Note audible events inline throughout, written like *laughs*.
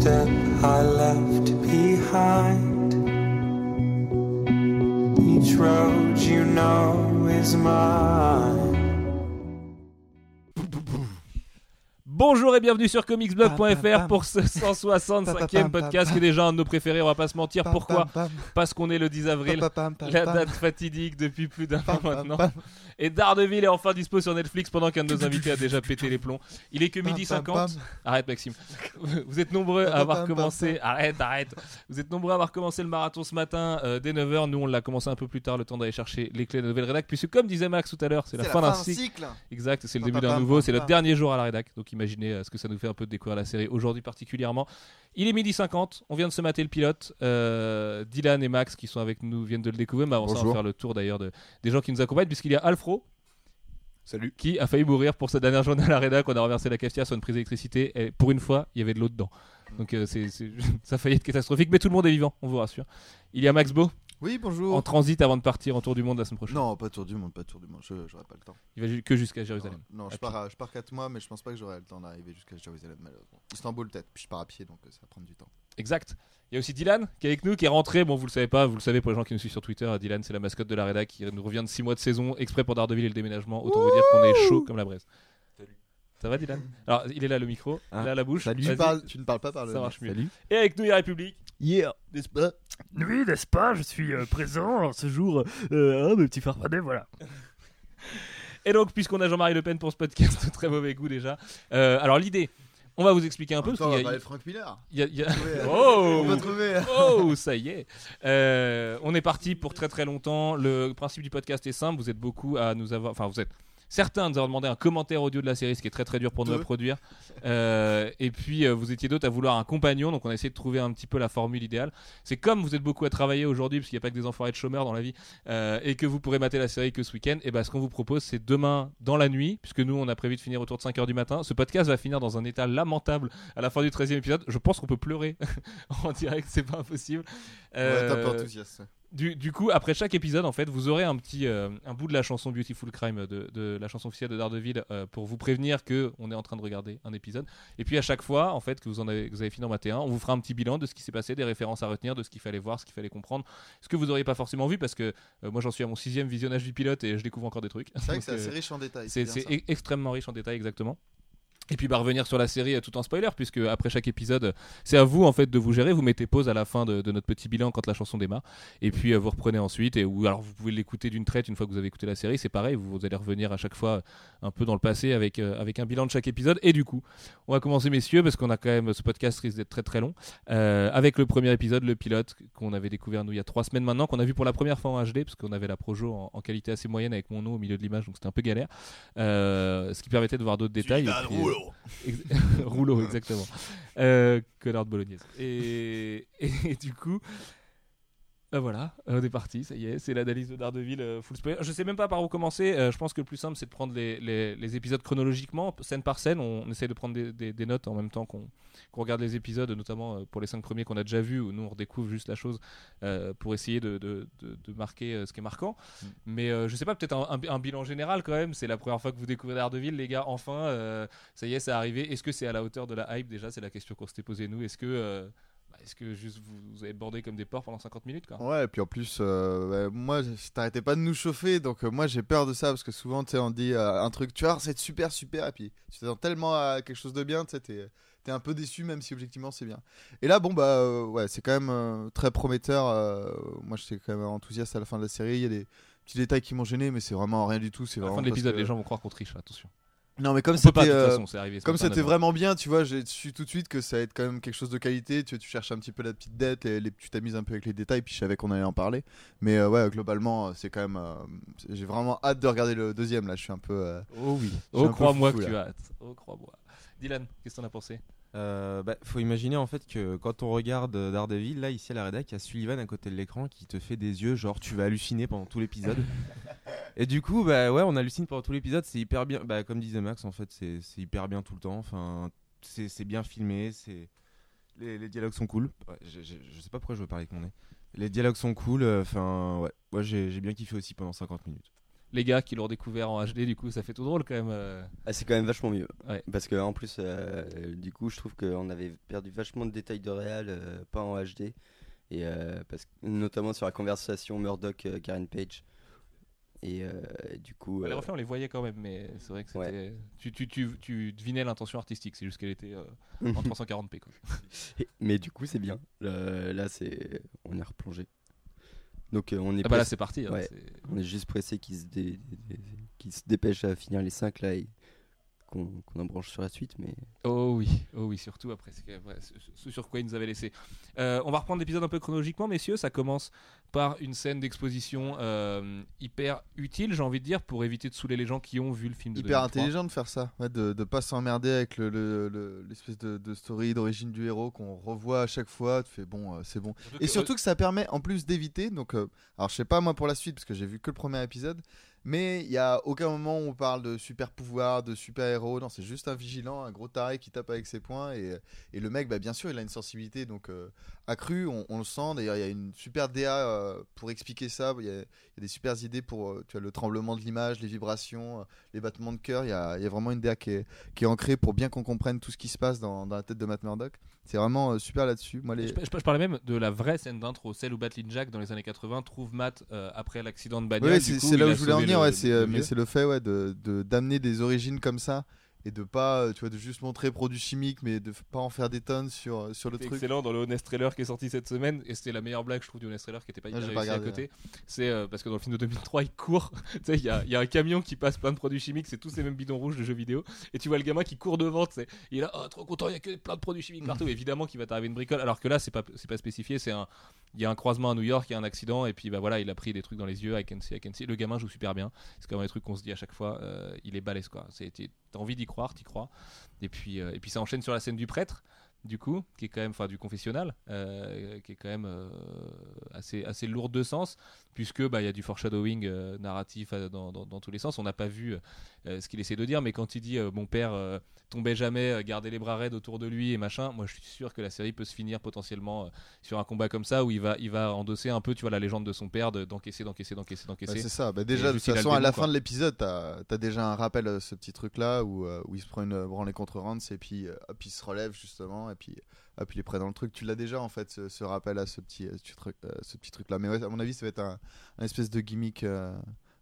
step I left behind. Each road you know is mine. Bonjour et bienvenue sur comicsblog.fr pour ce 165e Pam, pam, podcast qui est déjà un de nos préférés, on va pas se mentir. Pourquoi Parce qu'on est le 10 avril, la date fatidique depuis plus d'un an maintenant. Et Daredevil est enfin dispo sur Netflix pendant qu'un de nos invités a déjà pété les plombs. Il est que midi pam, 50. pam. Arrête Maxime. Vous êtes nombreux à avoir commencé. Arrête, arrête. Vous êtes nombreux à avoir commencé le marathon ce matin euh, dès 9h. Nous on l'a commencé un peu plus tard, le temps d'aller chercher les clés de la nouvelle rédac. Puisque comme disait Max tout à l'heure, c'est la fin d'un cycle. Exact, c'est le début d'un nouveau, c'est le dernier jour à la rédac. Donc imaginez euh, ce que ça nous fait un peu de découvrir la série aujourd'hui particulièrement. Il est midi 50, on vient de se mater le pilote. Euh, Dylan et Max qui sont avec nous viennent de le découvrir, mais avant ça on va faire le tour d'ailleurs de, des gens qui nous accompagnent puisqu'il y a Alfro Salut. qui a failli mourir pour sa dernière journée à la rédac. On a renversé la cafetière sur une prise d'électricité et pour une fois il y avait de l'eau dedans. Donc euh, c'est, c'est- *laughs* ça a failli être catastrophique, mais tout le monde est vivant, on vous rassure. Il y a Max Beau Oui, en bonjour. transit avant de partir en tour du monde la semaine prochaine. Non, pas tour du monde, pas tour du monde, je j'aurai pas le temps. Il va ju- que jusqu'à Jérusalem. Non, je À pars, à- je pars 4 mois, mais je pense pas que j'aurai le temps d'arriver jusqu'à Jérusalem, malheureusement. Istanbul, peut-être, puis je pars à pied, donc euh, ça va prendre du temps. Exact. Il y a aussi Dylan qui est avec nous, qui est rentré. Bon, vous le savez pas, vous le savez pour les gens qui nous suivent sur Twitter. Dylan, c'est la mascotte de la rédac qui nous revient de 6 mois de saison exprès pour Daredevil et le déménagement. Autant vous dire qu'on est chaud comme la braise. Salut. Ça va, Dylan? Alors, il est là le micro, Hein là la bouche. Salut. Tu, Vas-y. parles, tu ne parles pas par le. Ça marche mieux. Salut. Et avec nous, il y a République. Yeah. N'est-ce pas? Oui, n'est-ce pas? Je suis euh, présent en ce jour. Euh, ah, mes petits farfadets, voilà. Et donc, puisqu'on a Jean-Marie Le Pen pour ce podcast de *laughs* très mauvais goût déjà. euh, alors, l'idée, on va vous expliquer un peu. Parce temps, qu'il va y a- Frank Miller. il y a- il y a- Ouais. *laughs* Oh. Oh, *laughs* ça y est. Euh, on est parti pour très très longtemps. Le principe du podcast est simple. Vous êtes beaucoup à nous avoir. Enfin, vous êtes certains nous avoir demandé un commentaire audio de la série, ce qui est très très dur pour nous à produire. Euh, et puis, euh, vous étiez d'autres à vouloir un compagnon. Donc, on a essayé de trouver un petit peu la formule idéale. C'est comme vous êtes beaucoup à travailler aujourd'hui, parce qu'il n'y a pas que des enfoirés de chômeurs dans la vie, euh, et que vous pourrez mater la série que ce week-end. Et ben, ce qu'on vous propose, c'est demain dans la nuit, puisque nous, on a prévu de finir autour de 5h du matin. Ce podcast va finir dans un état lamentable à la fin du 13e épisode. Je pense qu'on peut pleurer *laughs* en direct, c'est pas impossible. Ouais, Euh, top enthousiaste. Du, du coup, après chaque épisode, en fait, vous aurez un petit euh, un bout de la chanson Beautiful Crime de, de la chanson officielle de Daredevil euh, pour vous prévenir que on est en train de regarder un épisode. Et puis à chaque fois, en fait, que vous en avez, que vous avez fini en maté un, on vous fera un petit bilan de ce qui s'est passé, des références à retenir, de ce qu'il fallait voir, ce qu'il fallait comprendre, ce que vous n'auriez pas forcément vu parce que euh, moi j'en suis à mon sixième visionnage du pilote et je découvre encore des trucs. C'est vrai que *laughs* c'est assez riche en détails. c'est e- extrêmement riche en détails, exactement. Et puis bah, revenir sur la série euh, tout en spoiler, puisque après chaque épisode, c'est à vous en fait de vous gérer. Vous mettez pause à la fin de, de notre petit bilan quand la chanson démarre, et puis euh, vous reprenez ensuite. Et ou alors vous pouvez l'écouter d'une traite une fois que vous avez écouté la série, c'est pareil. Vous, vous allez revenir à chaque fois euh, un peu dans le passé avec euh, avec un bilan de chaque épisode. Et du coup, on va commencer messieurs parce qu'on a quand même ce podcast risque d'être très très long euh, avec le premier épisode, le pilote qu'on avait découvert nous il y a trois semaines maintenant, qu'on a vu pour la première fois en HD parce qu'on avait la projo en, en qualité assez moyenne avec mon nom au milieu de l'image, donc c'était un peu galère. Euh, ce qui permettait de voir d'autres détails. et puis, Ex- *laughs* Rouleau, exactement. Euh, connard de bolognaise. Et, du coup, bah voilà, on est parti, ça y est, c'est l'analyse de Daredevil euh, full spoiler. Je sais même pas par où commencer. euh, je pense que le plus simple, c'est de prendre les, épisodes chronologiquement, scène par scène. On, essaie de prendre des notes en même temps qu'on qu'on regarde les épisodes, notamment euh, pour les cinq premiers qu'on a déjà vus, où nous on redécouvre juste la chose euh, pour essayer de, de- de- de marquer euh, ce qui est marquant. Mais euh, je sais pas, peut-être un, un- un bilan général quand même. C'est la première fois que vous découvrez Daredevil, les gars. Enfin, ça y est, c'est arrivé. Est-ce que c'est à la hauteur de la hype déjà? C'est la question qu'on s'était posée nous. Est-ce que, bah, est-ce que juste vous, vous avez bordé comme des porcs pendant 50 minutes quoi? Ouais, et puis en plus, euh, ouais, moi, je- t'arrêtais pas de nous chauffer, donc euh, moi j'ai peur de ça parce que souvent, tu sais, on dit euh, un truc, tu vois, c'est super, super, et puis tu t'attends tellement à quelque chose de bien, tu sais, t'es un peu déçu, même si objectivement c'est bien. Et là, bon, bah, euh, ouais, c'est quand même euh, très prometteur. euh, moi, j'étais quand même enthousiaste à la fin de la série. Il y a des petits détails qui m'ont gêné, mais c'est vraiment rien du tout. C'est À la fin de l'épisode, que- les gens vont croire qu'on triche. Attention. Non, mais comme c'était. euh, Comme c'était vraiment bien, tu vois, j'ai su tout de suite que ça allait être quand même quelque chose de qualité. Tu, cherches un petit peu la petite dette, les, les- tu t'amuses un peu avec les détails, puis je savais qu'on allait en parler. Mais euh, ouais, globalement, c'est quand même. euh, j'ai vraiment hâte de regarder le deuxième là. Je suis un peu. euh, Oh oui. Oh, crois-moi que tu as hâte. Oh, crois-moi. Dylan, qu'est-ce que t'en as pensé? Euh, bah, faut imaginer en fait que quand on regarde euh, Daredevil, là ici à la rédac, il y a Sullivan à côté de l'écran qui te fait des yeux genre tu vas halluciner pendant tout l'épisode. *laughs* Et du coup, bah ouais, on hallucine pendant tout l'épisode, c'est hyper bien. Bah comme disait Max, en fait, c'est c'est hyper bien tout le temps. Enfin, c'est c'est bien filmé, c'est les, les dialogues sont cool. Ouais, je, je- je sais pas pourquoi je veux parler avec mon nez. Les dialogues sont cool. euh, Enfin, ouais, moi j'ai j'ai bien kiffé aussi pendant 50 minutes. Les gars qui l'ont découvert en HD, du coup, ça fait tout drôle quand même. euh. Ah, c'est quand même vachement mieux. Ouais. Parce que en plus, euh, du coup, je trouve qu'on avait perdu vachement de détails de réal, euh, pas en HD. Et euh, parce que, notamment sur la conversation Murdoch-Karen Page. Et euh, du coup. Les euh, reflets, on les voyait quand même, mais c'est vrai que c'était. Ouais. Tu, tu, tu, tu devinais l'intention artistique, c'est juste qu'elle était euh, en *laughs* 340p. Quoi. mais du coup, c'est bien. Euh, là, c'est. On est replongé. Donc, euh, on est Ah bah là, c'est parti. hein, Ouais. On est juste pressé qu'ils se, dé- se dépêchent à finir les 5 là et qu'on en branche sur la suite. Mais Oh oui, oh oui, surtout après, ce, sur quoi il nous avait laissé. Euh, on va reprendre l'épisode un peu chronologiquement, messieurs. Ça commence par une scène d'exposition euh, hyper utile, j'ai envie de dire, pour éviter de saouler les gens qui ont vu le film de Hyper 2003. intelligent de faire ça, ouais, de ne pas s'emmerder avec le- le- le- l'espèce de, de story d'origine du héros qu'on revoit à chaque fois. Tu fais bon, euh, c'est bon. Et surtout que ça permet en plus d'éviter. Donc, euh, alors je sais pas moi pour la suite parce que j'ai vu que le premier épisode, mais il y a aucun moment où on parle de super pouvoir, de super héros. Non, c'est juste un vigilant, un gros taré qui tape avec ses poings et, le mec, bah, bien sûr, il a une sensibilité donc euh, accrue. On, le sent. D'ailleurs, il y a une super DA euh, pour expliquer ça. Il y, a, des super idées pour euh, tu le tremblement de l'image, les vibrations, les battements de cœur. Il y a, vraiment une DA qui est, qui est ancrée pour bien qu'on comprenne tout ce qui se passe dans, dans la tête de Matt Murdock. C'est vraiment euh, super là-dessus. Moi, les... Je, je- je parlais même de la vraie scène d'intro, celle où Batlin Jack dans les années 80 trouve Matt euh, après l'accident de bagnole. Du c'est là où je voulais en venir, ouais, euh, mais c'est le fait ouais, de de- d'amener des origines comme ça et de pas euh, tu vois de juste montrer produits chimiques mais de pas en faire des tonnes sur euh, sur le truc. excellent dans le Honest Trailer qui est sorti cette semaine et c'était la meilleure blague je trouve du Honest Trailer qui était pas Ah, hyper à côté. c'est euh, parce que dans le film de 2003 il court. *laughs* Tu sais il y a, y a un camion qui passe plein de produits chimiques c'est tous ces mêmes bidons rouges de jeux vidéo. Et tu vois le gamin qui court devant tu sais. Il est là oh, trop content il y a que plein de produits chimiques partout. *laughs* Évidemment qu'il va t'arriver une bricole alors que là c'est pas c'est pas spécifié c'est un il y a un croisement à New York il y a un accident et puis bah voilà il a pris des trucs dans les yeux I can see I can see. Le gamin joue super bien. C'est même un truc qu'on se dit à chaque fois euh, il est balèze quoi. T'as envie d'y croire t'y crois. Et puis euh, et puis ça enchaîne sur la scène du prêtre du coup, qui est quand même, enfin du confessionnal, euh, qui est quand même euh, assez, assez lourde de sens, puisque bah il y a du foreshadowing euh, narratif dans, dans, dans tous les sens. On n'a pas vu ce qu'il essaie de dire, mais quand il dit mon père tombait jamais, gardait les bras raides autour de lui et machin, moi je suis sûr que la série peut se finir potentiellement sur un combat comme ça où il va, il va endosser un peu, tu vois, la légende de son père, de- d'encaisser, d'encaisser, d'encaisser, d'encaisser. c'est ça. Bah, déjà de toute façon à la quoi. fin de l'épisode t'as as déjà un rappel à ce petit truc là où où il se prend une branlée contre Rance et puis hop il se relève justement et puis hop il est prêt dans le truc. Tu l'as déjà en fait ce, ce rappel à ce petit euh, ce truc euh, ce petit truc là. Mais ouais, à mon avis ça va être un, un espèce de gimmick euh,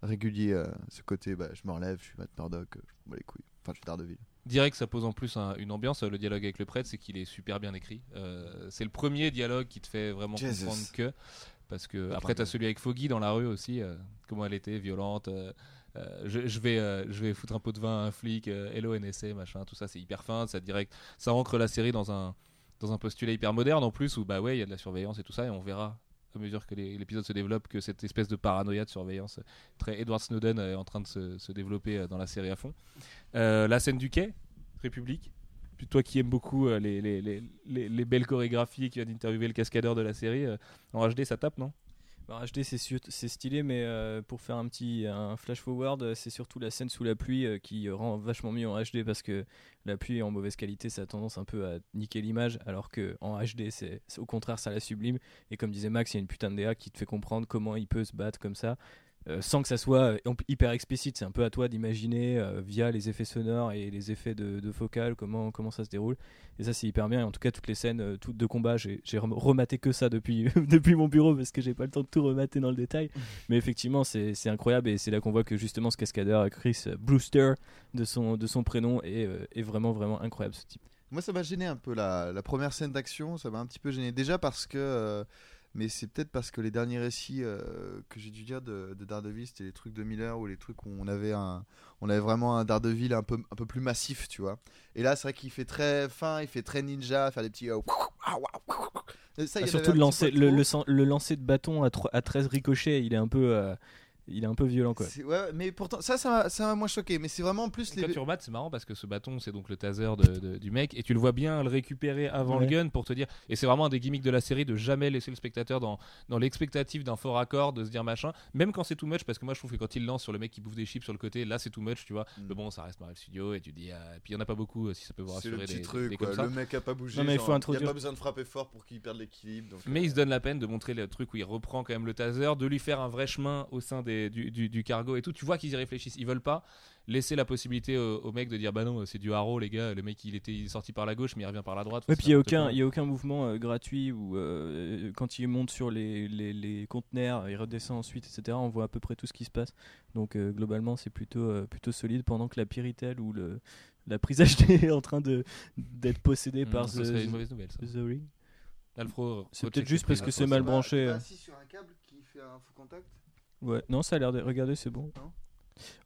régulier euh, ce côté bah je me relève je suis Matt Murdock je m'en bats les couilles. Enfin je suis Daredevil. Direct, ça pose en plus un- une ambiance. Le dialogue avec le prêtre, c'est qu'il est super bien écrit. Euh, c'est le premier dialogue qui te fait vraiment Jesus. comprendre que. Parce que après, t'as celui avec Foggy dans la rue aussi. euh, comment elle était violente. euh, euh, je, vais, euh, je vais foutre un pot de vin à un flic. euh, Hello NSA, machin. Tout ça, c'est hyper fin. Ça direct, ça ancre la série dans un dans un postulat hyper moderne en plus où bah ouais, il y a de la surveillance et tout ça et on verra à mesure que l'épisode se développe que cette espèce de paranoïa de surveillance très Edward Snowden est en train de se, développer dans la série à fond. La scène du quai, République. Toi qui aimes beaucoup les, les, les, les- les belles chorégraphies qui vient d'interviewer le cascadeur de la série, en HD ça tape, non? Bah, HD c'est stylé mais euh, pour faire un petit un flash forward euh, c'est surtout la scène sous la pluie euh, qui rend vachement mieux en HD parce que la pluie en mauvaise qualité ça a tendance un peu à niquer l'image alors que en HD c'est- au contraire ça la sublime. Et comme disait Max il y a une putain de DA qui te fait comprendre comment il peut se battre comme ça euh, sans que ça soit euh, hyper explicite c'est un peu à toi d'imaginer euh, via les effets sonores et les effets de, de focale comment, comment ça se déroule. Et ça c'est hyper bien. Et en tout cas toutes les scènes toutes de combat j'ai j'ai rem- rematé que ça depuis, *laughs* depuis mon bureau parce que j'ai pas le temps de tout remater dans le détail. *laughs* Mais effectivement c'est c'est incroyable. Et c'est là qu'on voit que justement ce cascadeur Chris Brewster de son, de son prénom est, euh, est vraiment vraiment incroyable ce type. Moi, ça m'a gêné un peu la, la première scène d'action, ça m'a un petit peu gêné. Déjà parce que, mais c'est peut-être parce que les derniers récits euh, que j'ai dû dire de, de Daredevil, c'était les trucs de Miller ou les trucs où on avait un, on avait vraiment un Daredevil un peu, un peu plus massif, tu vois. Et là, c'est vrai qu'il fait très fin, il fait très ninja, faire des petits. Et ça, surtout le lancer, le, le, lancer de bâton à, à 13 ricochets il est un peu euh, il est un peu violent quoi Ouais, mais pourtant, ça, ça m'a- ça m'a moins choqué. Mais c'est vraiment en plus les. Quand tu remates, c'est marrant parce que ce bâton, c'est donc le taser de- de- du mec, et tu le vois bien le récupérer avant Ouais. le gun pour te dire. Et c'est vraiment un des gimmicks de la série de jamais laisser le spectateur dans, dans l'expectative d'un fort accord, de se dire machin, même quand c'est too much, parce que moi je trouve que quand il lance sur le mec qui bouffe des chips sur le côté, là c'est too much, tu vois. Mm. Mais bon, ça reste Marvel Studio, et tu dis. ah, et puis il y en a pas beaucoup, euh, si ça peut vous C'est le rassurer. petit des- truc, des quoi. comme ça. le mec a pas bougé. Non, mais il genre, faut y a pas besoin de frapper fort pour qu'il perde l'équilibre. Mais euh, il se donne la peine de montrer le truc où il reprend quand même le taser, de lui faire un vrai chemin au sein des, des, du, du- du cargo et tout. Tu vois qu'ils y réfléchissent. Ils veulent pas laisser la possibilité au, au mec de dire bah non, c'est du haro, les gars. Le mec, il était il est sorti par la gauche, mais il revient par la droite. Ouais, Enfin, puis il n'y a, aucun- quoi. il y a aucun mouvement euh, gratuit où euh, quand il monte sur les, les, les conteneurs, il redescend ensuite, etc. On voit à peu près tout ce qui se passe. Donc euh, globalement, c'est plutôt, euh, plutôt solide pendant que la Piritel ou le, la prise HD *laughs* est en train d'être possédée Mmh, par ça The, une mauvaise nouvelle. ça. The Ring. C'est peut-être juste parce que c'est mal branché. euh. assis sur un câble qui fait un faux contact. Ouais, non, ça a l'air de. Regardez, c'est bon. Non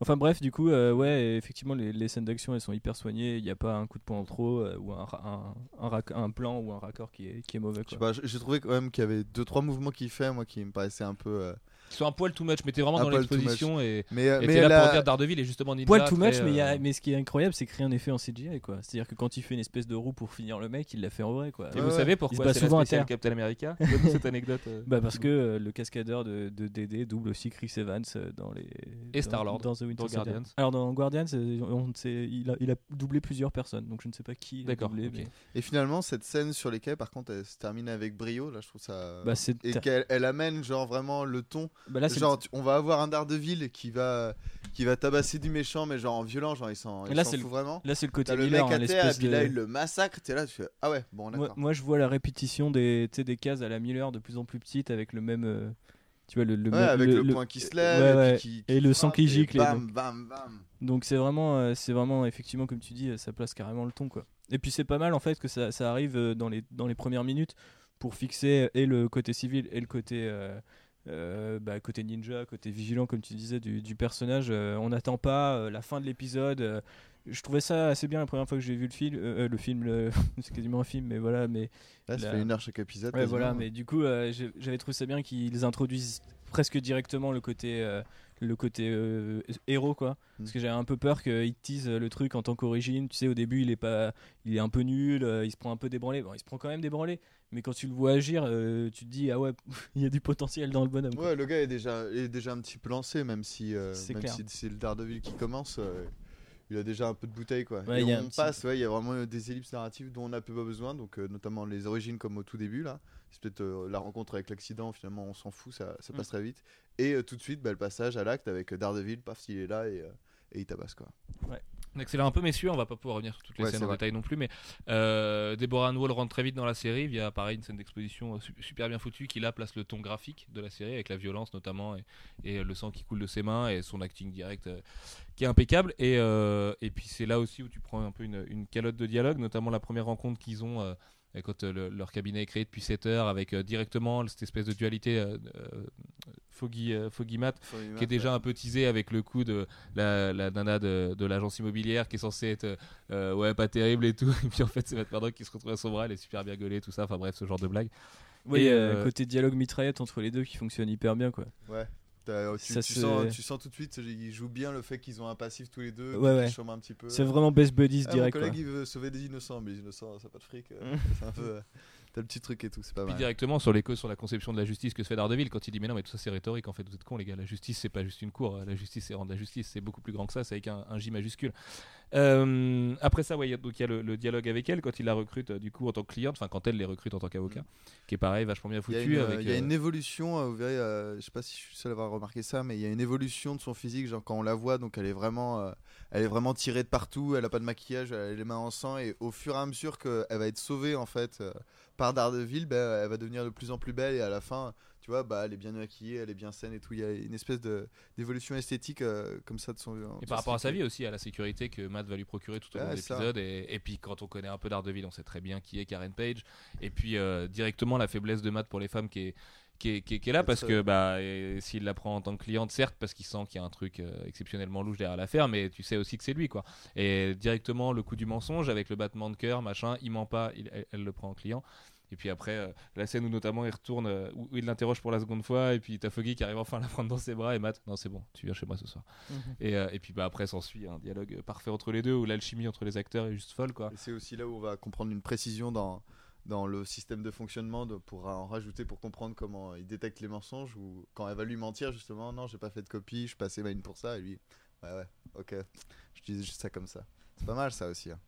Enfin bref, du coup, euh, ouais, effectivement, les, les scènes d'action elles sont hyper soignées. Il n'y a pas un coup de poing en trop euh, ou un, ra- un, un, rac- un plan ou un raccord qui est, qui est mauvais. Je sais Quoi. pas, j'ai trouvé quand même qu'il y avait deux trois mouvements qu'il fait, moi qui me paraissaient un peu. euh, Sont un poil too much, mais t'es vraiment Un dans l'exposition et Mais euh, et mais t'es là la- pour dire Daredevil est justement ninja. Poil too much, mais, il y a- euh, mais ce qui est incroyable, c'est créer un effet en CGI. quoi. C'est-à-dire que quand il fait une espèce de roue pour finir le mec, il l'a fait en vrai. Quoi. Et Ouais, vous ouais. savez Il se pourquoi c'est souvent la spéciale. Captain America *laughs* cette anecdote. euh. Bah parce que euh, le cascadeur de, de DD double aussi Chris Evans dans les Et dans- Star-Lord dans The Winter dans. Guardians. Alors dans Guardians, on sait- il, a, il a doublé plusieurs personnes, donc je ne sais pas qui D'accord, doublé. ok. mais- Et finalement, cette scène sur les quais, par contre, elle se termine avec brio. Là, je trouve ça. Bah, et qu'elle elle amène genre vraiment le ton. Bah, là, genre, tu- on va avoir un Daredevil qui va qui va tabasser du méchant, mais genre en violent, genre il s'en Là, fout vraiment. là c'est le côté T'as le mec hein, à terre et puis de- là il le massacre. T'es là, tu fais ah ouais, bon Moi, moi, je vois la répétition des, des cases à la Miller de plus en plus petites avec le même. euh, tu vois, le, le Ouais, même- avec le, point qui se lève ouais, et, ouais. puis qui- qui Et le sang qui gicle, Bam, donc- bam, bam. Donc c'est vraiment, euh, c'est vraiment effectivement comme tu dis, euh, ça place carrément le ton quoi. Et puis c'est pas mal en fait que ça, ça arrive dans les dans les premières minutes pour fixer et le côté civil et le côté euh, euh, bah, côté ninja, côté vigilant comme tu disais du, du personnage. Euh, on n'attend pas euh, la fin de l'épisode. je trouvais ça assez bien la première fois que j'ai vu le film. le film, *laughs* c'est quasiment un film, mais voilà. Mais Là, ça La- fait une heure chaque épisode. Ouais, voilà, mais du coup, j'avais trouvé ça bien qu'ils introduisent presque directement le côté, le côté euh, héros, quoi. Parce Mm. que j'avais un peu peur qu'ils teasent le truc en tant qu'origine. Tu sais, au début, il est pas, il est un peu nul, euh, il se prend un peu débranlé. Bon, il se prend quand même débranlé, mais quand tu le vois agir, euh, tu te dis ah ouais, *laughs* il y a du potentiel dans le bonhomme. quoi. Ouais, le gars est déjà, est déjà un petit peu lancé, même si, C'est si c'est le Daredevil qui commence, il a déjà un peu de bouteille quoi. Ouais, Et il y a on petit- passe, ouais, il y a vraiment des ellipses narratives dont on n'a peu pas besoin, donc notamment les origines comme au tout début là. C'est peut-être euh, la rencontre avec l'accident, finalement on s'en fout, ça, ça passe Mm. très vite. Et euh, tout de suite, bah, le passage à l'acte avec Daredevil, paf, il est là et, euh, et il tabasse quoi. On accélère un peu, messieurs. On va pas pouvoir revenir sur toutes les Ouais, scènes en vrai. détail non plus, mais euh, Deborah Wall rentre très vite dans la série via pareil une scène d'exposition euh, su- super bien foutue qui là place le ton graphique de la série avec la violence notamment et, et, euh, le sang qui coule de ses mains et son acting direct euh, qui est impeccable. Et, euh, et puis c'est là aussi où tu prends un peu une, une calotte de dialogue, notamment la première rencontre qu'ils ont. Euh, quand euh, le- leur cabinet est créé depuis 7 heures avec euh, directement cette espèce de dualité euh, euh, Foggy, euh, Foggy Matt qui est déjà un peu teasé avec le coup de la, la nana de, de l'agence immobilière qui est censée être euh, ouais pas terrible et tout *laughs* et puis en fait c'est Matt Murdock qui se retrouve à son bras elle est super bien gaulée tout ça enfin bref ce genre de blague Ouais, Et, euh, côté dialogue mitraillette entre les deux qui fonctionne hyper bien quoi. Ouais. Tu, Ça, tu c'est- sens, tu sens tout de suite, ils jouent bien le fait qu'ils ont un passif tous les deux, Ouais, ouais. un petit peu. C'est vraiment best buddies Ah, mon direct. collègue quoi. il veut sauver des innocents, mais les innocents ça a pas de fric. euh, *laughs* c'est un peu. T'as le petit truc et tout, c'est pas puis mal. directement sur causes sur la conception de la justice que se fait Daredevil quand il dit mais non mais tout ça c'est rhétorique en fait vous êtes cons les gars. La justice c'est pas juste une cour la justice c'est rendre la justice c'est beaucoup plus grand que ça c'est avec un, un J majuscule. Euh, après ça ouais, il y a- donc il y a le, le dialogue avec elle quand il la recrute euh, du coup en tant que cliente enfin quand elle les recrute en tant qu'avocat qui est pareil vachement bien Il y a foutu une, avec il y a euh, une évolution, vous verrez, je sais pas si je suis seul à avoir remarqué ça, mais il y a une évolution de son physique, genre quand on la voit, donc elle est vraiment, elle est vraiment tirée de partout, elle a pas de maquillage, elle a les mains en sang, et au fur et à mesure qu'elle va être sauvée en fait par Daredevil, bah, elle va devenir de plus en plus belle, et à la fin, tu vois, bah, elle est bien maquillée, elle est bien saine et tout, il y a une espèce d'évolution esthétique euh, comme ça de son. Et par rapport à sa vie aussi, à la sécurité que Matt va lui procurer tout au long de l'épisode. Et, et puis quand on connaît un peu Daredevil, on sait très bien qui est Karen Page. Et puis euh, directement la faiblesse de Matt pour les femmes qui est, qui est, qui est- qui est là parce que bah, et s'il la prend en tant que cliente, certes, parce qu'il sent qu'il y a un truc euh, exceptionnellement louche derrière l'affaire, mais tu sais aussi que c'est lui. quoi. Et directement le coup du mensonge avec le battement de cœur, machin, il ment pas, il- elle, elle le prend en client. Et puis après, euh, la scène où notamment il retourne, euh, où où il l'interroge pour la seconde fois, et puis t'as Foggy qui arrive enfin à la prendre dans ses bras, et Matt, non c'est bon, tu viens chez moi ce soir. Et, euh, et puis bah, après s'ensuit un dialogue parfait entre les deux où l'alchimie entre les acteurs est juste folle quoi. Et c'est aussi là où on va comprendre une précision dans, dans le système de fonctionnement de, pour en rajouter pour comprendre comment il détecte les mensonges ou quand elle va lui mentir justement non j'ai pas fait de copie je passais ma ligne pour ça et lui ouais ouais ok je disais juste ça comme ça c'est pas mal ça aussi hein.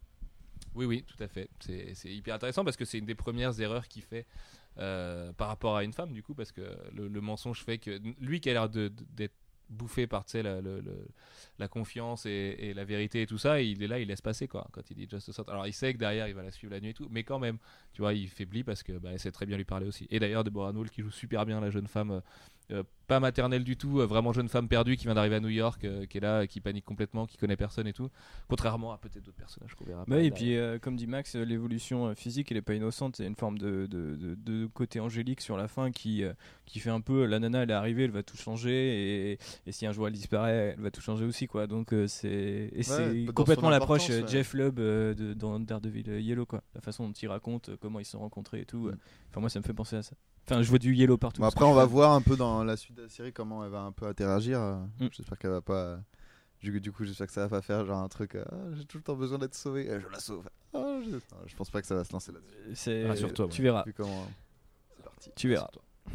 Oui oui tout à fait. C'est hyper intéressant parce que c'est une des premières erreurs qu'il fait euh, par rapport à une femme du coup parce que le, mensonge fait que lui qui a l'air d'être bouffé par la, le- la confiance et, et la vérité et tout ça. Il est là, il laisse passer quoi. Quand il dit Just a Thought. Alors il sait que derrière il va la suivre la nuit et tout, mais quand même, tu vois, il faiblit parce que bah, elle sait très bien lui parler aussi. Et d'ailleurs, Deborah Knoll qui joue super bien la jeune femme. euh, euh, pas maternelle du tout, euh, vraiment jeune femme perdue qui vient d'arriver à New York, euh, qui est là, qui panique complètement, qui connaît personne et tout. Contrairement à peut-être d'autres personnages qu'on verra. Bah pas oui, et puis euh, comme dit Max, euh, l'évolution euh, physique elle est pas innocente, c'est une forme de, de, de- de côté angélique sur la fin qui, euh, qui fait un peu la nana elle est arrivée, elle va tout changer et, et si un jour elle disparaît, elle va tout changer aussi quoi. Donc euh, c'est et c'est dans complètement l'approche euh, ouais. Jeff Lubb euh, de, dans Daredevil euh, Yellow quoi. La façon dont il raconte euh, comment ils se sont rencontrés et tout. euh. Mm. Enfin moi ça me fait penser à ça. Enfin je vois du Yellow partout. Bon, après, on va voir un peu dans la suite de la série comment elle va un peu interagir. euh, Mm. J'espère qu'elle va pas. Du, coup, j'espère que ça va pas faire genre un truc. euh, Ah, J'ai tout le temps besoin d'être sauvé. euh, Je la sauve. Ah, je... Non, je pense pas que ça va se lancer là-dessus. C'est Rassure-toi, tu ouais. verras. Vu comment. C'est parti. Tu verras.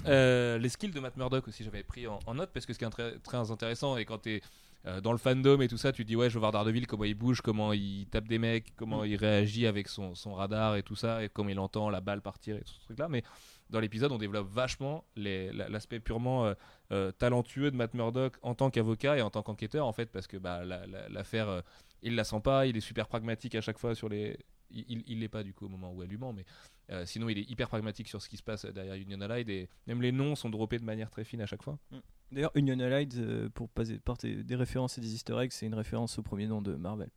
Euh, les skills de Matt Murdock aussi, j'avais pris en, en note parce que ce qui est très, très intéressant et quand t'es euh, dans le fandom et tout ça, tu te dis ouais, je veux voir Daredevil, comment il bouge, comment il tape des mecs, comment il réagit avec son, son radar et tout ça, et comment il entend la balle partir et tout ce truc là. Mais dans l'épisode, on développe vachement l'aspect purement euh, euh, talentueux de Matt Murdock en tant qu'avocat et en tant qu'enquêteur en fait, parce que bah, la- la- l'affaire, euh, il la sent pas, il est super pragmatique à chaque fois sur les. Il, il- l'est pas du coup au moment où elle lui ment, mais sinon, il est hyper pragmatique sur ce qui se passe derrière Union Allied et même les noms sont droppés de manière très fine à chaque fois. D'ailleurs Union Allied pour passer porter des références et des easter eggs, c'est une référence au premier nom de Marvel.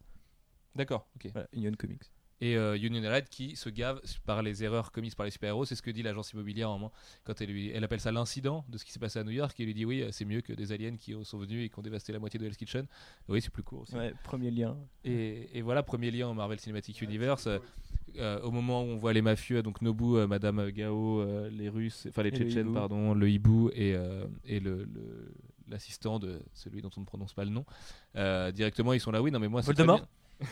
D'accord, ok. Voilà, Union Comics. Et euh, Union Allied qui se gave par les erreurs commises par les super-héros, c'est ce que dit l'agence immobilière un moment quand elle, lui, elle appelle ça l'incident de ce qui s'est passé à New York. Et lui dit oui, c'est mieux que des aliens qui sont venus et qui ont dévasté la moitié de Hell's Kitchen. Oui, c'est plus court aussi. Ouais, premier lien. Et, et voilà, premier lien au Marvel Cinematic Universe. euh, euh, au moment où on voit les mafieux, donc Nobu, euh, Madame Gao, euh, les Russes, enfin les le Tchétchènes, pardon, le hibou et, euh, et le, le- l'assistant de celui dont on ne prononce pas le nom, euh, directement ils sont là. Oui, non, mais moi c'est Voldemort. *laughs*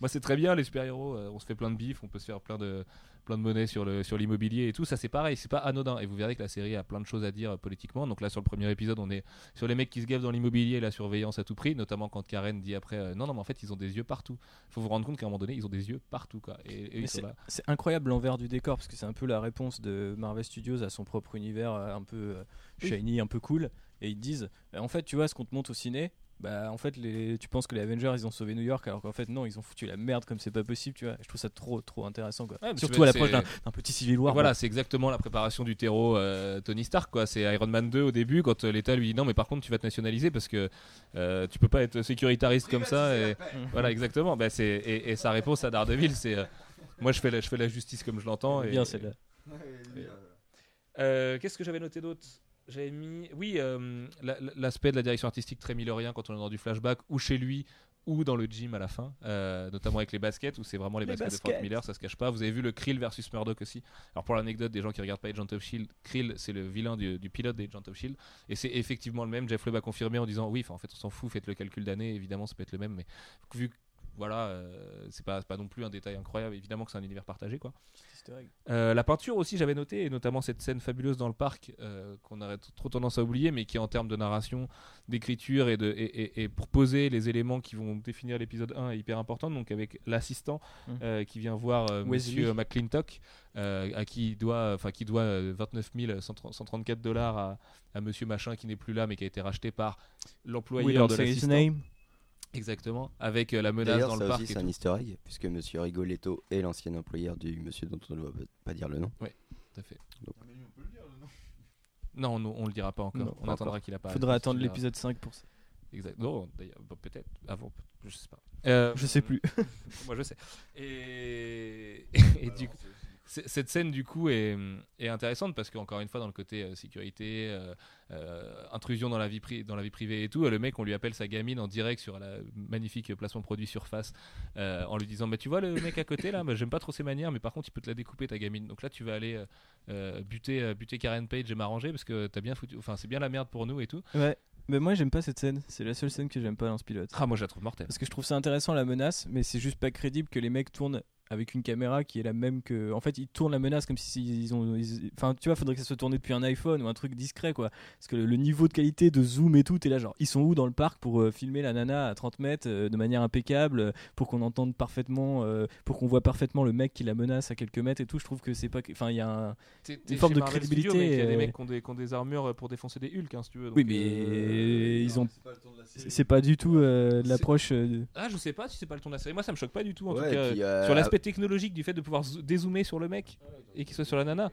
moi c'est très bien les super-héros. euh, on se fait plein de bif, on peut se faire plein de plein de monnaie sur le sur l'immobilier et tout. Ça c'est pareil, c'est pas anodin. Et vous verrez que la série a plein de choses à dire euh, politiquement. Donc là sur le premier épisode, on est sur les mecs qui se gavent dans l'immobilier et la surveillance à tout prix, notamment quand Karen dit après euh, non non mais en fait ils ont des yeux partout. Faut vous rendre compte qu'à un moment donné ils ont des yeux partout quoi. Et, et. C'est incroyable l'envers du décor parce que c'est un peu la réponse de Marvel Studios à son propre univers un peu euh, shiny, un peu cool. Et ils disent, en fait, tu vois ce qu'on te montre au ciné. Bah en fait les, tu penses que les Avengers ils ont sauvé New York alors qu'en fait non ils ont foutu la merde comme c'est pas possible tu vois je trouve ça trop trop intéressant quoi Ouais, surtout à l'approche d'un petit Civil War Voilà, c'est exactement la préparation du terreau euh, Tony Stark quoi. C'est Iron Man 2 au début quand euh, l'État lui dit non mais par contre tu vas te nationaliser parce que euh, tu peux pas être sécuritariste comme ça. Et... Voilà exactement. Bah, c'est et, et sa réponse à Daredevil c'est euh, moi je fais la, je fais la justice comme je l'entends. et- bien celle-là Euh, Qu'est-ce que j'avais noté d'autre? J'avais mis, oui, euh, la- la- l'aspect de la direction artistique très millerien quand on est dans du flashback ou chez lui ou dans le gym à la fin, euh, notamment avec les baskets où c'est vraiment les, Les baskets, de. Frank Miller, ça se cache pas. Vous avez vu le Krill versus Murdoch aussi. Alors pour l'anecdote des gens qui regardent pas Agent of Shield, Krill c'est le vilain du, du pilote des Agent of Shield et c'est effectivement le même. Jeff Lubb a confirmé en disant oui, en fait on s'en fout, faites le calcul d'année, évidemment ça peut être le même, mais vu voilà, euh, c'est pas, non plus un détail incroyable, évidemment que c'est un univers partagé quoi. Euh, la peinture aussi, j'avais noté, et notamment cette scène fabuleuse dans le parc euh, qu'on aurait trop tendance à oublier, mais qui en termes de narration, d'écriture et, de, et, et- et pour poser les éléments qui vont définir l'épisode 1 est hyper importante. Donc avec l'assistant Mhm. euh, qui vient voir euh. Monsieur McClintock, euh, à qui il doit, enfin qui doit euh, 29 134 dollars à, à Monsieur Machin qui n'est plus là, mais qui a été racheté par l'employeur de l'assistant. Exactement, avec euh, la menace dans ça le parc. aussi, c'est un tout. easter egg, puisque Monsieur Rigoletto est l'ancien employeur du monsieur dont on ne doit pas dire le nom. Tout à fait. Donc. Non, on, on le dira pas encore. Non, on pas attendra qu'il a pas. faudra attendre l'épisode 5 pour ça Exact. Non, d'ailleurs, bah, peut-être avant, je sais pas. Euh, je sais plus *laughs* Moi, je sais. Et, *laughs* et du coup, cette scène du coup est, est intéressante parce qu'encore une fois dans le côté euh, sécurité, euh, euh, intrusion dans la vie pri- dans la vie privée et tout, le mec on lui appelle sa gamine en direct sur la magnifique placement produit surface en lui disant bah tu vois le mec à côté là, bah, j'aime pas trop ses manières mais par contre il peut te la découper ta gamine. Donc là tu vas aller buter buter Karen Page et m'arranger parce que t'as bien foutu, enfin c'est bien la merde pour nous et tout. ouais mais moi j'aime pas cette scène c'est la seule scène que j'aime pas dans ce pilote Ah moi je la trouve mortelle. Parce que je trouve ça intéressant la menace, mais c'est juste pas crédible que les mecs tournent avec une caméra qui est la même que. En fait, ils tournent la menace comme si ils ont. ils- Enfin, tu vois, faudrait que ça soit tourné depuis un iPhone ou un truc discret, quoi. Parce que le, niveau de qualité de zoom et tout, t'es là, genre, ils sont où dans le parc pour euh, filmer la nana à 30 mètres euh, de manière impeccable, euh, pour qu'on entende parfaitement, euh, pour qu'on voit parfaitement le mec qui la menace à quelques mètres et tout? Je trouve que c'est pas. Enfin, il y a un. Une forme de Marvel crédibilité, Il y a des mecs qui ont des, qui ont des armures pour défoncer des Hulk, hein, si tu veux. Oui, mais euh, ils ont. C'est pas du tout euh, l'approche. Ah, je sais pas si c'est pas le ton de la série. Moi, ça me choque pas du tout, en Ouais, tout cas. puis, euh, Sur l'aspect technologique du fait de pouvoir zo- dézoomer sur le mec et qu'il soit sur la nana.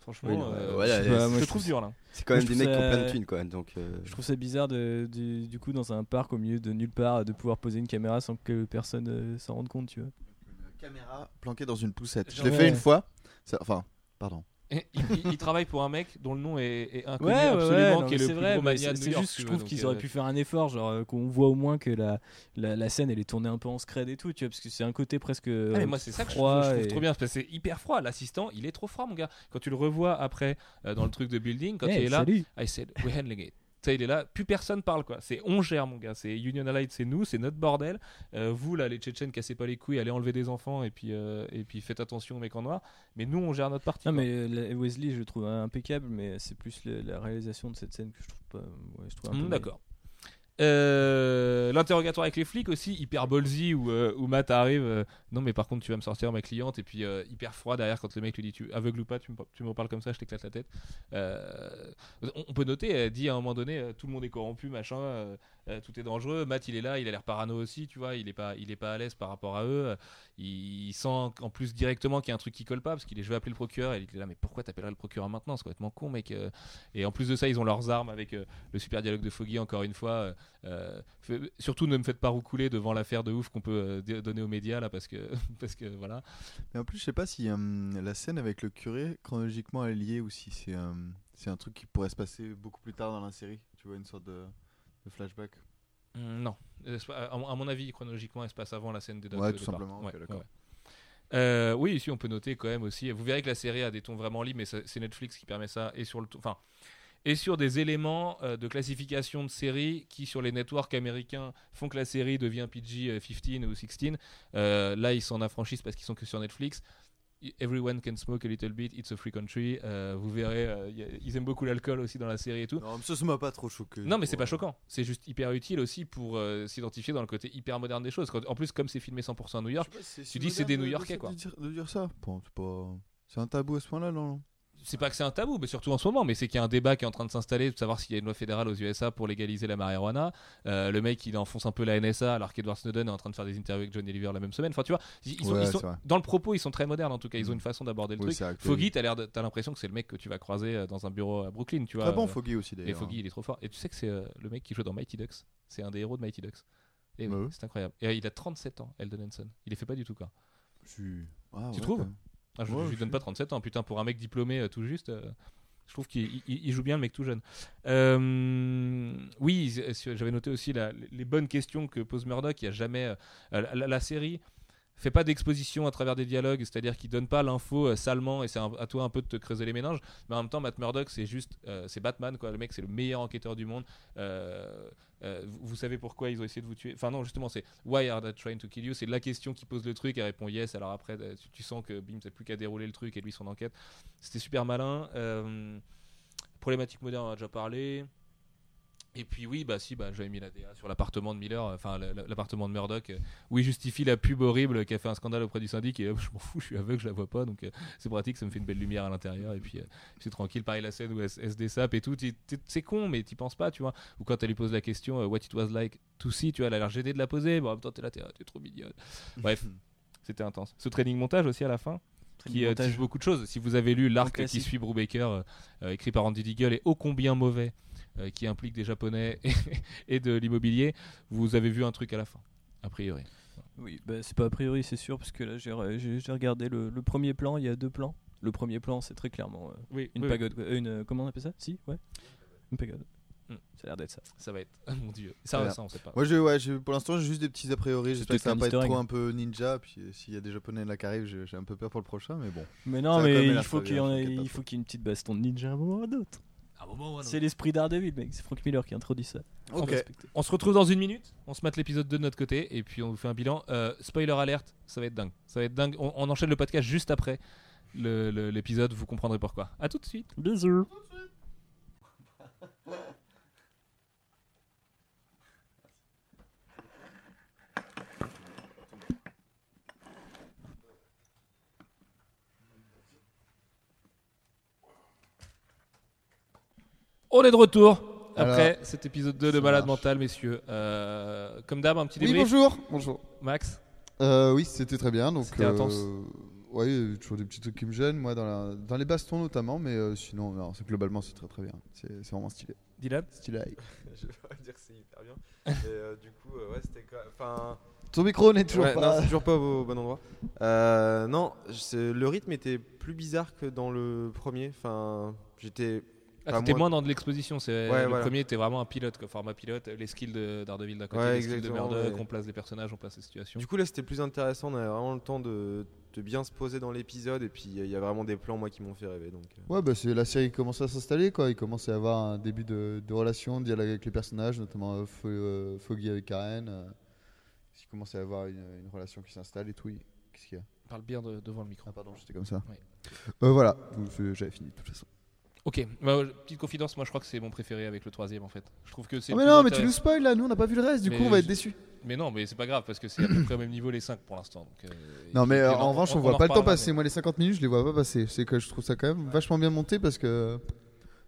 Franchement, Oui, euh, voilà, je, je sais pas, moi, je je trouve dur là. C'est quand même des mecs trouve qui ont plein de ça- thunes, quoi. Donc, euh, Je trouve ça bizarre de, du, du coup dans un parc au milieu de nulle part de pouvoir poser une caméra sans que personne euh, s'en rende compte, tu vois. Une caméra planquée dans une poussette. Je l'ai fait une fois. Ça- Enfin, pardon. Il, il- il travaille pour un mec dont le nom est, est inconnu Ouais, ouais, absolument, ouais, non, qui est le c'est plus vrai, gros mania de c'est New York, juste, je trouve qu'ils auraient euh, pu faire un effort, genre euh, qu'on voit au moins que la, la, la scène elle est tournée un peu en scred et tout, tu vois, parce que c'est un côté presque. Ah, mais euh, moi c'est ça que je trouve, je trouve et- trop bien parce que c'est hyper froid l'assistant il est trop froid mon gars quand tu le revois après euh, dans le truc de building quand hey, il est là salut. I said we're handling it sais, il est là plus personne parle quoi c'est on gère mon gars c'est Union Allied c'est nous c'est notre bordel Euh, vous là les Tchétchènes cassez pas les couilles allez enlever des enfants et puis euh, et puis faites attention aux mecs en noir mais nous on gère notre partie Non quoi. mais euh, Wesley je le trouve impeccable, mais c'est plus la réalisation de cette scène que je trouve pas. Ouais, je trouve un peu Hum, moyen. D'accord. Euh, L'interrogatoire avec les flics aussi, hyper ballsy, où, euh, Matt arrive. euh, non, mais par contre, tu vas me sortir ma cliente, et puis hyper froid derrière quand le mec lui dit tu aveugle ou pas, tu me, tu me parles comme ça, je t'éclate la tête. On, peut noter, elle dit à un moment donné, tout le monde est corrompu, machin, euh, tout est dangereux. Matt, il est là, il a l'air parano aussi, tu vois, il est pas, il est pas à l'aise par rapport à eux. Il, sent en plus directement qu'il y a un truc qui colle pas, parce qu'il est, je vais appeler le procureur, et il est là, mais pourquoi t'appellerais le procureur maintenant? C'est complètement con, mec. euh. Et en plus de ça, ils ont leurs armes avec euh, le super dialogue de Foggy, encore une fois. surtout ne me faites pas roucouler devant l'affaire de ouf qu'on peut donner aux médias là parce que *laughs* parce que voilà Mais en plus, je sais pas si euh, la scène avec le curé, chronologiquement, est liée ou si c'est euh, c'est un truc qui pourrait se passer beaucoup plus tard dans la série. Tu vois, une sorte de, de flashback. Mm, non Euh, à, mon- avis chronologiquement elle se passe avant la scène des dates Ouais, de tout départ. simplement, ok, d'accord. Euh, oui ici on peut noter quand même aussi vous verrez que la série a des tons vraiment libres mais c'est Netflix qui permet ça et sur le enfin et sur des éléments euh, de classification de série qui sur les networks américains font que la série devient PG-15 ou 16 Euh, là ils s'en affranchissent parce qu'ils sont que sur Netflix Everyone can smoke a little bit, it's a free country. Euh, vous verrez, euh, y a- ils aiment beaucoup l'alcool aussi dans la série et tout. Non, mais ça, ça m'a pas trop choqué. Non, mais c'est pas choquant. C'est juste hyper utile aussi pour euh, s'identifier dans le côté hyper moderne des choses. En plus, comme c'est filmé 100% à New York, pas tu dis c'est des moderne de- New-Yorkais, de- quoi. De dire, de dire ça. Bon, c'est pas. C'est un tabou à ce point-là, non c'est pas que c'est un tabou, mais surtout en ce moment, mais c'est qu'il y a un débat qui est en train de s'installer de savoir s'il y a une loi fédérale aux USA pour légaliser la marijuana. Euh, le mec, il enfonce un peu la NSA alors qu'Edward Snowden est en train de faire des interviews avec John Oliver la même semaine. Enfin, tu vois, ils ils sont, Ouais, ils sont- c'est vrai. dans le propos, ils sont très modernes en tout cas. Ils ont Mm. une façon d'aborder le Oui, truc. Foggy, t'as l'air de- t'as l'impression que c'est le mec que tu vas croiser euh, dans un bureau à Brooklyn, tu vois. Très bon, euh, Foggy aussi Et d'ailleurs. Foggy, il est trop fort. Et tu sais que c'est euh, le mec qui joue dans Mighty Ducks. C'est un des héros de Mighty Ducks. Et Bah oui, ouais. c'est incroyable. Et il a 37 ans, Eldon Henson. Il les fait pas du tout, quoi. Je suis- Ah, Tu ouais, trouves. Ah, je, Ouais, je lui donne pas 37 ans. Putain, pour un mec diplômé euh, tout juste, euh, je trouve qu'il il- il joue bien le mec tout jeune. Euh, oui, j'avais noté aussi la- les bonnes questions que pose Murdoch. Il y a jamais. la, la- la série fait pas d'exposition à travers des dialogues, c'est-à-dire qu'il donne pas l'info euh, salement et c'est à toi un peu de te creuser les méninges. Mais en même temps, Matt Murdock, c'est juste. euh, c'est Batman, quoi. Le mec, c'est le meilleur enquêteur du monde. Euh, vous, savez pourquoi ils ont essayé de vous tuer Enfin, non, justement, c'est Why are they trying to kill you? C'est la question qui pose le truc. Elle répond yes. Alors après, tu, sens que bim, t'as plus qu'à dérouler le truc et lui son enquête. C'était super malin. Problématique moderne, on a déjà parlé. Et puis oui, bah si, bah j'avais mis la DA sur l'appartement de Miller, euh, enfin la- la- l'appartement de Murdoch, euh, où il justifie la pub horrible qui a fait un scandale auprès du syndic et euh, je m'en fous, je suis aveugle, je la vois pas, donc euh, c'est pratique, ça me fait une belle lumière à l'intérieur et puis euh, c'est tranquille. Pareil la scène où elle, se- elle se dessape et tout, c'est con mais t'y penses pas, tu vois. Ou quand elle lui pose la question What it was like to see, tu vois, elle a l'air gênée de la poser, bon en même temps t'es là, t'es t'es trop mignonne. Bref, *laughs* c'était intense. Ce training montage aussi à la fin qui euh, beaucoup de choses. Si vous avez lu l'arc qui suit Brubaker, euh, euh, écrit par Andy Deagle, et ô combien mauvais, euh, qui implique des Japonais *laughs* et, et de l'immobilier, vous avez vu un truc à la fin, a priori. Oui, bah, c'est pas a priori, c'est sûr, parce que là j'ai re- j'ai j'ai regardé le, le premier plan, il y a deux plans. Le premier plan, c'est très clairement euh, Oui, une pagode. Euh, une, comment on appelle ça? Si, ouais. Une pagode. Hmm. Ça a l'air d'être ça. Ça va être, *laughs* mon dieu. Ça, Voilà. ça on sait pas. Moi, je, ouais, je- pour l'instant, j'ai juste des petits a priori. J'espère que ça va peut-être pas un être easter trop egg. un peu ninja. Puis euh, s'il y a des japonais là qui arrivent, j'ai j'ai un peu peur pour le prochain. Mais bon. Mais Ça non, a quand même mais l'air il faut très qu'il y, bien, en je ait- m'inquiète pas il trop. faut qu'il y ait une petite baston de ninja à un moment ou à un autre. un moment ou un autre. C'est l'esprit Daredevil, mec. C'est Frank Miller qui introduit ça. Faut Ok. respecter. On se retrouve dans une minute, on se mate l'épisode 2 de notre côté et puis on vous fait un bilan. Euh, spoiler alerte, ça va être dingue. Ça va être dingue. On, on enchaîne le podcast juste après le- le- l'épisode, vous comprendrez pourquoi. À tout de suite. Bisous. On est de retour Alors, après cet épisode 2 de Malade marche. Mental, messieurs. Euh, comme d'hab, un petit Oui, débrief. bonjour. Bonjour. Max. Euh, oui, c'était très bien. Donc, C'était intense. Il y a toujours des petits trucs qui me gênent, moi, dans, la- dans les bastons notamment, mais euh, sinon, non, c'est- globalement, c'est très très bien. C'est c'est vraiment stylé. Dylan Stylé. *laughs* Je vais pas dire que c'est hyper bien. Euh, du coup, euh, ouais, c'était quand Enfin. Ton micro n'est toujours Ouais, non, pas. c'est toujours pas au, au bon endroit. Euh, non, c'est- le rythme était plus bizarre que dans le premier. Enfin, j'étais. Ah, Enfin, moins dans de l'exposition. C'est Ouais, le voilà. premier était vraiment un pilote, quoi, format pilote. Les skills de Daredevil d'un côté, Ouais, les skills de exactement, Murdoch, ouais. on place des personnages, on place des situations. Du coup, là, c'était plus intéressant. On avait vraiment le temps de, de bien se poser dans l'épisode. Et puis, il y a vraiment des plans, moi, qui m'ont fait rêver. Donc, euh. Ouais, bah, c'est la série qui commence à s'installer, quoi. Il commence à y avoir un début de, de relation, de dialogue avec les personnages, notamment euh, Fo- euh, Foggy avec Karen. euh, il commence à y avoir une, une relation qui s'installe et tout. il- Qu'est-ce qu'il y a? Parle bien de- devant le micro. Ah, pardon, j'étais comme ça. Ouais. Euh, voilà, j'avais fini de toute façon. Ok, bah, euh, petite confidence, moi je crois que c'est mon préféré avec le troisième en fait. Je trouve que c'est. Ah, mais non, mais tu nous spoil là, nous on n'a pas vu le reste, du Mais coup on va être déçus. Mais non, mais c'est pas grave parce que c'est à peu près au même niveau les 5 pour l'instant. euh, Non, mais euh, en revanche, on, on voit pas le temps passer. Moi, les 50 minutes, je les vois pas passer. C'est que je trouve ça quand même vachement bien monté parce que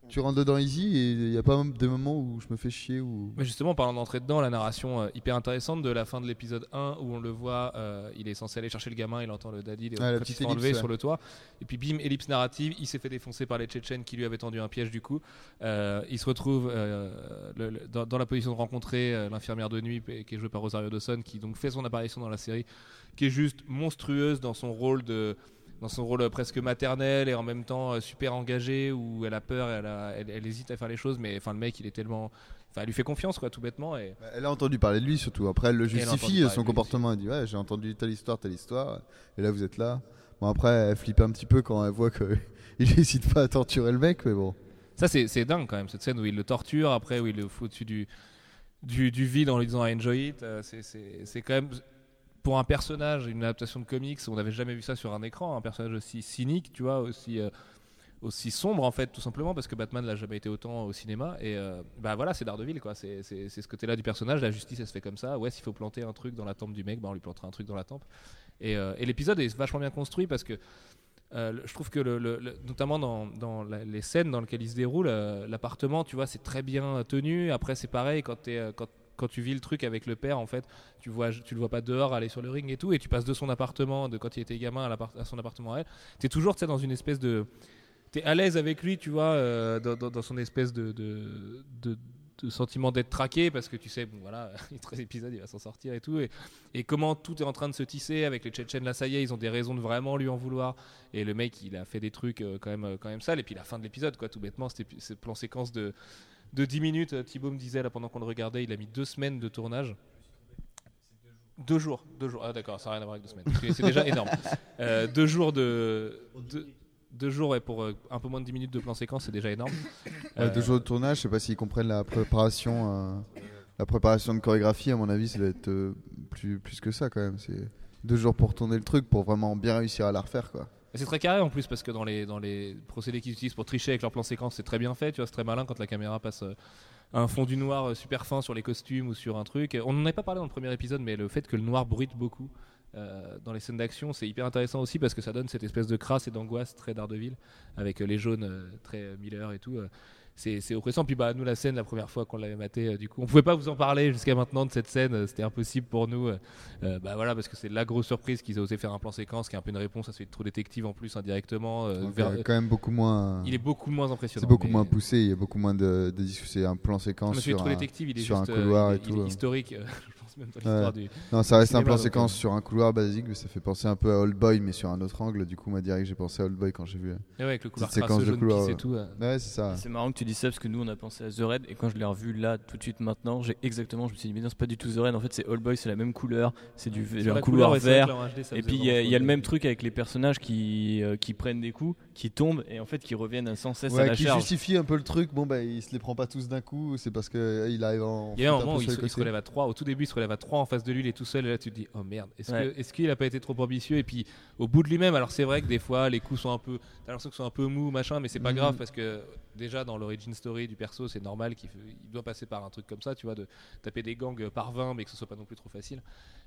tu rentres dedans easy et il y a pas de moments où je me fais chier ou. Mais justement, en parlant d'entrer dedans, la narration euh, hyper intéressante de la fin de l'épisode 1 où on le voit, euh, il est censé aller chercher le gamin, il entend le daddy il est- Ouais, la petite ellipse, sur le toit. Et puis bim, ellipse narrative, il s'est fait défoncer par les Tchétchènes qui lui avaient tendu un piège du coup. Euh, il se retrouve euh, le- le- dans, dans la position de rencontrer l'infirmière de nuit qui est jouée par Rosario Dawson qui donc fait son apparition dans la série, qui est juste monstrueuse dans son rôle de dans son rôle euh, presque maternel et en même temps euh, super engagé où elle a peur, elle, a- elle, elle hésite à faire les choses, mais enfin le mec il est tellement, enfin elle lui fait confiance quoi tout bêtement et Elle a entendu parler de lui surtout. Après, elle le justifie, son comportement. Elle dit Ouais, j'ai entendu telle histoire, telle histoire. Et là, vous êtes là. Bon, après, elle flippe un petit peu quand elle voit qu'il *laughs* n'hésite pas à torturer le mec, mais bon. Ça, c'est dingue quand même, cette scène où il le torture, après où il le fout au-dessus du, du, du vide en lui disant enjoy it. euh, c'est quand même, pour un personnage, une adaptation de comics, on n'avait jamais vu ça sur un écran, un personnage aussi cynique, tu vois, aussi, euh, aussi sombre en fait, tout simplement, parce que Batman l'a jamais été autant au cinéma. Et euh, bah voilà, c'est Daredevil, quoi. C'est ce côté-là du personnage, la justice, elle se fait comme ça. Ouais, s'il faut planter un truc dans la tempe du mec, bah on lui plantera un truc dans la tempe. Et, euh, l'épisode est vachement bien construit parce que. je trouve que notamment dans, dans les scènes dans lesquelles il se déroule, l'appartement, tu vois, c'est très bien tenu. Après, c'est pareil quand, t'es, euh, quand, quand tu vis le truc avec le père, en fait, tu vois, le vois pas dehors aller sur le ring et tout, et tu passes de son appartement, de quand il était gamin à, son appartement à elle. T'es toujours, dans une espèce de, t'es à l'aise avec lui, tu vois, euh, dans, son espèce de, sentiment d'être traqué parce que tu sais, bon voilà, *laughs* il 13 épisodes, il va s'en sortir et tout. Et, et comment tout est en train de se tisser avec les Tchétchènes, là ça y est, ils ont des raisons de vraiment lui en vouloir. Et le mec, il a fait des trucs euh, quand, même, euh, quand même sales. Et puis la fin de l'épisode, quoi, tout bêtement, c'était ce plan séquence de, de 10 minutes. euh, Thibaut me disait là pendant qu'on le regardait, il a mis deux semaines de tournage. Deux jours, deux jours. Ah d'accord, ça n'a rien à voir avec deux semaines. C'est- déjà *laughs* énorme. Euh, deux jours de, deux, deux jours ouais, pour euh, un peu moins de 10 minutes de plan séquence, c'est déjà énorme. Ouais, Euh, deux jours de tournage, je sais pas s'ils comprennent la préparation. euh, la préparation de chorégraphie, à mon avis, ça doit être euh, plus, plus que ça quand même. C'est deux jours pour tourner le truc pour vraiment bien réussir à la refaire quoi. C'est très carré en plus parce que dans les, dans les procédés qu'ils utilisent pour tricher avec leur plan séquence, c'est très bien fait. Tu vois, c'est très malin quand la caméra passe euh, un fond du noir euh, super fin sur les costumes ou sur un truc. On n'en avait pas parlé dans le premier épisode, mais le fait que le noir bruite beaucoup euh, dans les scènes d'action, c'est hyper intéressant aussi parce que ça donne cette espèce de crasse et d'angoisse très Daredevil avec les jaunes très Miller et tout. C'est oppressant. Puis bah nous la scène la première fois qu'on l'avait maté, euh, du coup on pouvait pas vous en parler jusqu'à maintenant de cette scène. euh, C'était impossible pour nous. euh, bah voilà parce que c'est la grosse surprise qu'ils aient osé faire un plan séquence qui est un peu une réponse à celui de True Detective en plus indirectement. Donc, vers- quand même beaucoup moins. il est beaucoup moins impressionnant. C'est beaucoup mais- moins poussé, il y a beaucoup moins de, de C'est un plan séquence Monsieur sur True un, il est sur juste un couloir il et il tout, est euh. *laughs* historique. Euh, je pense même dans l'histoire du. Non, ça reste un plan séquence euh. sur un couloir basique, mais ça fait penser un peu à Old Boy, mais sur un autre angle. Du coup, moi, direct, j'ai pensé à Old Boy quand j'ai vu. Et ouais, avec le couloir séquence de couloir, et tout. euh. Ouais, c'est ça. C'est marrant que tu dis ça parce que nous on a pensé à The Red et quand je l'ai revu là tout de suite maintenant, j'ai exactement, je me suis dit mais non c'est pas du tout The Red, en fait c'est All Boy, c'est la même couleur, c'est du un couloir vert. Et puis il y, a- le même truc avec les personnages qui, euh, qui prennent des coups, qui tombent et en fait qui reviennent sans cesse à la qui charge. justifie un peu le truc. Bon, bah, il se les prend pas tous d'un coup. C'est parce que euh, il arrive en. Il y a un moment où il se, relève à 3. Au tout début, il se relève à 3 en face de lui, il est tout seul. Et là, tu te dis, oh merde, est-ce Ouais. que- qu'il a pas été trop ambitieux? Et puis, au bout de lui-même, alors c'est vrai que des fois, les coups sont un peu. T'as l'impression qu'ils sont un peu mous, machin, mais c'est pas Mhm. grave parce que déjà, dans l'origin story du perso, c'est normal qu'il il doit passer par un truc comme ça, tu vois, de taper des gangs par 20, mais que ce soit pas non plus trop facile.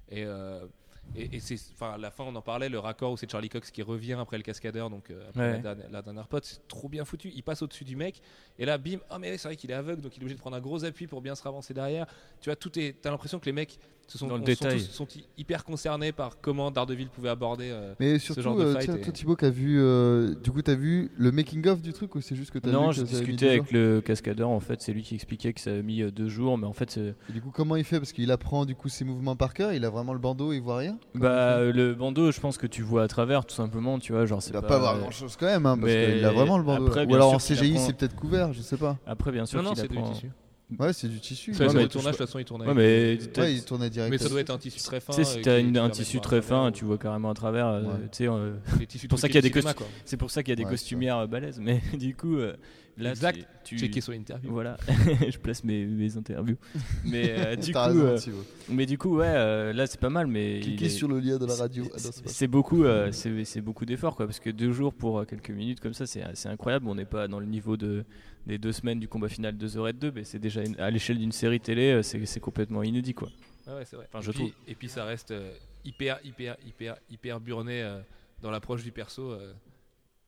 Et. euh, et, et c'est, enfin, à la fin, on en parlait, le raccord où c'est Charlie Cox qui revient après le cascadeur, donc euh, après Ouais. la, dernière, la dernière pote, c'est trop bien foutu. Il passe au-dessus du mec, et là, bim, ah mais c'est vrai qu'il est aveugle, donc il est obligé de prendre un gros appui pour bien se ravancer derrière. Tu vois, tout est. T'as l'impression que les mecs se sont, Dans le sont détail. tous- sont hy- hyper concernés par comment Daredevil pouvait aborder. euh, Mais genre surtout, de euh, fight tiens, est- toi Thibaut, qui a vu. euh, du coup, t'as vu le making-of du truc ou c'est juste que t'as Non, vu j'ai discuté avec le cascadeur en fait, c'est lui qui expliquait que ça a mis euh, deux jours, mais en fait Et du coup, comment il fait? Parce qu'il apprend du coup ses mouvements par cœur. Il a vraiment le bandeau, il voit rien? Bah, le bandeau, je pense que tu vois à travers, tout simplement, tu vois, genre c'est il doit pas, pas avoir grand chose quand même, hein, parce qu'il a vraiment le bandeau. après. Ou alors en CGI, c'est peut-être couvert, je sais pas. Après, bien sûr Non, non, c'est du tissu. Ouais, c'est du tissu. Ça, Ouais, sur mais, le tournage, de toute façon, il tournait. Ouais, mais ouais, il tournait direct. mais ça doit être un tissu très fin. Tu sais, si euh, t'as un tissu très fin, tu vois carrément à travers. euh, tu sais, euh, tissus pour ça qu'il y a des c'est pour ça qu'il y a des Ouais, costumières euh, balèzes. Mais *laughs* du coup, euh, là, Exact. tu, tu- Checker sur interview. Voilà, *laughs* je place mes, mes interviews. *laughs* Mais euh, du coup, euh, mais du coup, ouais, euh, là c'est pas mal, mais Cliquez sur le lien de la radio. c'est- Ah c'est. C'est beaucoup, c'est c'est beaucoup d'efforts quoi, parce que deux jours pour quelques minutes comme ça, c'est c'est incroyable. On n'est pas dans le niveau de des deux semaines du combat final de The Red 2, mais c'est déjà une- à l'échelle d'une série télé, euh, c'est complètement inédit quoi. Ouais, ouais, c'est vrai. Enfin, et je puis, trouve. Et puis ça reste euh, hyper, hyper, hyper, hyper burné euh, dans l'approche du perso. euh.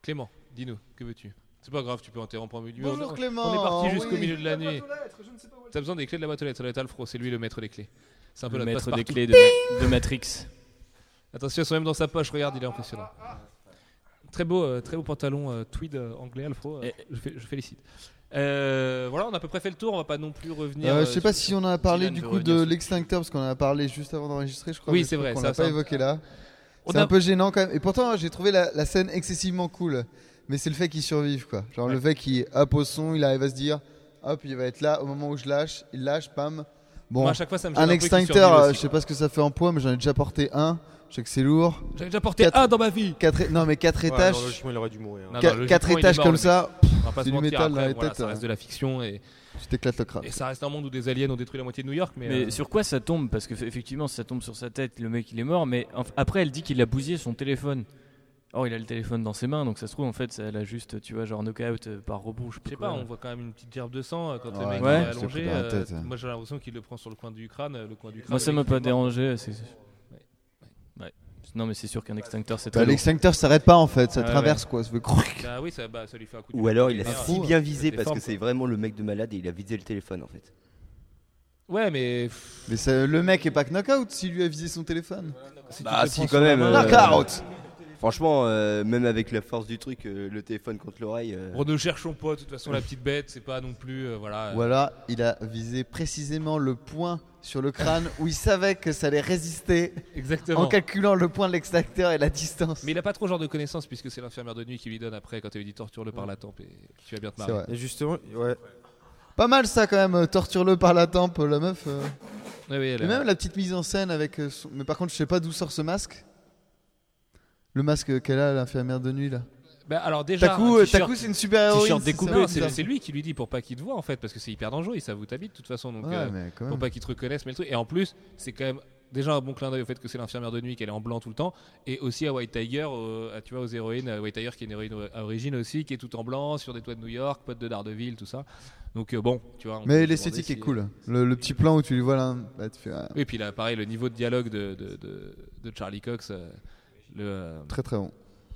Clément, dis-nous, que veux-tu? C'est pas grave, tu peux interrompre en milieu. Bonjour on, Clément. on est parti jusqu'au oui. milieu de la nuit. T'as besoin des clés de la boîte aux lettres, ça doit être Alfro, c'est lui le maître des clés. C'est un peu Le notre maître des clés de, Ma- de Matrix. Attention, elles sont même dans sa poche, regarde, il est impressionnant. Très beau, euh, très beau pantalon euh, tweed euh, anglais, Alfro. euh, je, je félicite. Euh, voilà, on a à peu près fait le tour, on va pas non plus revenir. Euh, je sais pas si on a parlé Dylan du coup de l'extincteur parce qu'on en a parlé juste avant d'enregistrer, je crois. Oui, c'est vrai, qu'on ça, l'a pas évoqué là. On C'est a- un peu gênant quand même. Et pourtant, j'ai trouvé la, la scène excessivement cool. Mais c'est le fait qu'il survive quoi. Genre le fait qu'il hop au son, il arrive à se dire, hop, il va être là au moment où je lâche, il lâche, pam. Bon, Moi, à chaque fois, ça me gêne un qu'il extincteur, je sais pas ce que ça fait en poids, mais j'en ai déjà porté un. Je sais que c'est lourd. J'avais déjà porté Quatre- un dans ma vie. Quatre, é- non mais quatre Ouais, étages, non, logiquement, il aurait dû mourir. hein. Non, Qua- non, quatre logiquement, il est étages mort, comme le ça, On va pas c'est se du mentir, métal dans après, les voilà, têtes, ça euh. reste de la fiction et, tu t'éclates le crâne. et ça reste un monde où des aliens ont détruit la moitié de New York. Mais, Mais euh, sur quoi ça tombe? Parce que f- effectivement, si ça tombe sur sa tête, le mec il est mort. Mais en- après, elle dit qu'il a bousillé son téléphone. Or, il a le téléphone dans ses mains, donc ça se trouve en fait, ça- elle a juste, tu vois, genre knockout euh, par rebond. je sais pas, on voit quand même une petite gerbe de sang euh, quand le Ouais, mec est pris allongé. dans la euh, tête, hein. moi j'ai l'impression qu'il le prend sur le coin du crâne. euh, Le coin du crâne Moi, ça m'a pas dérangé. c'est-. Non, mais c'est sûr qu'un extincteur, c'est Bah. L'extincteur s'arrête pas en fait, ça Ouais, traverse quoi, ça fait crrrr. Bah oui, ça, bah, ça lui fait un coup de Ou alors il a lumière, si euh, bien visé parce que c'est vraiment le mec de malade et il a visé le téléphone en fait. Ouais, mais. pff, Mais ça- le mec est pas knockout s'il lui a visé son téléphone. si tu Bah te si prends quand sur la même. main, euh, Knockout Franchement, euh, même avec la force du truc, euh, le téléphone contre l'oreille. euh, Bon, ne cherchons pas, de toute façon, la petite bête, c'est pas non plus. euh, voilà. Voilà, il a visé précisément le point sur le crâne où il savait que ça allait résister Exactement. en calculant le point de l'extincteur et la distance. Mais il a pas trop genre de connaissances puisque c'est l'infirmière de nuit qui lui donne après quand elle lui dit torture-le par la tempe et tu vas bien te C'est marrer. vrai. Et justement, ouais. Pas mal ça quand même, euh, torture-le par la tempe, la meuf. euh. Ouais, elle Et a- même la petite mise en scène avec euh, son- Mais par contre, je sais pas d'où sort ce masque. Le masque qu'elle a, l'infirmière de nuit là. Bah, alors déjà, Taku, un euh, t-shirt- Taku, c'est une super héroïne. t-shirt c'est découpé, c'est c'est lui qui lui dit pour pas qu'il te voit en fait parce que c'est hyper dangereux, il s'avoue ta bite de toute façon donc euh, mais quand pour pas qu'il te reconnaisse mais le truc et en plus c'est quand même déjà un bon clin d'œil au fait que c'est l'infirmière de nuit qu'elle est en blanc tout le temps et aussi à White Tiger euh, à- tu vois aux héroïnes à White Tiger qui est une héroïne à origine aussi qui est tout en blanc sur des toits de New York pote de Daredevil tout ça donc euh, bon tu vois on peut Mais se l'esthétique demander est si- cool. Le, le petit plan où tu lui vois là, bah, tu fais, ah, oui puis là pareil le niveau de dialogue de, de, de, de Charlie Cox euh, le euh, très très bon.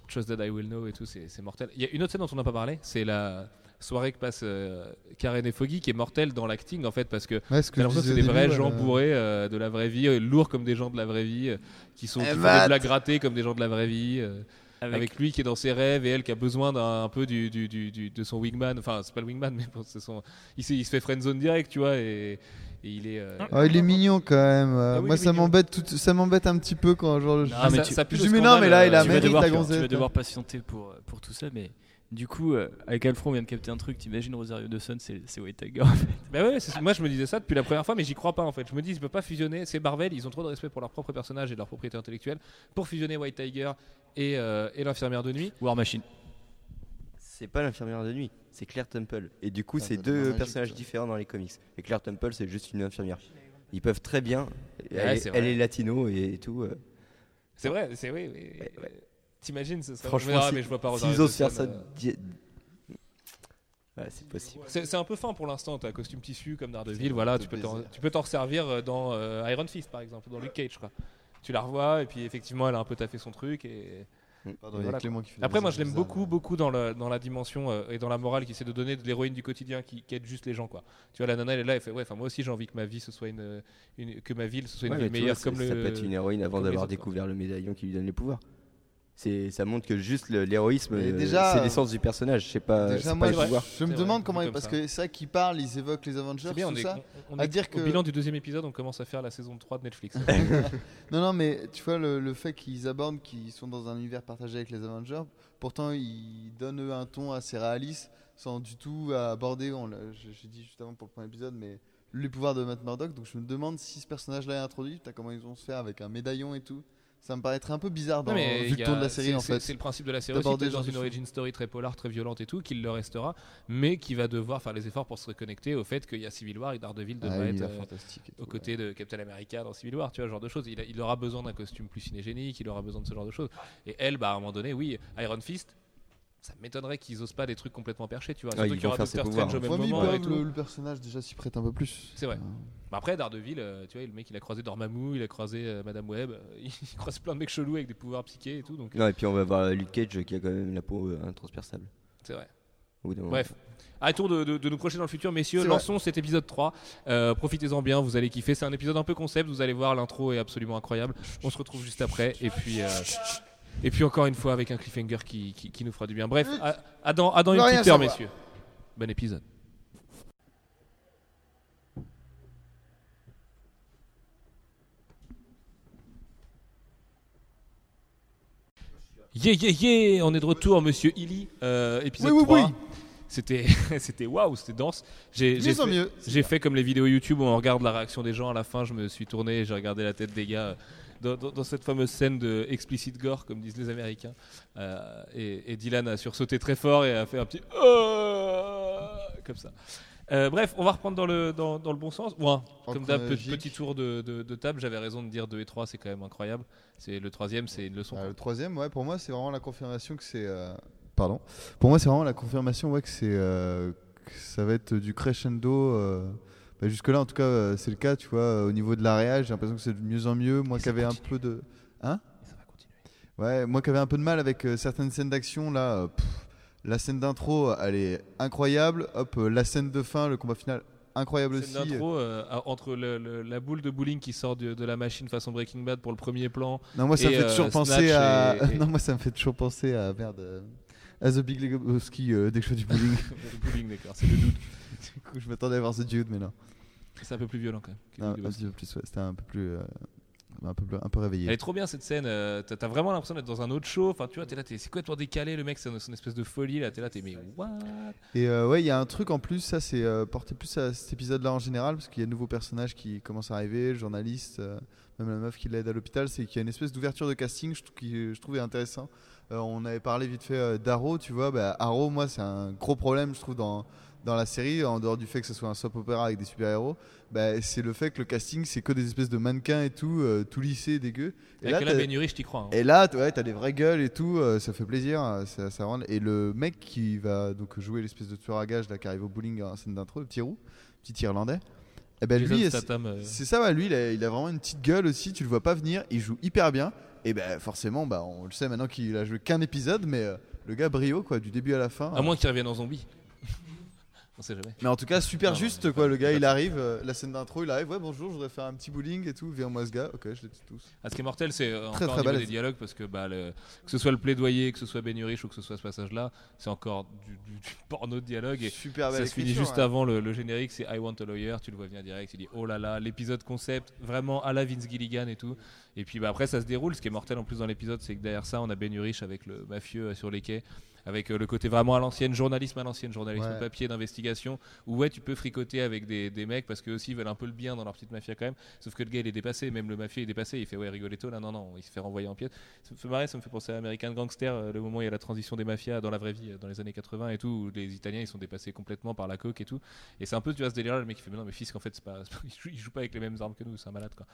Trust That I Will Know et tout, c'est mortel. Il y a une autre scène dont on n'a pas parlé, c'est la soirée que passe euh, Karen et Foggy qui est mortelle dans l'acting en fait parce que Ouais, c'est des vrais gens voilà. bourrés euh, de la vraie vie, euh, lourds comme des gens de la vraie vie, euh, qui sont qui font Eva, des blagues ratées comme des gens de la vraie vie. euh. Avec- avec... lui qui est dans ses rêves et elle qui a besoin d'un un peu du, du- du- du- de son wingman. Enfin, c'est pas le wingman, *laughs* mais bon, son. Il se fait friendzone direct, tu vois, et, et il est. euh, Oh, il est mignon quand même. euh, Ah oui, Moi, ça m'embête tout, ça m'embête un petit peu quand genre le. Ah, mais ça, tu- ça pue je mais non, mais là, il a euh, tu vas mérite devoir, la tu vas devoir patienter pour, pour tout ça, mais du coup, euh, avec Alfred, on vient de capter un truc. T'imagines Rosario Dawson, c'est c'est White Tiger. en fait. Bah ouais, moi je me disais ça depuis la première fois, mais j'y crois pas en fait. Je me dis, ils peuvent pas fusionner. C'est Marvel, ils ont trop de respect pour leur propre personnage et de leur propriété intellectuelle pour fusionner White Tiger et, euh, et l'infirmière de nuit. War Machine. C'est pas l'infirmière de nuit, c'est Claire Temple. Et du coup, c'est deux personnages différents dans les comics. Et Claire Temple, c'est juste une infirmière. Ils peuvent très bien. Elle, est- elle est latino et, tout. euh. C'est vrai, c'est oui. mais- Ouais, ouais. T'imagines, ce serait. Franchement, mais, si- mais je vois pas s'ils Rosario osent faire ça, euh, di- ouais, c'est possible. C'est un peu fin pour l'instant. T'as un costume tissu comme Daredevil, voilà, tu peux tu peux t'en resservir euh, dans euh, Iron Fist par exemple, dans Luke Cage, quoi. Tu la revois et puis effectivement, elle a un peu taffé son truc et. Pardon, il y a Voilà, Clément qui fait des Après, moi, je l'aime beaucoup, beaucoup dans, le- dans la dimension euh, et dans la morale qui essaie de donner de l'héroïne du quotidien qui, qui aide juste les gens, quoi. Tu vois, la nana, elle est là, elle fait, ouais, enfin, moi aussi, j'ai envie que ma vie, ce soit une, une- que ma ville, ce soit une Ouais, ville meilleure vois, comme ça- le. Ça peut être une héroïne avant d'avoir découvert le médaillon qui lui donne les pouvoirs. C'est, ça montre que juste le- l'héroïsme, Mais euh, déjà- c'est l'essence du personnage. C'est pas, Déjà, c'est pas moi, le je, pouvoir. je me C'est demande vrai, comment. Parce ça. que c'est vrai qu'ils parlent, ils évoquent les Avengers, C'est bien, on tout est, ça. on- on À est- dire au que- bilan du deuxième épisode, on commence à faire la saison 3 de Netflix. *laughs* Non, non, mais tu vois, le, le fait qu'ils abordent qu'ils sont dans un univers partagé avec les Avengers, pourtant ils donnent eux, un ton assez réaliste, sans du tout aborder, on l'a- j'ai dit juste avant pour le premier épisode, mais les pouvoirs de Matt Murdock. Donc je me demande si ce personnage-là est introduit, comment ils vont se faire avec un médaillon et tout. Ça me paraîtrait un peu bizarre dans, mais vu le ton de la série c'est- en fait. C'est le principe de la série aussi, dans une origin story très polar, très violente et tout, qu'il le restera, mais qui va devoir faire les efforts pour se reconnecter au fait qu'il y a Civil War et Daredevil Ah, devrait être univers euh, aux tout, côtés de Captain America dans Civil War, tu vois, ce genre de choses. Il, a- il aura besoin d'un costume plus cinégénique, il aura besoin de ce genre de choses. Et elle, bah, à un moment donné, oui, Iron Fist, ça m'étonnerait qu'ils osent pas des trucs complètement perchés, tu vois. Ah, Surtout ils qu'il y aura Doctor. Strange au Ouais, même moment tout. le, le personnage déjà s'y prête un peu plus. C'est vrai. Euh, Bah après, Daredevil, euh, tu vois, le mec il a croisé Dormammu, il a croisé euh, Madame Web, euh, *laughs* il croise plein de mecs chelous avec des pouvoirs psychés et tout, donc euh, Non, et puis on va voir Luke Cage qui a quand même la peau euh, intransperçable. c'est vrai. Au. Bref. Arrêtons de, de- de nous projeter dans le futur, messieurs. Lançons cet épisode 3. Euh, Profitez-en bien, vous allez kiffer. C'est un épisode un peu concept, vous allez voir, l'intro est absolument incroyable. On se retrouve juste après. Et puis, euh, et puis encore une fois, avec un cliffhanger qui, qui- qui nous fera du bien. Bref, à, à dans, à dans une rien petite heure, savoir. messieurs. Bon épisode. Yeah, yeah, yeah On est de retour, monsieur Illy, euh, épisode Oui, oui, 3. oui. C'était, *laughs* c'était waouh, c'était dense. J'ai, j'ai Mieux en fait- mieux. j'ai fait comme les vidéos YouTube où on regarde la réaction des gens à la fin. Je me suis tourné et j'ai regardé la tête des gars dans, dans- dans cette fameuse scène de explicit gore, comme disent les Américains. Euh, et, et Dylan a sursauté très fort et a fait un petit Oh comme ça. Euh, bref, on va reprendre dans le, dans, dans le bon sens. Ouais, comme d'hab, petit tour de, de- de table. J'avais raison de dire 2 et 3, c'est quand même incroyable. C'est le troisième, c'est une leçon. Ah, le troisième, ouais, pour moi, c'est vraiment la confirmation que c'est. euh, Pardon. Pour moi, c'est vraiment la confirmation, ouais, que c'est. euh, que ça va être du crescendo. Bah, Jusque-là, en tout cas, euh, c'est le cas, tu vois. euh, Au niveau de la réal, j'ai l'impression que c'est de mieux en mieux. Moi qui avais un peu de. Hein? Et ça va continuer. Ouais, moi qui avais un peu de mal avec euh, certaines scènes d'action, là. euh, pff, la scène d'intro, elle est incroyable. Hop, euh, la scène de fin, le combat final, incroyable Scène aussi. d'intro euh, entre le- le- la boule de bowling qui sort de, de la machine façon Breaking Bad pour le premier plan. Non, moi ça me fait toujours penser à. et- et- *laughs* non, moi ça me fait toujours penser à merde. À The Big Lebowski euh, dès que je fais du bowling. *laughs* le bowling, d'accord, c'est le doute. *laughs* du coup, je m'attendais à voir The Dude, mais non. C'est un peu plus violent quand même. Non, Big un petit peu plus, ouais, c'était un peu plus. euh, un, peu un peu réveillé. Elle est trop bien cette scène. euh, T'as vraiment l'impression d'être dans un autre show. Enfin, tu vois, t'es là, t'es- c'est complètement décalé. Le mec, c'est son espèce de folie. Là, t'es là, t'es mais what? Et euh, ouais, il y a un truc en plus, ça c'est porté plus à cet épisode-là en général, parce qu'il y a de nouveaux personnages qui commencent à arriver, le journaliste, même la meuf qui l'aide à l'hôpital, c'est qu'il y a une espèce d'ouverture de casting je, qui je trouvais intéressant. On avait parlé vite fait d'Arrow, tu vois, bah, Arrow, moi c'est un gros problème, je trouve, dans, dans la série, en dehors du fait que ce soit un soap opéra avec des super-héros, bah, c'est le fait que le casting c'est que des espèces de mannequins et tout, euh, tout lissé, dégueu. Et Avec là, la bénurie, je t'y crois. hein. et là, ouais, t'as des vraies gueules et tout, euh, ça fait plaisir. euh, ça, ça rend- Et le mec qui va donc jouer l'espèce de tueur à gage là, qui arrive au bowling en scène d'intro, le petit roux, petit irlandais, eh ben lui, euh, c'est ça, lui, il a, il a vraiment une petite gueule aussi, tu le vois pas venir, il joue hyper bien. Et ben forcément, bah, on le sait maintenant qu'il a joué qu'un épisode, mais euh, le gars brio, quoi, du début à la fin. à moins qu'il revienne en zombie. On sait jamais. Mais en tout cas, super Non, juste quoi. Le gars, il arrive, euh, la scène d'intro, il arrive. Ouais, bonjour, je voudrais faire un petit bowling et tout. Viens moi ce gars. Ok, je les tue tous. Ah, ce qui est mortel, c'est euh, Très, encore très au niveau balèze. des dialogues parce que bah, le- que ce soit le plaidoyer, que ce soit Benurich ou que ce soit ce passage-là, c'est encore du, du- du *laughs* porno de dialogue. Et Super belle ça se finit écriture, juste ouais. avant le, le générique, c'est I want a lawyer, tu le vois venir direct, il dit oh là là, l'épisode concept, vraiment à la Vince Gilligan et tout. Et puis bah, après ça se déroule, ce qui est mortel en plus dans l'épisode, c'est que derrière ça on a Ben Urich avec le mafieux euh, sur les quais, avec euh, le côté vraiment à l'ancienne, journalisme à l'ancienne, journalisme Ouais. papier d'investigation, où ouais tu peux fricoter avec des, des mecs parce qu'eux aussi ils veulent un peu le bien dans leur petite mafia quand même, sauf que le gars il est dépassé, même le mafieux est dépassé, il fait ouais rigoletto là, non non, il se fait renvoyer en pièce. Ça me fait marrer, ça me fait penser à American Gangster, euh, le moment où il y a la transition des mafias dans la vraie vie, dans les années 80 et tout, où les Italiens ils sont dépassés complètement par la coke et tout. Et c'est un peu, tu vois, ce délire le mec qui fait, mais non, mais fils, qu'en fait, c'est pas, il, *laughs* joue, il joue pas avec les mêmes armes que nous, c'est un malade quoi.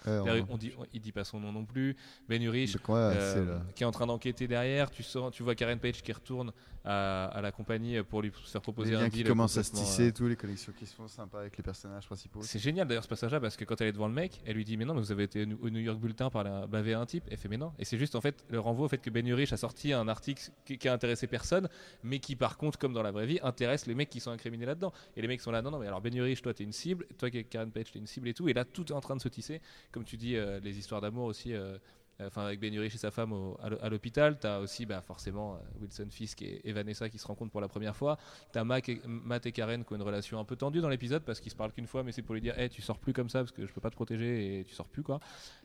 On- il dit pas son nom non plus. Ben Urich, euh, qui est en train d'enquêter derrière, tu, sens, tu vois Karen Page qui retourne à, à la compagnie pour lui faire proposer les un liens deal. qui commencent à se tisser, euh, et tout, les connexions qui se font sympas avec les personnages principaux. c'est génial d'ailleurs ce passage-là parce que quand elle est devant le mec, elle lui dit mais non mais vous avez été au New York Bulletin par la baver un type. Elle fait mais non. Et c'est juste en fait le renvoi au fait que Ben Urich a sorti un article qui, qui a intéressé personne, mais qui par contre comme dans la vraie vie intéresse les mecs qui sont incriminés là-dedans. Et les mecs sont là non non mais alors Ben Urich toi t'es une cible, toi Karen Page t'es une cible et tout. Et là tout est en train de se tisser. Comme tu dis euh, les histoires d'amour aussi. Euh, Enfin, avec Ben Urich et sa femme au- à l'hô- à l'hôpital, t'as aussi bah, forcément euh, Wilson Fisk et, et Vanessa qui se rencontrent pour la première fois. T'as Mac et- Matt et Karen qui ont une relation un peu tendue dans l'épisode parce qu'ils se parlent qu'une fois, mais c'est pour lui dire, hey, tu sors plus comme ça parce que je peux pas te protéger et tu sors plus quoi.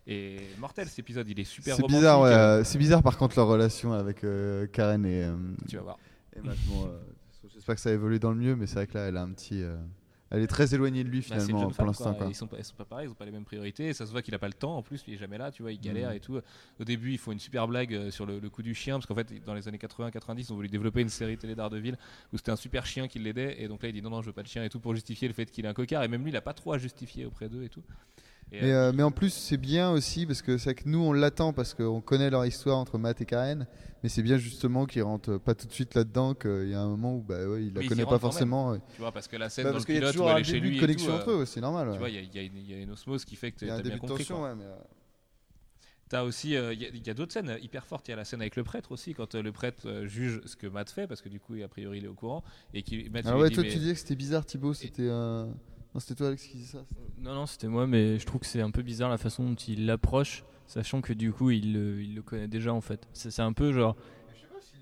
Et mortel cet épisode, il est super C'est bizarre, ouais. euh, C'est bizarre par contre leur relation avec euh, Karen et. euh, Tu vas voir. et euh, J'espère que ça a évolué dans le mieux, mais c'est vrai que là, elle a un petit. Elle est très éloignée de lui Bah, finalement pour l'instant. Ils sont pas, ils sont pas pareils, ils ont pas les mêmes priorités. Ça se voit qu'il a pas le temps en plus, il est jamais là, tu vois, il galère Mhm. et tout. Au début, ils font une super blague euh, sur le, le coup du chien parce qu'en fait, dans les années 80-90, ils ont voulu développer une série télé d'Ardeville où c'était un super chien qui l'aidait et donc là il dit non non je veux pas de chien et tout pour justifier le fait qu'il est un cocard et même lui il a pas trop à justifier auprès d'eux et tout. Et, euh, euh, mais en plus, c'est bien aussi parce que c'est vrai que nous, on l'attend parce qu'on connaît leur histoire entre Matt et Karen. Mais c'est bien justement qu'ils rentrent pas tout de suite là-dedans, qu'il y a un moment où bah, ouais, il la connaît pas forcément. tu vois parce que la scène Bah, dans parce le qu'il y a toujours où elle un est chez début lui de et connexion tout, entre euh, eux, c'est normal. Tu ouais. vois, il y, a- y une- il y a une osmose qui fait que Il y a t'as un bien compris. tension, quoi. ouais, mais, euh, T'as aussi, euh, il y a- d'autres scènes hyper fortes. Il y a la scène avec le prêtre aussi, quand euh, le prêtre euh, juge ce que Matt fait, parce que du coup, a priori, il est au courant. Et qui, Matt, Ah lui ouais, dit, toi mais- tu disais que c'était bizarre Thibaut, c'était euh... non c'était toi Alex qui disait ça. Non, non, c'était moi, mais je trouve que c'est un peu bizarre la façon dont il l'approche, sachant que du coup, il, le- il le connaît déjà en fait. C'est un peu genre.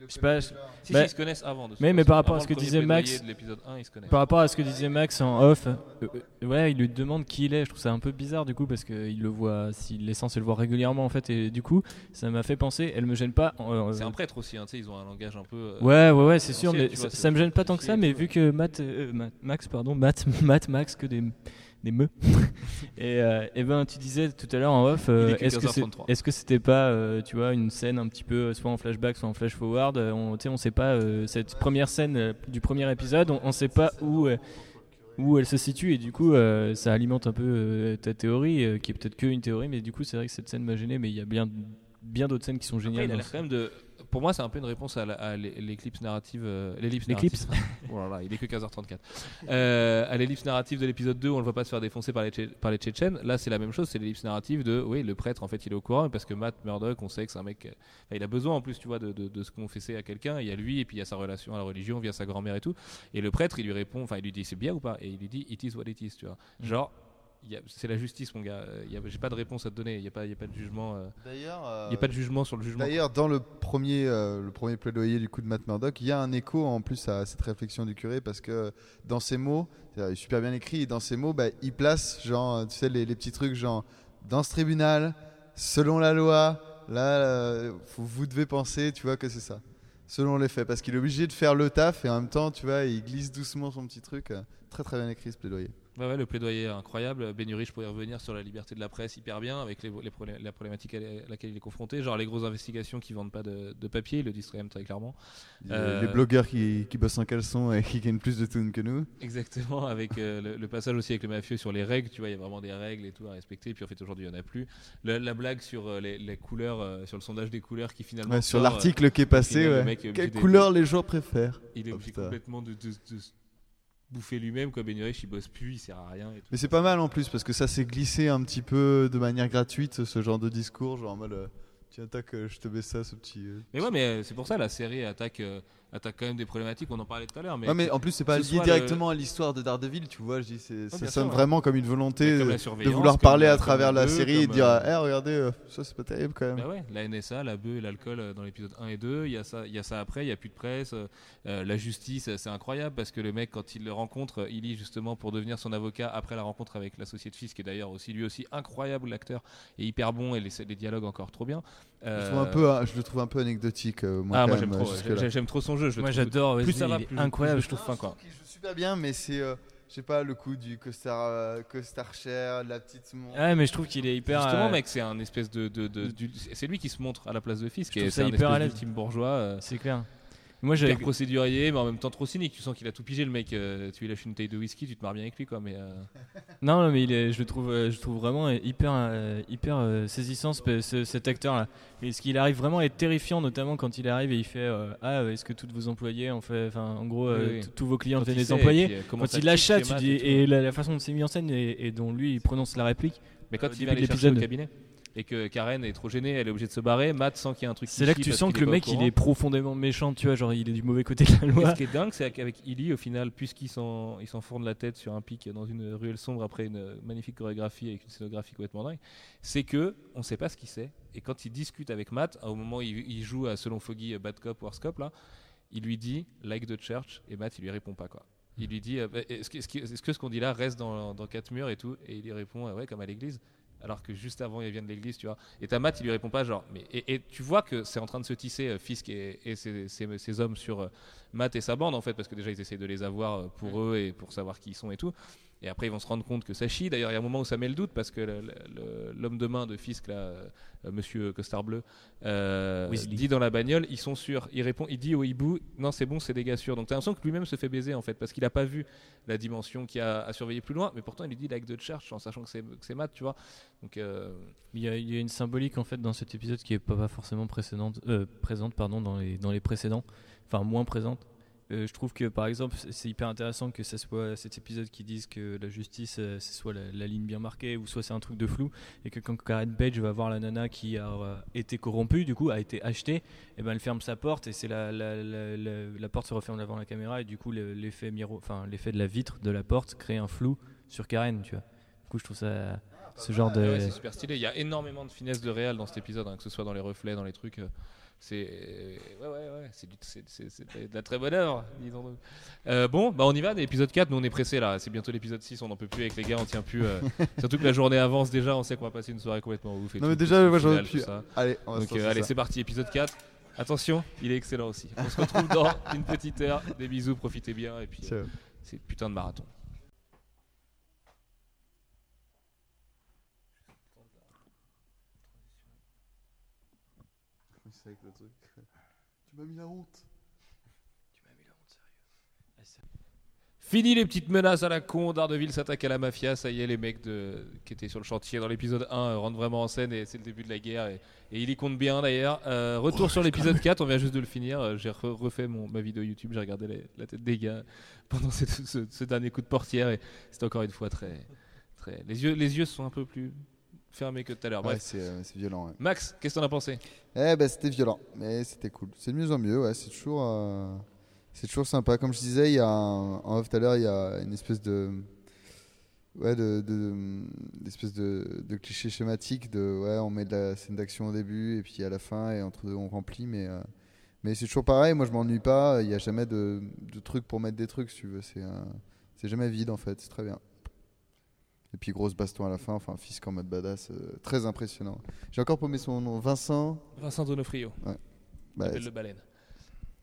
Je sais pas, je- Si, Bah, si, ils se connaissent avant. de mais- mais par rapport à ce que disait Max- plaidoyer de l'épisode 1, ils se connaissent. Par rapport à ce que disait Max en off, euh, ouais, il lui demande qui il est. Je trouve ça un peu bizarre du coup parce qu'il le voit, s'il est censé le voir régulièrement en fait, et du coup, ça m'a fait penser. Elle me gêne pas. euh, C'est un prêtre aussi, hein, tu sais, ils ont un langage un peu. euh, Ouais, ouais, ouais, c'est sûr, mais ça, ça me gêne pas tant que ça, mais vu que Matt, euh, Matt- Max, pardon, Matt, *laughs* Matt, Max, que des, des me. *laughs* et, euh, et ben, tu disais tout à l'heure en off, euh, est-ce que c'est, 15h33. est-ce que c'était pas, euh, tu vois, une scène un petit peu euh, soit en flashback, soit en flash forward, on, tu sais, on sait pas euh, cette première scène du premier épisode, on, on sait pas où. où elle se situe et du coup euh, ça alimente un peu euh, ta théorie euh, qui est peut-être que une théorie mais du coup c'est vrai que cette scène m'a gêné mais il y a bien bien d'autres scènes qui sont Après, géniales il a dans l'air quand même de. Pour moi, c'est un peu une réponse à, l'éclipse narrative. euh, l'ellipse L'éclipse. *laughs* oh là là, il est que 15h34. Euh, à l'ellipse narrative de l'épisode 2, on le voit pas se faire défoncer par les, Tché- par les Tchétchènes. Là, c'est la même chose. C'est l'ellipse narrative de. Oui, le prêtre, en fait, il est au courant parce que Matt Murdock, on sait que c'est un mec. euh, enfin, il a besoin en plus, tu vois, de, de, de se confesser à quelqu'un. Il y a lui et puis il y a sa relation à la religion via sa grand-mère et tout. Et le prêtre, il lui répond. Enfin, il lui dit c'est bien ou pas? Et il lui dit it is what it is, tu vois. Genre. C'est la justice, mon gars. Euh, J'ai pas de réponse à te donner. Il n'y a, pas- y a pas de jugement. euh, D'ailleurs, Il n'y a pas de jugement sur le jugement. D'ailleurs, dans le premier, euh, le premier plaidoyer du coup de Matt Murdock, il y a un écho en plus à cette réflexion du curé parce que dans ses mots, c'est super bien écrit, et dans ses mots, bah, il place genre, tu sais, les, les petits trucs genre, dans ce tribunal, selon la loi, là, euh, vous devez penser, tu vois, que c'est ça. Selon les faits, parce qu'il est obligé de faire le taf et en même temps, tu vois, il glisse doucement son petit truc. euh, Très très bien écrit ce plaidoyer. Ouais, ouais, le plaidoyer est incroyable. Ben Urich pourrait revenir sur la liberté de la presse hyper bien avec les, les problé- la problématique à laquelle il est confronté. Genre les grosses investigations qui vendent pas de, de papier, le disent quand même très clairement. Les- Euh, Les blogueurs qui, qui bossent en caleçon et qui gagnent plus de thunes que nous. Exactement, avec euh, le, le passage aussi avec le mafieux sur les règles, tu vois, il y a vraiment des règles et tout à respecter. Puis en fait, aujourd'hui, il n'y en a plus. La, la blague sur euh, les, les couleurs, sur le sondage des couleurs qui finalement. Ouais, sur l'article qui est passé, le ouais. quelle couleur les gens préfèrent il est Oh, complètement de, de- de se bouffer lui-même. Quoi, Ben Urich, il bosse plus, il sert à rien. Et tout. Mais c'est pas mal en plus parce que ça s'est glissé un petit peu de manière gratuite ce genre de discours, genre en mode euh, tiens tac, euh, je te baisse ça ce petit. euh, Mais ouais, mais c'est pour ça la série attaque Là, t'as quand même des problématiques, on en parlait tout à l'heure. Mais, Ouais, mais en plus, c'est pas lié directement à l'histoire de Daredevil, tu vois. Je dis, c'est- ça sonne sûr, ouais. vraiment comme une volonté comme de, vouloir parler à travers la série et dire, euh, eh, regardez, euh, ça c'est pas terrible quand même. Bah ouais, la NSA, la bœuf et l'alcool euh, dans l'épisode 1 et 2, il y, a ça- y a ça après, il n'y a plus de presse. euh, la justice, c'est incroyable parce que le mec, quand il le rencontre, il lit justement pour devenir son avocat après la rencontre avec l'associé de fils, qui est d'ailleurs aussi lui aussi incroyable l'acteur et hyper bon et les, les dialogues encore trop bien. Je, un peu, euh, je le trouve un peu anecdotique. moi, ah, moi j'aime trop, j'aime trop son jeu. Je Moi j'adore, plus ça va, il est plus- incroyable, plus je trouve. fin quoi. Il joue super bien, mais c'est, euh, je sais pas, le coup du costard, euh, costard cher, la petite montre. Ouais, mais je trouve qu'il est hyper. Justement, euh, mec, c'est un espèce de, de, c'est lui qui se montre à la place de fils, qui trouve est ça c'est un hyper à d'ultime bourgeois. euh, C'est clair. Moi hyper procédurier, mais en même temps trop cynique. Tu sens qu'il a tout pigé, le mec. euh, tu lui lâches une bouteille de whisky, tu te marres bien avec lui, quoi. Mais euh, Non, *laughs* non, mais il est, je le trouve, euh, je le trouve vraiment hyper, hyper saisissant ce- ce- cet acteur-là. Et ce qu'il arrive vraiment à être terrifiant, notamment quand il arrive et il fait euh, Ah, est-ce que tous vos employés fait, enfin, en gros, Oui, oui. t- tous vos clients deviennent des employés. puis, Quand il lâche ça, tu dis, et la, la façon dont c'est mis en scène et, et dont lui il prononce la réplique. Mais quand il va de aller chercher au l'épisode. cabinet et que Karen est trop gênée, elle est obligée de se barrer. Matt sent qu'il y a un truc. C'est là que tu sens que le mec il est profondément méchant, tu vois, genre il est du mauvais côté de la Et loi. ce qui est dingue, c'est qu'avec Illy, au final, puisqu'il s'en, il s'enfourne la tête sur un pic dans une ruelle sombre après une magnifique chorégraphie avec une scénographie complètement dingue, c'est que on sait pas ce qu'il sait. Et quand il discute avec Matt, au moment où il, joue à selon Foggy euh, Bad Cop, Worst Cop, là, il lui dit like the church et Matt il lui répond pas quoi. Il lui dit euh, bah, que, est-ce que ce qu'on dit là reste dans, dans quatre murs et tout? Et il lui répond euh, ouais comme à l'église. Alors que juste avant il vient de l'église, tu vois. Et ta Matt il lui répond pas genre. Mais et, et tu vois que c'est en train de se tisser euh, Fisk et, et ses, ses- ses hommes sur euh, Matt et sa bande en fait parce que déjà ils essayent de les avoir euh, pour eux et pour savoir qui ils sont et tout. Et après ils vont se rendre compte que ça chie. D'ailleurs il y a un moment où ça met le doute parce que l'homme de main de Fisk là, euh, Monsieur Costard bleu, euh, dit dans la bagnole ils sont sûrs. Il répond, il dit au hibou non c'est bon c'est des gars sûrs. Donc t'as l'impression que lui-même se fait baiser en fait parce qu'il a pas vu la dimension qu'il a à surveiller plus loin. Mais pourtant il lui dit like de church en sachant que c'est Matt tu vois. Donc euh, Il y, a, il y a une symbolique en fait dans cet épisode qui est pas, forcément précédente, présente pardon, dans, les, dans les précédents, enfin moins présente. Euh, je trouve que par exemple c'est- hyper intéressant que ce soit cet épisode qui dise que la justice euh, c'est soit la, la ligne bien marquée ou soit c'est un truc de flou et que quand Karen Page va voir la nana qui a euh, été corrompue du coup a été achetée et ben elle ferme sa porte et c'est la, la, la, porte se referme devant la caméra et du coup le- l'effet miro enfin l'effet de la vitre de la porte crée un flou sur Karen tu vois. Du coup je trouve ça ce genre de Ouais, c'est super stylé. Il y a énormément de finesse de réal dans cet épisode, hein, que ce soit dans les reflets, dans les trucs. C'est ouais, ouais, ouais, c'est de la très bonne œuvre, disons-nous. Euh, bon, bah on y va. L'épisode 4, nous on est pressé là. C'est bientôt l'épisode 6, on n'en peut plus avec les gars, on tient plus. euh, *laughs* surtout que la journée avance déjà, on sait qu'on va passer une soirée complètement ouf. Et Non, tout, mais déjà, moi, j'en peux plus. Allez, on va Donc euh, allez, c'est parti, épisode 4. Attention, il est excellent aussi. On se retrouve dans *laughs* une petite heure. Des bisous, profitez bien. Et puis, euh, c'est putain de marathon. C'est avec le truc. Tu m'as mis la honte. Fini les petites menaces à la con, Daredevil s'attaque à la mafia, ça y est les mecs de... qui étaient sur le chantier dans l'épisode 1 euh, rentrent vraiment en scène et c'est le début de la guerre et, et il y compte bien d'ailleurs. Euh, retour sur l'épisode 4, on vient juste de le finir, Euh, j'ai re- refait mon, ma vidéo YouTube, j'ai regardé les- la tête des gars pendant cette- ce, ce dernier coup de portière et c'était encore une fois très... très... Les, yeux, les yeux sont un peu plus fermés que tout à l'heure. Ouais, c'est euh, c'est violent. Ouais. Max, qu'est-ce que t'en as pensé? Eh ben c'était violent, mais c'était cool. C'est de mieux en mieux, ouais. C'est toujours, euh, c'est toujours sympa. Comme je disais, il y a un- en off tout à l'heure, il y a une espèce de, ouais, de, de, d'espèce de, de cliché schématique de, ouais, on met de la scène d'action au début et puis à la fin et entre deux on remplit, mais, euh, mais c'est toujours pareil. Moi, je m'ennuie pas. Il y a jamais de, de trucs pour mettre des trucs, si tu veux. C'est, euh, c'est jamais vide en fait. C'est très bien. Et puis grosse baston à la fin, enfin Fisk en mode badass, euh, très impressionnant. J'ai encore paumé son nom, Vincent. Vincent Donofrio, Bah, appelle le baleine.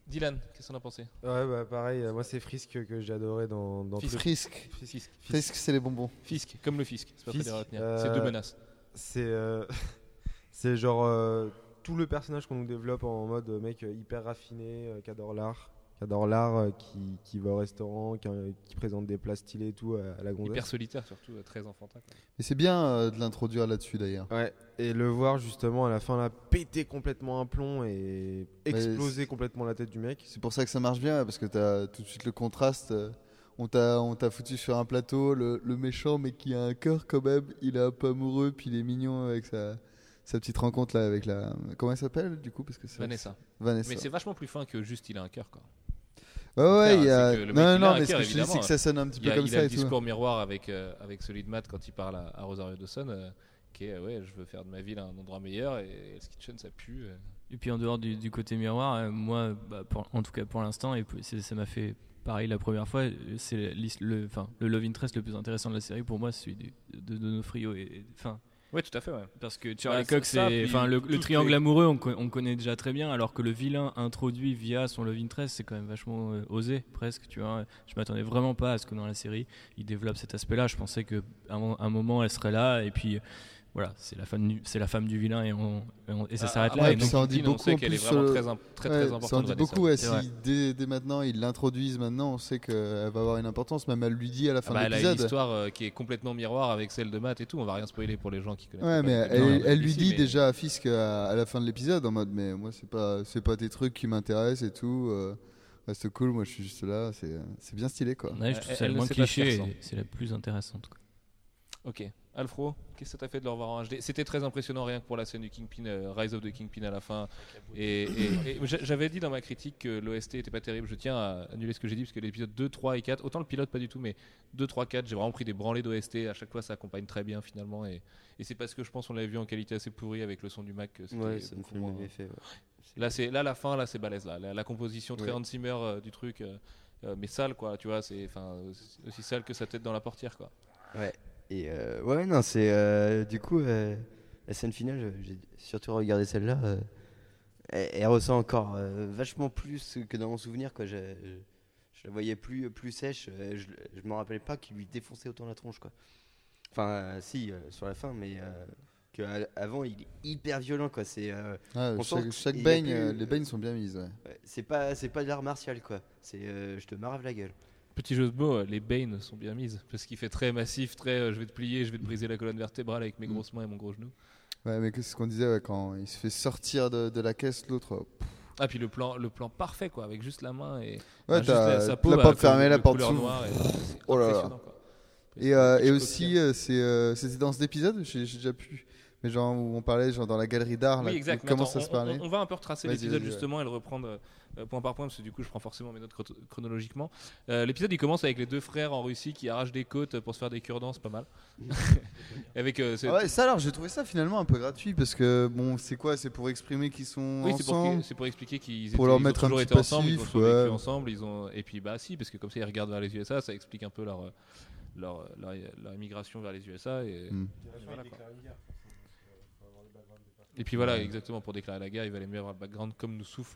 Dylan, qu'est-ce que t'en as pensé? Ouais, bah pareil, euh, moi c'est Frisk que j'ai adoré dans, dans le- Frisk. Frisk. Frisk. Frisk, c'est les bonbons. Fisk, comme le Fisk, c'est pas Fisk, très à retenir. euh, C'est deux menaces. C'est euh, *laughs* c'est genre euh, tout le personnage qu'on nous développe en mode mec hyper raffiné, euh, qui adore l'art, qui adore l'art, euh, qui, qui va au restaurant, qui, euh, qui présente des plats stylés et tout à, à la gonzesse. Hyper solitaire surtout, euh, très enfantin. quoi. Et c'est bien euh, de l'introduire là-dessus d'ailleurs. Ouais, et le voir justement à la fin là péter complètement un plomb et exploser complètement la tête du mec. C'est pour ça que ça marche bien, parce que t'as tout de suite le contraste. On t'a, on t'a foutu sur un plateau le, le méchant, mais qui a un cœur quand même. Il est un peu amoureux, puis il est mignon avec sa, sa petite rencontre là avec la. Comment elle s'appelle du coup parce que Vanessa. Vanessa. Mais c'est vachement plus fin que juste il a un cœur quoi. Ouais, ouais, il y a. Non, il non, mais ce que je dis, c'est évidemment. que ça sonne un petit Il peu comme il ça a le discours miroir avec, euh, avec celui de Matt quand il parle à, à Rosario Dawson, euh, qui est ouais, je veux faire de ma ville un endroit meilleur et Hell's Kitchen ça pue. euh. Et puis en dehors du, du côté miroir, euh, moi, bah, pour- en tout cas pour l'instant, et ça m'a fait pareil la première fois, c'est le, enfin, le love interest le plus intéressant de la série pour moi, c'est celui de, de Donofrio. Et, et- enfin, Ouais, tout à fait, ouais. parce que Charlie Bah, Cox, enfin, le, triangle les- amoureux, on, co- on connaît déjà très bien, alors que le vilain introduit via son love interest, c'est quand même vachement euh, osé, presque. Tu vois, je m'attendais vraiment pas à ce que dans la série, il développe cet aspect-là. Je pensais que à un, un moment, elle serait là, et puis. Voilà, c'est la femme du, c'est la femme du vilain et, on, et, on- et ça Ah, s'arrête ah, là. ouais, et donc, ça en dit Kingpin, on beaucoup sait en qu'elle est vraiment sur- très, imp- très, Ouais, très ça en importante. dit beaucoup. ouais, si dès, dès maintenant ils l'introduisent maintenant, on sait qu'elle va avoir une importance. Même elle lui dit à la Ah fin bah, de elle a une l'épisode. histoire euh, qui est complètement miroir avec celle de Matt et tout. On va rien spoiler pour les gens qui connaissent. Ouais, pas mais le elle, film, elle lui dit mais- déjà à Fisk à, à la fin de l'épisode en mode mais moi c'est pas c'est pas tes trucs qui m'intéressent et tout. euh, reste cool, moi je suis juste là. C'est c'est bien stylé quoi. ouais, je trouve Elle- ça elle le moins cliché c'est la plus intéressante. Ok. Alfro, qu'est-ce que ça t'a fait de le revoir en HD C'était très impressionnant rien que pour la scène du Kingpin, euh, Rise of the Kingpin à la fin. Et, et- et j'a- j'avais dit dans ma critique que l'OST était pas terrible. Je tiens à annuler ce que j'ai dit parce que l'épisode 2, 3 et 4, autant le pilote pas du tout, mais 2, 3, 4, j'ai vraiment pris des branlées d'OST. À chaque fois, ça accompagne très bien finalement. Et, et c'est parce que je pense qu'on l'avait vu en qualité assez pourrie avec le son du Mac. Ouais, ça me fait le moins- même effet. ouais. Là, c'est là la fin, là c'est balèze. Là. La, la composition très Ouais. Hans Zimmer euh, du truc, euh, euh, mais sale quoi. Tu vois, c'est enfin aussi sale que sa tête dans la portière quoi. Ouais. Et euh, ouais, non, c'est euh, du coup euh, la scène finale. J'ai surtout regardé celle-là. elle, elle ressent encore vachement plus que dans mon souvenir. Quoi. Je, je, je la voyais plus plus sèche. Je, je me rappelais pas qu'il lui défonçait autant la tronche. Quoi. Enfin, si sur la fin, mais avant il est hyper violent. Quoi. C'est euh, sent chaque que chaque baigne, plus- les baignes sont bien mises. ouais. ouais, c'est pas c'est pas de l'art martial. Quoi. C'est euh, je te marave la gueule. Petit jeu de mots, euh, les Bane sont bien mises parce qu'il fait très massif, très euh, je vais te plier, je vais te briser la colonne vertébrale avec mes Mm. grosses mains et mon gros genou. Ouais, mais qu'est-ce qu'on disait ouais, quand il se fait sortir de, de la caisse, l'autre. euh, Ah puis le plan, le plan parfait quoi, avec juste la main et Ouais, juste t'as la, sa la peau, porte fermée, la porte s'ouvre. c'est *laughs* Oh là là. quoi. Et, euh, et aussi, euh, c'est, c'était dans cet épisode, j'ai déjà pu. Mais genre où on parlait genre dans la galerie d'art, Oui, comment ça on, se parlait on- on va un peu retracer l'épisode justement et le reprendre point par point parce que du coup je prends forcément mes notes chro- chronologiquement. Euh, l'épisode il commence avec les deux frères en Russie qui arrachent des côtes pour se faire des cure-dents, c'est pas mal. *laughs* avec euh, Ah ouais, ça alors j'ai trouvé ça finalement un peu gratuit parce que bon c'est quoi c'est pour exprimer qu'ils sont Oui, ensemble c'est pour expliquer qu'ils Pour étaient- leur ils ont mettre un toujours petit été ensemble, ils ont passif, toujours vécu ouais. ensemble, ils ont et puis bah si parce que comme ça ils regardent vers les USA, ça explique un peu leur euh, leur, leur, leur immigration vers les USA et Hmm. voilà. Et puis voilà, exactement pour déclarer la guerre, il valait mieux avoir le background comme nous souffle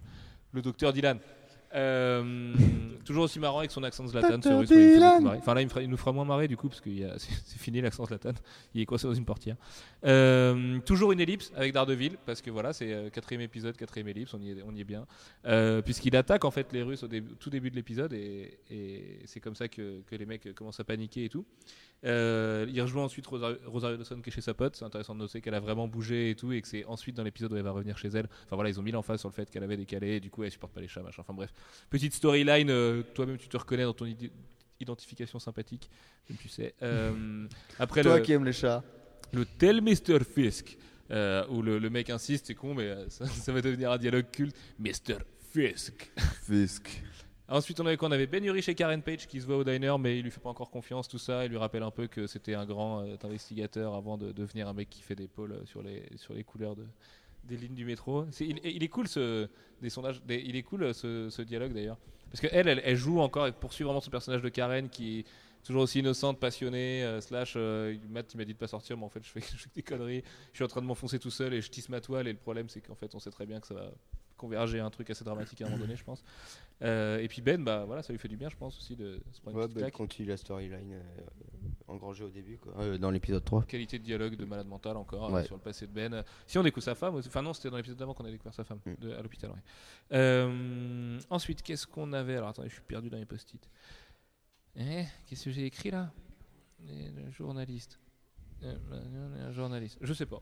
le docteur Dylan. Euh, *laughs* toujours aussi marrant avec son accent Zlatan ce russe, ouais, il me fait beaucoup Dylan. marrer. Enfin là il, me fera- il nous fera moins marrer du coup parce que c'est *laughs* c'est fini l'accent Zlatan, il est coincé dans une portière. Euh, toujours une ellipse avec Daredevil parce que voilà c'est euh, quatrième épisode, quatrième ellipse, on y est, on y est bien. Euh, Puisqu'il attaque en fait les Russes au tout début de l'épisode et, et c'est comme ça que, que les mecs commencent à paniquer et tout. Euh, il rejoint ensuite Rosario, Rosario Dawson qui est chez sa pote. C'est intéressant de noter qu'elle a vraiment bougé et tout, et que c'est ensuite dans l'épisode où elle va revenir chez elle. Enfin voilà, ils ont mis l'emphase sur le fait qu'elle avait décalé, et du coup elle supporte pas les chats, machin. Enfin bref, petite storyline. euh, Toi-même tu te reconnais dans ton id- identification sympathique, comme tu sais. Euh, *laughs* après toi le, qui aimes les chats le tel Mr. Fisk, euh, où le, le mec insiste, c'est con, mais ça, *laughs* ça va devenir un dialogue culte. Mr. Fisk. Fisk Ensuite, on avait quoi? On avait Ben Urich et Karen Page qui se voient au diner, mais il lui fait pas encore confiance, tout ça. Il lui rappelle un peu que c'était un grand euh, investigateur avant de devenir un mec qui fait des pôles sur les, sur les couleurs de, des lignes du métro. Il, est cool ce, des sondages, des- il est cool ce, ce dialogue d'ailleurs. Parce qu'elle, elle, elle joue encore, elle poursuit vraiment son personnage de Karen qui est toujours aussi innocente, passionnée, euh, slash, euh, Matt il m'a dit de pas sortir, mais en fait je *laughs* je fais des conneries. Je suis en train de m'enfoncer tout seul et je tisse ma toile et le problème c'est qu'en fait on sait très bien que ça va converger à un truc assez dramatique à un moment donné, je pense. Euh, et puis Ben, bah voilà, ça lui fait du bien, je pense aussi de se prendre une Ouais, bah, claque. continue la storyline euh, engrangée au début, quoi. Euh, dans l'épisode 3. Qualité de dialogue de malade mental encore Ouais. sur le passé de Ben. Si on découvre sa femme, enfin non, c'était dans l'épisode d'avant qu'on a découvert sa femme Mm. de- à l'hôpital. ouais. Ensuite, qu'est-ce qu'on avait? Alors attendez, je suis perdu dans les post-it. Eh, qu'est-ce que j'ai écrit là? Le journaliste. Un journaliste. Je sais pas.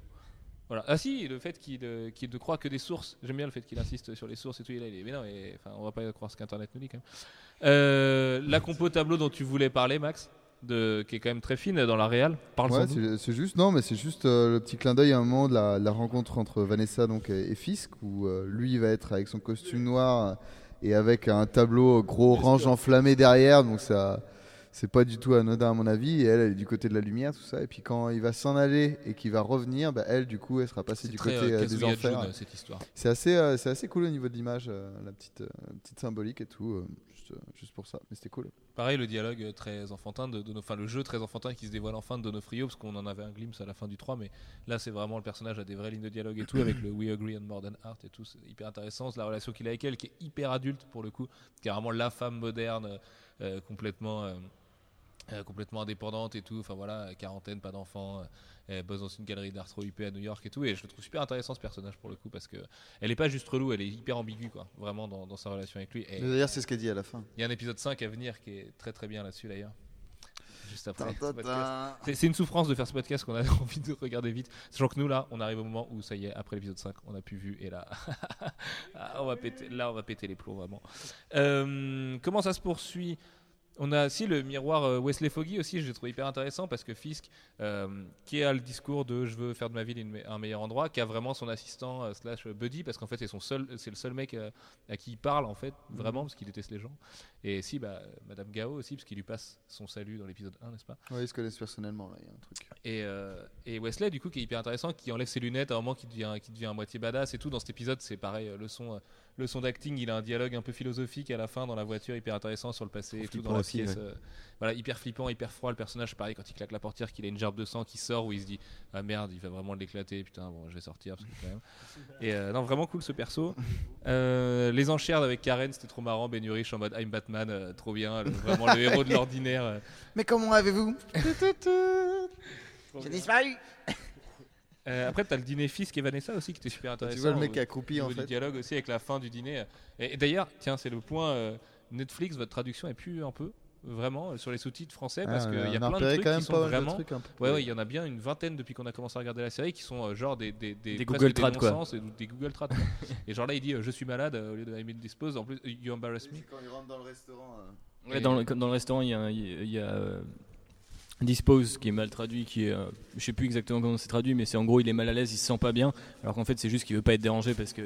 Voilà. Ah si, le fait qu'il euh, qu'il ne croit que des sources. J'aime bien le fait qu'il insiste sur les sources et tout. Il est, mais non, mais, enfin, on va pas croire ce qu'Internet nous dit quand même. Euh, la compo tableau dont tu voulais parler, Max. de, qui est quand même très fine dans la réal. Parle Ouais, c'est juste, non, mais c'est juste euh, le petit clin d'œil à un moment de la, rencontre entre Vanessa donc, et, et Fisk, où lui va être avec son costume noir et avec un tableau gros orange enflammé derrière, donc ça. C'est pas du tout anodin à mon avis, et elle, elle est du côté de la lumière, tout ça. Et puis quand il va s'en aller et qu'il va revenir, bah, elle, du coup, elle sera passée du côté euh, euh, des enfers. Jun, cette histoire. C'est assez, euh, c'est assez cool au niveau de l'image, euh, la petite, petite symbolique et tout, juste, juste pour ça. Mais c'était cool. Pareil, le dialogue très enfantin, de, de, enfin le jeu très enfantin qui se dévoile enfin de Donofrio, parce qu'on en avait un glimpse à la fin du 3, mais là c'est vraiment le personnage a des vraies lignes de dialogue et tout, avec le We Agree on More Than Art et tout, c'est hyper intéressant. La relation qu'il a avec elle qui est hyper adulte pour le coup, qui est vraiment la femme moderne, complètement. Euh, complètement indépendante et tout, enfin voilà, quarantaine, pas d'enfants, euh, elle bosse dans une galerie d'art trop huppée à New York et tout, et je le trouve super intéressant ce personnage pour le coup parce que elle est pas juste relou, elle est hyper ambiguë quoi, vraiment dans, dans sa relation avec lui. D'ailleurs, c'est ce qu'elle dit à la fin. il y a un épisode 5 à venir qui est très très bien là-dessus d'ailleurs. Juste après. C'est une souffrance de faire ce podcast qu'on a *laughs* envie de regarder vite. Sachant que nous là, on arrive au moment où ça y est, après l'épisode 5, on a pu vu et là, *laughs* ah, on va péter, là on va péter les plombs vraiment. Euh, comment ça se poursuit? On a aussi le miroir euh, Wesley Foggy aussi, j'ai trouvé hyper intéressant parce que Fisk, euh, qui a le discours de je veux faire de ma ville une un meilleur endroit, qui a vraiment son assistant euh, slash buddy parce qu'en fait c'est son seul, c'est le seul mec euh, à qui il parle en fait vraiment parce qu'il déteste les gens. Et si bah Madame Gao aussi parce qu'il lui passe son salut dans l'épisode 1 n'est-ce pas? Ouais, ils se connaissent personnellement, là, il y a un truc. et, et Wesley, du coup, qui est hyper intéressant, qui enlève ses lunettes à un moment qui devient, qui devient à moitié badass et tout. Dans cet épisode, c'est pareil, le son, le son d'acting, il a un dialogue un peu philosophique à la fin dans la voiture, hyper intéressant sur le passé et tout, dans flippant la aussi, pièce. ouais. euh, voilà, hyper flippant, hyper froid. Le personnage, pareil, quand il claque la portière, qu'il a une gerbe de sang qui sort, où il se dit Ah merde, il va vraiment l'éclater, putain, bon, je vais sortir. Parce que quand même. Et euh, non, vraiment cool ce perso. Euh, les enchères avec Karen, c'était trop marrant. Ben Urich en mode I'm Batman, euh, trop bien, le- vraiment le héros de l'ordinaire. euh. Mais comment avez-vous J'ai disparu. Euh, après, t'as le dîner Fisk et Vanessa aussi qui était super intéressant. Tu vois le mec qui a accroupi en fait. dialogue aussi avec la fin du dîner. Et, et d'ailleurs, tiens, c'est le point. euh, Netflix, votre traduction est plus un peu vraiment euh, sur les sous-titres français parce Ah, qu'il y a plein de trucs quand qui sont pas mal de vraiment. trucs Ouais, il y en a bien une vingtaine depuis qu'on a commencé à regarder la série qui sont euh, genre des, des, des, Des presque Google Trad, quoi. et des Google Trad. *laughs* et genre là, il dit euh, Je suis malade euh, au lieu de I me dispose. En plus, You embarrass me. Quand il rentre dans le restaurant. euh. Ouais, dans, le, dans le restaurant, il y a, y euh, Dispose qui est mal traduit, qui est, euh, je sais plus exactement comment c'est traduit, mais c'est en gros il est mal à l'aise, il se sent pas bien, alors qu'en fait c'est juste qu'il veut pas être dérangé parce que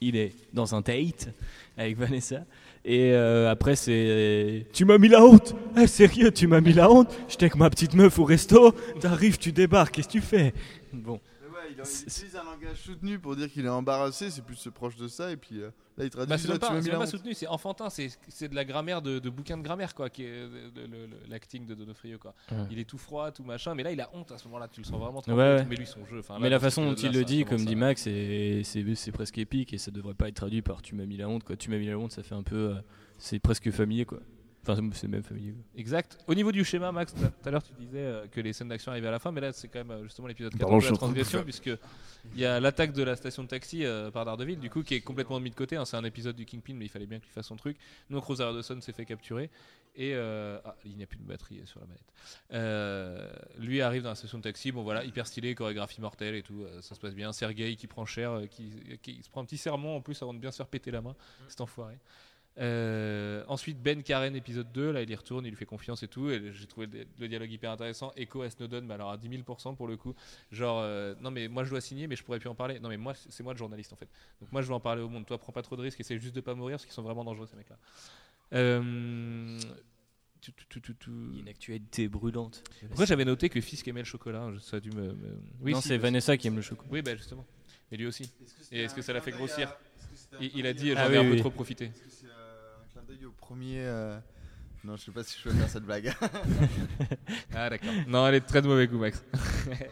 il est dans un date avec Vanessa. Et euh, après c'est Tu m'as mis la honte. Eh, sérieux, tu m'as mis la honte. J'étais avec ma petite meuf au resto, t'arrives, tu débarques, qu'est-ce que tu fais? Bon. Il, utilise un langage soutenu pour dire qu'il est embarrassé, c'est plus proche de ça, et puis euh, là il traduit Bah, c'est même pas, m'as c'est mis même la pas honte. soutenu, c'est enfantin, c'est c'est de la grammaire de, de bouquin de grammaire quoi, qui est le- l'acting de Donofrio quoi. Ouais. Il est tout froid, tout machin, mais là il a honte à ce moment-là, tu le sens vraiment trop. Ouais, ouais. Mais lui son jeu, là, Mais la façon dont il le dit, comme dit Max, c'est c'est- c'est presque épique et ça devrait pas être traduit par tu m'as mis la honte quoi. Tu m'as mis la honte, ça fait un peu, euh, c'est presque familier quoi. Enfin c'est même familier. Exact. Au niveau du schéma, Max, tout à l'heure tu disais euh, que les scènes d'action arrivaient à la fin, mais là c'est quand même euh, justement l'épisode 14 Pardon, de je la transgression, puisque il y a l'attaque de la station de taxi euh, par Daredevil, du coup, qui est complètement mis de côté. hein. c'est un épisode du Kingpin, mais il fallait bien qu'il fasse son truc. Donc Rosario Dawson s'est fait capturer. Et euh, ah, il n'y a plus de batterie sur la manette. Euh, lui arrive dans la station de taxi, bon voilà, hyper stylé, chorégraphie mortelle et tout, euh, ça se passe bien. Sergei qui prend cher, euh, qui, qui se prend un petit serment en plus avant de bien se faire péter la main, cet enfoiré. Euh, ensuite Ben Karen épisode 2 là il y retourne il lui fait confiance et tout et j'ai trouvé le, dialogue hyper intéressant Echo à Snowden mais alors à 10 000% pour le coup genre euh, non mais moi je dois signer mais je pourrais plus en parler non mais moi c'est moi le journaliste en fait donc moi je veux en parler au monde toi prends pas trop de risques essaie juste de pas mourir parce qu'ils sont vraiment dangereux ces mecs là euh, tout, tout, tout, tout, une actualité brûlante. Pourquoi j'avais noté que Fisk aimait le chocolat Ça a dû me. me- Oui, non, si, c'est Vanessa qui aime le chocolat. Oui, bah justement. Mais lui aussi. c'était Et est-ce que ça l'a fait grossir à- est-ce que Il, a dit j'en Ah ai oui, un peu trop profité. Est-ce que c'est euh, un clin d'œil au premier. euh, Non, je sais pas si je peux faire cette blague. *laughs* Ah d'accord. Non, elle est de très de mauvais goût, Max.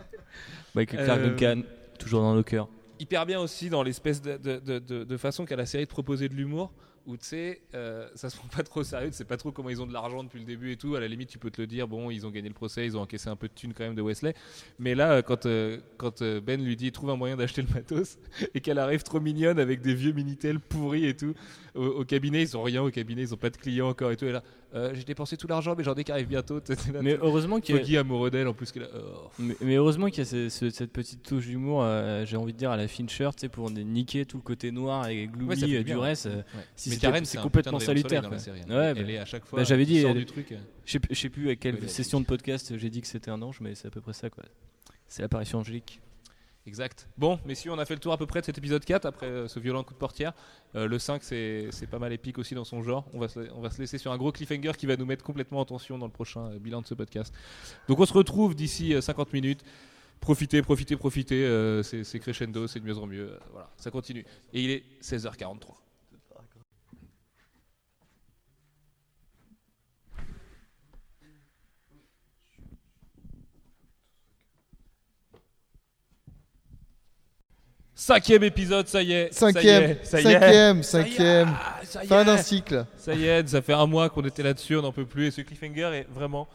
*laughs* Michael Euh, Clark Duncan, toujours dans nos cœurs. hyper bien aussi dans l'espèce de, de, de- de- de façon qu'a la série de proposer de l'humour où tu sais euh, ça se prend pas trop sérieux tu sais pas trop comment ils ont de l'argent depuis le début et tout. À la limite tu peux te le dire bon ils ont gagné le procès ils ont encaissé un peu de thunes quand même de Wesley. Mais là euh, quand, euh, quand Ben lui dit trouve un moyen d'acheter le matos *laughs* et qu'elle arrive trop mignonne avec des vieux Minitel pourris et tout au, au cabinet ils ont rien au cabinet ils ont pas de clients encore et tout. Et là euh, j'ai dépensé tout l'argent, mais j'en ai qui arrive bientôt. Là, Mais heureusement qu'il y a- Foggy amoureux d'elle en plus. qu'elle oh. Mais, mais heureusement qu'il y a ce- ce- cette petite touche d'humour, euh, j'ai envie de dire à la Fincher, tu sais, pour niquer tout le côté noir et gloomy Ouais, euh, bien, du ouais. reste. euh, Ouais. si mais c'est complètement salutaire, série. hein. Ouais, elle bah- est à chaque fois. bah, j'avais dit, elle- du truc. euh. Je sais, plus à quelle session de podcast j'ai dit que c'était un ange, mais c'est à peu près ça, quoi. C'est l'apparition angélique. Exact. Bon, messieurs, on a fait le tour à peu près de cet épisode 4 après euh, ce violent coup de portière. Euh, le 5, c'est pas mal épique aussi dans son genre. On va, se, on va se laisser sur un gros cliffhanger qui va nous mettre complètement en tension dans le prochain euh, bilan de ce podcast. Donc on se retrouve d'ici euh, 50 minutes. Profitez, profitez, profitez. c'est crescendo, c'est de mieux en mieux. voilà, ça continue. Et il est 16h43. Cinquième épisode, ça y est. Cinquième, ça y est. cinquième, Ça y est, cinquième. ah, ça y Fin d'un cycle. Ça y est, ça fait un mois qu'on était là-dessus, on n'en peut plus. Et ce cliffhanger est vraiment,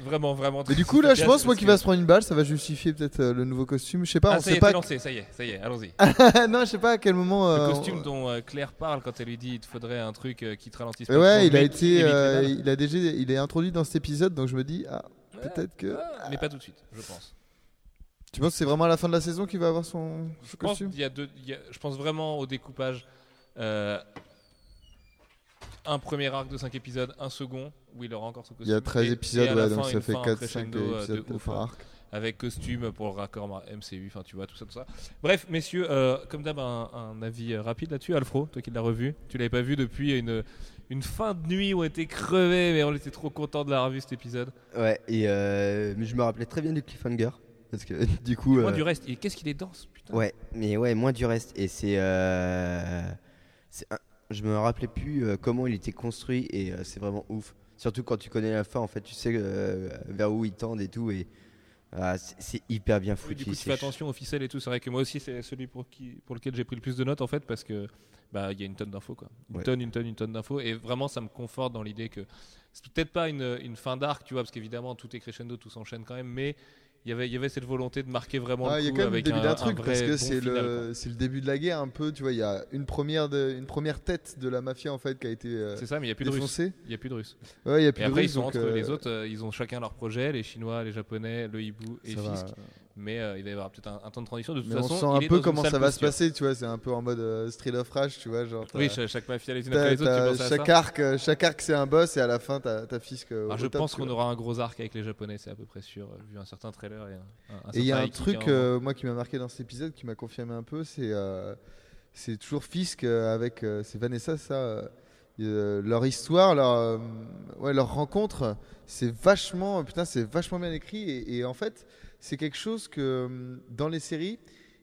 vraiment, vraiment. Mais du coup, là, je pense, moi, qui va se prendre une balle, ça va justifier peut-être euh, le nouveau costume. Je sais pas, Ah, on ça y sait est, pas. lancé, ça y est, ça y est, allons-y. *laughs* non, je sais pas à quel moment. Le euh, costume dont euh, Claire parle quand elle lui dit il te faudrait un truc euh, qui te ralentisse pas. Mais ouais, il a été, évite les euh, balles. il a déjà, il est introduit dans cet épisode, donc je me dis, ah, peut-être que. Mais pas tout de suite, je pense. Tu penses que c'est vraiment à la fin de la saison qu'il va avoir son, son Je pense, costume qu'il y a deux, il y a- je pense vraiment au découpage. euh, un premier arc de 5 épisodes, un second où il aura encore son costume. Il y a 13 et- épisodes, et à ouais, la donc fin, ça fait fin 4-5 crescendo, euh, épisodes de ouf, hein. arc. avec costume pour le raccord MCU, enfin tu vois, tout ça, tout ça. Bref, messieurs, euh, comme d'hab, un, un avis rapide là-dessus. Alfro, toi qui l'as revu, tu l'avais pas vu depuis une, une fin de nuit où on était crevés, mais on était trop content de l'avoir vu cet épisode. Ouais, et euh, mais je me rappelais très bien du cliffhanger. Parce que *laughs* du coup. Moins euh, du reste, et qu'est-ce qu'il est dense, putain. Ouais, mais ouais, moins du reste. Et c'est. euh, un- Je me rappelais plus euh, comment il était construit et c'est vraiment ouf. Surtout quand tu connais la fin, en fait, tu sais vers où ils tendent et tout. Et ah, c'est hyper bien Oui, foutu. du coup, tu fais attention aux ficelles et tout. C'est vrai que moi aussi, c'est celui pour, qui, pour lequel j'ai pris le plus de notes en fait, parce que bah il y a une tonne d'infos quoi. Une Ouais. tonne, une tonne, une tonne d'infos. Et vraiment, ça me conforte dans l'idée que c'est peut-être pas une, une fin d'arc, tu vois, parce qu'évidemment tout est crescendo, tout s'enchaîne quand même, mais y avait, il y avait cette volonté de marquer vraiment Ah, le il y a coup quand même le avec début un, d'un un truc parce que bon c'est le, c'est le début de la guerre un peu. Tu vois, il y a une première, de, une première tête de la mafia en fait qui a été euh. C'est ça, mais il y a plus de russes. Il y a plus de russes. Ouais, il y a plus Et de après, ils sont entre euh, les autres, euh, ils ont chacun leur projet, les Chinois, les Japonais, le hibou et. Fisk. Mais euh, il va y avoir peut-être un, un temps de transition. De toute Mais on façon, sent un est peu une comment ça va se passer, tu vois. C'est un peu en mode euh, Street of Rage, tu vois. Genre, Oui, chaque, mafia les unes t'as- après les autres, tu à chaque arc, euh, chaque arc c'est un boss et à la fin t'as ta fisc. euh, Ah, je top, pense qu'on aura un gros arc avec les Japonais, c'est à peu près sûr, vu un certain trailer et il y a un truc, euh, moi, qui m'a marqué dans cet épisode, qui m'a confirmé un peu, c'est c'est toujours Fisk avec. c'est Vanessa, ça. euh, leur histoire, leur, euh, ouais, leur rencontre, c'est vachement. Putain, c'est vachement bien écrit. Et, et en fait, c'est quelque chose que euh, dans les séries,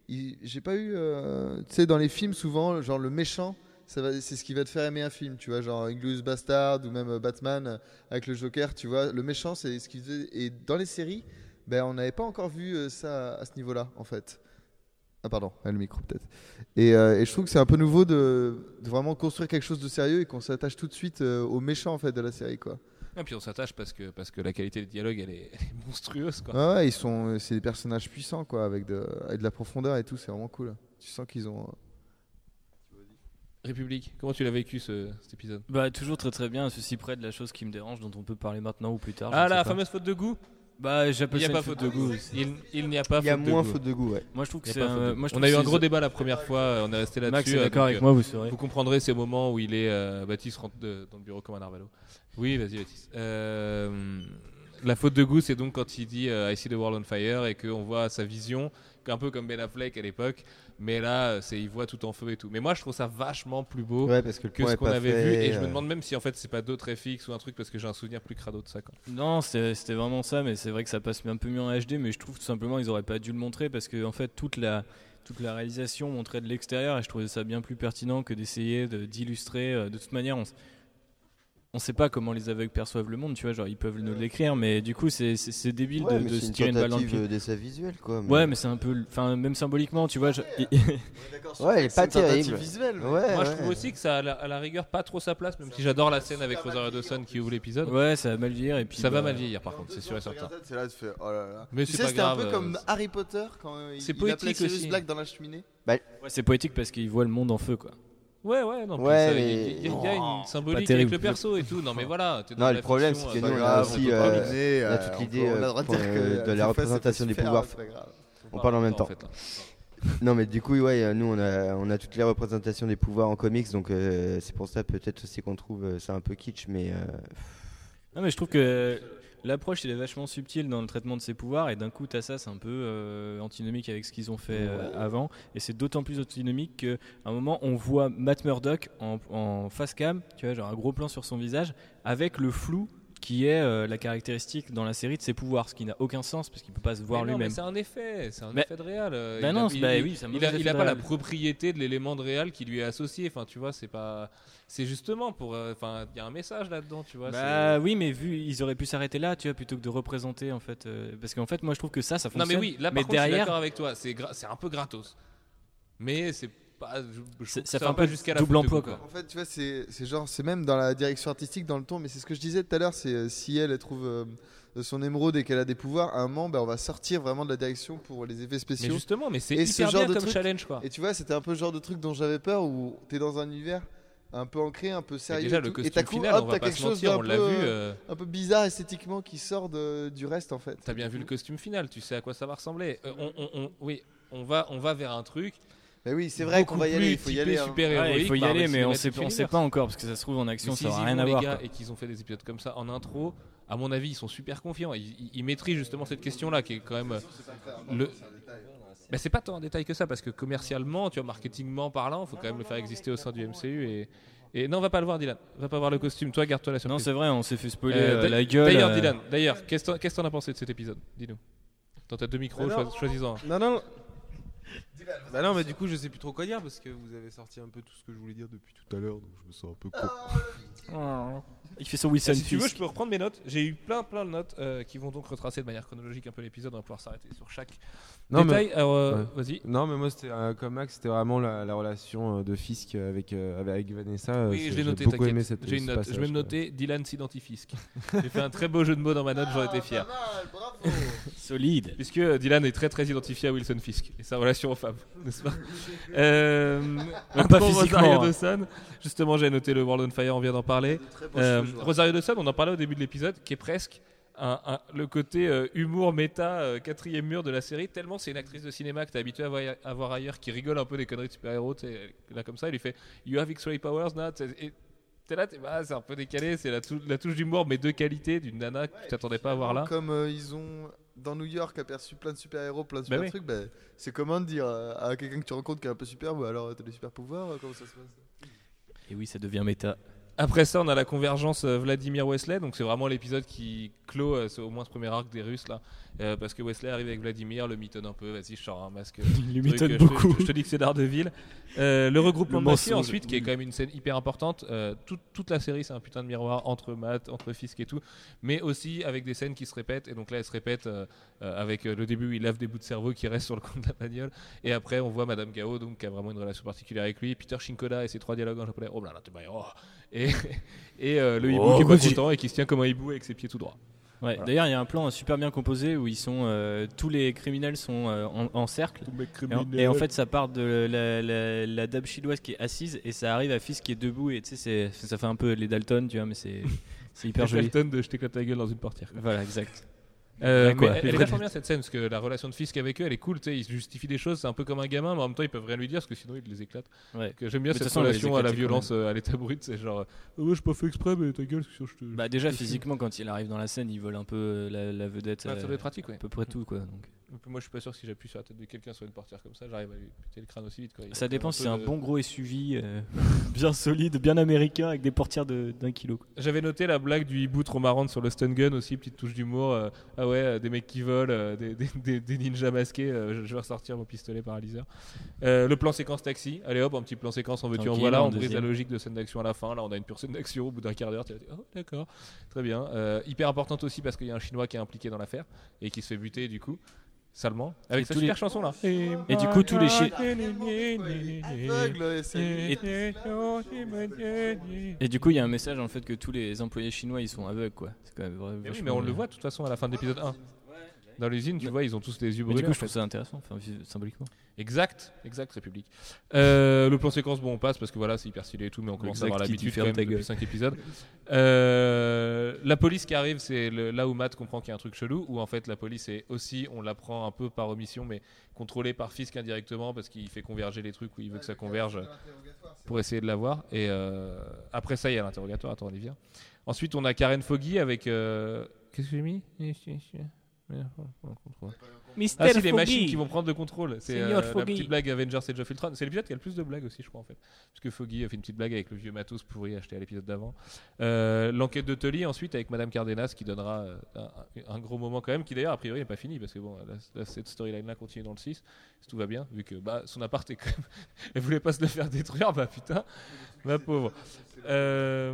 j'ai pas eu. euh, tu sais, dans les films, souvent, genre le méchant. C'est ce qui va te faire aimer un film, tu vois, genre Inglourious Bastard ou même euh, Batman avec le Joker, tu vois. Le méchant, c'est ce qui faisait. Et dans les séries, ben, on n'avait pas encore vu ça à ce niveau-là, en fait. Ah, pardon, le micro peut-être. Et, je trouve que c'est un peu nouveau de, vraiment construire quelque chose de sérieux et qu'on s'attache tout de suite au méchant, en fait, de la série, quoi. Et puis on s'attache parce que, parce que la qualité des dialogues elle est, elle est monstrueuse. Quoi. Ouais, ouais, ils sont, euh, c'est des personnages puissants, quoi, avec de, avec de la profondeur et tout, c'est vraiment cool. Tu sens qu'ils ont. euh, République, comment tu l'as vécu ce, cet épisode? Bah toujours très très bien, à ceci près de la chose qui me dérange dont on peut parler maintenant ou plus tard. Ah la fameuse faute de goût? Bah Il n'y a ça pas faute de goût. aussi. Il, il n'y a pas Il y a faute de moins goût. faute de goût, ouais. Moi je trouve que Il y a c'est pas faute de un- goût. moi, je On a eu un gros débat la première fois, euh, on est resté là-dessus. Max est d'accord avec euh, moi, vous saurez. Vous comprendrez ces moments où il est. euh, Baptiste rentre de- dans le bureau comme un arvalo. Oui, vas-y, Baptiste. Euh, la faute de goût, c'est donc quand il dit euh, I see the world on fire et qu'on voit sa vision, un peu comme Ben Affleck à l'époque. Mais là, c'est il voit tout en feu et tout. Mais moi, je trouve ça vachement plus beau. Ouais, parce que ce qu'on avait fait, vu et je me euh, demande même si en fait c'est pas d'autres FX ou un truc parce que j'ai un souvenir plus crado de ça quoi. Non, c'était vraiment ça, mais c'est vrai que ça passe un peu mieux en HD, mais je trouve tout simplement ils auraient pas dû le montrer parce que en fait toute la toute la réalisation montrait de l'extérieur et je trouvais ça bien plus pertinent que d'essayer de- d'illustrer. euh, De toute manière, on, on sait pas comment les aveugles perçoivent le monde, tu vois, genre ils peuvent nous le décrire, mais du coup c'est c'est- c'est débile ouais, de, se une tirer une balle dans le pied. euh, d'essai visuel, quoi. Ouais, mais c'est un peu, enfin même symboliquement, tu vois. je- Ouais, elle *laughs* est pas terrible. visuelle, mais- Ouais, Moi je ouais. trouve aussi que ça a à la, à la rigueur pas trop sa place même si j'adore la scène avec Rosario Dawson qui ouvre l'épisode. ouais, ça va mal vieillir et puis ça va bah, mal vieillir par contre, c'est sûr et certain. C'est là, tu fais, oh là là. Mais tu c'est sais, pas c'était un peu grave, comme euh, Harry Potter quand il, c'est poétique aussi. Black dans la cheminée. ouais, c'est poétique parce qu'ils voient le monde en feu, quoi. Ouais, ouais, non. Ouais, ça, mais- il y, a- il y a- il y a une symbolique avec le perso et tout. Non, mais voilà. Non, le problème, c'est que euh, nous, on a aussi, euh, deviner, on a euh, toute on l'idée, peut- on a le euh, droit de que la représentation des pouvoirs. on parle en même temps. là. Non, mais du coup, ouais, nous, on a, on a toutes les représentations des pouvoirs en comics, donc euh, c'est pour ça peut-être aussi qu'on trouve ça un peu kitsch, mais euh, Non, mais je trouve que l'approche elle est vachement subtile dans le traitement de ses pouvoirs et d'un coup t'as ça c'est un peu euh, antinomique avec ce qu'ils ont fait euh, avant. Et c'est d'autant plus antinomique qu'à un moment on voit Matt Murdock en, en face cam tu vois genre un gros plan sur son visage avec le flou qui est euh, la caractéristique dans la série de ses pouvoirs ce qui n'a aucun sens parce qu'il peut pas se voir lui-même C'est un effet, c'est un Mais- effet de réal. euh, Bah il non, a- c'est- il- bah il- oui, c'est un il mauvais a, il effet a de pas la propriété de l'élément de réal qui lui est associé. Enfin, tu vois, c'est pas. C'est justement pour. euh, Enfin, il y a un message là-dedans, tu vois. bah oui mais vu ils auraient pu s'arrêter là tu vois plutôt que de représenter en fait parce qu'en fait moi je trouve que ça ça fonctionne Non, mais oui, là, par mais contre, je suis derrière d'accord avec toi. C'est c'est un peu gratos. Mais c'est pas. je- ça fait va un pas peu jusqu'à la double emploi, quoi. En fait, tu vois, c'est c'est genre, c'est même dans la direction artistique, dans le ton, mais c'est ce que je disais tout à l'heure, c'est euh, si elle, elle trouve euh, son émeraude et qu'elle a des pouvoirs, à un moment, bah, on va sortir vraiment de la direction pour les effets Mais spéciaux. justement, mais c'est Et ce hyper genre bien de comme truc- challenge, quoi. Et tu vois, c'était un peu le genre de truc dont j'avais peur où t'es dans un univers un peu ancré, un peu Et sérieux. déjà, et le tout, et costume t'as coup, final, hop, on pas quelque se chose mentir, on l'a peu, vu. euh, un peu bizarre esthétiquement qui sort de- du reste en fait. T'as bien vu le costume final, tu sais à quoi ça va ressembler. Euh, on, on- on- oui, on va, on va vers un truc. Mais oui, c'est vrai qu'on va y aller, il faut y aller. hein. Ouais, il faut y Marvel aller mais on Cinematic sait, on pas encore parce que ça se trouve en action ça aura rien à les voir quoi. et qu'ils ont fait des épisodes comme ça en intro, à mon avis, ils sont super confiants. Ils, ils- ils maîtrisent justement cette question-là qui est quand même le. Mais c'est pas tant en détail que ça parce que commercialement, tu vois, marketingment parlant, il faut quand même le faire exister au sein du MCU et. Et non, va pas le voir, Dylan. Va pas voir le costume. Toi, garde-toi la Non surprise. c'est vrai on s'est fait spoiler Euh, euh, d'a- la gueule D'ailleurs, euh, Dylan, d'ailleurs, qu'est-ce que t'en- qu'est-ce que t'en as pensé de cet épisode? Dis-nous. Dans ta deux micros, Mais non. choisis- choisis-en un. Non, non. Bah non, mais du coup, je sais plus trop quoi dire parce que vous avez sorti un peu tout ce que je voulais dire depuis tout à l'heure, donc je me sens un peu con. il fait son Wilson si tu veux, Fisk. je peux reprendre mes notes. J'ai eu plein, plein de notes euh, qui vont donc retracer de manière chronologique un peu l'épisode. On va pouvoir s'arrêter sur chaque Non, détail. Alors, euh, Ouais. vas-y. Non, mais moi, c'était euh, comme Max, c'était vraiment la, la relation euh, de Fisk avec, euh, avec Vanessa. Oui, je l'ai j'ai noté. beaucoup t'inquiète. aimé cette J'ai une note. Je vais me noter. Dylan s'identifie. J'ai fait un très beau jeu de mots dans ma note. J'en étais fier. bravo. Solide Puisque euh, Dylan est très très identifié à Wilson Fisk et sa relation aux femmes, *laughs* n'est-ce pas *laughs* euh, Même pas pour Rosario hein. Dawson, justement j'ai noté le World on Fire, on vient d'en parler. Euh, Rosario Dawson, on en parlait au début de l'épisode, qui est presque un- un- le côté euh, humour méta euh, quatrième mur de la série, tellement c'est une actrice de cinéma que t'es habitué à voir, à voir ailleurs, qui rigole un peu des conneries de super-héros, là comme ça, il lui fait You have X-ray powers now et T'es là, t'es, bah, c'est un peu décalé, c'est la, tou- la touche d'humour, mais de qualité, d'une nana que tu t'attendais pas à voir là. Comme euh, ils ont dans New York aperçu plein de super-héros, plein de Bah super oui. trucs, bah, c'est comment de dire à quelqu'un que tu rencontres qui est un peu super, bah alors t'as des super pouvoirs, euh, comment ça se passe? Et oui ça devient méta Après ça, on a la convergence euh, Vladimir Wesley, donc c'est vraiment l'épisode qui clôt euh, ce- au moins ce premier arc des Russes là, Euh, parce que Wesley arrive avec Vladimir, le mitonne un peu, vas-y, je sors un masque. *laughs* il lui truc, m'étonne euh, je te- beaucoup Je, te dis que c'est Daredevil. Euh, le regroupement Le de mensonge. ensuite, qui est quand même une scène hyper importante. Euh, toute, toute la série, c'est un putain de miroir entre Matt, entre Fisk et tout, mais aussi avec des scènes qui se répètent. Et donc là, elles se répètent euh, euh, avec euh, le début où il lave des bouts de cerveau qui restent sur le compte de la bagnole, et après on voit Madame Gao, donc qui a vraiment une relation particulière avec lui, Peter Shinkoda et ses trois dialogues en japonais. Oh là là, t'es bien, oh. Et, et euh, le hibou Oh, qui est pas content et qui se tient comme un hibou avec ses pieds tout droits. Ouais, D'ailleurs, il y a un plan super bien composé où ils sont euh, tous les criminels sont euh, en, en cercle. Et en, et en fait, ça part de la, la, la dame chinoise qui est assise et ça arrive à Fils qui est debout. Et tu sais, ça fait un peu les Dalton, tu vois, mais c'est *laughs* c'est hyper joli. Dalton de je t'éclate la gueule dans une portière. Voilà, exact. Euh, mais elle, elle est vachement bien cette scène parce que la relation de Fisk avec eux elle est cool, tu sais, ils justifient des choses, c'est un peu comme un gamin, mais en même temps ils peuvent rien lui dire parce que sinon ils les éclatent. Ouais. Euh, J'aime bien Mais cette façon, relation à la violence euh, à l'état brut, c'est genre, oh, ouais, j'ai pas fait exprès, mais ta gueule, je te. Bah, déjà, physiquement, quand il arrive dans la scène, il vole un peu la, la vedette. Ouais, ça euh, doit être pratique, ouais. à peu près tout, quoi. Donc. Moi je suis pas sûr que si j'appuie sur la tête de quelqu'un sur une portière comme ça, j'arrive à lui péter le crâne aussi vite. Quoi. Ça dépend si c'est un de- bon gros SUV, euh, *laughs* bien solide, bien américain, avec des portières de- d'un kilo. J'avais noté la blague du hibou trop marrante sur le stun gun aussi, petite touche d'humour. euh, ah ouais, euh, des mecs qui volent, euh, des, des- *laughs* des- des ninjas masqués. je- vais ressortir mon pistolet paralyseur. Le plan séquence taxi. Allez hop, un petit plan séquence en veux-tu en voilà. On brise la logique de scène d'action à la fin. Là, on a une pure scène d'action au bout d'un quart d'heure. tu vas dire, Oh, d'accord, très bien. Hyper importante aussi parce qu'il y a un chinois qui est impliqué dans l'affaire et qui se fait buter du coup. Salement. Avec Et tous super les- chanson là. Et du coup, tous les chi- Aveugle, ouais, c'est- Et du coup, il y a un message en fait que tous les employés chinois ils sont aveugles, quoi. C'est quand même vrai- Mais oui, mais on le voit de toute façon à la fin de l'épisode 1. Dans l'usine, tu vois, ils ont tous les yeux brûlés. du coup, je trouve ça intéressant, enfin, symboliquement. Exact, exact, République. Euh, le plan séquence, bon, on passe parce que voilà, c'est hyper stylé et tout, mais on commence à avoir l'habitude quand même depuis gueule. 5 épisodes. Euh, la police qui arrive, c'est là où Matt comprend qu'il y a un truc chelou, où en fait la police est aussi, on l'apprend un peu par omission, mais contrôlée par Fisk indirectement parce qu'il fait converger les trucs où il veut que ça converge pour essayer de l'avoir. Et euh, après ça, il y a l'interrogatoire. Attends, on y vient. Ensuite, on a Karen Foggy avec. Qu'est-ce que j'ai mis? Ah, si, les machines qui vont prendre le contrôle. C'est euh, la petite blague Avengers Age of Ultron. C'est l'épisode qui a le plus de blagues aussi, je crois, en fait. Parce que Foggy a fait une petite blague avec le vieux matos pourri acheté à l'épisode d'avant. Euh, L'enquête de Tully, ensuite, avec Madame Cardenas, qui donnera euh, un, un gros moment quand même, qui d'ailleurs, a priori, n'est pas fini, parce que bon, là, là, cette storyline-là continue dans le 6, si tout va bien, vu que bah, son appart est quand même. *laughs* Elle voulait pas se le faire détruire, bah putain, ma pauvre. Euh,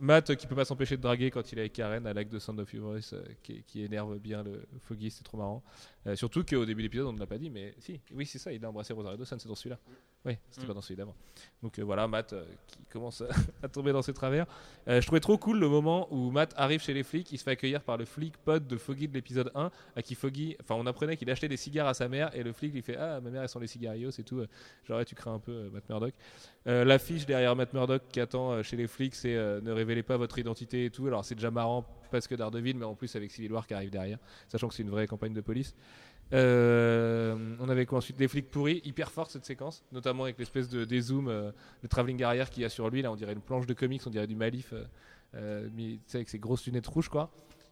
Matt euh, qui peut pas s'empêcher de draguer quand il est avec Karen à l'acte de Sound of Your euh, qui énerve bien le Foggy, c'est trop marrant. Euh, surtout qu'au début de l'épisode on ne l'a pas dit, mais si, oui c'est ça, il a embrassé Rosario Dawson, c'est dans celui-là. Oui, c'était Mm. pas dans celui d'avant. Donc euh, voilà, Matt euh, qui commence à, *laughs* tomber dans ses travers. Je trouvais trop cool le moment où Matt arrive chez les flics, il se fait accueillir par le flic pote de Foggy de l'épisode 1, à qui Foggy, enfin on apprenait qu'il achetait des cigares à sa mère et le flic lui fait Ah, ma mère elle sent les cigarios, c'est tout. Genre, tu crains un peu Matt Murdock. L'affiche derrière Matt Murdock qui attend chez les flics, c'est ne révélez pas votre identité et tout. Alors c'est déjà marrant parce que Daredevil, mais en plus avec Civil War qui arrive derrière, sachant que c'est une vraie campagne de police. Euh, on avait quoi ensuite? Des flics pourris, hyper forte cette séquence, notamment avec l'espèce de dézoom, euh, le travelling arrière qu'il y a sur lui. Là, on dirait une planche de comics, on dirait du Malif, euh, euh, mais, avec ses grosses lunettes rouges, quoi.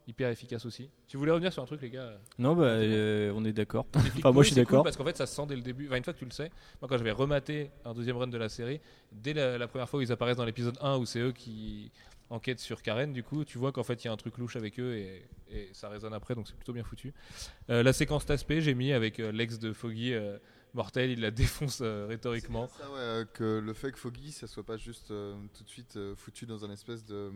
Hyper efficace aussi. Tu voulais revenir sur un truc, les gars? Non, bah, euh, on est d'accord. Enfin, moi, je suis cool d'accord. parce qu'en fait, ça se sent dès le début. Enfin, une fois que tu le sais, moi, quand j'avais rematé un deuxième run de la série, dès la, la première fois où ils apparaissent dans l'épisode 1, où c'est eux qui enquêtent sur Karen, du coup, tu vois qu'en fait, il y a un truc louche avec eux et, et ça résonne après, donc c'est plutôt bien foutu. Euh, la séquence d'aspect, j'ai mis avec euh, l'ex de Foggy. euh, Mortel, il la défonce rhétoriquement. Ça, ouais, que le fait que Foggy, ça soit pas juste tout de suite foutu dans un espèce de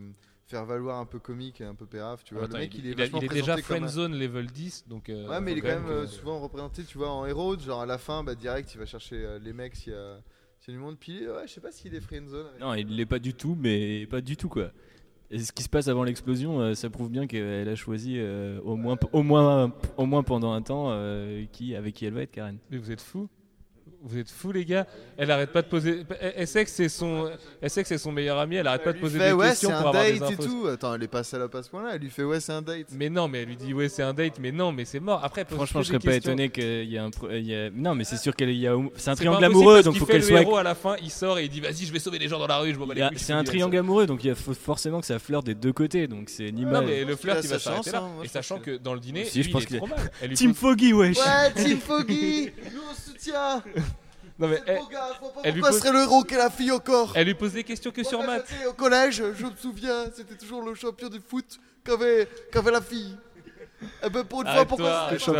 faire valoir un peu comique et un peu pérave, tu vois. Attends, le mec, il, est, il est déjà comme un- friendzone level 10, donc. Ouais, mais il est quand même que- souvent représenté, tu vois, en héros. Genre à la fin, bah, direct, il va chercher les mecs s'il y a, a du monde. Puis ouais, je sais pas s'il est friendzone. avec- Non, il l'est pas du tout, mais pas du tout quoi. Et ce qui se passe avant l'explosion, euh, ça prouve bien qu'elle a choisi euh, au moins, au moins, au moins pendant un temps euh, qui, avec qui elle va être Karen. Mais vous êtes fous Vous êtes fous les gars Elle arrête pas de poser. Elle, sait que c'est son. Elle sait que c'est son meilleur ami. Elle arrête pas de poser fait des ouais, questions c'est pour un avoir des date et infos. tout. Attends, elle est pas salope à ce point-là. Elle lui fait ouais, c'est un date. Mais non, mais elle lui dit ouais c'est un date. Mais non, mais c'est mort. Après, elle pose Franchement, je serais pas questions. étonné qu'il y a un. pro- il y a- Non, mais c'est sûr qu'il y a. C'est un triangle amoureux, donc qu'il faut fait qu'elle le soit. héros à la fin. Il sort et il dit vas-y, je vais sauver les gens dans la rue. Je il a- C'est un triangle amoureux, donc il faut forcément que ça flirte des deux côtés, donc c'est une Non, image. mais le flirt il va sa s'arrêter là. Et sachant que dans le dîner, Si, je pense il est qu'il- mal. Lui Team Foggy, wesh Ouais, Team Foggy *laughs* Nous on soutient Non, mais elle, gars, vois pas elle lui pose- ce serait le héros qu'est la fille au corps elle lui pose des questions que sur Moi, Matt. Au collège, je me souviens, c'était toujours le champion de foot qu'avait qu'avait la fille. Et ben pour une fois, pourquoi Maxime. *laughs* Le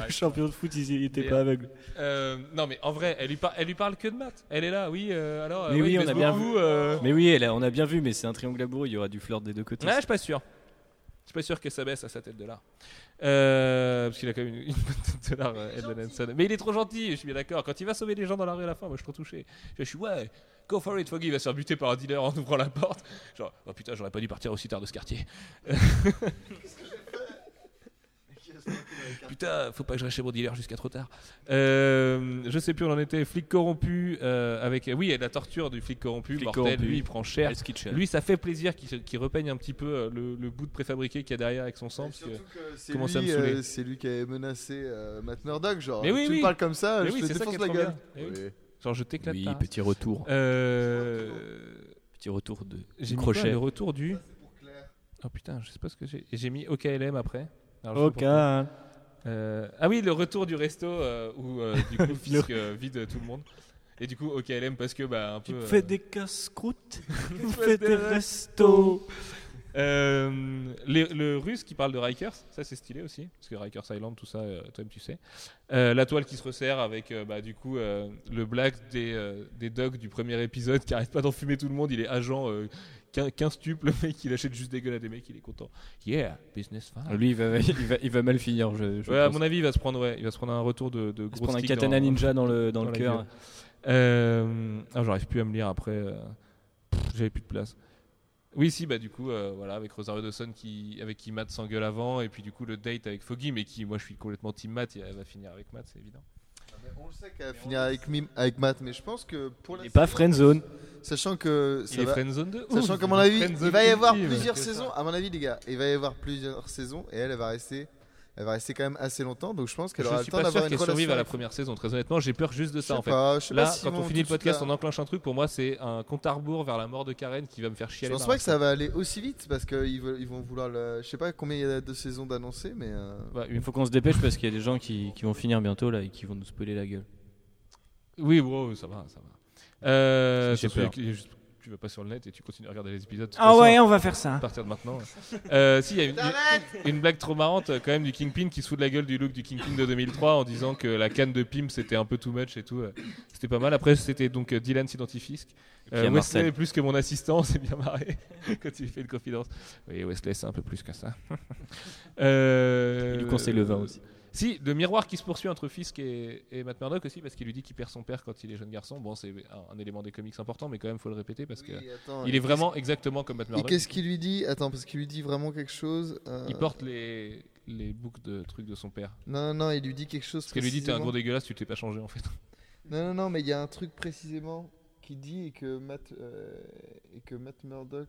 Arrête. champion de foot, il, il était pas aveugle. Euh, non mais en vrai, elle lui, par- elle lui parle que de maths. Elle est là, oui. euh, alors, euh, Mais oui, on a bien euh. Mais oui, elle a- on a bien vu, mais c'est un triangle amoureux, il y aura du flirt des deux côtés. Ouais, je suis pas sûr. Je suis pas sûr que ça baisse à sa tête de l'art. Euh, parce qu'il a quand même une, *laughs* une bonne tête de l'art, euh. Mais il est trop gentil, je suis bien d'accord. Quand il va sauver les gens dans la rue à la fin, moi je suis trop touché. Je suis ouais, go for it, Foggy. Il va se faire buter par un dealer en *laughs* ouvrant la porte. Genre, oh putain, j'aurais pas dû partir aussi tard de ce quartier. *laughs* Putain, faut pas que je reste chez mon dealer jusqu'à trop tard. Euh, je sais plus où on en était. Flic corrompu euh, avec oui, et la torture du flic corrompu. Flic mortel, corrompu. lui, il prend cher. Lui, ça fait plaisir qu'il repeigne un petit peu euh, le, le bout de préfabriqué qu'il y a derrière avec son sang. Parce que... surtout que c'est commence à lui, me saouler. euh, c'est lui qui avait menacé euh, Matt Murdock, genre. Mais oui, tu oui. me parles comme ça, Mais je oui, te c'est ça défonce la gueule. Eh. Genre, je t'éclate Oui, pas. petit retour. Euh... Petit retour de crochet. le retour du. Oh putain, je sais pas ce que j'ai. Et J'ai mis OKLM après. Alors, je sais Ok. Euh, Ah oui, le retour du resto euh, où euh, du coup *laughs* Fisk euh, vide tout le monde. Et du coup OKLM parce que bah un Tu peu. euh, fais des casse-croûtes, *laughs* tu fais fais des restos. Euh, les- le russe qui parle de Rikers, ça c'est stylé aussi, parce que Rikers Island, tout ça, euh, toi-même tu sais. Euh, la toile qui se resserre avec euh, bah, du coup euh, le black des, euh, des dogs du premier épisode *laughs* qui arrête pas d'enfumer tout le monde, il est agent euh, 15 15 stupes, le mec il achète juste des gueules à des mecs, il est content. Yeah, business fine. Lui, il va, *laughs* il va, il va mal finir. Je, je Ouais, à mon avis, il va se prendre, ouais, il va se prendre un retour de, de Il va se prendre un katana dans- ninja dans le, dans dans le cœur. Euh, ah, j'arrive plus à me lire après. euh, J'avais plus de place. Oui, si, bah du coup, euh, voilà, avec Rosario Dawson qui, avec qui Matt s'engueule avant, et puis du coup le date avec Foggy, mais qui, moi, je suis complètement team Matt, et elle va finir avec Matt, c'est évident. On le sait qu'elle va finir avec, Matt, mais je pense que pour la Il est pas friendzone. Sachant que ça Il est va- friendzone de Sachant ouf, qu'à mon est avis, il va y avoir plusieurs saisons. À mon avis, les gars, il va y avoir plusieurs saisons et elle, elle va rester, elle va rester quand même assez longtemps. Donc je pense qu'elle Je aura suis le temps pas sûr d'avoir une qu'elle relation. survive à la première saison, très honnêtement, j'ai peur juste de Je ça en fait. pas, je Là, pas quand on finit le podcast, on enclenche un truc. Pour moi, c'est un compte à rebours vers la mort de Karen qui va me faire Je chialer. pense pas que ça va aller aussi vite parce qu'ils ils vont vouloir le. Je sais pas combien il y a de saisons d'annoncer, mais. euh, Bah, Il une- faut qu'on se dépêche parce qu'il y a des gens qui, qui vont finir bientôt là et qui vont nous spoiler la gueule. Oui, wow, ça va, ça va. Euh, que tu- juste- tu vas pas sur le net et tu continues à regarder les épisodes. Ah façon, ouais, on va faire ça. À partir de maintenant. Euh, si, il y a une, une- une blague trop marrante euh, quand même du Kingpin qui se fout de la gueule du look du Kingpin de 2003 en disant que la canne de Pim c'était un peu too much et tout. euh, C'était pas mal. Après, c'était donc euh, Dylan a Euh, Wesley est plus que mon assistant, *laughs* c'est bien marré *laughs* quand il fait une confidence. Oui, Wesley c'est un peu plus que ça. Euh, Il lui conseille le vin aussi. Si, le miroir qui se poursuit entre Fisk et, et Matt Murdock aussi, parce qu'il lui dit qu'il perd son père quand il est jeune garçon. Bon, c'est un, un élément des comics important, mais quand même, faut le répéter parce oui, attends, il et est vraiment exactement comme Matt Et Murdock. qu'est-ce qu'il lui dit? Attends, parce qu'il lui dit vraiment quelque chose. euh, Il porte les, les boucles de trucs de son père. Non, non, non, il lui dit quelque chose. Parce qu'elle lui dit, t'es un gros dégueulasse, tu t'es pas changé en fait. Non, non, non, mais il y a un truc précisément qui dit et que Matt, euh, et que Matt Murdock.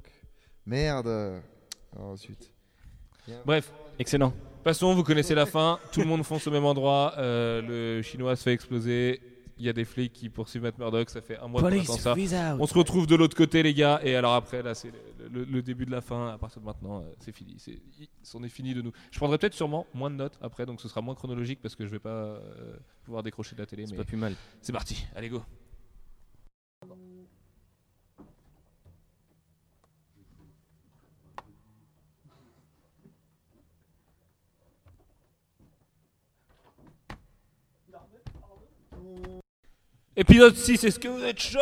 Merde a un- Bref, Excellent. Passons, vous connaissez la fin. Tout le monde fonce au même endroit. euh, le chinois se fait exploser. Il y a des flics qui poursuivent Matt Murdock. Ça fait un mois qu'on attend ça. On se retrouve de l'autre côté, les gars. Et alors après, là, c'est le, le- le début de la fin. À partir de maintenant, euh, c'est fini. C'est, c'en est fini de nous. Je prendrai peut-être sûrement moins de notes après, donc ce sera moins chronologique parce que je vais pas euh, pouvoir décrocher de la télé. C'est Mais pas plus mal. c'est parti. Allez, go. Épisode 6, est-ce que vous êtes chaud?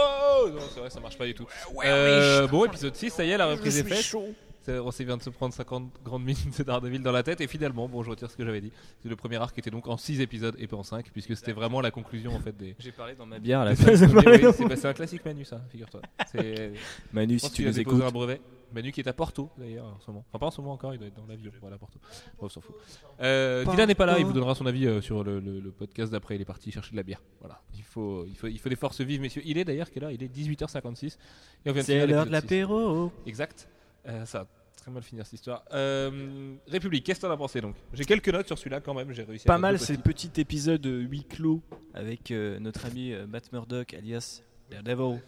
Non, c'est vrai, ça marche pas du tout. Euh, bon, épisode 6, ça y est, la reprise est faite. C'est- On s'est vient de se prendre 50 grandes minutes de Daredevil dans la tête et finalement, bon, je retire ce que j'avais dit. Le premier arc était donc en 6 épisodes et pas en 5 puisque c'était vraiment la conclusion en fait des. J'ai parlé dans ma bière là. des *laughs* cinq premiers, oui, c'est bah, c'est un classique Manu ça, figure-toi. C'est- Manu, Je si tu nous déposé écoutes. un brevet. Manu qui est à Porto d'ailleurs en ce moment. Enfin pas en ce moment encore, il doit être dans l'avion. Voilà Porto. Bon, on s'en fout. Euh, Dylan n'est pas là, il vous donnera son avis euh, sur le, le- le podcast d'après. Il est parti chercher de la bière. Voilà. Il faut, il faut, il faut des forces vives, messieurs. Il est d'ailleurs quelle heure? Il est 18h56 et on vient de finir C'est l'heure de l'épisode six. l'apéro. Exact. Euh, ça va très mal finir cette histoire. Euh, République, qu'est-ce que t'en as pensé donc? J'ai quelques notes sur celui-là quand même. J'ai réussi. à Pas faire mal, deux le petits. petit épisode euh, huis clos avec euh, notre ami euh, Matt Murdock, alias Daredevil,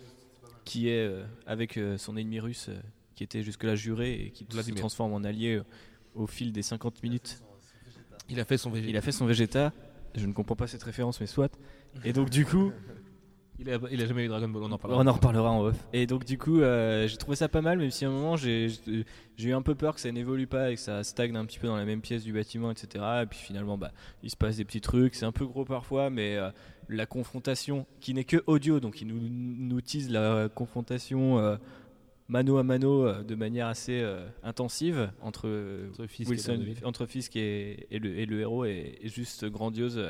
qui est euh, avec euh, son ennemi russe euh, qui était jusque-là juré et qui se transforme en allié euh, au fil des 50 minutes. Il a fait son VG. Il a fait son Vegeta. Je ne comprends pas cette référence, mais soit. Et donc, du coup, *laughs* Il a, il a jamais eu Dragon Ball. On en parlera. on en reparlera en off. Et donc, du coup, euh, j'ai trouvé ça pas mal, même si à un moment, j'ai eu un peu peur que ça n'évolue pas et que ça stagne un petit peu dans la même pièce du bâtiment, etc. Et puis finalement, bah, il se passe des petits trucs. C'est un peu gros parfois, mais euh, la confrontation, qui n'est que audio, donc il nous, nous tease la confrontation euh, mano à mano euh, de manière assez euh, intensive entre, Entre Fisk et Wilson, Daredevil. entre Fisk et, et le, et le héros est juste grandiose.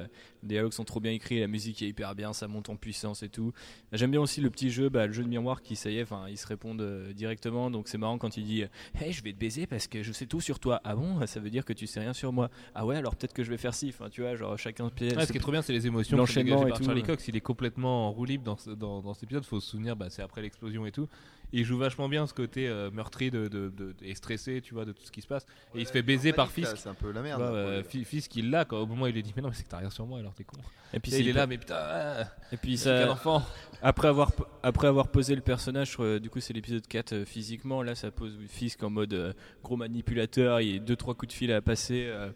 Les dialogues sont trop bien écrits, la musique est hyper bien, ça monte en puissance et tout. J'aime bien aussi le petit jeu, bah, le jeu de miroir qui, ça y est, enfin, ils se répondent euh, directement. Donc c'est marrant quand il dit Hey, je vais te baiser parce que je sais tout sur toi. Ah bon? Ça veut dire que tu sais rien sur moi. Ah ouais, alors peut-être que je vais faire ci. Enfin, tu vois, genre chacun piège. Ouais, ce qui est trop bien, c'est les émotions l'enchaînement par tout, Charlie ouais. Cox. Il est complètement en roue libre dans, ce- dans, dans cet épisode. Faut se souvenir, bah, c'est après l'explosion et tout. Il joue vachement bien ce côté euh, meurtri de, de, de- et stressé, tu vois, de tout ce qui se passe. Et il se fait baiser par Fisk. C'est un peu la merde. Pour euh, Fisk, il l'a quand au moment où il lui dit Mais non, mais c'est que t'as rien sur moi alors t'es con. Et puis il est là, mais putain, Et puis ça, enfant. Après avoir, après avoir posé le personnage, euh, du coup c'est l'épisode 4 euh, physiquement, là ça pose Fisk en mode euh, gros manipulateur, il y a deux trois coups de fil à passer euh,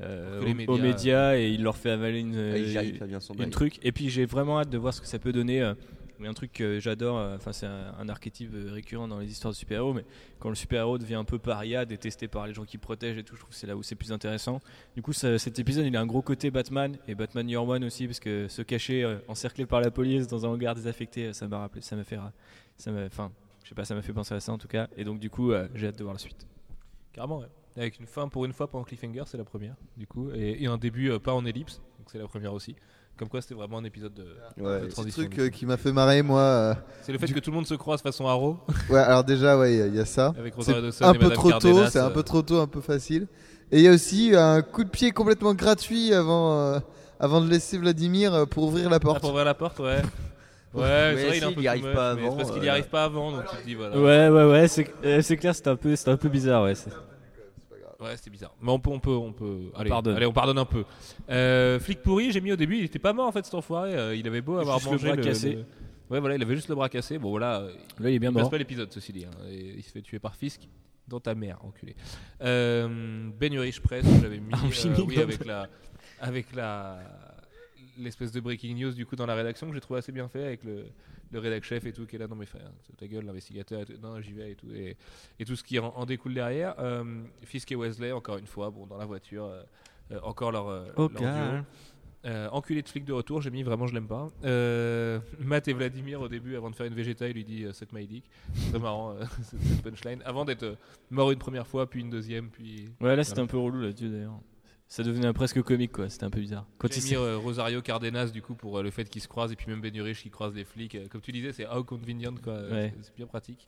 euh, aux- médias, aux médias et il leur fait avaler une, Ah, euh, une truc. Et puis j'ai vraiment hâte de voir ce que ça peut donner. euh, mais un truc que j'adore, euh, enfin c'est un, archétype euh, récurrent dans les histoires de super-héros, mais quand le super-héros devient un peu paria, détesté par les gens qui protègent et tout, je trouve que c'est là où c'est plus intéressant. Du coup, cet épisode, il a un gros côté Batman et Batman Year One aussi, parce que se cacher euh, encerclé par la police dans un hangar désaffecté, ça m'a rappelé, ça m'a fait, ça m'a, enfin, je sais pas, ça m'a fait penser à ça en tout cas. Et donc du coup, j'ai hâte de voir la suite. Carrément, ouais. Avec une fin pour une fois, en cliffhanger, c'est la première, du coup. Et, un début pas en ellipse, donc c'est la première aussi. Comme quoi, c'était vraiment un épisode de, Ouais. de transition. truc du euh, qui m'a fait marrer, moi. euh, C'est le fait du- que tout le monde se croise façon Arrow *laughs* Ouais, alors déjà, ouais, il y a- il y, a ça. avec C'est Dawson un et peu Madame trop tôt, c'est un euh, peu trop tôt, un peu facile. Et il y a aussi un coup de pied complètement gratuit avant, euh, avant de laisser Vladimir pour ouvrir la Ah, porte. pour ouvrir la porte, ouais. *laughs* Ouais, Mais c'est vrai, il est un y arrive pas avant, c'est parce qu'il y euh, arrive pas avant, donc tu te dis voilà. Ouais, ouais, ouais, c'est euh, c'est clair, c'était un, peu- c'était un peu bizarre, ouais. C'est- Ouais, c'était bizarre. Mais on peut, on peut, on peut. Allez, pardonne. allez, on pardonne un peu. Euh, flic pourri, j'ai mis au début, il était pas mort en fait cet enfoiré. euh, il avait beau avoir Juste le mangé bras cassé. Ouais, voilà, il avait juste le bras cassé. Bon, voilà. euh, Là, il est bien il passe mort. pas l'épisode, ceci dit. hein, et il se fait tuer par Fisk dans ta mère, enculé. Euh, ben Urich Press, j'avais mis. *laughs* Euh, oui, avec la, avec la, l'espèce de breaking news du coup dans la rédaction que j'ai trouvé assez bien fait avec le, le rédac chef et tout qui est là. Non mais frère, ta gueule, l'investigateur. Non, j'y vais et tout et, et tout ce qui en, en découle derrière. Euh, Fisk et Wesley, encore une fois, bon dans la voiture, euh, euh, encore leur, euh, leur duo. Euh, enculé de flic de retour, j'ai mis vraiment je l'aime pas. Euh, *laughs* Matt et Vladimir au début avant de faire une Vegeta, il lui dit suck my dick. C'est très marrant euh, *laughs* cette punchline. Avant d'être mort une première fois, puis une deuxième, puis. Ouais, là, c'était un peu relou là-dessus d'ailleurs. Ça devenait presque comique, quoi. C'était un peu bizarre. Quand J'ai il mis euh, Rosario Cardenas du coup pour euh, le fait qu'ils se croisent et puis même Ben Urich qui croise les flics. Euh, comme tu disais, c'est how convenient quoi. Ouais. C'est- C'est bien pratique.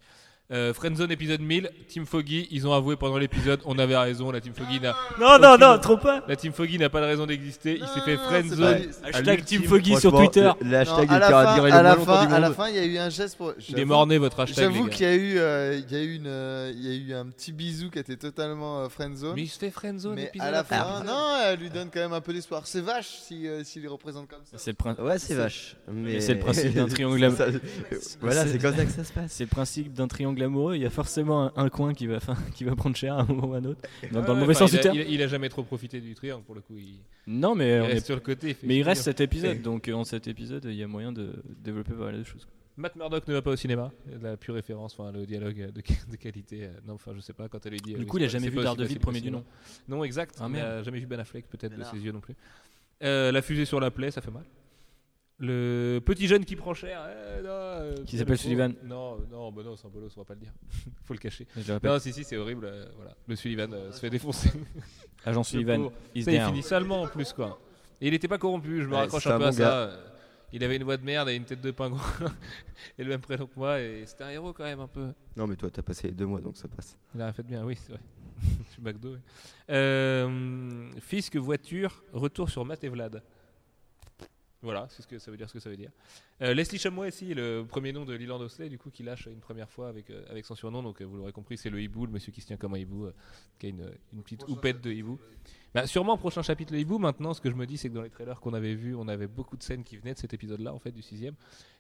Euh, Friendzone épisode 1000, Team Foggy, ils ont avoué pendant l'épisode, on avait raison, la Team Foggy n'a Non, non, non, trop pas la Team Foggy n'a pas de raison d'exister, il s'est fait friendzone. Hashtag. Team Foggy sur Twitter. Le, le Non, hashtag à la fin, duré à la fin, à la fin, il y a eu un geste pour. Il est j'avoue- mort né votre hashtag. J'avoue qu'il y a eu, euh, il y a eu une, euh, il y a eu un petit bisou qui était totalement friendzone. Mais il se fait friendzone Mais épisode à la fin, non, elle lui donne quand même un peu d'espoir. C'est vache si, s'il les représente comme ça. C'est le, prin- Ouais, c'est vache. Mais c'est le principe d'un *laughs* triangle Voilà, c'est comme ça que ça se passe. c'est le principe d'un triangle amoureux. Il y a forcément un, un coin qui va, fin- qui va prendre cher à un moment ou à un autre. Dans, dans le mauvais sens du terme. Il, a- il a jamais trop profité du triangle pour le coup. Il, Non, mais, il on reste est- sur le côté. mais il reste cet épisode. Donc, euh, en cet épisode, il y a moyen de développer pas mal de choses. Matt Murdock ne va pas au cinéma. La pure référence, enfin le dialogue de, *laughs* de qualité. euh, Non, enfin je sais pas quand elle lui dit. euh, Du oui, coup, il a jamais vu Daredevil premier du nom. Non, exact. Ah, il merde. a jamais vu Ben Affleck peut-être de ses yeux non plus. Euh, la fusée sur la plaie, ça fait mal. Le petit jeune qui prend cher. eh, non, euh, Qui s'appelle le Sullivan. Non, non, bah non, c'est un bolos, on va pas le dire. *laughs* Faut le cacher. Non, si, si, c'est horrible. euh, voilà. Le Sullivan euh, se fait défoncer. *laughs* Agent Sullivan. pauvre. is Ça, il down. finit salement en plus, quoi. Et il était pas corrompu, je me Ouais, raccroche c'est un un peu à bon ça. gars. Euh, Il avait une voix de merde et une tête de pingouin. *laughs* et le même prénom que moi, et c'était un héros quand même un peu. Non, mais toi, t'as passé les deux mois, donc ça passe. Il a fait bien, oui, c'est vrai. je suis McDo. oui. Euh, Fisk, voiture, retour sur Matt et Vlad. Voilà, c'est ce que ça veut dire ce que ça veut dire. Euh, Leslie Chamois ici, le premier nom de Leland Osley, du coup, qui lâche une première fois avec, euh, avec son surnom. Donc, euh, vous l'aurez compris, c'est le hibou, le monsieur qui se tient comme un hibou, qui a une, une petite houppette de hibou. Bah, sûrement prochain chapitre le hibou. Maintenant, ce que je me dis, c'est que dans les trailers qu'on avait vus, on avait beaucoup de scènes qui venaient de cet épisode-là, en fait, du sixième.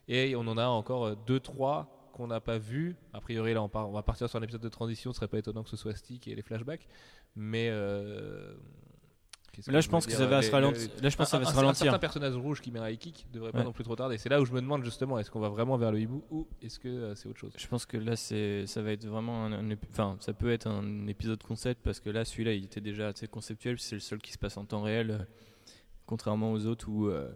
Et on en a encore deux, trois qu'on n'a pas vu. A priori, là, on, part- on va partir sur un épisode de transition. Ce serait pas étonnant que ce soit Stick et les flashbacks. Mais. euh, Là, je pense que ça dire va se Les- ralentir. Là, je pense que ça va se ralentir. certain personnage rouge qui met un kick devrait pas Ouais. non plus trop tarder. C'est là où je me demande justement est-ce qu'on va vraiment vers le hibou ou est-ce que euh, c'est autre chose? Je pense que là, c'est, ça va être vraiment un, enfin, ça peut être un épisode concept parce que là, celui-là, il était déjà assez conceptuel. C'est le seul qui se passe en temps réel, euh, contrairement aux autres où euh,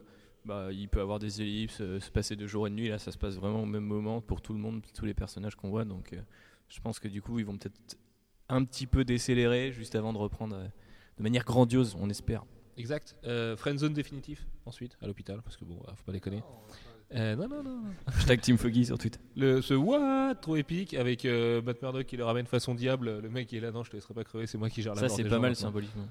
bah, il peut avoir des ellipses, euh, se passer de jour et de nuit. Là, ça se passe vraiment au même moment pour tout le monde, tous les personnages qu'on voit. Donc, euh, je pense que du coup, ils vont peut-être un petit peu décélérer juste avant de reprendre euh, de manière grandiose, on espère. Exact. Euh, friendzone définitif ensuite à l'hôpital parce que bon, euh, faut pas déconner. Euh, non, non, non. *laughs* Hashtag Team Foggy sur Twitter. Le, ce what trop épique avec euh, Matt Murdock qui le ramène façon diable. Le mec qui est là, non, je te laisserai pas crever, c'est moi qui gère la Ça, c'est pas gens mal symboliquement.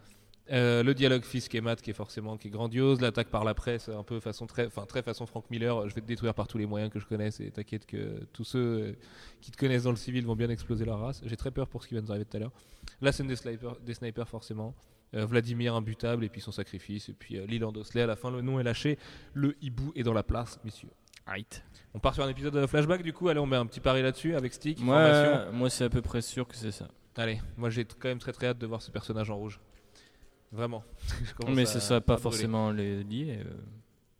Euh, le dialogue Fisk et Matt qui est forcément qui est grandiose, l'attaque par la presse un peu façon très, enfin très façon Frank Miller. Je vais te détruire par tous les moyens que je connaisse et t'inquiète que tous ceux euh, qui te connaissent dans le civil vont bien exploser leur race. J'ai très peur pour ce qui va nous arriver tout à l'heure. La scène des snipers, des snipers forcément. Euh, Vladimir imbutable et puis son sacrifice et puis euh, Leland Osley à la fin le nom est lâché, le hibou est dans la place messieurs. On part sur un épisode de flashback du coup, allez on met un petit pari là-dessus avec Stick. Moi, moi c'est à peu près sûr que c'est ça. Allez, moi j'ai quand même très très hâte de voir ce personnage en rouge. Vraiment. *laughs* Mais ce sera pas forcément lié euh,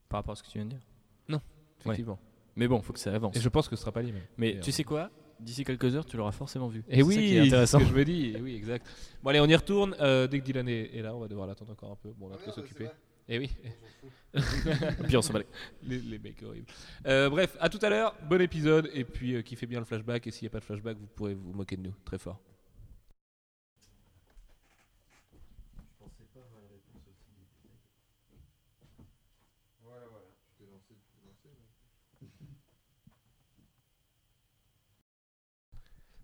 par rapport à ce que tu viens de dire. Effectivement. Mais bon, faut que ça avance. Et je pense que ce sera pas lié. Mais tu sais quoi? D'ici quelques heures, tu l'auras forcément vu. Et C'est oui, ça qui est c'est ce intéressant. que je me dis. Et oui, exact. Bon allez, on y retourne. Euh, dès que Dylan est, est là, on va devoir l'attendre encore un peu. Bon, on a de quoi s'occuper. Et oui. *laughs* Puis on s'en bat les- les, les mecs horribles. Euh, bref, à tout à l'heure. Bon épisode. Et puis, euh, kiffez bien le flashback. Et s'il n'y a pas de flashback, vous pourrez vous moquer de nous. Très fort.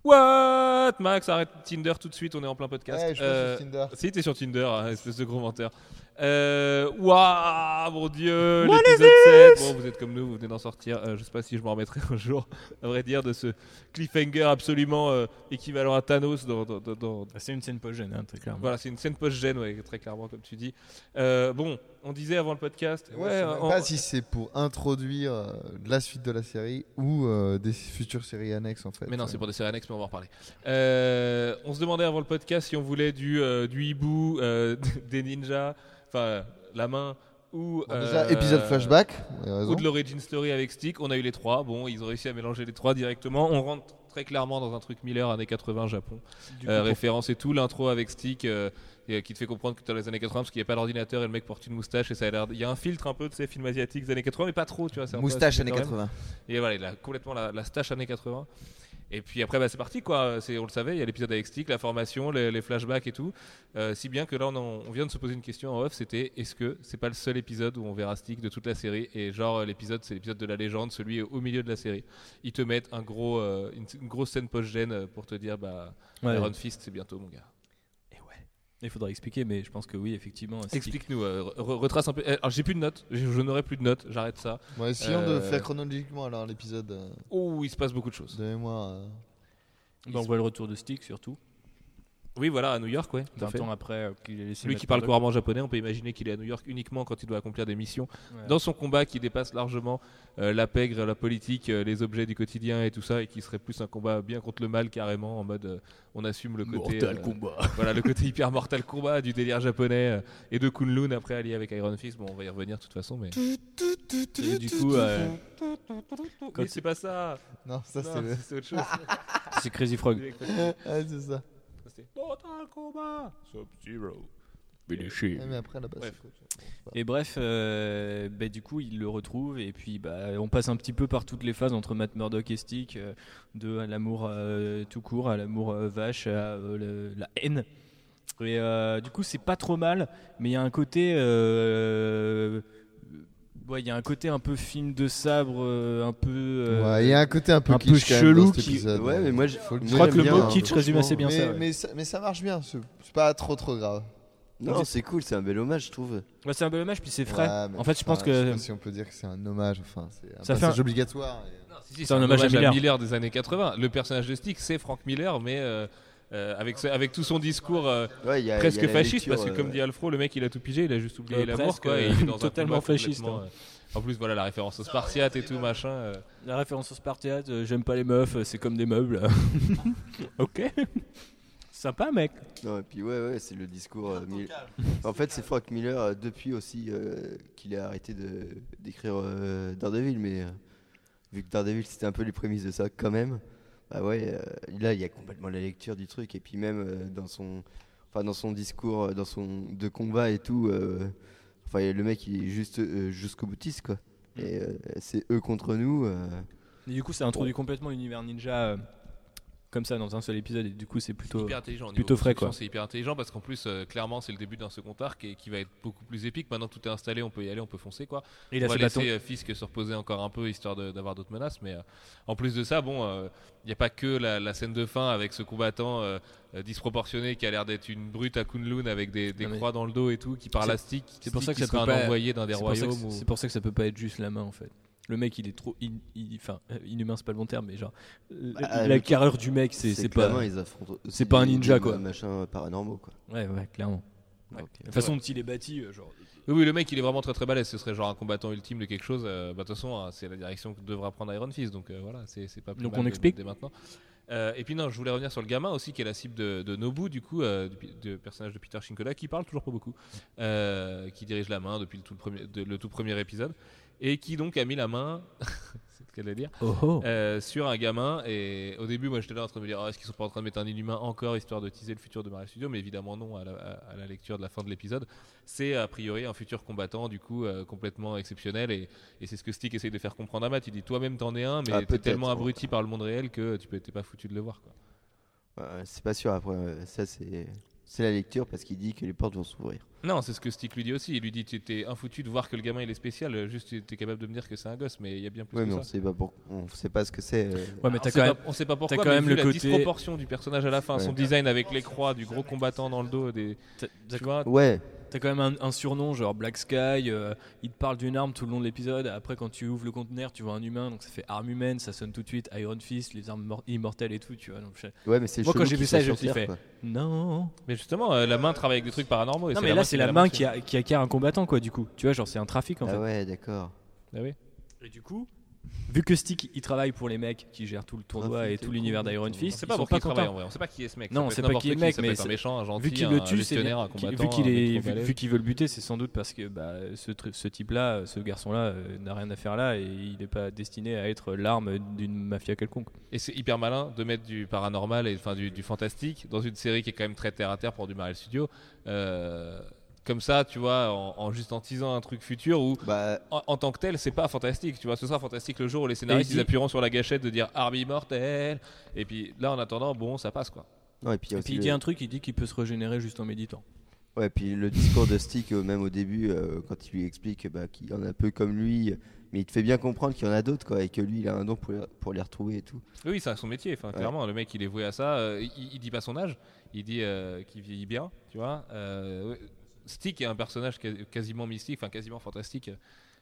What? Max, arrête Tinder tout de suite, on est en plein podcast. Ouais, je pense Euh, sur Tinder. Si, t'es sur Tinder, hein, espèce de gros menteur. Euh, Waouh, mon dieu, l'épisode 7. Bon, vous êtes comme nous, vous venez d'en sortir. Euh, je sais pas si je m'en remettrai *laughs* un jour, à vrai dire, de ce cliffhanger absolument euh, équivalent à Thanos dans. dans- dans- dans- Bah, C'est une scène post-gène, hein, très clairement. Voilà, c'est une scène post-gène, ouais, très clairement, comme tu dis. Euh, bon, on disait avant le podcast. Ouais, Ouais, je sais en- pas si c'est pour introduire euh, la suite de la série ou euh, des futures séries annexes en fait. Mais non, c'est pour des séries annexes, mais on va en reparler. Euh, on se demandait avant le podcast si on voulait du, euh, du hibou, euh, *laughs* des ninjas, la main, ou. Bon, déjà, euh, épisode flashback. avez raison. Ou de l'origin story avec Stick. On a eu les trois. Bon, ils ont réussi à mélanger les trois directement. On rentre très clairement dans un truc Miller années 80 Japon. Euh, coup, référence et tout. L'intro avec Stick. euh, euh, qui te fait comprendre que tu dans les années 80 parce qu'il n'y a pas d'ordinateur et le mec porte une moustache et ça a l'air. Il y a un filtre un peu de ces films asiatiques des années 80, mais pas trop, tu vois. Moustache années quand même. 80. Et voilà, il a complètement la, la stache années 80. Et puis après, bah, c'est parti quoi. On le savait, il y a l'épisode avec Stick, la formation, les, les flashbacks et tout. Euh, si bien que là, on, en- on vient de se poser une question en off c'était est-ce que c'est pas le seul épisode où on verra Stick de toute la série? Et genre, euh, l'épisode, c'est l'épisode de la légende, celui au milieu de la série. Ils te mettent un gros, euh, une, une grosse scène post-gène pour te dire bah, ouais. Iron Fist, c'est bientôt, mon gars. Il faudra expliquer, mais je pense que oui, effectivement. Explique-nous, euh, re- retrace un peu. Eh, Alors, j'ai plus de notes, je, je n'aurai plus de notes, j'arrête ça. Bon, essayons Euh, de faire chronologiquement alors l'épisode euh, Oh, il se passe beaucoup de choses. de mémoire. euh. Bah, on voit le retour de Stick surtout. Oui, voilà, à New York, ouais. tout 20 fait. ans après euh, qu'il ait laissé Lui qui parle couramment japonais, on peut imaginer qu'il est à New York uniquement quand il doit accomplir des missions. Ouais. Dans son combat qui dépasse largement euh, la pègre, la politique, euh, les objets du quotidien et tout ça, et qui serait plus un combat bien contre le mal carrément, en mode euh, on assume le côté, Mortal euh, Kombat. *laughs* voilà, le côté hyper mortal combat du délire japonais euh, et de Kunlun après allié avec Iron Fist. Bon, on va y revenir de toute façon, mais. Et du coup, euh, Mais c'est pas ça. Non, ça Non, c'est le. c'est autre chose. *laughs* c'est Crazy Frog. Ah, c'est ça. C'était Mortal Kombat. Sub-Zero. Mais après là-bas. Bref. c'est autre chose. Et bref, euh, bah, du coup, il le retrouve et puis bah, on passe un petit peu par toutes les phases entre Matt Murdock et Stick, euh, de l'amour euh, tout court, à l'amour euh, vache, à euh, le- la haine. Et euh, du coup, c'est pas trop mal, mais il y a un côté, euh, ouais, il y a un côté un peu film de sabre, euh, un peu. euh, Ouais, il y a un côté un peu un peu kitsch quand même chelou dans cet qui- épisode. Ouais, mais moi, je- crois que le j'aime mot kitsch résume assez bien mais, ça. ouais. mais ça. Mais ça marche bien, c'est pas trop trop grave. Non, c'est cool, c'est un bel hommage, je trouve. Ouais, c'est un bel hommage, puis c'est frais. En fait, je pense enfin, Je sais que pas si on peut dire que c'est un hommage, enfin, c'est un Ça fait passage un- obligatoire. et- Si, si, C'est un hommage à Miller. des années 80. Le personnage de Stick, c'est Frank Miller, mais euh, euh, avec, ce- avec tout son discours euh, Ouais, il y a- il y presque a fasciste, lecture, parce que comme euh, dit Alfro, le mec il a tout pigé, il a juste oublié Euh, l'amour, presque, quoi. Et il est dans *laughs* totalement fasciste, hein. euh, En plus, voilà la référence aux Spartiates et tout machin. euh. La référence au Spartiate, euh, j'aime pas les meufs, c'est comme des meubles. *laughs* ok. Sympa, mec. Non, et puis ouais, ouais, c'est le discours. euh, Mil- En fait, c'est Frank Miller euh, depuis aussi euh, qu'il a arrêté d'écrire euh, Daredevil, mais euh, vu que Daredevil c'était un peu les prémices de ça quand même, bah ouais, euh, là il y a complètement la lecture du truc et puis même euh, dans son, enfin dans son discours, euh, dans son de combat et tout, euh, enfin le mec il est juste euh, jusqu'au boutiste quoi. Et euh, c'est eux contre nous. Et du coup, ça introduit complètement l'univers ninja comme ça dans un seul épisode, et du coup, c'est plutôt. hyper intelligent. plutôt frais, quoi. C'est hyper intelligent parce qu'en plus, euh, clairement, c'est le début d'un second arc et qui va être beaucoup plus épique. Maintenant, tout est installé, on peut y aller, on peut foncer, quoi. Et il a on va laisser euh, Fisk se reposer encore un peu histoire d'avoir d'autres menaces. Mais euh, en plus de ça, bon, il n'y a pas que la, la scène de fin avec ce combattant euh, euh, disproportionné qui a l'air d'être une brute à Kunlun avec des, croix dans le dos et tout, qui à Stick. c'est pour ça que ça peut pas- envoyé d'un des royaumes. c'est pour ça que ça peut pas être juste la main en fait. Le mec, il est trop. in- in- Enfin, euh, inhumain, c'est pas le bon terme, mais genre. euh, Bah, la le carrure du mec, c'est la pas. main, ils affrontent c'est pas un ninja, quoi. Machin paranormaux quoi. Ouais, ouais, clairement. Ouais. Toute façon, dont il est bâti, euh, genre. Oui, oui, le mec il est vraiment très très balèze. Ce serait genre un combattant ultime de quelque chose. euh, bah, de toute façon, hein, c'est la direction que devra prendre Iron Fist. Donc euh, voilà, c'est c'est pas plus Donc mal on explique dès maintenant. Euh, et puis non, je voulais revenir sur le gamin aussi, qui est la cible de, de Nobu, du coup, euh, du, personnage de Peter Shinkoda, qui parle toujours pas beaucoup, euh, qui dirige la main depuis le tout, premier, de- le tout premier épisode, et qui donc a mis la main, *laughs* c'est ce qu'elle allait dire, Oh oh. euh, sur un gamin. Et au début, moi j'étais là en train de me dire, Ah, est-ce qu'ils sont pas en train de mettre un inhumain encore histoire de teaser le futur de Marvel Studios? Mais évidemment non, à la, à- à la lecture de la fin de l'épisode. C'est a priori un futur combattant, du coup, euh, complètement exceptionnel. Et, et c'est ce que Stick essaye de faire comprendre à Matt. Il dit, toi-même t'en es un, mais Ah, t'es tellement ouais. abruti par le monde réel que tu peux- t'es pas foutu de le voir. Quoi. C'est pas sûr après, euh, ça c'est. C'est la lecture parce qu'il dit que les portes vont s'ouvrir. Non, c'est ce que Stick lui dit aussi. Il lui dit Tu étais infoutu de voir que le gamin il est spécial, juste tu es capable de me dire que c'est un gosse, mais il y a bien plus Ouais, que mais on ça. sait pas, pour... on sait pas ce que c'est. euh. Ouais, mais on, t'as sait quand même. pas, on sait pas pourquoi, quand mais même vu le la côté- disproportion du personnage à la fin, son design avec les croix, du gros combattant dans le dos, des, tu vois, Ouais, T'as quand même un, un surnom genre Black Sky, euh, il te parle d'une arme tout le long de l'épisode, après quand tu ouvres le conteneur tu vois un humain, donc ça fait arme humaine, ça sonne tout de suite Iron Fist, les armes mor- immortelles et tout, tu vois. Donc je- ouais, mais c'est Moi, quand j'ai vu ça, je me suis fait-. Non Mais justement, euh, la main travaille avec des trucs paranormaux. et Non c'est mais là c'est la main qui, qui a, qui acquiert un combattant quoi du coup, tu vois genre c'est un trafic en Ah fait. ouais, d'accord. Ah oui. Et du coup, vu que Stick il travaille pour les mecs qui gèrent tout le tournoi Ah, et tout l'univers d'Iron On Fist, C'est pas pour qui travaille en vrai. On sait pas qui est ce mec. Non, être pas n'importe qui est le mec, mais un c'est- méchant, un gentil, Vu qu'il un le tue, c'est vu qu'il est vu, qu'il veut le buter, c'est sans doute parce que bah, ce, type-là, ce garçon-là, euh, n'a rien à faire là et il n'est pas destiné à être l'arme d'une mafia quelconque. Et c'est hyper malin de mettre du paranormal et enfin du, du fantastique dans une série qui est quand même très terre à terre pour du Marvel Studio. Euh, comme ça, tu vois, en, en juste en teasant un truc futur où Bah, en, en tant que tel, c'est pas fantastique. Tu vois, ce sera fantastique le jour où les scénaristes ils appuieront sur la gâchette de dire arme immortelle. Et puis là, en attendant, bon, ça passe quoi. non, et puis il y a Et aussi puis il le- dit un truc, il dit qu'il peut se régénérer juste en méditant. Ouais, puis le discours de Stick, euh, même au début, euh, quand il lui explique bah, qu'il y en a peu comme lui, mais il te fait bien comprendre qu'il y en a d'autres, quoi, et que lui, il a un don pour, les- pour les retrouver et tout. Oui, c'est son métier. Enfin, clairement, le mec, il est voué à ça. Euh, il, il dit pas son âge. Il dit euh, qu'il vieillit bien, tu vois. Stick est un personnage quasi- quasiment mystique, enfin quasiment fantastique euh,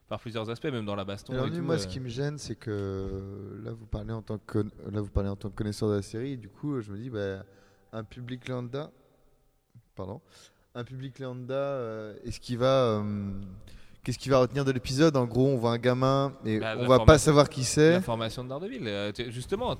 par plusieurs aspects, même dans la baston. Alors et lui, tout, moi, euh. ce qui me gêne, c'est que euh, là, vous parlez en tant que là, vous parlez en tant que connaisseur de la série. Et du coup, je me dis, bah, un public lambda, pardon, un public lambda, euh, est-ce qu'il va, euh, qu'est-ce qu'il va retenir de l'épisode? En gros, on voit un gamin et Bah, on va pas savoir qui c'est. La formation de Daredevil, euh, justement.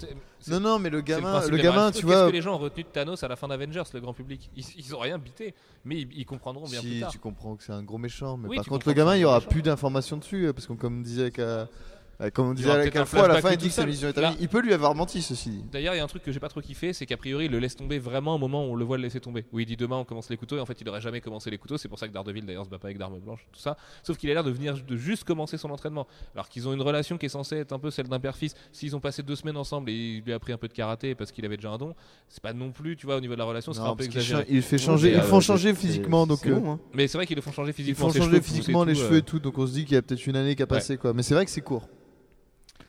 Non, non, mais le gamin, le gamin, tu vois. Qu'est-ce que les gens ont retenu de Thanos à la fin d'Avengers, le grand public? Ils, ils ont rien bité, mais ils, ils comprendront bien plus Si tard. tu comprends que c'est un gros méchant, mais Oui, par contre le gamin il y aura méchant. plus d'informations dessus euh, parce qu'on comme disait qu'à comme on disait peut-être un Carrefour à la fin il dit que sa mission est. Il peut lui avoir menti ceci dit. D'ailleurs, il y a un truc que j'ai pas trop kiffé, c'est qu'a priori, il le laisse tomber vraiment au moment où on le voit le laisser tomber. Où il dit demain on commence les couteaux, et en fait, il aurait jamais commencé les couteaux. C'est pour ça que Daredevil d'ailleurs se bat pas avec d'armes blanches, tout ça. Sauf qu'il a l'air de venir de juste commencer son entraînement. Alors qu'ils ont une relation qui est censée être un peu celle d'un père-fils. S'ils ont passé deux semaines ensemble et il lui a appris un peu de karaté parce qu'il avait déjà un don, c'est pas non plus, tu vois, au niveau de la relation, ce sera Non, un peu exagéré. il fait changer, ils euh, font c'est- changer c'est- physiquement donc c'est euh. Mais c'est vrai qu'ils le font changer ils physiquement. font ses changer physiquement les cheveux euh, et tout donc on se dit qu'il y a peut-être une année qui a passé quoi. Mais c'est vrai que c'est court.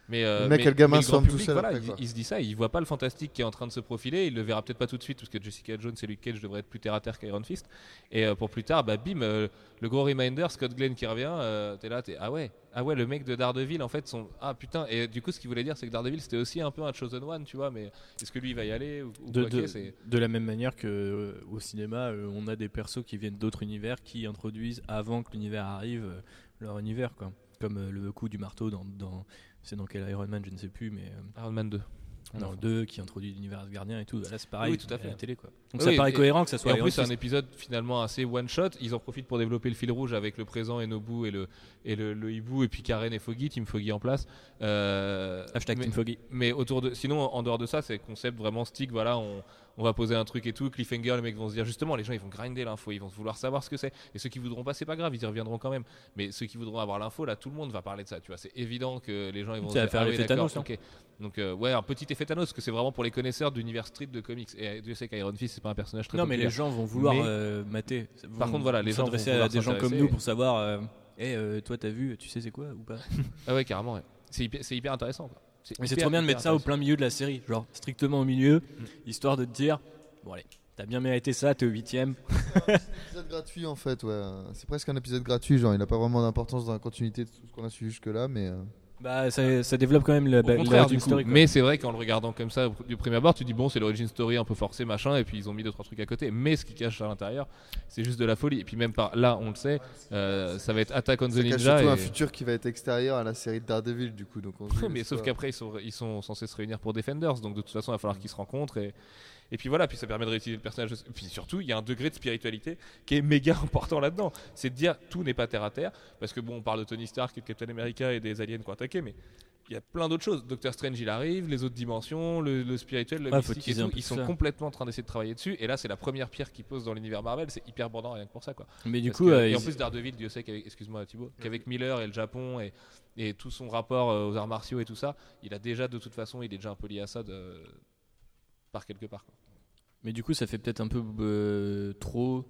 Mais euh, Le mec mais- et le gamin mais grand tout seul voilà, après, il, se dit ça, il voit pas le fantastique qui est en train de se profiler, il le verra peut-être pas tout de suite parce que Jessica Jones et Luke Cage devraient être plus terre à terre qu'Iron Fist. Et euh, pour plus tard, bah bim, euh, le gros reminder, Scott Glenn qui revient, euh, t'es là, t'es ah ouais, ah ouais, le mec de Daredevil en fait, son ah putain. Et du coup, ce qu'il voulait dire, c'est que Daredevil c'était aussi un peu un chosen one, tu vois. Mais est-ce que lui il va y aller ou, ou De, quoi de- que c'est- de la même manière que euh, au cinéma, euh, on a des persos qui viennent d'autres univers qui introduisent avant que l'univers arrive euh, leur univers, quoi. Comme euh, le coup du marteau dans, dans c'est dans quel Iron Man, je ne sais plus, mais euh, Iron Man 2. dans le 2 qui introduit l'univers asgardien et tout. Là, c'est pareil, Oui, tout à fait. la télé, quoi. Donc Oui, ça paraît et- cohérent que ça Et soit en Iron plus, c'est un épisode finalement assez one shot. Ils en profitent pour développer le fil rouge avec le présent et Nobu et le, et le, le hibou, et puis Karen et Foggy, Team Foggy en place. Euh, Hashtag mais, Team Foggy. mais autour de, sinon, en dehors de ça, c'est concept vraiment stick. Voilà, on, on va poser un truc et tout. Cliffhanger, les mecs vont se dire justement, les gens ils vont grinder l'info, ils vont vouloir savoir ce que c'est. Et ceux qui voudront pas, c'est pas grave, ils y reviendront quand même. Mais ceux qui voudront avoir l'info, là, tout le monde va parler de ça. Tu vois, c'est évident que les gens ils vont. Ça se dire, faire ah oui, Thanos, hein. ok. Donc euh, ouais, un petit effet Thanos, parce que c'est vraiment pour les connaisseurs d'univers street de comics. Et Dieu sait qu'Iron Fist c'est pas un personnage très Non, mais les gens vont vouloir Mais- euh, mater. Par contre, voilà, les gens vont à des gens comme nous pour savoir. euh, Eh, euh, toi, t'as vu, tu sais c'est quoi ou pas? *laughs* Ah ouais, carrément. Ouais. C'est hyper, intéressant. Quoi. Mais c'est trop bien de mettre ça au plein milieu de la série, genre strictement au milieu, Mm. histoire de te dire bon allez, t'as bien mérité ça, t'es au huitième. *laughs* épisode gratuit en fait ouais. C'est presque un épisode gratuit genre il n'a pas vraiment d'importance dans la continuité de tout ce qu'on a suivi jusque là mais. euh, Bah ça, ça développe quand même le, Au contraire, du coup. story. Mais c'est vrai qu'en le regardant comme ça du premier abord, tu dis bon, c'est l'origin story un peu forcé, machin, et puis ils ont mis deux trois trucs à côté. Mais ce qui cache à l'intérieur, c'est juste de la folie. Et puis même par là, on le sait, euh, ça va être Attack on the Ninja. surtout un et- futur qui va être extérieur à la série de Daredevil du coup donc. on *laughs* mais c'est sauf qu'après ils sont, ils sont censés se réunir pour Defenders, donc de toute façon il va falloir qu'ils se rencontrent et, et puis voilà, puis ça permet de réutiliser le personnage. Et puis surtout, il y a un degré de spiritualité qui est méga *laughs* important là-dedans. C'est de dire tout n'est pas terre à terre, parce que bon, on parle de Tony Stark et de Captain America et des aliens qui ont attaqué, mais il y a plein d'autres choses. Doctor Strange il arrive, les autres dimensions, le, le spirituel, le Ouais, mystique et tout, ils sont ça. complètement en train d'essayer de travailler dessus. Et là, c'est la première pierre qu'ils posent dans l'univers Marvel. C'est hyper bandant rien que pour ça, quoi. Mais du Parce coup, que- euh, et en plus Daredevil, Dieu sait qu'avec, excuse-moi Thibaut, qu'avec Miller et le Japon et, et tout son rapport euh, aux arts martiaux et tout ça, il a déjà de toute façon, il est déjà un peu lié à ça de... quelque part. Mais du coup, ça fait peut-être un peu euh, trop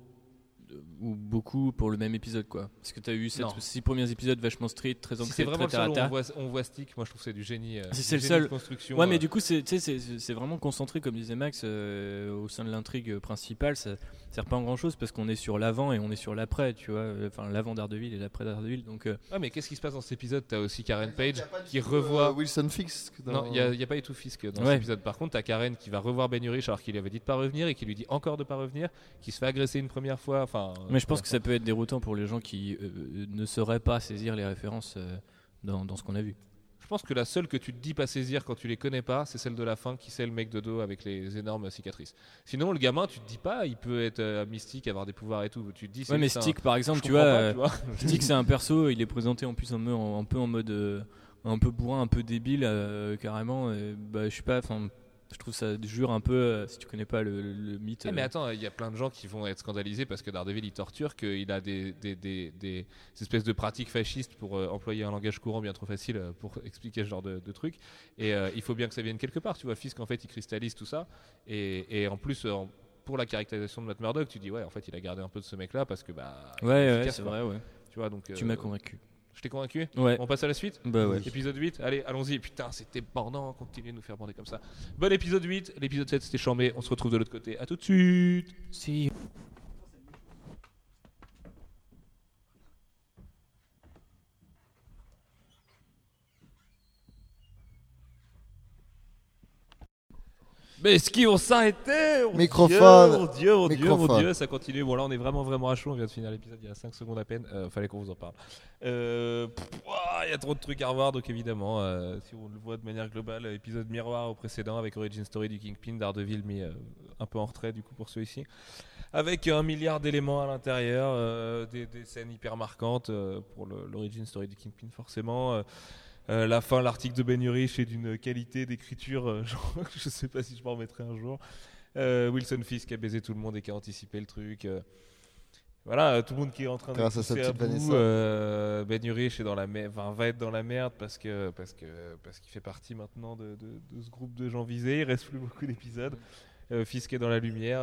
ou beaucoup pour le même épisode, quoi. Parce que t'as eu Non. 6 premiers épisodes vachement street, très Si ancrés, c'est vraiment très le seul où on voit, on voit Stick, moi je trouve que c'est du génie. euh, Si c'est le seul- construction. Ouais, mais euh, du coup, c'est tu sais, c'est- c'est vraiment concentré, comme disait Max, euh, au sein de l'intrigue principale. Ça sert pas en grand chose parce qu'on est sur l'avant et on est sur l'après, tu vois. Enfin, l'avant Daredevil et l'après Daredevil. Donc, euh, Ouais, mais qu'est-ce qui se passe dans cet épisode? T'as aussi Karen Page Y a pas du qui tout, revoit. euh, Wilson Fix. dans- Non, il n'y a, y a pas du tout Fisk dans Ouais. cet épisode. Par contre, t'as Karen qui va revoir Ben Urich alors qu'il lui avait dit de pas revenir et qui lui dit encore de pas revenir, qui se fait agresser une première fois. Enfin, mais je pense ouais. que ça peut être déroutant pour les gens qui euh, ne sauraient pas saisir les références euh, dans, dans ce qu'on a vu. Je pense que la seule que tu te dis pas saisir quand tu les connais pas, c'est celle de la fin qui c'est le mec de dos avec les énormes cicatrices. Sinon, le gamin, tu te dis pas, il peut être euh, mystique, avoir des pouvoirs et tout. Tu te dis, Ouais, mais un- Stick, par exemple, tu vois, pas, euh, tu vois. Stick, c'est un perso, il est présenté en plus un, peu en, un peu en mode euh, un peu bourrin, un peu débile, euh, carrément. et, bah, je sais pas, enfin, je trouve ça jure un peu, euh, si tu connais pas le, le- le mythe. Ah, mais euh, attends, il y a plein de gens qui vont être scandalisés parce que Daredevil il torture, qu'il a des, des, des, des espèces de pratiques fascistes pour euh, employer un langage courant bien trop facile euh, pour *laughs* expliquer ce genre de, de trucs. Et il faut bien que ça vienne quelque part. Tu vois, Fisk en fait il cristallise tout ça. Et, et en plus, pour la caractérisation de Matt Murdock, tu dis ouais, en fait il a gardé un peu de ce mec là parce que bah. ouais, ouais, c'est vrai, ouais. Tu vois, donc. Tu m'as convaincu. Je t'ai convaincu Ouais, On passe à la suite bah ouais. Épisode 8, allez, allons-y. Putain, c'était bordant, continuez de nous faire bander comme ça. Bon épisode 8, l'épisode 7 c'était chambé, on se retrouve de l'autre côté. À tout de suite Si. Mais est-ce qu'ils vont s'arrêter? Mon Microphone. Dieu, Mon Dieu, mon Dieu, mon Microphone. Dieu, ça continue. Bon là on est vraiment vraiment à chaud, on vient de finir l'épisode il y a 5 secondes à peine, Euh, fallait qu'on vous en parle. Euh, pff, Il y a trop de trucs à revoir, donc évidemment, euh, si on le voit de manière globale, épisode miroir au précédent avec Origin Story du Kingpin, Daredevil mis euh, un peu en retrait du coup pour celui-ci. Avec un milliard d'éléments à l'intérieur, euh, des, des scènes hyper marquantes euh, pour l'Origin Story du Kingpin forcément. Euh, la fin, l'article de Ben Urich est d'une qualité d'écriture, euh, *laughs* je sais pas si je m'en remettrai un jour. Euh, Wilson Fisk a baisé tout le monde et qui a anticipé le truc. euh. voilà, tout le monde qui est en train de Grâce à à bout. Ben Urich est dans la mer- enfin, va être dans la merde parce que parce que parce qu'il fait partie maintenant de, de- de ce groupe de gens visés. Il reste plus beaucoup d'épisodes. Fisk est dans la lumière.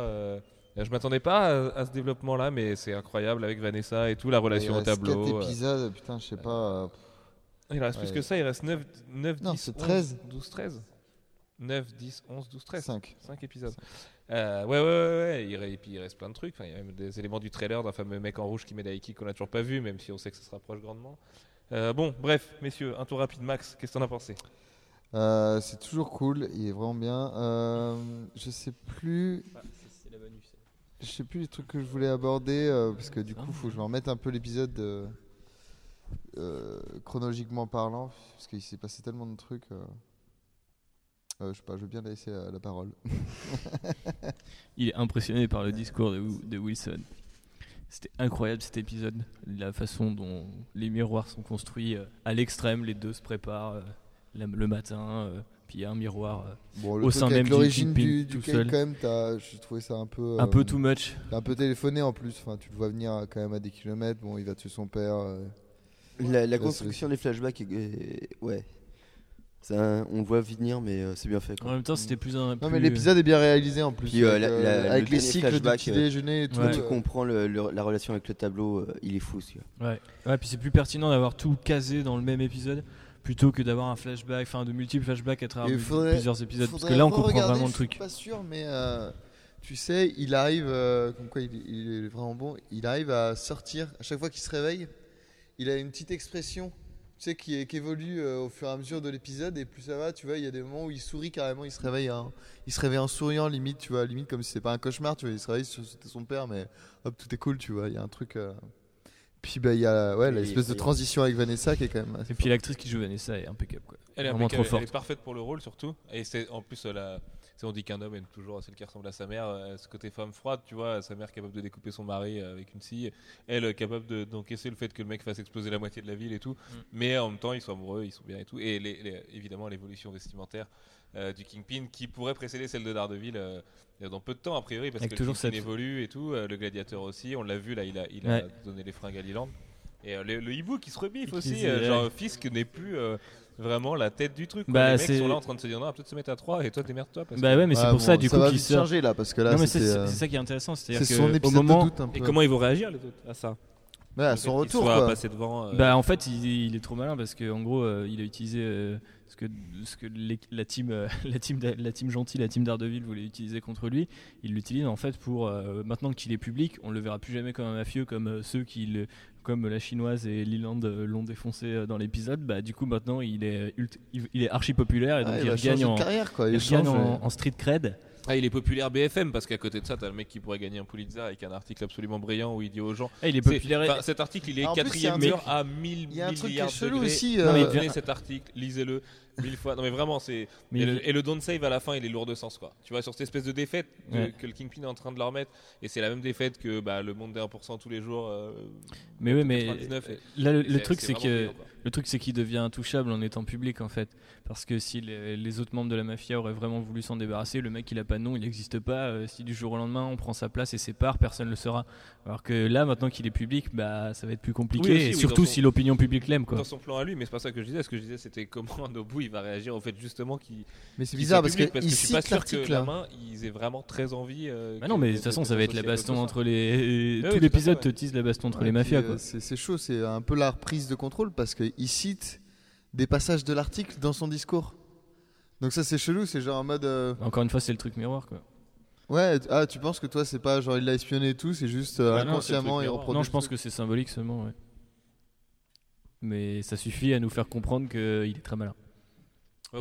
Je m'attendais pas à, à ce développement-là, mais c'est incroyable avec Vanessa et tout, la relation au tableau. quatre euh. épisodes, putain, je sais pas. Il reste plus Ouais. que ça, il reste 9, 9 Non, 10, c'est 11, 13. 12, 13. 9, 10, 11, 12, 13. 5. 5 épisodes. Euh, ouais, ouais, ouais, ouais. Il, et puis il reste plein de trucs. Enfin, il y a même des éléments du trailer d'un fameux mec en rouge qui met Daiki qu'on n'a toujours pas vu, même si on sait que ça se rapproche grandement. Euh, bon, bref, messieurs, un tour rapide. Max, qu'est-ce que t'en as pensé? Euh, c'est toujours cool, il est vraiment bien. Euh, je sais plus, je sais plus les trucs que je voulais aborder euh, parce que du coup, faut que je me remette un peu l'épisode euh, euh, chronologiquement parlant parce qu'il s'est passé tellement de trucs. euh. Euh, je sais pas, je veux bien laisser la, la parole. *laughs* Il est impressionné par le discours de, de Wilson. C'était incroyable cet épisode. La façon dont les miroirs sont construits euh, à l'extrême, les deux se préparent le matin, puis il y a un miroir Bon, le Au sein même du l'origine Kingpin du, tout du seul. quand même, j'ai trouvé ça un peu. un euh, peu too much. un peu téléphoné en plus. Enfin, tu le vois venir quand même à des kilomètres. Bon, il va tuer son père. euh. La, construction des flashbacks, est- est- ouais. Ça, on le voit venir, mais euh, c'est bien fait. En Quoi. même temps, c'était plus un. Non, plus- mais l'épisode est bien réalisé en plus. Puis, euh, la- euh, la- le avec les dernier cycles de flashback, petit euh, déjeuner et tout. Ouais. Tu euh, comprends le- le- la relation avec le tableau, euh, il est fou. ce gars. Ouais. ouais, puis c'est plus pertinent d'avoir tout casé dans le même épisode plutôt que d'avoir un flashback, enfin de multiples flashbacks à travers Et de- faudrait- plusieurs épisodes. Parce que faudrait là, on comprend re-regarder, vraiment le je suis truc. pas sûr, mais euh, tu sais, il arrive, euh, comme quoi il, il est vraiment bon, il arrive à sortir, à chaque fois qu'il se réveille, il a une petite expression, tu sais, qui, qui évolue euh, au fur et à mesure de l'épisode, et plus ça va, tu vois, il y a des moments où il sourit carrément, il se réveille, hein. il se réveille en souriant, limite, tu vois, limite comme si c'était pas un cauchemar, tu vois, il se réveille, c'était son père, mais hop, tout est cool, tu vois, il y a un truc... euh, Puis bah, il y a ouais, l'espèce de transition avec Vanessa qui est quand même... assez Et puis l'actrice qui joue Vanessa est impeccable. Quoi. Elle est Vraiment impeccable, trop elle est forte. parfaite pour le rôle surtout. Et c'est en plus euh, la. C'est- On dit qu'un homme aime toujours celle qui ressemble à sa mère. euh, Ce côté femme froide, tu vois, sa mère capable de découper son mari euh, avec une scie, elle euh, capable de- d'encaisser le fait que le mec fasse exploser la moitié de la ville et tout. Mais en même temps, ils sont amoureux, ils sont bien et tout. Et les- les- évidemment, l'évolution vestimentaire euh, du Kingpin qui pourrait précéder celle de Daredevil euh, dans peu de temps, a priori, parce Avec que toujours le Kingpin cette- évolue et tout. euh, le gladiateur aussi, on l'a vu là, il a, il a Ouais. donné les fringues à Leland. Et euh, le, le hibou qui se rebiffe aussi. euh, genre, Fisk n'est plus euh, vraiment la tête du truc. quoi. Bah, les mecs sont là en train de se dire non, on va peut-être se mettre à 3 et toi t'émerdes-toi. parce Bah que- ouais, mais c'est Ouais, pour ça du ça coup va qu'il vite sort. changer là parce que là c'est euh, ça qui est intéressant, c'est-à-dire c'est que son au épisode moment, de doute un peu. Et comment ils vont réagir les autres à ça? Ouais, à Le son retour quoi. devant. euh, Bah en fait il, il est trop malin parce que en gros euh, il a utilisé euh, ce que, ce que les- la team euh, *laughs* la team la team gentille la team d'Ardeville voulait utiliser contre lui il l'utilise en fait pour euh, maintenant qu'il est public on le verra plus jamais comme un mafieux comme euh, ceux qui le- comme la chinoise et Leland euh, l'ont défoncé euh, dans l'épisode bah du coup maintenant il est il est archi populaire et donc Ah, il, gagne en de carrière quoi. il Il change, en, euh, en street cred Ah, il est populaire BFM parce qu'à côté de ça, t'as le mec qui pourrait gagner un Pulitzer avec un article absolument brillant où il dit aux gens. Ah, il est populaire cet article, il est quatrième il y a un mur à 1000 Il y a un truc qui est milliards de chelou degrés. aussi. Non, mais il euh, cet article, lisez-le mille fois. Non mais vraiment, c'est mais et, le, et le don't save à la fin, il est lourd de sens quoi. Tu vois sur cette espèce de défaite de- Ouais. que le Kingpin est en train de leur mettre, et c'est la même défaite que bah, le monde des 1% tous les jours. euh, mais oui mais 99, et- là le, truc c'est que. Le truc, c'est qu'il devient intouchable en étant public, en fait. Parce que si les, les autres membres de la mafia auraient vraiment voulu s'en débarrasser, le mec, il a pas de nom, il n'existe pas. euh, si du jour au lendemain, on prend sa place et sépare, personne ne le saura. Alors que là, maintenant qu'il est public, bah, ça va être plus compliqué. Oui, aussi, et oui, surtout son- si l'opinion publique l'aime, quoi. Dans son plan à lui, mais c'est pas ça que je disais. Ce que je disais, c'était comment *laughs* Nobu il va réagir au fait justement qu'il. Mais c'est bizarre parce public, que parce que je suis pas sûr que l'article la là. main, ils aient vraiment très envie. euh, Bah non, que- mais de toute façon, ça va être la baston entre les. oui, *laughs* Tout l'épisode te tease la baston entre Ouais, les mafias, euh, quoi. C'est chaud, c'est un peu la reprise de contrôle parce qu'il cite des passages de l'article dans son discours. Donc ça c'est chelou, c'est genre en mode euh, Encore une fois, c'est le truc miroir, quoi. ouais ah tu penses que toi c'est pas genre il l'a espionné et tout, c'est juste euh, Bah inconsciemment miroir. reproduit. Non, je pense que c'est symbolique seulement, ouais. Mais ça suffit à nous faire comprendre qu'il est très malin.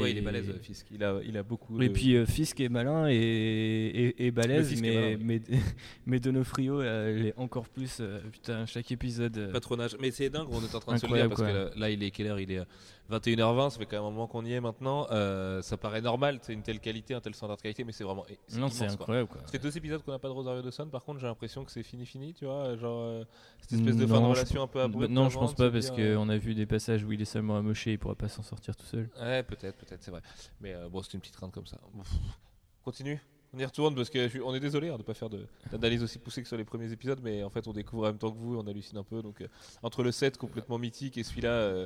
Ouais, il est balèze, Fisk. Il a, il a beaucoup. Et de- puis euh, Fisk est malin et, et, et balèze, mais, malin, mais, *laughs* mais Donofrio, euh, est encore plus. euh, putain, chaque épisode. euh, patronage. Mais c'est dingue, on est en train de se le dire parce que là, là, il est quelle heure Il est euh, 21h20, ça fait quand même un moment qu'on y est maintenant. Euh, ça paraît normal, c'est une telle qualité, un tel standard de qualité, mais c'est vraiment. non, c'est incroyable quoi. Ça fait deux épisodes qu'on n'a pas de Rosario Dawson, par contre j'ai l'impression que c'est fini fini, tu vois, genre euh, cette espèce de fin de Non, je relation un peu abrupte. non, je pense pas parce euh, qu'on a vu des passages où il est seulement amoché, il pourra pas s'en sortir tout seul. Ouais, peut-être, peut-être, c'est vrai. Mais euh, bon, c'est une petite crainte comme ça. Continue. On y retourne parce que je suis- on est désolé hein, de pas faire de- d'analyse aussi poussée que sur les premiers épisodes, mais en fait on découvre en même temps que vous, on hallucine un peu. Donc euh, entre le set complètement mythique et celui-là, euh,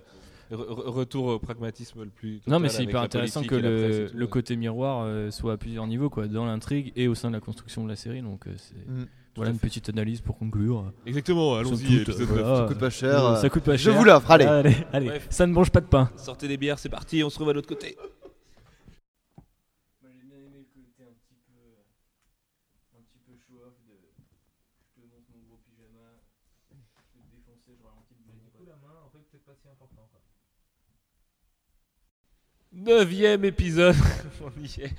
re- re- retour au pragmatisme le plus. non, mais c'est avec hyper la intéressant politique que et la presse le, et tout, le ouais. côté miroir euh, soit à plusieurs niveaux, quoi, dans l'intrigue et au sein de la construction de la série. Donc, euh, c'est Mm. voilà une petite analyse pour conclure. Exactement, Somme allons-y. toute, épisode voilà. Ça coûte pas cher. Ça coûte pas je cher. vous l'offre, allez. Allez, allez. Bref. ça ne mange pas de pain. Sortez des bières, c'est parti, on se retrouve à l'autre côté. J'ai bien aimé le côté un petit peu, un petit peu show off de je te montre mon gros pyjama, je vais te défoncer, je ralentis le la main, en fait, peut-être pas si important. Neuvième épisode, *laughs* on y est.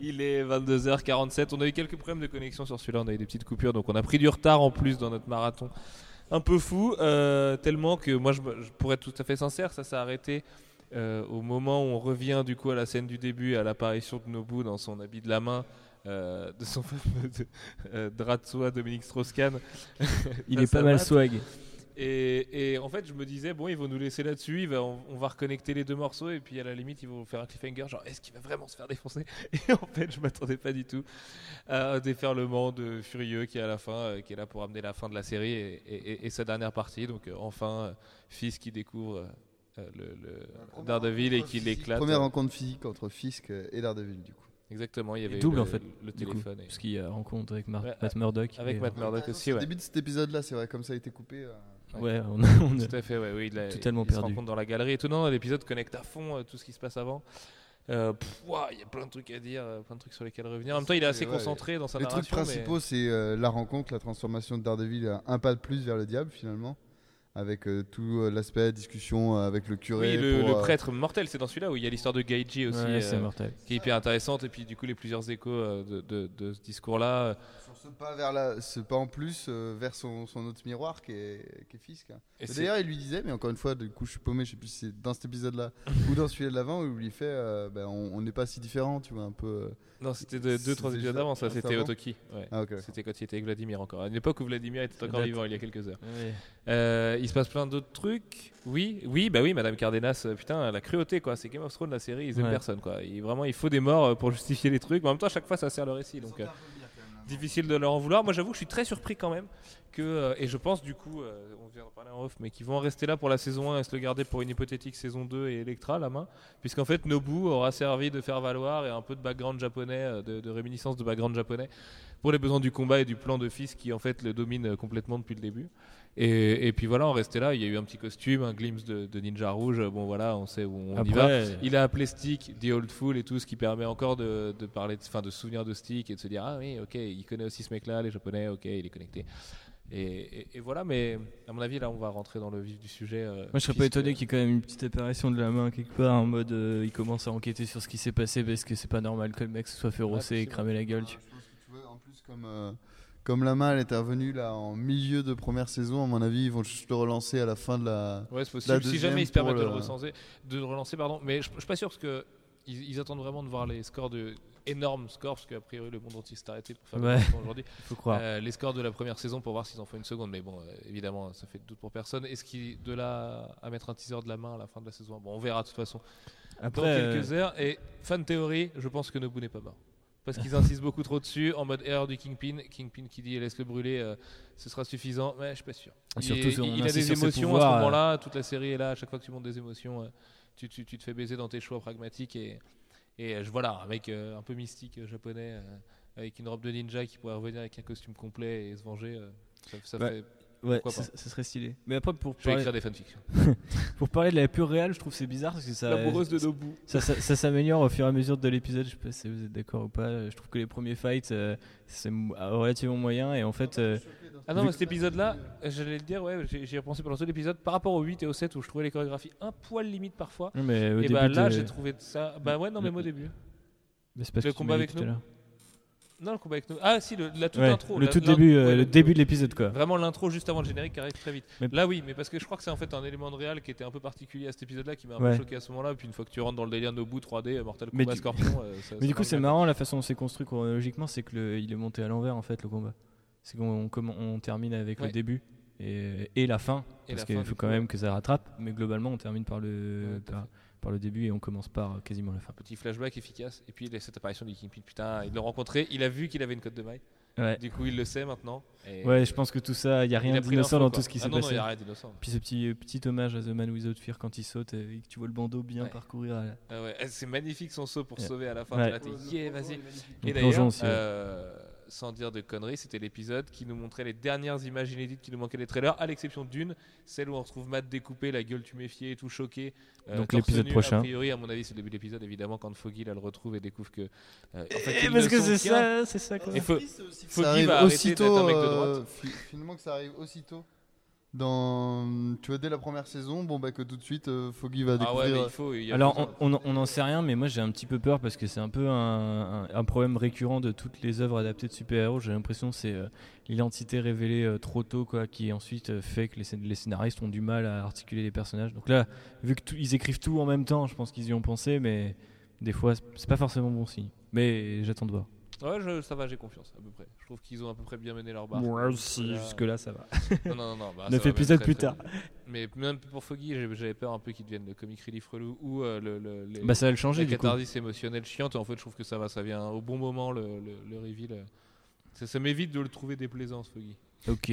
Il est 22h47. On a eu quelques problèmes de connexion sur celui-là, on a eu des petites coupures, donc on a pris du retard en plus dans notre marathon. Un peu fou, euh, tellement que moi, je, pourrais être tout à fait sincère, ça s'est arrêté euh, au moment où on revient du coup à la scène du début, à l'apparition de Nobu dans son habit de la main. euh, de son *laughs* fameux de- euh, drap de soie Dominique Strauss-Kahn. Il est pas mal swag. Et, et en fait, je me disais, bon, ils vont nous laisser là-dessus, va- on, on va reconnecter les deux morceaux, et puis à la limite, ils vont faire un cliffhanger, genre, est-ce qu'il va vraiment se faire défoncer *laughs* Et en fait, je m'attendais pas du tout à un déferlement de Furieux qui est à la fin, euh, qui est là pour amener la fin de la série et, et- et- et sa dernière partie. Donc, euh, enfin, euh, Fils qui découvre le, le Daredevil et qui l'éclate. Première rencontre physique entre Fisk et Daredevil du coup. Exactement, il y avait double le, en fait. le du coup, téléphone. et- Parce qu'il y a rencontre avec Mar- Ouais, Matt Murdock. avec et, Matt Murdock aussi, Au ouais. début de cet épisode là, c'est vrai comme ça a été coupé. Ouais, on a, on a- Tout à fait, ouais, oui, il, a- Totalement il se perdu. rencontre dans la galerie. Non, l'épisode connecte à fond euh, tout ce qui se passe avant. Euh, pff, ouah, Il y a plein de trucs à dire, euh, plein de trucs sur lesquels revenir. En même temps, il est assez Ouais, concentré dans sa Les trucs narration. mais- principaux, c'est euh, la rencontre, la transformation de Daredevil, un pas de plus vers le diable finalement, avec euh, tout euh, l'aspect discussion euh, avec le curé. Oui, le, pour, le euh, prêtre mortel, c'est dans celui-là où il y a l'histoire de Gaiji aussi, Ouais, c'est euh, mortel. qui est hyper intéressante. Et puis, du coup, les plusieurs échos euh, de, de- de ce discours-là. sur ce pas vers la, ce pas en plus euh, vers son, son autre miroir qui est, qui est Fisk. hein. et D'ailleurs, il lui disait, mais encore une fois, du coup, je suis paumé, je sais plus si c'est dans cet épisode-là *laughs* ou dans celui de l'avant où il lui fait, euh, ben, on n'est pas si différents, tu vois, un peu. euh. Non, c'était de- deux, trois épisodes avant, ça, c'était Otoki. ouais. Ah. C'était quand il était avec Vladimir encore. À une époque où Vladimir était encore vivant, il y a quelques heures. Il se passe plein d'autres trucs. Oui, oui, bah oui, Madame Cardenas, euh, putain, la cruauté quoi. C'est Game of Thrones, la série, ils aiment Ouais. personne quoi. Il, vraiment, il faut des morts euh, pour justifier les trucs. Mais en même temps, à chaque fois, ça sert le récit. Donc, euh, difficile de leur en vouloir. Moi, j'avoue que je suis très surpris quand même. Que, euh, et je pense, du coup, euh, on vient de parler en off, mais qu'ils vont en rester là pour la saison 1 et se le garder pour une hypothétique saison 2 et Electra la main. Puisqu'en fait, Nobu aura servi de faire valoir et un peu de background japonais, de, de réminiscence de background japonais, pour les besoins du combat et du plan de fils qui, en fait, le domine complètement depuis le début. Et, et puis voilà, on restait là. Il y a eu un petit costume, un glimpse de, de ninja rouge. Bon, voilà, on sait où on y va. Après, Il a appelé Stick The Old Fool et tout, ce qui permet encore de, de parler, enfin, de souvenir de Stick et de se dire ah oui, ok, il connaît aussi ce mec-là, les Japonais, ok, il est connecté. Et, et- et voilà, mais à mon avis, là, on va rentrer dans le vif du sujet. euh, Moi, je serais pas étonné qu'il y ait quand même une petite apparition de la main quelque part en mode euh, il commence à enquêter sur ce qui s'est passé parce que c'est pas normal que le mec se soit fait rosser et cramer la gueule. Je pense que tu vois, en plus, comme, euh, comme la main elle est revenue là en milieu de première saison, à mon avis, ils vont juste le relancer à la fin de la. Ouais, c'est possible. Si jamais ils se permettent de le recenser, de le relancer, pardon. Mais je, je suis pas sûr parce que ils, ils attendent vraiment de voir les scores de énormes scores parce qu'a priori le monde entier s'est arrêté pour faire Ouais. aujourd'hui. *laughs* Faut croire. Euh, les scores de la première saison pour voir s'ils en font une seconde. Mais bon, euh, évidemment, ça fait de doute pour personne. Est-ce qu'il de là à mettre un teaser de la main à la fin de la saison? Bon, on verra de toute façon Après, dans euh, quelques heures. Et fan théorie, je pense que Nobu n'est pas mort. Parce qu'ils insistent beaucoup trop dessus, en mode erreur du Kingpin. Kingpin qui dit laisse le brûler, euh, ce sera suffisant. Mais je suis pas sûr. Et Il, surtout, est- on il a des émotions à ce euh. moment-là. Toute la série est là. À chaque fois que tu montes des émotions, euh, tu, tu- tu te fais baiser dans tes choix pragmatiques. Et, et je- voilà, un mec euh, un peu mystique euh, japonais, avec une robe de ninja qui pourrait revenir avec un costume complet et se venger. ça, ça Bah, fait. Ouais, ça, ça serait stylé. Mais après, pour Je vais parler, écrire des fanfictions. *laughs* pour parler de la pure réelle, je trouve que c'est bizarre parce que ça, L'amoureuse de Nobu. ça, ça, ça s'améliore au fur et à mesure de l'épisode. Je sais pas si vous êtes d'accord ou pas. Je trouve que les premiers fights, euh, c'est mo- relativement moyen et en fait, euh, Ah non, mais cet épisode-là, euh, j'allais le dire, ouais, j'ai j'y ai repensé pendant tout l'épisode. Par rapport au 8 et au 7 où je trouvais les chorégraphies un poil limite parfois. mais au et début, bah là, j'ai trouvé ça. Bah ouais, non, mais moi au début. mais c'est parce le que combat avec nous. Non, le combat avec nous. Ah si, le, la toute Ouais, intro. le la- tout début, euh, ouais, le début de l'épisode quoi. Vraiment l'intro juste avant le générique qui arrive très vite. Mais- Là oui, mais parce que je crois que c'est en fait un élément de réal qui était un peu particulier à cet épisode-là qui m'a un Ouais. peu choqué à ce moment-là. Puis une fois que tu rentres dans le délire Nobu 3D, euh, Mortal Mais Kombat du- Scorpion. euh, *laughs* ça- Mais ça du coup, c'est marrant la façon dont c'est construit chronologiquement, c'est que le- il est monté à l'envers en fait le combat. C'est qu'on on termine avec le début et, et la fin, Et parce qu'il faut du quand même que ça rattrape. Mais globalement, on termine par le par. Par le début et on commence par euh, quasiment la fin. Petit flashback efficace. Et puis il y a cette apparition du Kingpin. Putain, il l'a rencontré, il a vu qu'il avait une cote de maille. Ouais. Du coup, il le sait maintenant. Et Ouais, je pense que tout ça, il y a rien d'innocent dans tout ce qui Ah s'est non, non, passé. il y a rien d'innocent. Puis ce petit euh, petit hommage à The Man Without Fear quand il saute et que tu vois le bandeau bien Ouais. parcourir. la- Ah ouais, eh, c'est magnifique son saut pour sauver à la fin. Là, t'es, yeah, vas-y. Et d'ailleurs, euh, sans dire de conneries, c'était l'épisode qui nous montrait les dernières images inédites qui nous manquaient des trailers, à l'exception d'une, celle où on retrouve Matt découpé, la gueule tuméfiée et tout choqué. euh, Donc l'épisode prochain. A priori, à mon avis, c'est le début de l'épisode, évidemment, quand Foggy là, le retrouve et découvre que. euh, en fait, Eh, parce que c'est ça, c'est ça quoi. Et Foggy va arrêter aussitôt. d'être un mec de euh, droite. fi- finalement que ça arrive aussitôt. Dans, tu vois, dès la première saison, bon bah que tout de suite, euh, Foggy va Ah ouais, découvrir. mais il faut. il y a Alors, on- on n'en sait rien, mais moi j'ai un petit peu peur parce que c'est un peu un, un- un problème récurrent de toutes les œuvres adaptées de super-héros. J'ai l'impression que c'est euh, l'identité révélée euh, trop tôt, quoi, qui ensuite euh, fait que les, scén- les scénaristes ont du mal à articuler les personnages. Donc là, vu qu'ils écrivent tout en même temps, je pense qu'ils y ont pensé, mais des fois c'est pas forcément bon signe. Mais j'attends de voir. Ouais, je- ça va, j'ai confiance, à peu près. Je trouve qu'ils ont à peu près bien mené leur barre. Moi aussi, Là- jusque-là ça va. Non, non, non, non. bah, *laughs* Neuf épisodes plus tard. bien. Mais même pour Foggy, j'avais peur un peu qu'il devienne le comic relief relou ou euh, le, le, les- Bah ça va le changer la du coup. catharsis émotionnelle chiante. En fait, je trouve que ça va, ça vient au bon moment, le, le, le reveal. Ça, ça m'évite de le trouver déplaisant, ce Foggy. Ok,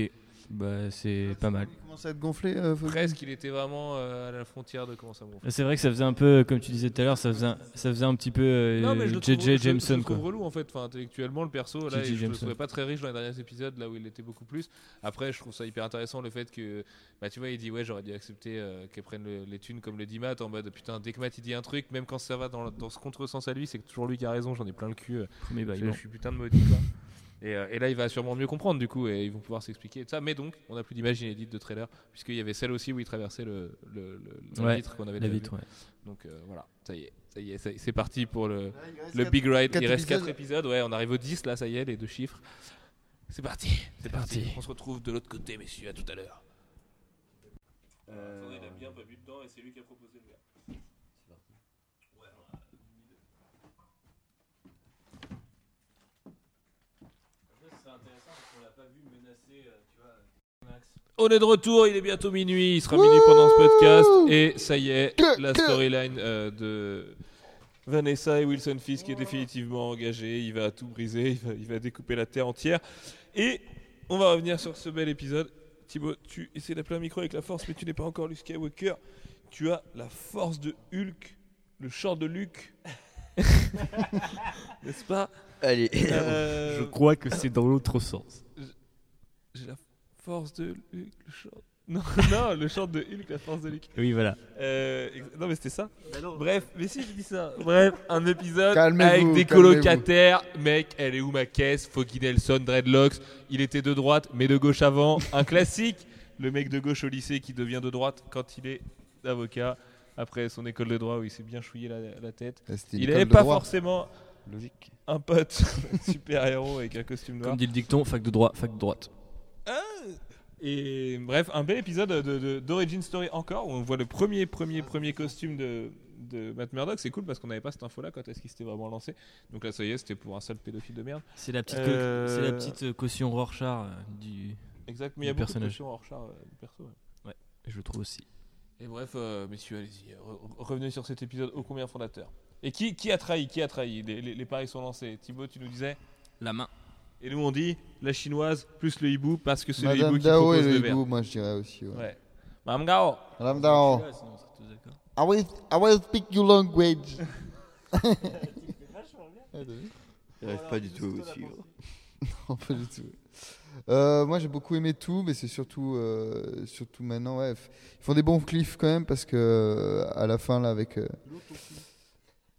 bah c'est pas mal. Il commence à être gonflé, euh, Presque, il était vraiment euh, à la frontière de comment ça gonfle. C'est vrai que ça faisait un peu, comme tu disais tout à l'heure, ça faisait un, ça faisait un petit peu euh, Non, mais je le trouve, J.J. je- je Jameson quoi. relou en fait. Enfin, intellectuellement, le perso, là, J.J. je le Jameson. trouvais pas très riche dans les derniers épisodes, là où il était beaucoup plus. Après, je trouve ça hyper intéressant le fait que, bah, tu vois, il dit ouais, j'aurais dû accepter euh, qu'elle prenne le- les thunes comme le dit Matt en mode putain, dès que Matt il dit un truc, même quand ça va dans, dans ce contresens à lui, c'est que toujours lui qui a raison. J'en ai plein le cul. euh, je, bâillement. je suis putain de maudit quoi. Et, euh, et là, il va sûrement mieux comprendre du coup, et ils vont pouvoir s'expliquer et tout ça. Mais donc, on n'a plus d'image inédite de trailer, puisqu'il y avait celle aussi où il traversait le, le, le- la Ouais, vitre qu'on avait La vitre, ouais. Donc euh, voilà, ça y est, ça y est, c'est parti pour le, reste le Big Ride. Il reste 4 épisodes. ouais, on arrive au 10 là, ça y est, les deux chiffres. C'est parti, c'est parti. parti. On se retrouve de l'autre côté, messieurs, à tout à l'heure. Il a bien pas bu dedans et c'est lui qui a proposé le On est de retour, il est bientôt minuit, il sera minuit pendant ce podcast et ça y est, la storyline euh, de Vanessa et Wilson Fisk est définitivement engagé. Il va tout briser, il va, il va découper la terre entière. Et on va revenir sur ce bel épisode. Thibaut, tu essaies d'appeler un micro avec la force, mais tu n'es pas encore Luke Skywalker. Tu as la force de Hulk, le short de Luke. *laughs* N'est-ce pas? Allez. Euh, Je crois que c'est dans l'autre sens. J'ai la force de Hulk, le short. *laughs* Non, non, le short de Hulk, la force de Luke. Oui, voilà. Euh, ex- non, mais c'était ça. Bref, mais si, je dis ça. Bref, un épisode Calmez-vous, avec des calmez-vous. colocataires. Mec, elle est où ma caisse? Foggy Nelson, Dreadlocks. Il était de droite, mais de gauche avant. Un classique. Le mec de gauche au lycée qui devient de droite quand il est avocat. Après son école de droit où il s'est bien chouillé la, la tête. C'était Il l'école n'avait de pas droit. forcément Logique. un pote *laughs* super héros avec un costume noir. Comme dit le dicton, fac de droit, fac de droite. Et bref, un bel épisode de- de- d'Origin Story encore, où on voit le premier, premier, premier costume de, de Matt Murdock. C'est cool parce qu'on n'avait pas cette info-là quand est-ce qu'il s'était vraiment lancé. Donc là, ça y est, c'était pour un sale pédophile de merde. C'est la petite, Euh, c'est la petite euh, caution Rorschach euh, du. Exact, mais il y a Le beaucoup personnage. de char, euh, du perso. ouais. Je trouve aussi. Et bref, euh, messieurs, allez-y, re- revenez sur cet épisode ô combien fondateur. Et qui, qui a trahi Qui a trahi? Les, les- les paris sont lancés. Thibaut, tu nous disais? La main. Et nous, on dit la chinoise plus le hibou parce que c'est le hibou qui Dao propose et le le verre. hibou, moi je dirais aussi. Ouais. Ouais. Madame Gao Madame Dao, Sinon, on serait tous d'accord. I will, I will speak your language. *laughs* *laughs* J'arrive pas du tout à vous suivre. Non, pas du tout. Euh, moi j'ai beaucoup aimé tout, mais c'est surtout, euh, surtout maintenant, ouais, ils font des bons cliffs quand même parce que euh, à la fin là avec euh,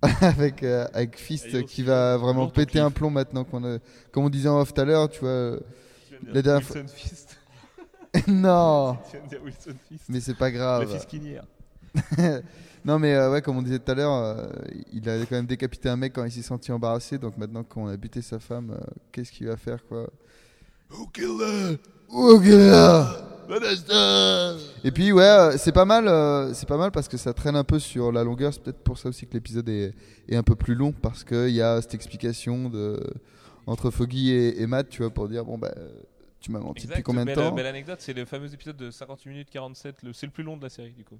*laughs* avec euh, avec Fist qui va vraiment péter un plomb maintenant qu'on a, comme on disait en off tout à l'heure, tu vois. euh, La dernière fois- Wilson Fist. *laughs* non, Wilson Fist. mais c'est pas grave. fisquinière. *laughs* non mais euh, ouais, comme on disait tout à l'heure, euh, il a quand même décapité un mec quand il s'est senti embarrassé. Donc maintenant qu'on a buté sa femme, euh, qu'est-ce qu'il va faire quoi? Who killed her? Oh, gars Vanessa Et puis ouais, euh, c'est pas mal, euh, c'est pas mal parce que ça traîne un peu sur la longueur. C'est peut-être pour ça aussi que l'épisode est, est un peu plus long parce qu'il y a cette explication de entre Foggy et, et Matt, tu vois, pour dire bon bah tu m'as menti depuis combien de temps belle anecdote, c'est le fameux épisode de 58 minutes 47, le- c'est le plus long de la série du coup.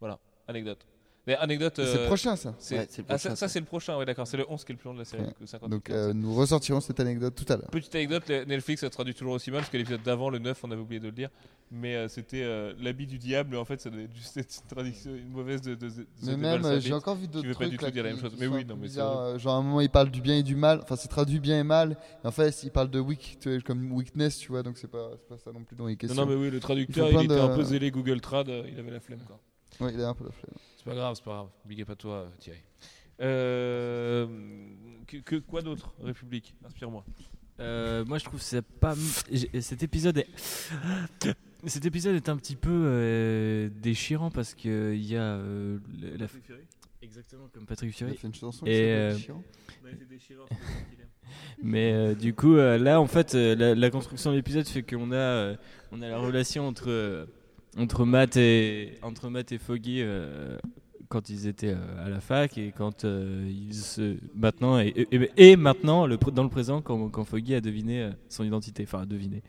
Voilà, anecdote. Mais anecdote. C'est euh, le prochain ça. c'est- Ouais, c'est le ah, ça, prochain, ça, ça. c'est le prochain, ouais d'accord, c'est le 11 qui est le plus long de la série Ouais. du coup, 58 Donc 47. euh, nous ressortirons cette anecdote tout à l'heure. Petite anecdote, Netflix ça traduit toujours aussi mal parce que l'épisode d'avant, le 9, on avait oublié de le dire, mais euh, c'était euh, l'habit du diable, en fait ça devait être juste être une traduction, une mauvaise de. de, de- de Mais même, euh, j'ai encore vu d'autres veux pas trucs. du tout là, dire la même chose. Mais oui, non, mais euh, Genre à un moment, il parle du bien et du mal. Enfin, c'est traduit bien et mal. Et en fait, il parle de weak, tu vois, comme weakness, tu vois. Donc c'est pas, c'est pas ça non plus dont il est Non, question. non, mais oui, le traducteur il, était de- un peu zélé Google Trad, euh, il avait la flemme quoi. Ouais, il a un peu la flemme. C'est pas grave, c'est pas grave. Big up à toi, Thierry. Euh, que, que- quoi d'autre, République? Inspire-moi. Euh, moi, je trouve que c'est pas. Cet épisode est. *laughs* Cet épisode est un petit peu euh, déchirant parce que il y a euh, la- la- exactement comme Patrick Il a Fury. fait une chanson qui s'appelle euh, Chiant. *laughs* Mais euh, du coup, euh, là, en fait, euh, la, la construction de l'épisode fait qu'on a, euh, on a la relation entre euh, entre Matt et entre Matt et Foggy euh, quand ils étaient euh, à la fac et quand euh, ils se maintenant et, et- et maintenant le, dans le présent quand, quand Foggy a deviné son identité, enfin a deviné,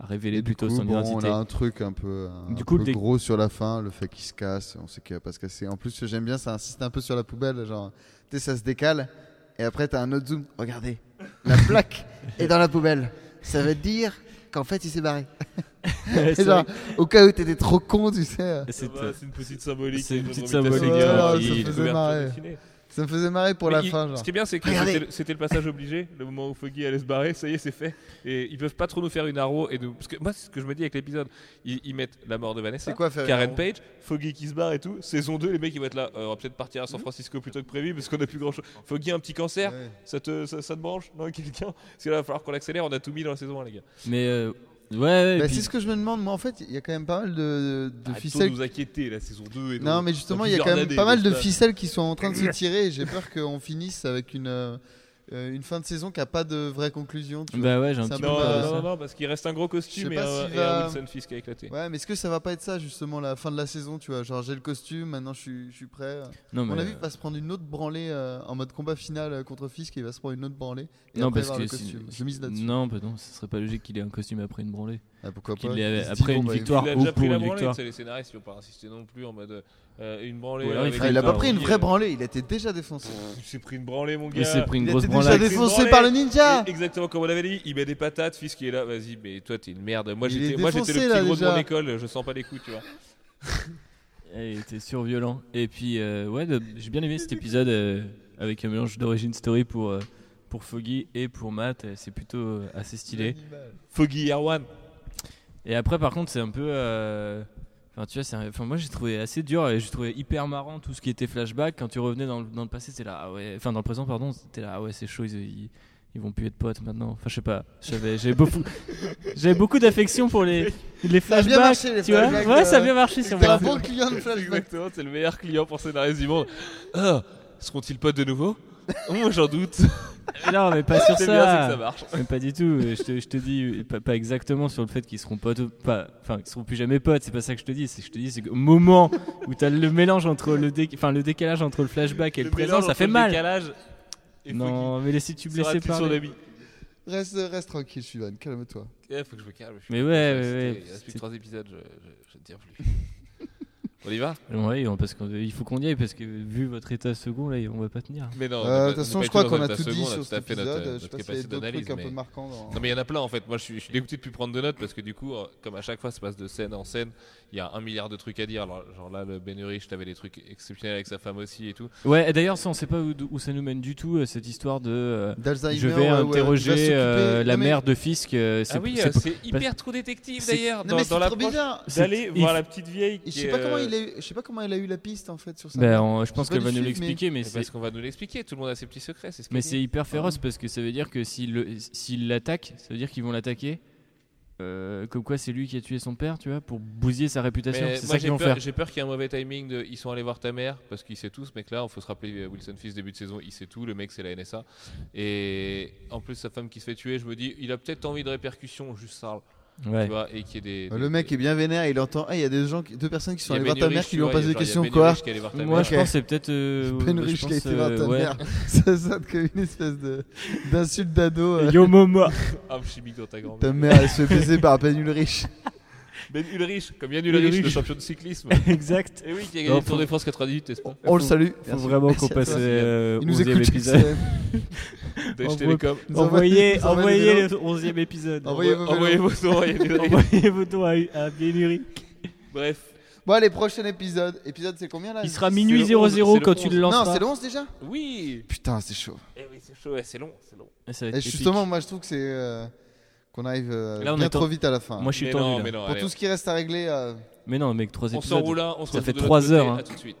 a révélé plutôt coup, son bon, identité. on a un truc un peu, un Du coup, peu gros sur la fin, le fait qu'il se casse. On sait qu'il va pas se casser. En plus, j'aime bien, ça insiste un peu sur la poubelle. Genre, tu sais, ça se décale. Et après, t'as un autre zoom. Regardez, la plaque *laughs* est dans la poubelle. Ça veut dire qu'en fait, il s'est barré. *laughs* Genre, au cas où t'étais trop con, tu sais. c'est, Ça va, c'est une petite symbolique. c'est une petite symbolique, à euh, ça faisait marrer. Ça me faisait marrer pour Mais la il- fin. Genre. Ce qui est bien, c'est que c'était le- c'était le passage obligé, le moment où Foggy allait se barrer, ça y est, c'est fait. Et ils peuvent pas trop nous faire une arrow. Et nous... Parce que moi, c'est ce que je me dis avec l'épisode, ils, ils mettent la mort de Vanessa, C'est quoi faire Karen Page, Foggy qui se barre et tout. Saison 2, les mecs ils vont être là. euh, on va peut-être partir à San Francisco plutôt que prévu parce qu'on a plus grand chose. Foggy, un petit cancer, Ouais. ça, te, ça, ça te branche Non, quelqu'un? Parce que là, il va falloir qu'on l'accélère. On a tout mis dans la saison 1, les gars. mais euh, ouais, ouais, Bah, puis- c'est ce que je me demande. Moi, en fait, il y a quand même pas mal de, de Arrête ficelles. nous inquiéter, la saison 2. Et Non, mais justement, il y a quand même pas mal de ficelles qui sont en train de se tirer. J'ai peur qu'on finisse avec une, euh, euh, une fin de saison qui a pas de vraie conclusion. tu vois. bah ouais, j'ai un C'est un petit peu Non, non, non, parce qu'il reste un gros costume et un, et un Wilson Fisk a éclaté. Ouais, mais est-ce que ça va pas être ça justement la fin de la saison, tu vois Genre j'ai le costume, maintenant je suis, je suis prêt. Non, On mais, a vu qu'il va se prendre une autre branlée euh, en mode combat final euh, contre Fisk, il va se prendre une autre branlée et non, après parce avoir que le costume. Je mise là-dessus. Non, bah non, ce serait pas logique qu'il ait un costume après une branlée. Ah, pourquoi qu'il pas l'ait Il se dit, après une bah, victoire. Il a ou déjà pour pris la une branlée, victoire. sais, les scénaristes ils vont pas insister non plus en mode euh, Euh, une branlée. Alors il il a pas pris une branlée, vraie euh, branlée, il était déjà défoncé. Il s'est pris une branlée, mon gars. Il s'est pris une Il grosse était déjà. Pris une défoncé branlée. par le ninja Et Exactement comme on l'avait dit, il met des patates, fils qui est là, vas-y, mais toi t'es une merde. Moi j'étais le petit là, gros de déjà. mon école, je sens pas les coups, tu vois. *laughs* Il était surviolent. Et puis, euh, ouais, j'ai bien aimé cet épisode euh, avec un mélange d'origine story pour, euh, pour Foggy et pour Matt. euh, C'est plutôt euh, assez stylé. Foggy Erwan. Et après, par contre, c'est un peu. Enfin, tu vois, c'est un- enfin, moi j'ai trouvé assez dur et j'ai trouvé hyper marrant tout ce qui était flashback. Quand tu revenais dans le, dans le passé, c'était là, ah ouais. Enfin, dans le présent, pardon, c'était là, ah ouais, c'est chaud, ils, ils, ils vont plus être potes maintenant. Enfin, je sais pas. J'avais j'avais beaucoup, *laughs* j'avais beaucoup d'affection pour les, les Ça a bien flashbacks. marché, les tu vois flashbacks, Ouais, ça a euh, bien marché sur C'était moi. un bon client de flashback. Exactement, c'est le meilleur client pour scénariste du monde. Ah, seront-ils potes de nouveau? Moi j'en doute. *laughs* *laughs* Non, mais pas sur C'est bien, que ça. ça marche. Mais pas du tout. euh, Je te, je te dis euh, pas, pas exactement sur le fait qu'ils seront potes, pas, enfin qu'ils seront plus jamais potes. C'est pas ça que je te dis. C'est que je te dis, c'est qu'au moment où t'as le mélange entre le, dé- enfin le décalage entre le flashback et le, présent, mélange ça fait le mal. décalage et Non, mais laissez tu parler. ami Reste, reste tranquille, Suvan, calme-toi. Eh, faut que je me calme. je suis Mais pas- ouais, ouais, ouais. Il reste plus que C'est- 3 épisodes, je, je, je ne tiens plus. *laughs* on y va? On- parce qu'il faut qu'on y aille parce que vu votre état second là, on va pas tenir. Mais non, Euh, De toute façon, je crois qu'on a tout dit sur cet à fait notre- épisode. Je sais pas s'il y capacité a d'autres d'analyse, trucs un peu marquants. dans- Non mais il y en a plein en fait. Moi je suis, je suis dégoûté de plus prendre de notes parce que du coup, euh, comme à chaque fois ça passe de scène en scène, il y a un milliard de trucs à dire. Alors, genre là, le Ben Urich, t'avais des trucs exceptionnels avec sa femme aussi et tout. Ouais, et d'ailleurs, ça on sait pas où, où ça nous mène du tout euh, cette histoire de. D'Alzheimer, je vais ouais, ouais, il va interroger euh, la mère de Fisk. euh, c'est- Ah oui, c'est hyper trop détective d'ailleurs Non, dans, mais dans c'est trop l'approche bizarre. d'aller il voir la petite vieille. Je qui sais est, pas comment euh, il a eu, je sais pas comment il a eu la piste en fait sur ça. Ben, on- je pense pas qu'elle va nous l'expliquer, mais, mais c'est parce qu'on va nous l'expliquer. Tout le monde a ses petits secrets. C'est ce Mais c'est hyper féroce parce que ça veut dire que s'ils le- s'ils l'attaquent, ça veut dire qu'ils vont l'attaquer. euh, comme quoi c'est lui qui a tué son père, tu vois, pour bousiller sa réputation. C'est moi, ça qu'ils j'ai vont peur, faire. j'ai peur qu'il y ait un mauvais timing. De, ils sont allés voir ta mère parce qu'il sait tout ce mec-là. Il faut se rappeler euh, Wilson Fisk début de saison, il sait tout. Le mec c'est la NSA. Et en plus sa femme qui se fait tuer, je me dis, il a peut-être envie de répercussions, juste ça, Ouais. tu vois, et qu'il y ait des. Le mec est bien vénère, il entend. Ah, il y a des gens, qui- deux personnes qui sont allées voir ta mère qui lui ont posé des questions. Ben Quoi ta Moi, je pense que c'est peut-être. euh, *laughs* Ben je Urich qui a été voir ta euh, ouais. mère. *laughs* Ça sonne comme une espèce de d'insulte d'ado. *laughs* euh. Yo Momo. Un chimique dans ta grand-mère. Ta mère, elle se fait baiser par Ben Ulrich. Ben Ulrich, comme Yann Ulrich, Ulrich. le champion de cyclisme. *laughs* exact. Et oui, qui a gagné le faut- Tour de France 98, n'est-ce pas On le salue. Faut Merci. vraiment qu'on passe euh, Il nous 11e écoute. épisode. Deutsche *laughs* Telekom. Envoyez, envoyez le 11e épisode. Envoyez vos Envoyez vos sons à Yann Ulrich. Envoyez vos dons à, à Bienuri. Bref. Bon, allez, prochain épisode. Épisode, c'est combien là Il sera minuit le 11, 00 c'est le quand tu le 11. lanceras. Non, c'est le 11 déjà Oui. Putain, c'est chaud. Eh oui, c'est chaud, c'est long, c'est long. Être justement, moi je trouve que c'est. Qu'on arrive euh, Là, on bien est trop en- vite à la fin. Moi je suis mais tendu non, là. mais non, Pour allez, tout ce qui reste à régler. euh, Mais non, mec, trois on épisodes. s'enroule là, on se Ça retrouve fait de l'autre trois côté, heures, hein. À tout de suite.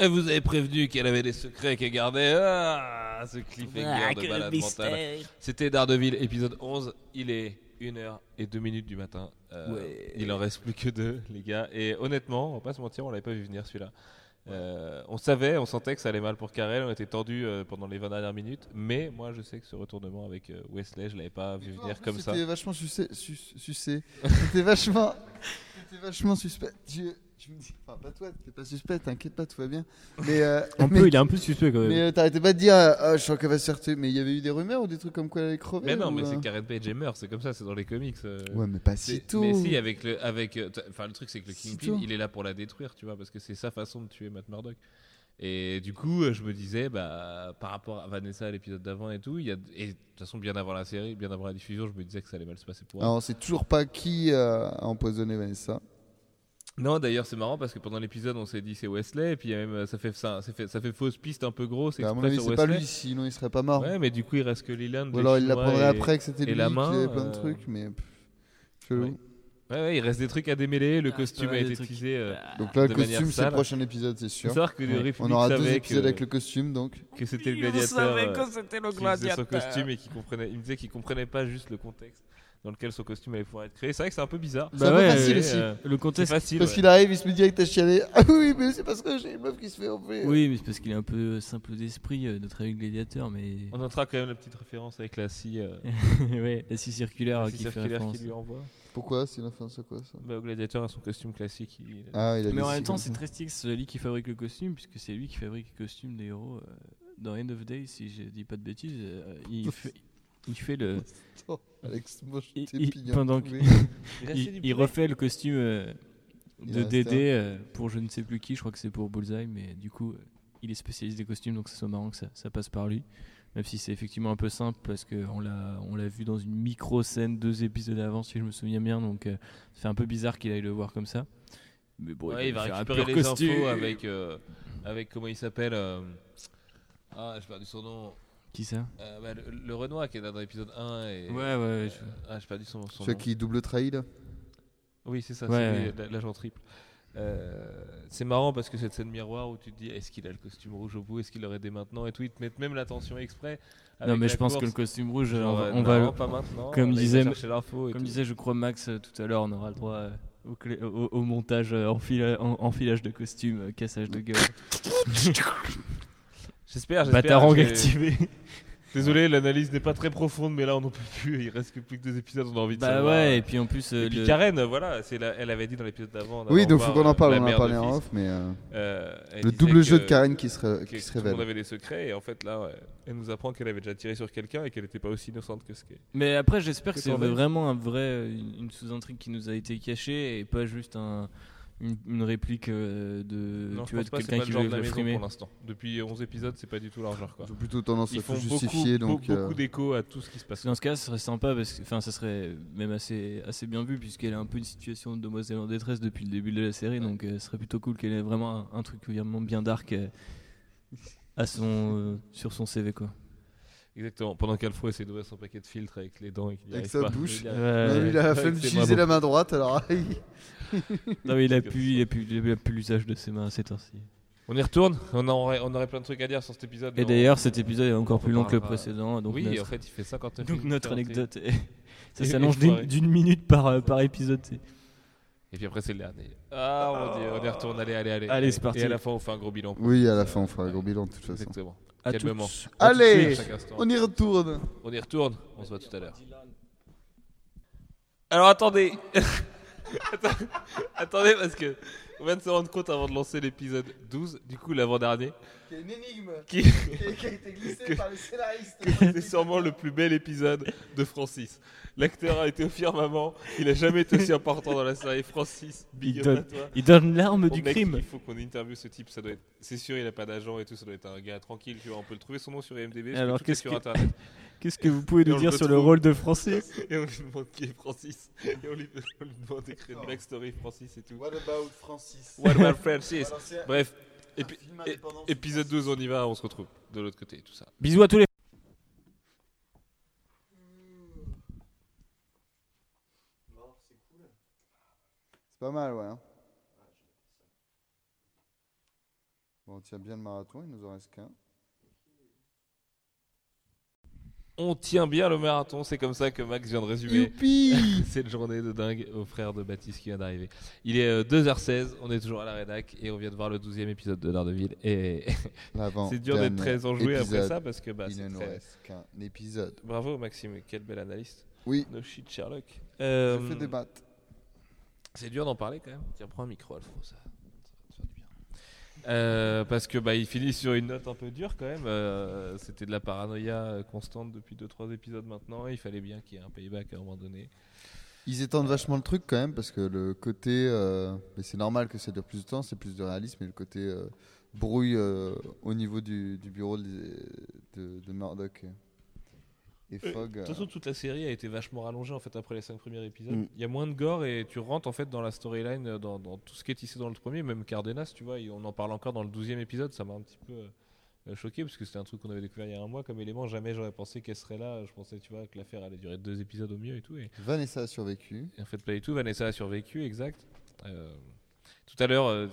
Et vous avez prévenu qu'elle avait des secrets qu'elle gardait. Ah, ce cliffhanger de malade mental. C'était Daredevil, épisode 11. Il est 1h et 2 minutes du matin. Euh, Il en reste plus que deux, les gars. Et honnêtement, on va pas se mentir, on l'avait pas vu venir celui-là. Euh, on savait, on sentait que ça allait mal pour Karel, on était tendu euh, pendant les 20 dernières minutes, mais moi je sais que ce retournement avec euh, Wesley, je l'avais pas vu venir comme ça. C'était vachement sucé. sus- sucé. C'était vachement. *laughs* C'était vachement suspect. Je, je me dis. Enfin, pas toi, t'es pas suspect, t'inquiète pas, tout va bien. Mais. euh, Un mais, peu, il est un peu suspect quand même. Mais euh, t'arrêtais pas de dire. euh, Ah, je sens qu'elle va se faire tuer. Mais il y avait eu des rumeurs ou des trucs comme quoi elle allait crever Mais non, ou, mais euh, c'est Karen Page et meurt, c'est comme ça, c'est dans les comics. euh. Ouais, mais pas C'est- si tôt. Mais si, avec le, avec, euh, t- enfin le truc c'est que le Kingpin, il est là pour la détruire, tu vois, parce que c'est sa façon de tuer Matt Murdock. Et du coup, euh, je me disais, bah, par rapport à Vanessa à l'épisode d'avant et tout, il y a, et de toute façon bien avant la série, bien avant la diffusion, je me disais que ça allait mal se passer pour elle. Alors, on sait toujours pas qui euh, a empoisonné Vanessa. Non, d'ailleurs c'est marrant parce que pendant l'épisode on s'est dit c'est Wesley, et puis il y a même euh, ça fait ça, ça fait ça fait fausse piste un peu grosse. Bah, à mon avis, c'est pas lui, sinon il serait pas mort. Ouais, mais du coup il reste que Leland. Ou alors il l'apprendrait après que c'était et lui la qui main, avait plein de euh, trucs, mais. Ouais. Ouais, ouais, il reste des trucs à démêler. Le Ah, costume a été trucs. teasé. euh, Donc là, le costume, c'est le prochain épisode, c'est sûr. savoir que Ouais. le On aura deux savait épisodes que, avec le costume, donc. que c'était le gladiateur. euh, c'était le qui faisait son costume et qui comprenait, il me disait qu'il comprenait pas juste le contexte dans lequel son costume allait pouvoir être créé. C'est vrai que c'est un peu bizarre. C'est un peu facile aussi. euh, Le C'est contexte. facile. Parce ouais. qu'il arrive, il se met direct à chialer. *laughs* Ah oui, mais c'est parce que j'ai une meuf qui se fait enlever. Oui, mais c'est parce qu'il est un peu simple d'esprit, euh, notre ami gladiateur, mais. On notera quand même la petite référence avec la scie, euh, *laughs* ouais, la scie circulaire la euh, scie qui circulaire lui envoie. Pourquoi? S'il a fait un c'est quoi ça? Bah, au gladiateur a son costume classique. il- Ah, il a Mais en même temps, c'est très Stix, lui qui fabrique le costume, puisque c'est lui qui fabrique le costume des héros. euh, dans End of Day, si je dis pas de bêtises, euh, il, fait, il fait le. Alex, moi je Il- t'ai il- pignon pendant trouvé. Il, il refait le costume euh, de Dédé euh, pour je ne sais plus qui, je crois que c'est pour Bullseye, mais du coup, euh, il est spécialiste des costumes, donc c'est marrant que ça, ça passe par lui. Même si c'est effectivement un peu simple parce qu'on l'a, on l'a vu dans une micro-scène deux épisodes avant, si je me souviens bien, donc euh, ça fait un peu bizarre qu'il aille le voir comme ça. Mais bon, Ouais, il va récupérer les costume. infos avec, euh, avec comment il s'appelle. euh, Ah, j'ai perdu son nom. Qui ça Euh, bah, le, le Renoir qui est là dans l'épisode 1. Et, Ouais, ouais, ouais, je- Ah, j'ai perdu son, son Celui nom. qui double trahi là Oui, c'est ça, Ouais, c'est ouais. l'agent triple. Euh, c'est marrant parce que cette scène miroir où tu te dis est-ce qu'il a le costume rouge au bout, est-ce qu'il l'aurait dès maintenant et tout, ils te mettent même l'attention exprès. Non, mais la je pense que le costume rouge, on Genre, euh, on va non, le- pas maintenant. comme disait- Comme tout. disait, je crois Max euh, tout à l'heure, on aura le droit euh, au, clé- au- au montage euh, enfila- en- enfilage de costume, euh, cassage de gueule. *laughs* *laughs* J'espère, j'espère. Batarang activé. *laughs* Désolé, l'analyse n'est pas très profonde, mais là on n'en peut plus. Il reste que plus que deux épisodes, on a envie de Bah savoir. ouais, et puis en plus, euh, Et puis le- Karen, voilà, c'est la- elle avait dit dans l'épisode d'avant. Oui, donc faut qu'on en euh, parle, on en parlé en off, mais euh, Euh, le double jeu de Karen qui se, ré- qui révèle. avait des secrets et en fait là ouais, elle nous apprend qu'elle avait déjà tiré sur quelqu'un et qu'elle n'était pas aussi innocente que ce qu'elle Mais après, j'espère que c'est vraiment un vrai, une, une sous-intrigue qui nous a été cachée et pas juste un, une, une réplique euh, de, non tu vois, de quelqu'un qui veut frimer. pour l'instant depuis 11 épisodes c'est pas du tout leur genre quoi Ils ont plutôt tendance ils à font tout beaucoup, justifier, donc. beaucoup, euh, beaucoup d'écho à tout ce qui se passe Dans ce cas, ce serait sympa parce que, enfin, ça serait même assez, assez bien vu puisqu'elle a un peu une situation de demoiselle en détresse depuis le début de la série, donc euh, ce serait plutôt cool qu'elle ait vraiment un, un truc vraiment bien dark euh, à son, euh, sur son CV quoi. exactement pendant qu'Alfro essaie d'ouvrir son paquet de filtres avec les dents et qu'il y Avec sa pas. bouche. Il a- Ouais, lui, il a la flemme d'utiliser la main droite, alors *laughs* *laughs* Non mais il a plus, il a plus, il a plus l'usage de ses mains ces temps-ci. on y retourne on aurait, on aurait plein de trucs à dire sur cet épisode Et on- d'ailleurs, cet épisode est encore on plus long que le précédent, donc oui notre, en fait il fait 59 *laughs* donc notre 40. anecdote, est- *laughs* ça s'allonge d'une minute par, euh, par épisode. et puis après c'est le dernier ah dieu on y retourne allez allez allez Allez, c'est parti. et à la fin on fait un gros bilan Oui, à la fin, on fera un gros bilan de toute façon. exactement À à tout de Allez, on y retourne. On y retourne, on se voit tout à l'heure. Alors attendez. Attends- attendez parce que on vient de se rendre compte avant de lancer l'épisode 12, du coup l'avant-dernier, C'est une énigme qui qui a été glissée Que- par les scénaristes. que c'était sûrement le plus bel épisode de Francis. L'acteur a été au firmament, il a jamais été aussi important dans la série. Francis, big Il donne- à toi. Il donne l'arme du mec, crime. Il faut qu'on interviewe ce type, ça doit être. C'est sûr, il a pas d'agent et tout, ça doit être un gars tranquille, tu vois. On peut le trouver son nom sur IMDb. que Alors, tout est qu'est-ce sur que- internet. Qu'est-ce que vous pouvez nous dire sur le rôle de Francis *laughs* Et on lui demande qui est Francis. Et on lui, *laughs* on lui demande d'écrire une backstory Francis et tout. What about Francis? What about Francis? Bref, épi- épisode Francis. 12, on y va, on se retrouve de l'autre côté, tout ça. Bisous à tous les. C'est pas mal, ouais. hein. Bon, on tient bien le marathon, il nous en reste qu'un. On tient bien le marathon, c'est comme ça que Max vient de résumer *laughs* cette journée de dingue au frère de Baptiste qui vient d'arriver. Il est euh, 2h16, on est toujours à la rédac et on vient de voir le 12e épisode de Daredevil. Et *laughs* L'avant. *laughs* c'est dur d'être très enjoué après ça parce que bah, il c'est ne nous très- reste qu'un épisode. Bravo Maxime, quel bel analyste. Oui, No shit Sherlock. je Euh, fais maths. C'est dur d'en parler quand même. Tiens, prends un micro, Alfro, ça, ça va te faire du bien. Euh, parce que bah, il finit sur une note un peu dure quand même. Euh, C'était de la paranoïa euh, constante depuis 2-3 épisodes maintenant. Il fallait bien qu'il y ait un payback à un moment donné. Ils étendent vachement le truc quand même parce que le côté, mais c'est normal que ça dure plus de temps, c'est plus de réalisme, mais le côté brouille au niveau du, du bureau de, de, de Murdoch et Euh, Fogg. De toute façon, toute la série a été vachement rallongée en fait après les 5 premiers épisodes. Mm. Il y a moins de gore et tu rentres en fait dans la storyline, euh, dans, dans tout ce qui est tissé dans le premier, même Cardenas, tu vois, on en parle encore dans le 12e épisode. Ça m'a un petit peu euh, choqué parce que c'était un truc qu'on avait découvert il y a un mois comme élément. Jamais j'aurais pensé qu'elle serait là. Je pensais, tu vois, que l'affaire allait durer deux épisodes au mieux et tout. Et, Vanessa a survécu. et en fait, pas du tout. Vanessa a survécu, exact. Euh, tout à l'heure, euh,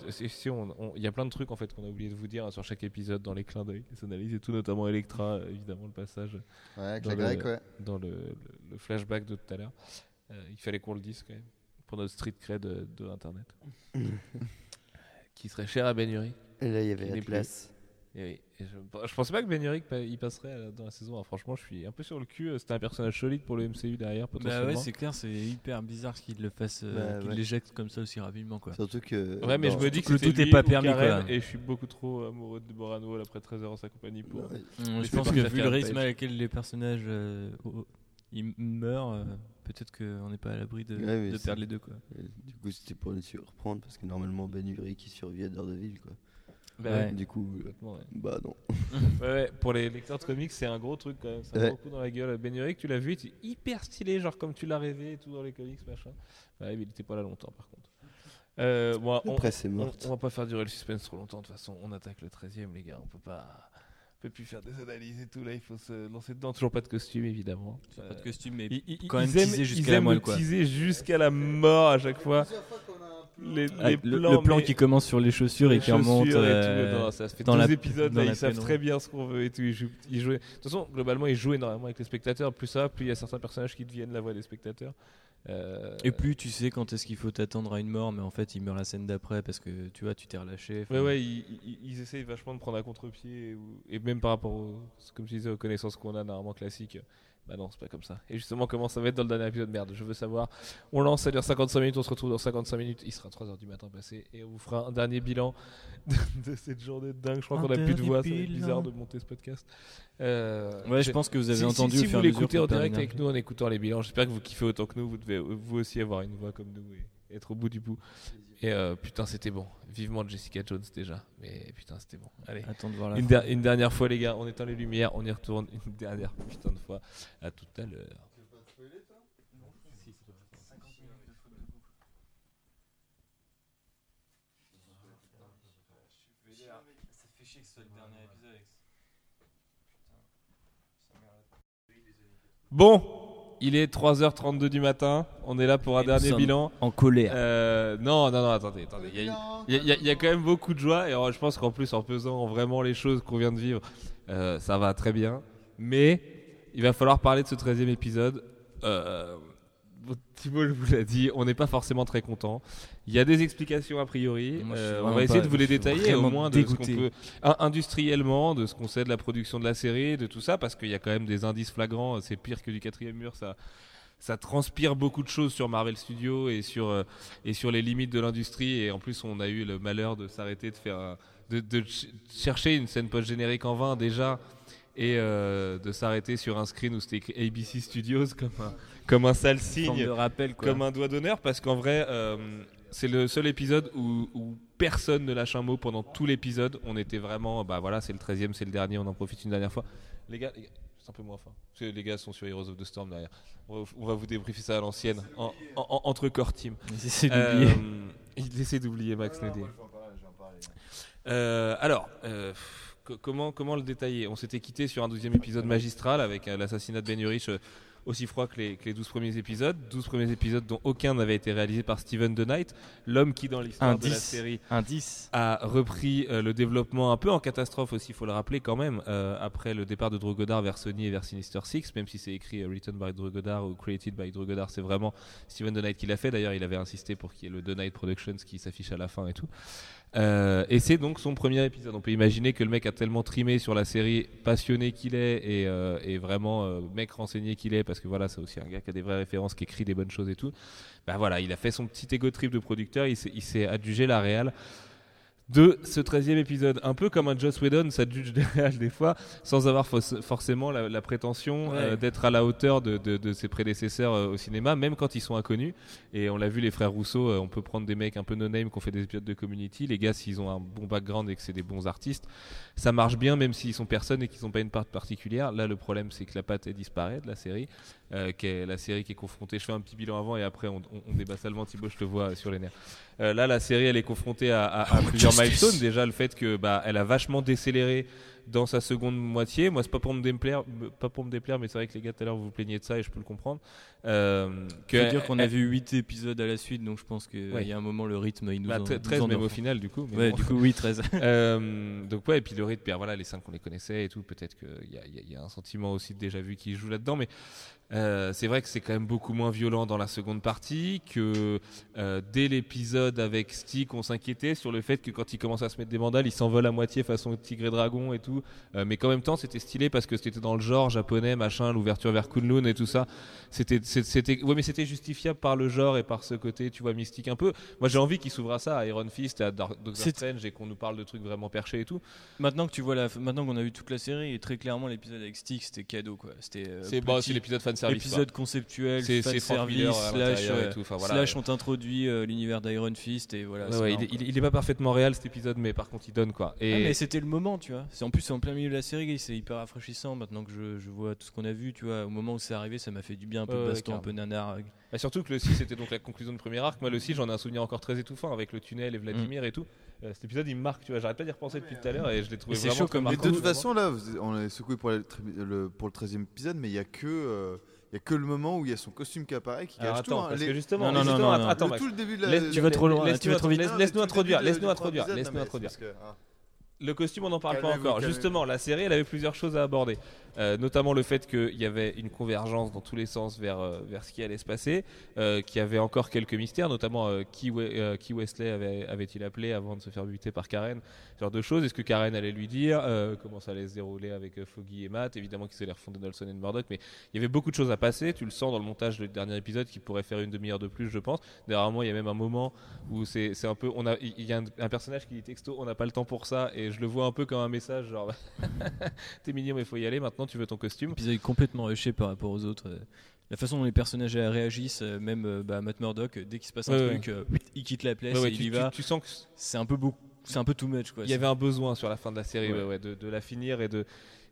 il y a plein de trucs en fait qu'on a oublié de vous dire hein, sur chaque épisode dans les clins d'œil, les analyses et tout, notamment Electra, euh, évidemment le passage Ouais, avec Dans la le- grecque, ouais. dans le, le- le flashback de tout à l'heure. Euh, il fallait qu'on le dise quand même pour notre street cred de, de internet, *laughs* qui serait cher à Ben Yuri. Et là, il y avait Atlas. Et oui, et je, je pensais pas que Ben Urich pa- y passerait dans la saison. Franchement, je suis un peu sur le cul. euh, C'était un personnage solide pour le MCU derrière, Bah potentiellement. ouais, c'est clair, c'est hyper bizarre qu'il le fasse, euh, Bah qu'il ouais. l'éjecte comme ça aussi rapidement quoi. Surtout que. Ouais, mais je me dis que tout est pas permis, Karen, quoi. Et je suis beaucoup trop amoureux de Deborah Noah après 13 heures en sa compagnie pour. Ouais. Hum, je pense que vu le rythme à laquelle les personnages euh, oh, ils meurent, euh, peut-être qu'on n'est pas à l'abri de, perdre les deux quoi. Du coup, c'était pour les surprendre parce que normalement, Ben Urich qui survit à Daredevil, quoi. Bah Ouais. Du coup, euh, ouais. bah non. *laughs* Ouais, ouais, pour les lecteurs de comics, c'est un gros truc quand même. Ça Ouais. a beaucoup dans la gueule. Ben Urich, tu l'as vu, il était hyper stylé, genre comme tu l'as rêvé et tout dans les comics, machin. Ouais, mais il était pas là longtemps par contre. Euh, bon, on, Après, c'est mort. on va pas faire durer le suspense trop longtemps. De toute façon, on attaque le 13 e les gars. On peut pas. On peut plus faire des analyses et tout. Là, il faut se lancer dedans. Toujours pas de costume, évidemment. Pas de costume, mais Ils, ils- quand même ils aiment, teaser jusqu'à la moelle, le quoi. teaser jusqu'à la mort à chaque fois. Les, Ah, les le, plans, le plan qui commence sur les chaussures et les qui remonte. euh, tout, non, ça se fait dans la- épisodes, dans là, la ils savent très bien ce qu'on veut et tout. Ils jouent, ils jouent- De toute façon, globalement, ils jouent énormément avec les spectateurs. Plus ça, plus il y a certains personnages qui deviennent la voix des spectateurs. Euh, Et plus tu sais quand est-ce qu'il faut t'attendre à une mort, mais en fait il meurt la scène d'après parce que tu vois, tu t'es relâché. Ouais, ouais, ils, ils- ils essayent vachement de prendre à contre-pied. Et même par rapport, aux, comme je disais, aux connaissances qu'on a normalement classiques. Bah non, c'est pas comme ça. Et justement, comment ça va être dans le dernier épisode? Merde, je veux savoir. On lance, ça dure 55 minutes, on se retrouve dans 55 minutes. Il sera 3h du matin passé. Et on vous fera un dernier bilan *laughs* de, de cette journée de dingue. Je crois qu'on a plus de voix, ça va être bilan. bizarre de monter ce podcast. Euh, Ouais, je pense que vous avez si, entendu si, si vous l'écoutez en direct avec nous en écoutant les bilans, j'espère que vous kiffez autant que nous. Vous devez vous aussi avoir une voix comme nous et être au bout du bout. Et euh, putain, c'était bon. Vivement Jessica Jones déjà. Mais putain, c'était bon. Allez. Attends de voir la Une, der- une dernière fois, les gars, on éteint les lumières, on y retourne une dernière putain de fois. À tout à l'heure. Bon, il est 3h32 du matin. On est là pour un Et dernier bilan. En colère. Euh, non, non, non, attendez, attendez. Il y, a- il y a- il y a- il y a quand même beaucoup de joie et euh, je pense qu'en plus, en pesant vraiment les choses qu'on vient de vivre, euh, ça va très bien. Mais il va falloir parler de ce 13e épisode. Euh, Thibault vous l'a dit, on n'est pas forcément très content. Il y a des explications a priori. Moi, Euh, on va essayer pas- de vous les détailler au moins de ce qu'on peut in- industriellement, de ce qu'on sait de la production de la série, de tout ça, parce qu'il y a quand même des indices flagrants. C'est pire que du quatrième mur, ça ça transpire beaucoup de choses sur Marvel Studios et sur, euh, et sur les limites de l'industrie. Et en plus, on a eu le malheur de s'arrêter de faire un- de, de ch- chercher une scène post-générique en vain déjà et euh, de s'arrêter sur un screen où c'était écrit ABC Studios *laughs* comme un, comme un sale signe de rappel quoi. comme un doigt d'honneur parce qu'en vrai euh, c'est le seul épisode où, où personne ne lâche un mot pendant tout l'épisode. On était vraiment bah voilà c'est le 13 e c'est le dernier on en profite une dernière fois. Les gars, les gars, c'est un peu moins fin parce que les gars sont sur Heroes of the Storm derrière. On va, on va vous débriefer ça à l'ancienne en, en- en- entre core team. *laughs* D'oublier. Euh, il essaie d'oublier Max Neddy euh, alors, euh, comment, comment le détailler? On s'était quitté sur un douzième épisode magistral avec euh, l'assassinat de Ben Urich euh, aussi froid que les, que les 12 premiers épisodes. 12 premiers épisodes dont aucun n'avait été réalisé par Steven The Knight, l'homme qui dans l'histoire de la 10. série Un 10. a repris euh, le développement un peu en catastrophe aussi, il faut le rappeler quand même, euh, après le départ de Drew Goddard vers Sony et vers Sinister Six, même si c'est écrit euh, Written by Drew Goddard ou Created by Drew Goddard, c'est vraiment Steven The Knight qui l'a fait. D'ailleurs, il avait insisté pour qu'il y ait le The Knight Productions qui s'affiche à la fin et tout. Euh, et c'est donc son premier épisode. On peut imaginer que le mec a tellement trimé sur la série, passionné qu'il est et, euh, vraiment euh, mec renseigné qu'il est, parce que voilà, c'est aussi un gars qui a des vraies références, qui écrit des bonnes choses et tout. Bah voilà, il a fait son petit ego trip de producteur, il s'est- il s'est adjugé la réal de ce 13e épisode. Un peu comme un Joss Whedon s'adjuge des réals des fois, sans avoir forcément la, la prétention Ouais. euh, d'être à la hauteur de, de- de ses prédécesseurs euh, au cinéma, même quand ils sont inconnus. Et on l'a vu, les frères Rousseau, euh, on peut prendre des mecs un peu no-name qui ont fait des épisodes de Community. Les gars, s'ils ont un bon background et que c'est des bons artistes, ça marche bien, même s'ils sont personne et qu'ils n'ont pas une part particulière. Là, le problème, c'est que la patte est disparaît de la série, euh, qui est la série qui est confrontée. Je fais un petit bilan avant et après, on, on, on débat seulement. Thibaut, je te vois sur les nerfs. Euh, là, la série, elle est confrontée à, à- à plusieurs milestones. Déjà, le fait que bah, elle a vachement décéléré dans sa seconde moitié. Moi, c'est pas pour me déplaire, pas pour me déplaire, mais c'est vrai que les gars tout à l'heure vous vous plaignez de ça et je peux le comprendre. Euh, Je veux dire qu'on a vu 8 épisodes à la suite, donc je pense qu'il Ouais. y a un moment, le rythme, il nous bah, en, tre- nous 13 en même au final du coup. mais Ouais, bon. du coup, oui, 13. *laughs* Euh, donc ouais, et puis le rythme, bien voilà, les cinq qu'on les connaissait et tout, peut-être qu'il y y a un sentiment aussi de déjà vu qui joue là-dedans, mais euh, c'est vrai que c'est quand même beaucoup moins violent dans la seconde partie, que euh, dès l'épisode avec Stick, on s'inquiétait sur le fait que quand il commence à se mettre des mandales, il s'envole à moitié façon tigre et dragon et tout, Euh, mais qu'en même temps c'était stylé parce que c'était dans le genre japonais, machin, l'ouverture vers Kunlun et tout ça, c'était, c'était, ouais, mais c'était justifiable par le genre et par ce côté, tu vois, mystique un peu. Moi j'ai envie qu'il s'ouvre à ça, à Iron Fist, à Dark Doctor Strange et qu'on nous parle de trucs vraiment perchés et tout. Maintenant que tu vois la, maintenant qu'on a vu toute la série, et très clairement l'épisode avec Stick, c'était cadeau quoi. C'était C'est c'est l'épisode fan service. épisode conceptuel, C'est- fan service, Miller à slash, et euh, tout, enfin, voilà, slash ouais. ont introduit euh, l'univers d'Iron Fist et voilà. il, marrant, est- il- il est pas parfaitement réel cet épisode, mais par contre il donne quoi. Et Ah, mais c'était le moment, tu vois. C'est en plus c'est en plein milieu de la série, c'est hyper rafraîchissant maintenant que je, je vois tout ce qu'on a vu, tu vois. Au moment où c'est arrivé, ça m'a fait du bien, un peu de baston, un peu nanar. Bah, surtout que le 6 c'était donc la conclusion du premier arc. Moi le 6 j'en ai un souvenir encore très étouffant avec le tunnel et Vladimir et tout. Euh, cet épisode il me marque, tu vois. J'arrête pas d'y repenser depuis tout à l'heure et je l'ai trouvé Mais c'est vraiment chaud comme Mais marquant, de toute façon, là, on est secoué pour, le, pour le 13 e épisode, mais il y a que. euh, il y a que le moment où il y a son costume qui apparaît qui attends, tout. hein. parce Les- que justement, Non, non, justement, non, non, attends, le- tout le début de la. Laisse- Tu vas trop loin, laisse-nous tu vas trop vite. mais Laisse-nous introduire, de- laisse-nous du introduire, laisse-nous introduire. mais ah. Le costume, on n'en parle pas encore. Justement, la série, elle avait plusieurs choses à aborder. Euh, notamment le fait qu'il y avait une convergence dans tous les sens vers, euh, vers ce qui allait se passer, euh, qu'il y avait encore quelques mystères, notamment qui, We- qui Wesley avait- avait-il appelé avant de se faire buter par Karen, ce genre de choses. Est-ce que Karen allait lui dire comment ça allait se dérouler avec Foggy et Matt? Évidemment qu'ils allaient refonder Nelson et Murdoch, mais il y avait beaucoup de choses à passer. Tu le sens dans le montage du dernier épisode qui pourrait faire une demi-heure de plus, je pense. Derrière moi, il y a même un moment où c'est un peu. Il y a un, un personnage qui dit texto on n'a pas le temps pour ça, et je le vois un peu comme un message genre *laughs* t'es mignon, mais faut y aller maintenant, tu veux ton costume. Épisode complètement rushé par rapport aux autres. euh. La façon dont les personnages réagissent, euh, même euh, bah, Matt Murdock, dès qu'il se passe un Ouais, truc, il quitte la place et il tu, y tu- va. tu sens que C'est un peu beaucoup, c'est un peu too much quoi. Il y avait un besoin sur la fin de la série de la finir et de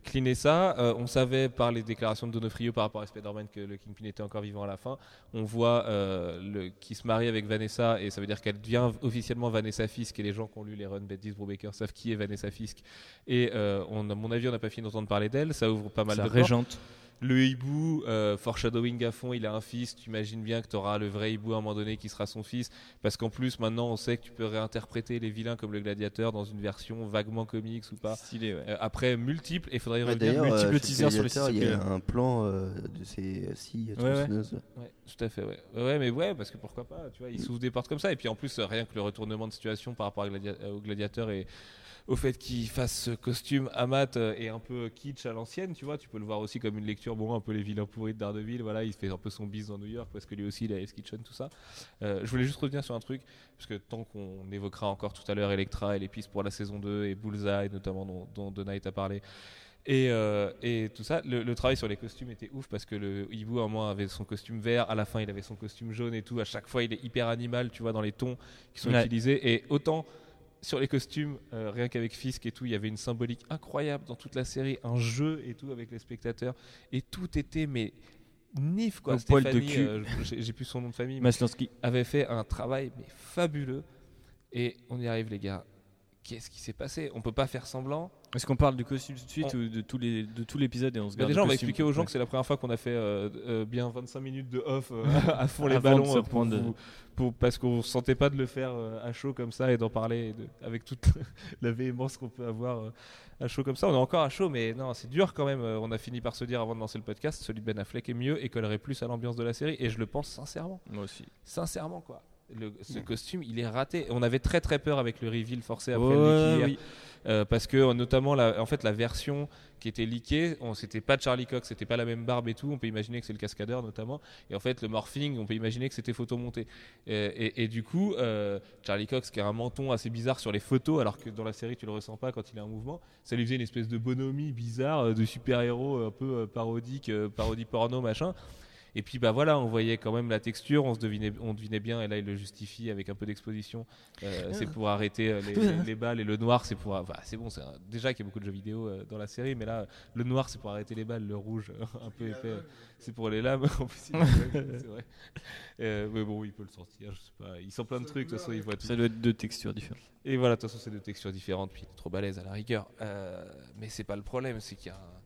cleaner ça. Euh, on savait par les déclarations de Donofrio par rapport à Spider-Man que le Kingpin était encore vivant à la fin. On voit euh, qui se marie avec Vanessa et ça veut dire qu'elle devient officiellement Vanessa Fisk et les gens qui ont lu les runs Bendis Brubaker savent qui est Vanessa Fisk. Et euh, on, à mon avis, on n'a pas fini d'entendre parler d'elle. Ça ouvre pas mal Sa de portes. Le hibou, euh, foreshadowing à fond, il a un fils. Tu imagines bien que tu auras le vrai hibou à un moment donné qui sera son fils. Parce qu'en plus, maintenant, on sait que tu peux réinterpréter les vilains comme le gladiateur dans une version vaguement comics ou pas. Stylé, ouais. Euh, après, multiples, et il faudrait y Ouais, revenir. Euh, teasers sur les Il y a un plan euh, de ces scies Ouais, ouais. tronçonneuses. Ouais, tout à fait, ouais. Ouais, mais ouais, parce que pourquoi pas, tu vois, il s'ouvre des portes comme ça. Et puis en plus, rien que le retournement de situation par rapport à Gladia- au gladiateur et au fait qu'il fasse ce costume Amat euh, et un peu kitsch à l'ancienne, tu vois, tu peux le voir aussi comme une lecture, bon, un peu les vilains pourris de Daredevil, voilà, il fait un peu son bis dans New York parce que lui aussi il a Hell's Kitchen, tout ça. Euh, je voulais juste revenir sur un truc, parce que tant qu'on évoquera encore tout à l'heure Electra et les pistes pour la saison 2 et Bullseye, notamment dont, dont The a parlé. Et, euh, et tout ça, le, le travail sur les costumes était ouf parce que le hibou à un moment avait son costume vert, à la fin il avait son costume jaune et tout. À chaque fois il est hyper animal, tu vois, dans les tons qui sont Ouais. utilisés. Et autant sur les costumes, euh, rien qu'avec Fisk et tout, il y avait une symbolique incroyable dans toute la série, un jeu et tout avec les spectateurs. Et tout était, mais nif quoi. Au poil de cul. euh, j'ai plus son nom de famille, Maslansky. avait fait un travail mais fabuleux. Et on y arrive les gars. Qu'est-ce qui s'est passé? On peut pas faire semblant. Est-ce qu'on parle du costume tout de suite On- ou de tous les de tout l'épisode et on se Bah garde déjà, on va expliquer aux gens Ouais. que c'est la première fois qu'on a fait euh, euh, bien 25 minutes de off euh, *laughs* à fond les ballons pour parce qu'on se sentait pas de le faire à chaud comme ça et d'en parler et de- avec toute *laughs* la véhémence qu'on peut avoir à chaud comme ça. On est encore à chaud, mais non, c'est dur quand même. On a fini par se dire avant de lancer le podcast, celui de Ben Affleck est mieux et collerait plus à l'ambiance de la série et je le pense sincèrement. Moi aussi. Sincèrement quoi. Le- ce costume, il est raté. On avait très très peur avec le reveal forcé après Ouais, le leak oui. Euh, parce que notamment la, en fait la version qui était leakée, on c'était pas Charlie Cox, c'était pas la même barbe et tout. On peut imaginer que c'est le cascadeur notamment. Et en fait le morphing, on peut imaginer que c'était photomonté. Et, et, et du coup, euh, Charlie Cox qui a un menton assez bizarre sur les photos, alors que dans la série tu le ressens pas quand il est en mouvement, ça lui faisait une espèce de bonhomie bizarre euh, de super héros un peu parodique, parodie porno machin. Et puis bah voilà, on voyait quand même la texture, on se devinait, on devinait bien, et là il le justifie avec un peu d'exposition. Euh, c'est pour arrêter euh, les, les- les balles et le noir, c'est pour. Enfin, c'est bon, c'est un- déjà qu'il y a beaucoup de jeux vidéo euh, dans la série, mais là le noir c'est pour arrêter les balles, le rouge *laughs* un peu épais, euh, c'est pour les lames. *laughs* en plus, il *laughs* est aveugle, c'est vrai. Euh, mais bon, il peut le sortir, je sais pas. Il sent plein de trucs, de toute façon, il voit tout. Ça doit être deux textures différentes. Et voilà, de toute façon, c'est deux textures différentes, puis il est trop balèze à la rigueur. Euh, mais c'est pas le problème, c'est qu'il y a un-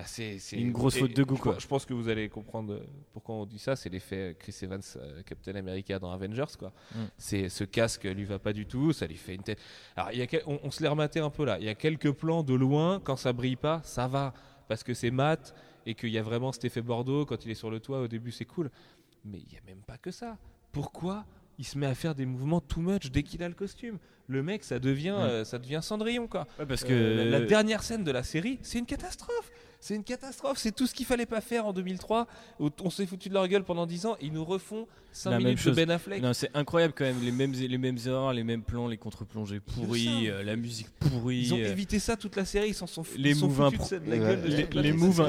bah, c'est, Une grosse faute de goût, je, quoi. pense- Je pense que vous allez comprendre euh, pourquoi on dit ça. C'est l'effet Chris Evans, euh, Captain America dans Avengers, quoi. Mm. C'est ce casque lui va pas du tout, ça lui fait une tête. Alors, y a on, on se l'est rematé un peu là. Il y a quelques plans de loin, quand ça brille pas, ça va, parce que c'est mat et qu'il y a vraiment cet effet Bordeaux quand il est sur le toit. Au début, c'est cool, mais il y a même pas que ça. Pourquoi il se met à faire des mouvements too much dès qu'il a le costume? Le mec, ça devient, Ouais. euh, ça devient Cendrillon, quoi. parce Euh, la, la dernière scène de la série, c'est une catastrophe. C'est une catastrophe. C'est tout ce qu'il fallait pas faire en 2003. où On s'est foutu de leur gueule pendant 10 ans. Ils nous refont 5 La même minutes de. Ben Affleck. Non, c'est incroyable quand même, les mêmes, les mêmes erreurs, les mêmes plans, les contre-plongées pourris, ça. euh, la musique pourrie. Ils ont euh, évité ça toute la série. Ils s'en sont, les sont foutus de, impro- ça- de la Ouais, gueule de les, moves,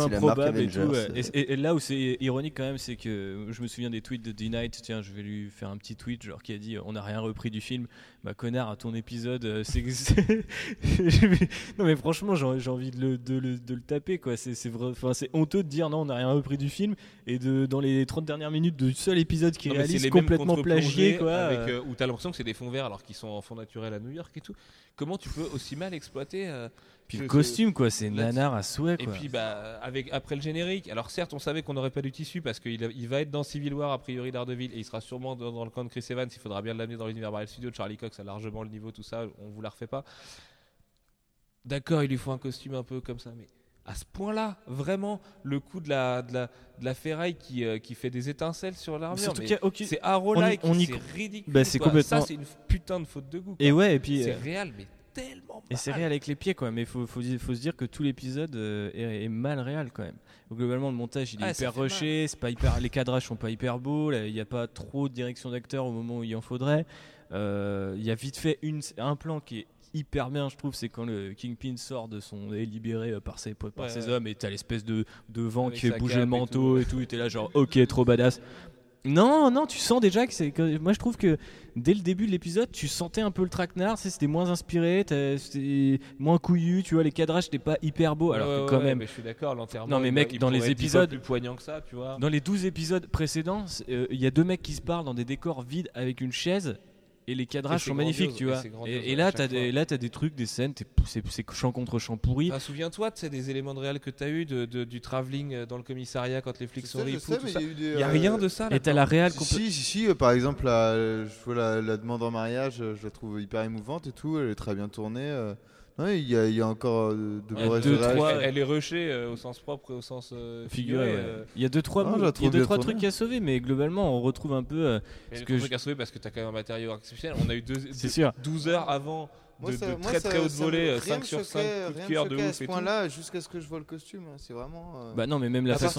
improbables et tout. Euh. Et, et- et là où c'est ironique quand même, c'est que je me souviens des tweets de D-Night. Tiens, je vais lui faire un petit tweet, genre qui a dit On n'a rien repris du film. Bah, connard, à ton épisode, euh, c'est. *laughs* non, mais franchement, j'ai envie de le, de, le, de le taper, quoi. C'est c'est vrai- enfin, c'est honteux de dire non, on n'a rien repris du film. Et de, dans les 30 dernières minutes du seul épisode qui réalise les complètement plagié, quoi. Avec, euh. euh, où t'as l'impression que c'est des fonds verts alors qu'ils sont en fond naturel à New York et tout. Comment tu peux aussi mal exploiter euh, Puis le costume, quoi, c'est nanar à souhait, Et quoi. puis bah avec après le générique. Alors certes, on savait qu'on n'aurait pas du tissu parce qu'il il va être dans Civil War a priori Daredevil et il sera sûrement dans, dans le camp de Chris Evans. Il faudra bien l'amener dans l'univers Marvel Studios. Charlie Cox a largement le niveau, tout ça. On vous la refait pas. D'accord, il lui faut un costume un peu comme ça, mais à ce point-là, vraiment, le coup de la de la, de la ferraille qui euh, qui fait des étincelles sur l'armure. Aucune- C'est Arrow-like, c'est ridicule. Bah, c'est complètement- Ça, c'est une putain de faute de goût. Et ouais, et puis. c'est euh, réel, mais tellement. Et c'est réel avec les pieds, quoi. Mais il faut, faut, se dire que tout l'épisode euh, est, est mal réel, quand même. Donc, globalement, le montage, il est hyper rushé. C'est pas hyper, les cadrages sont pas hyper beaux. Il n'y a pas trop de direction d'acteur au moment où il en faudrait. Euh, Il y a vite fait une, un plan qui est hyper bien, je trouve. C'est quand le Kingpin sort de son. est libéré euh, par ses, par Ouais, ses ouais. hommes et t'as l'espèce de, de vent Avec qui fait bouger le manteau et tout. Et t'es là, genre, ok, trop badass. Non, non, tu sens déjà que c'est. que- Moi, je trouve que dès le début de l'épisode, tu sentais un peu le traquenard. tu sais, C'était moins inspiré, t'as- c'était moins couillu. Tu vois, les cadrages n'étaient pas hyper beaux. Alors que ouais, quand ouais, même, mais je suis d'accord, l'enterrement. Non, mais il mec, il dans les pourrait être dix épisodes- plus poignant que ça, tu vois. dans les 12 épisodes précédents, c'est, euh, il y a deux mecs qui se parlent dans des décors vides avec une chaise. Et les cadrages sont magnifiques, tu vois. Et, là, t'as des, là, t'as des trucs, des scènes, c'est, c'est champ contre champ pourri. Enfin, Souviens-toi, tu des éléments de réel que tu as eu de, de- du travelling euh, dans le commissariat quand les flics sont ripoux, tout ça. il y a rien de ça. Et t'as la réal Si, si, si, euh, par exemple, la, je vois la, la demande en mariage, euh, je la trouve hyper émouvante et tout, elle est très bien tournée. Ouais, il y, a- il y a encore euh, de Ouais, beaux deux, trois, elle, est rushée euh, au sens propre et au sens euh, Figuré, euh, Il y a deux trois, la il y a deux trois trucs à sauver, mais globalement, on retrouve un peu. euh, Ce que truc je- à sauver parce que tu as quand même un matériau exceptionnel. On a eu deux, deux- sûr. 12 heures avant Moi, de, ça- de moi, très ça- très haute volée, rien 5 me sur 5 choquait- coups de cœur de choquait à ouf ce et tout. point-là, jusqu'à ce que je vois le costume. hein, C'est vraiment. euh, Bah non, mais même la À C'est ce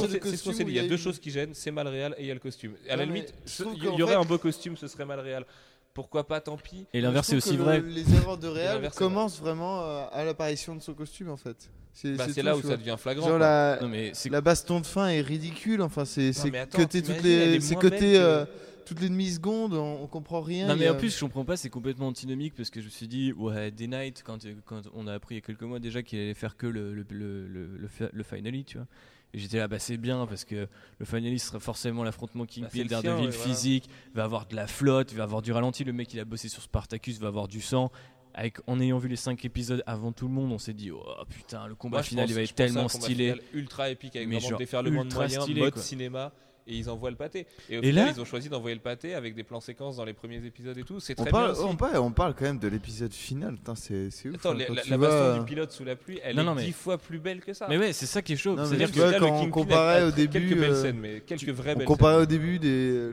Il y a deux eu- choses qui gênent, c'est mal réel et il y a le costume. À la Non, limite, il y, aurait fait- un beau costume, ce serait mal réel. Pourquoi pas, tant pis. Et l'inverse c'est trouve aussi vrai. le- les erreurs de c'est commencent vraiment euh, à l'apparition de son costume en fait. C'est Bah, là où ça devient flagrant. Genre la, Non mais c'est la baston de fin est ridicule. Enfin, c'est cuté toutes les, est c'est que- euh, toutes les demi-secondes. On, on comprend rien. Non mais en plus je comprends pas, c'est complètement antinomique parce que je me suis dit ouais Day Night quand, quand on a appris il y a quelques mois déjà qu'il allait faire que le le, le, le, le finale tu vois. Et j'étais là bah c'est bien parce que le finale sera forcément l'affrontement Bah, Kingpin le Daredevil ouais, voilà. physique, va avoir de la flotte, va avoir du ralenti, le mec il a bossé sur Spartacus va avoir du sang. Avec, en ayant vu les 5 épisodes avant tout le monde, on s'est dit oh putain le combat Moi, final pense- il va être tellement stylé. ultra épique avec Mais vraiment genre ultra moyens, stylé, mode quoi. cinéma. Et ils envoient le pâté. Et au Et final, là- ils ont choisi d'envoyer le pâté avec des plans séquences dans les premiers épisodes et tout. C'est on très parle, bien aussi. on, parle, on parle quand même de l'épisode final. C'est c'est ouf. Attends, hein, la, la- baston euh, du pilote sous la pluie, elle Non, est non, mais- dix fois plus belle que ça. Mais ouais, c'est ça qui est chaud. C'est-à-dire tu que vois, là, quand le on comparait au quelques début, belles euh, scènes, mais quelques vraies belles scènes. au début des,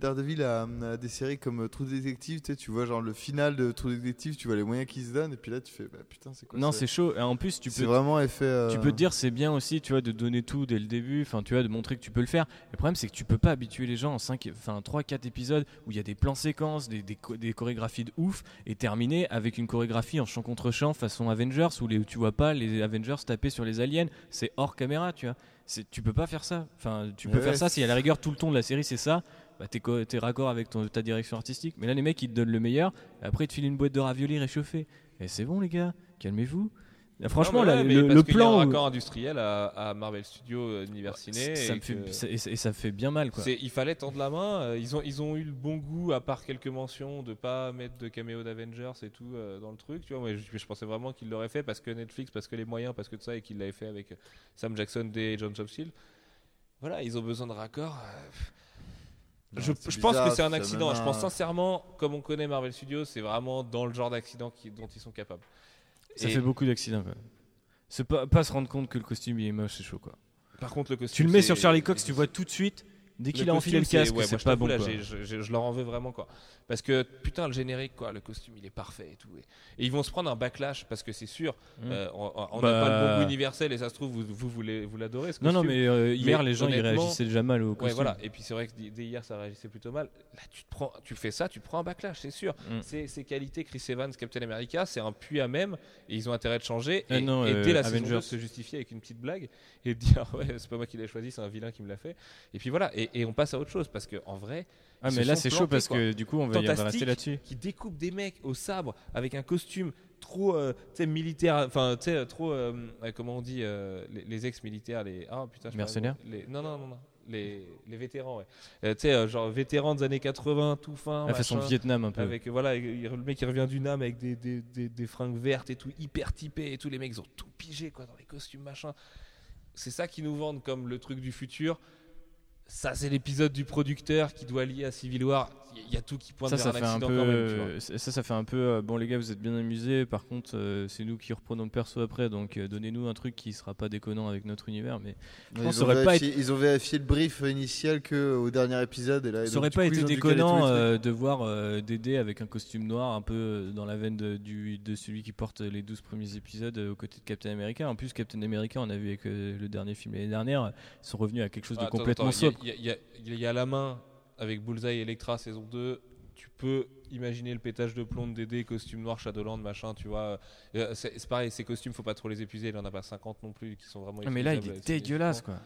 Daredevil à, des séries comme euh, True Detective, tu vois genre le final de True Detective, tu vois les moyens qu'ils se donnent, et puis là tu fais, bah putain, c'est quoi non, c'est chaud. Et en plus, tu peux vraiment effet. euh, Tu peux te dire c'est bien aussi, tu vois, de donner tout dès le début, enfin, tu vois, de montrer que tu peux le faire. Le problème, c'est que tu peux pas habituer les gens en 5, enfin, 3, 4 épisodes où il y a des plans séquences, des, des, des chorégraphies de ouf, et terminer avec une chorégraphie en chant contre chant façon Avengers où les, tu vois pas les Avengers taper sur les aliens. C'est hors caméra, tu vois. c'est- tu peux pas faire ça. Enfin, tu peux ouais, faire ça si à la rigueur tout le ton de la série c'est ça. Bah, t'es raccord avec ton, ta direction artistique. Mais là, les mecs, ils te donnent le meilleur. Et après, ils te filent une boîte de raviolis réchauffée. Et c'est bon, les gars, calmez-vous. Là, franchement, Non, mais là, ouais, mais le, parce le qu'il y a un plan. où- raccord industriel à, à Marvel Studios euh, Univers Ciné. ça et me fait, que- ça- et, ça- et ça fait bien mal, quoi. Il fallait tendre la main. euh, Ils ont, ils ont eu le bon goût, à part quelques mentions, de pas mettre de caméo d'Avengers et tout euh, dans le truc. Tu vois, moi, je, je pensais vraiment qu'ils l'auraient fait parce que Netflix, parce que les moyens, parce que tout ça, et qu'ils l'avaient fait avec Sam Jackson et John Steel. Voilà, ils ont besoin de raccords. Je, pense que c'est un accident. Je pense un- sincèrement, comme on connaît Marvel Studios, c'est vraiment dans le genre d'accident dont ils sont capables. Ça Et fait beaucoup d'accidents, quoi. C'est pas, pas se rendre compte que le costume il est moche, c'est chaud, quoi. Par contre, le costume. Tu le mets sur Charlie Cox, tu vois tout de suite, dès qu'il a enfilé le casque, ouais, c'est pas bon, là, quoi. je, leur en veux vraiment quoi. Parce que putain le générique quoi, le costume il est parfait et tout. Et, et ils vont se prendre un backlash parce que c'est sûr, euh, on n'a Bah- pas le bon goût universel et ça se trouve vous vous, vous l'adorez. Non, non, mais euh, hier, Mais les gens, ils réagissaient déjà mal au costume. Ouais voilà. Et puis c'est vrai que dès hier ça réagissait plutôt mal. Là tu te prends, tu fais ça, tu prends un backlash, c'est sûr. Mm. C'est ses qualités Chris Evans, Captain America, c'est un puits à même et ils ont intérêt de changer. Ah et, non, et euh, dès la saison Avengers. 2, se justifier avec une petite blague et de dire *laughs* ouais c'est pas moi qui l'ai choisi, c'est un vilain qui me l'a fait. Et puis voilà. Et, et on passe à autre chose parce que en vrai Ah, mais là, c'est chaud parce quoi. que du coup, on va y rester là-dessus. qui découpe des mecs au sabre avec un costume trop euh, militaire enfin tu sais trop euh, comment on dit euh, les, les ex-militaires les ah putain je pas, Mercenaires les non non non non les, les vétérans ouais Euh, tu sais genre vétérans des années 80 tout fin son machin, Vietnam un peu. avec voilà il- le mec qui revient du Nam avec des, des, des, des fringues vertes et tout hyper typé et tous les mecs ils ont tout pigé quoi dans les costumes machin c'est ça qui nous vendent comme le truc du futur ça c'est l'épisode du producteur qui doit lier à Civil War il y a tout qui pointe Ça, vers ça un fait un peu. quand même tu vois. euh, ça, ça fait un peu. euh, bon, les gars, vous êtes bien amusés. Par contre, euh, c'est nous qui reprenons le perso après. Donc, euh, donnez-nous un truc qui sera pas déconnant avec notre univers. Mais Ils, pense ont pas vérifié, ils ont vérifié le brief initial que au dernier épisode. Et là, et ça donc, aurait pas coup, été déconnant euh, de voir euh, Dédé avec un costume noir, un peu dans la veine de, du, de celui qui porte les 12 premiers épisodes euh, aux côtés de Captain America. En plus, Captain America, on a vu avec euh, le dernier film l'année dernière, ils sont revenus à quelque chose de Ah, Attends, complètement il y y, y y a la main avec Bullseye et Electra saison 2. Tu peux imaginer le pétage de plomb de Dédé, costume noir, Shadowland, machin, tu vois. Euh, C'est pareil, ces costumes, faut pas trop les épuiser. Il en a pas 50 non plus qui sont vraiment. Ah, mais là, il est dégueulasse, quoi.